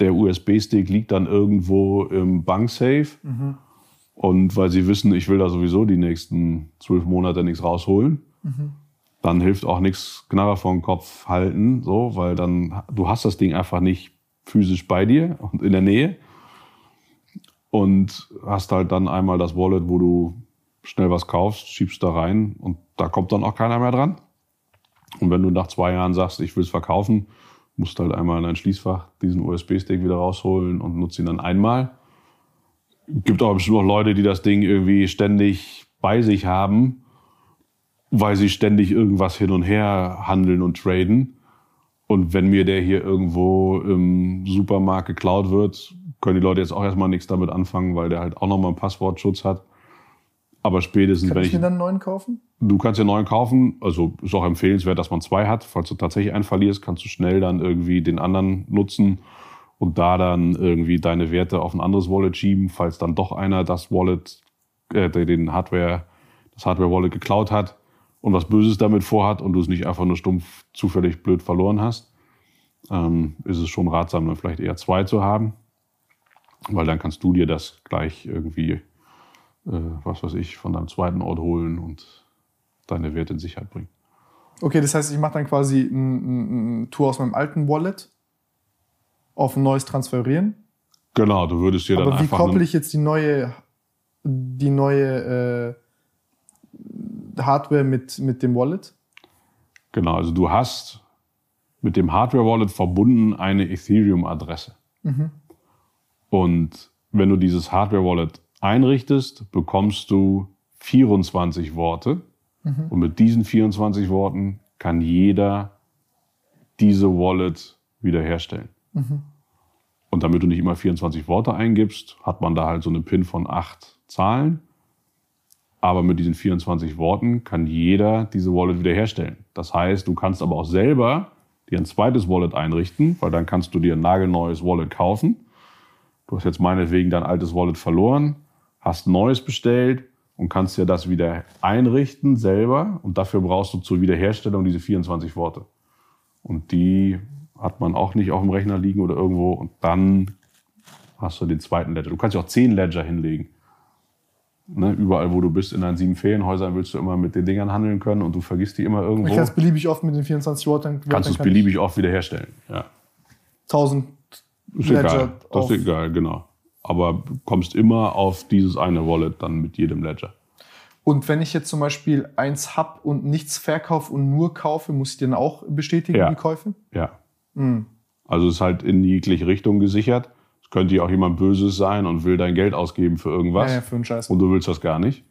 der USB-Stick liegt dann irgendwo im Banksafe. Und weil sie wissen, ich will da sowieso die nächsten zwölf Monate nichts rausholen, dann hilft auch nichts Knarre vor den Kopf halten, so, weil dann du hast das Ding einfach nicht physisch bei dir und in der Nähe und hast halt dann einmal das Wallet, wo du schnell was kaufst, schiebst da rein und da kommt dann auch keiner mehr dran. Und wenn du nach zwei Jahren sagst, ich will es verkaufen, musst halt einmal in dein Schließfach diesen USB-Stick wieder rausholen und nutzt ihn dann einmal. Gibt aber bestimmt auch Leute, die das Ding irgendwie ständig bei sich haben, weil sie ständig irgendwas hin und her handeln und traden. Und wenn mir der hier irgendwo im Supermarkt geklaut wird, können die Leute jetzt auch erstmal nichts damit anfangen, weil der halt auch nochmal einen Passwortschutz hat. Aber spätestens, Kann wenn ich ich. mir dann einen neuen kaufen? Du kannst dir einen neuen kaufen. Also ist auch empfehlenswert, dass man zwei hat. Falls du tatsächlich einen verlierst, kannst du schnell dann irgendwie den anderen nutzen und da dann irgendwie deine Werte auf ein anderes Wallet schieben, falls dann doch einer das Wallet, äh, den Hardware, das Hardware-Wallet geklaut hat und was Böses damit vorhat und du es nicht einfach nur stumpf zufällig blöd verloren hast, ähm, ist es schon ratsam, dann vielleicht eher zwei zu haben. Weil dann kannst du dir das gleich irgendwie, äh, was weiß ich, von deinem zweiten Ort holen und deine Werte in Sicherheit bringen. Okay, das heißt, ich mache dann quasi ein, ein Tour aus meinem alten Wallet auf ein neues transferieren. Genau, du würdest dir dann Aber wie einfach. koppel einen- ich jetzt die neue, die neue äh, Hardware mit, mit dem Wallet? Genau, also du hast mit dem Hardware-Wallet verbunden eine Ethereum-Adresse. Und wenn du dieses Hardware-Wallet einrichtest, bekommst du 24 Worte. Und mit diesen 24 Worten kann jeder diese Wallet wiederherstellen. Und damit du nicht immer 24 Worte eingibst, hat man da halt so eine PIN von acht Zahlen. Aber mit diesen 24 Worten kann jeder diese Wallet wiederherstellen. Das heißt, du kannst aber auch selber dir ein zweites Wallet einrichten, weil dann kannst du dir ein nagelneues Wallet kaufen. Du hast jetzt meinetwegen dein altes Wallet verloren, hast ein neues bestellt und kannst dir das wieder einrichten selber. Und dafür brauchst du zur Wiederherstellung diese 24 Worte. Und die hat man auch nicht auf dem Rechner liegen oder irgendwo. Und dann hast du den zweiten Ledger. Du kannst ja auch zehn Ledger hinlegen. Ne, überall, wo du bist, in deinen sieben Ferienhäusern willst du immer mit den Dingern handeln können und du vergisst die immer irgendwo. Ich kann es beliebig oft mit den 24 Wörtern. kannst du es beliebig oft wiederherstellen. Ja. 1000 Ist Ledger egal. Das ist egal, genau. Aber du kommst immer auf dieses eine Wallet dann mit jedem Ledger. Und wenn ich jetzt zum Beispiel eins hab und nichts verkaufe und nur kaufe, muss ich dann auch bestätigen, Ja. die Käufe? Ja. Mhm. Also es ist halt in jegliche Richtung gesichert. Könnte ja auch jemand Böses sein und will dein Geld ausgeben für irgendwas. Ja, ja, für einen Scheiß. Und du willst das gar nicht.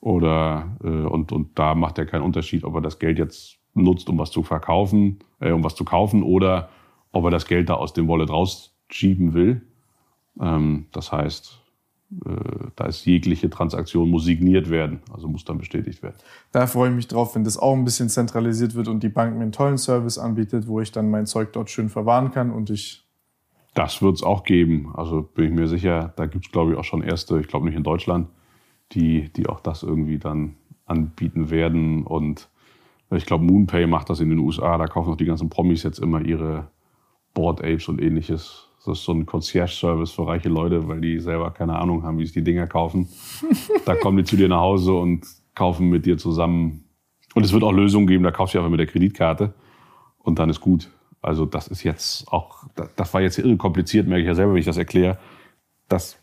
Oder äh, und, und da macht er keinen Unterschied, ob er das Geld jetzt nutzt, um was zu verkaufen, äh, um was zu kaufen, oder ob er das Geld da aus dem Wallet rausschieben will. Ähm, das heißt, äh, da ist jegliche Transaktion muss signiert werden, also muss dann bestätigt werden. Da freue ich mich drauf, wenn das auch ein bisschen zentralisiert wird und die Bank mir einen tollen Service anbietet, wo ich dann mein Zeug dort schön verwahren kann und ich Das wird es auch geben. Also bin ich mir sicher, da gibt es, glaube ich, auch schon erste, ich glaube nicht in Deutschland, die, die auch das irgendwie dann anbieten werden. Und ich glaube, Moonpay macht das in den USA. Da kaufen auch die ganzen Promis jetzt immer ihre Board Apes und ähnliches. Das ist so ein Concierge-Service für reiche Leute, weil die selber keine Ahnung haben, wie sie die Dinger kaufen. da kommen die zu dir nach Hause und kaufen mit dir zusammen. Und es wird auch Lösungen geben, da kaufst du einfach mit der Kreditkarte und dann ist gut. Also das ist jetzt auch, das war jetzt irre kompliziert, merke ich ja selber, wenn ich das erkläre. Das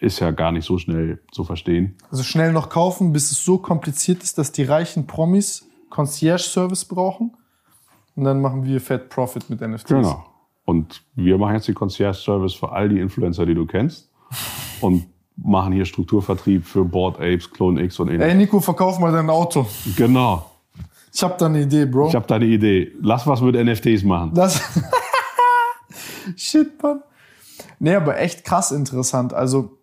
ist ja gar nicht so schnell zu verstehen. Also schnell noch kaufen, bis es so kompliziert ist, dass die reichen Promis Concierge-Service brauchen. Und dann machen wir Fat Profit mit NFTs. Genau. Und wir machen jetzt den Concierge-Service für all die Influencer, die du kennst. Und machen hier Strukturvertrieb für Board Apes, Clone X und ähnliches. Ey, Nico, verkauf mal dein Auto. Genau. Ich habe da eine Idee, Bro. Ich habe da eine Idee. Lass was mit NFTs machen. Das Shit, Mann. Nee, aber echt krass interessant. Also,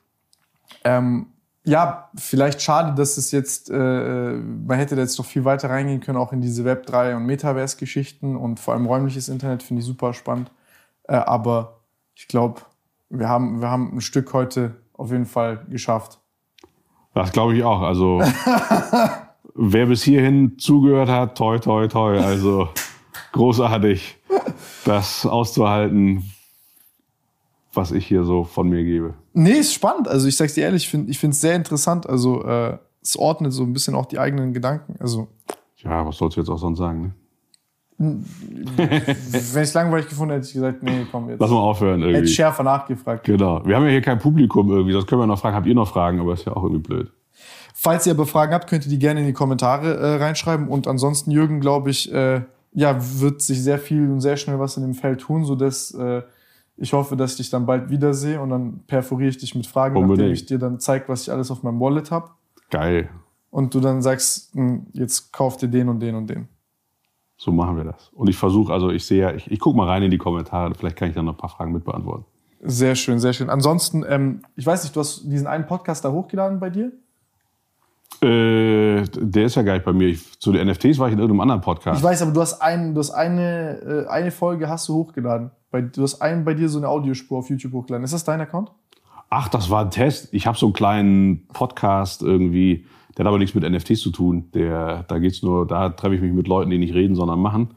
ähm, ja, vielleicht schade, dass es jetzt, äh, man hätte da jetzt noch viel weiter reingehen können, auch in diese Web3 und Metaverse-Geschichten und vor allem räumliches Internet finde ich super spannend. Äh, aber ich glaube, wir haben, wir haben ein Stück heute auf jeden Fall geschafft. Das glaube ich auch. Also, wer bis hierhin zugehört hat, toi, toi, toi. Also, großartig, das auszuhalten, was ich hier so von mir gebe. Nee, ist spannend. Also ich sag's dir ehrlich, ich finde es sehr interessant. Also äh, es ordnet so ein bisschen auch die eigenen Gedanken. Also Ja, was sollst du jetzt auch sonst sagen? Ne? wenn ich es langweilig gefunden hätte, hätte ich gesagt, nee, komm jetzt. Lass mal aufhören Hätte ich irgendwie. schärfer nachgefragt. Genau. Wir haben ja hier kein Publikum irgendwie. Das können wir noch fragen. Habt ihr noch Fragen? Aber ist ja auch irgendwie blöd. Falls ihr aber Fragen habt, könnt ihr die gerne in die Kommentare äh, reinschreiben. Und ansonsten, Jürgen, glaube ich, äh, ja, wird sich sehr viel und sehr schnell was in dem Feld tun, sodass äh, ich hoffe, dass ich dich dann bald wiedersehe und dann perforiere ich dich mit Fragen, nachdem Unbedingt. ich dir dann zeige, was ich alles auf meinem Wallet habe. Geil. Und du dann sagst, hm, jetzt kauf dir den und den und den. So machen wir das. Und ich versuche, also ich sehe ja, ich, ich gucke mal rein in die Kommentare. Vielleicht kann ich dann noch ein paar Fragen mit beantworten. Sehr schön, sehr schön. Ansonsten, ähm, ich weiß nicht, du hast diesen einen Podcast da hochgeladen bei dir? Äh, der ist ja gar nicht bei mir. Ich, zu den NFTs war ich in irgendeinem anderen Podcast. Ich weiß, aber du hast, einen, du hast eine, äh, eine Folge hast du hochgeladen. Bei, du hast einen bei dir so eine Audiospur auf YouTube hochgeladen. Ist das dein Account? Ach, das war ein Test. Ich habe so einen kleinen Podcast irgendwie, der hat aber nichts mit NFTs zu tun. Der, da geht's nur, da treffe ich mich mit Leuten, die nicht reden, sondern machen.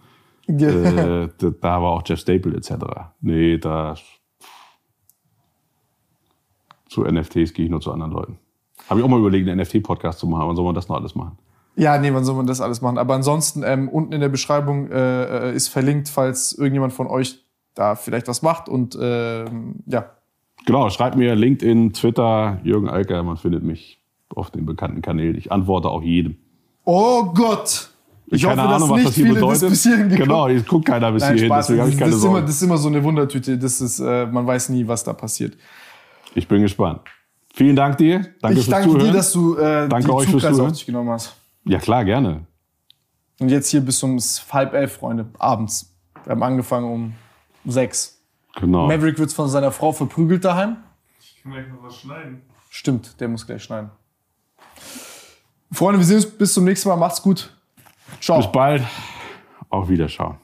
äh, da, da war auch Jeff Staple etc. Nee, da zu NFTs gehe ich nur zu anderen Leuten. Habe ich auch mal überlegt, einen NFT-Podcast zu machen, wann soll man das noch alles machen? Ja, nee, wann soll man das alles machen? Aber ansonsten, ähm, unten in der Beschreibung äh, äh, ist verlinkt, falls irgendjemand von euch da vielleicht was macht. Und ähm, ja, Genau, schreibt mir LinkedIn, Twitter, Jürgen Alker, man findet mich auf den bekannten Kanälen. Ich antworte auch jedem. Oh Gott! Ich Keine hoffe, Ahnung, dass was das hier viele bedeutet. genau, ich guckt keiner bis Nein, hierhin, Spaß. deswegen habe ich das, keine das, ist immer, das ist immer so eine Wundertüte. Das ist, äh, man weiß nie, was da passiert. Ich bin gespannt. Vielen Dank dir. Danke ich fürs danke Zuhören. dir, dass du äh, Danke die euch fürs Zugreise auf Zuhören. dich genommen hast. ja, klar, gerne. Und jetzt hier bis um halb elf, Freunde, abends. Wir haben angefangen um sechs. Genau. Maverick wird von seiner Frau verprügelt daheim. Ich kann gleich noch was schneiden. Stimmt, der muss gleich schneiden. Freunde, wir sehen uns bis zum nächsten Mal. Macht's gut. Ciao. Bis bald. Auf Wiederschauen.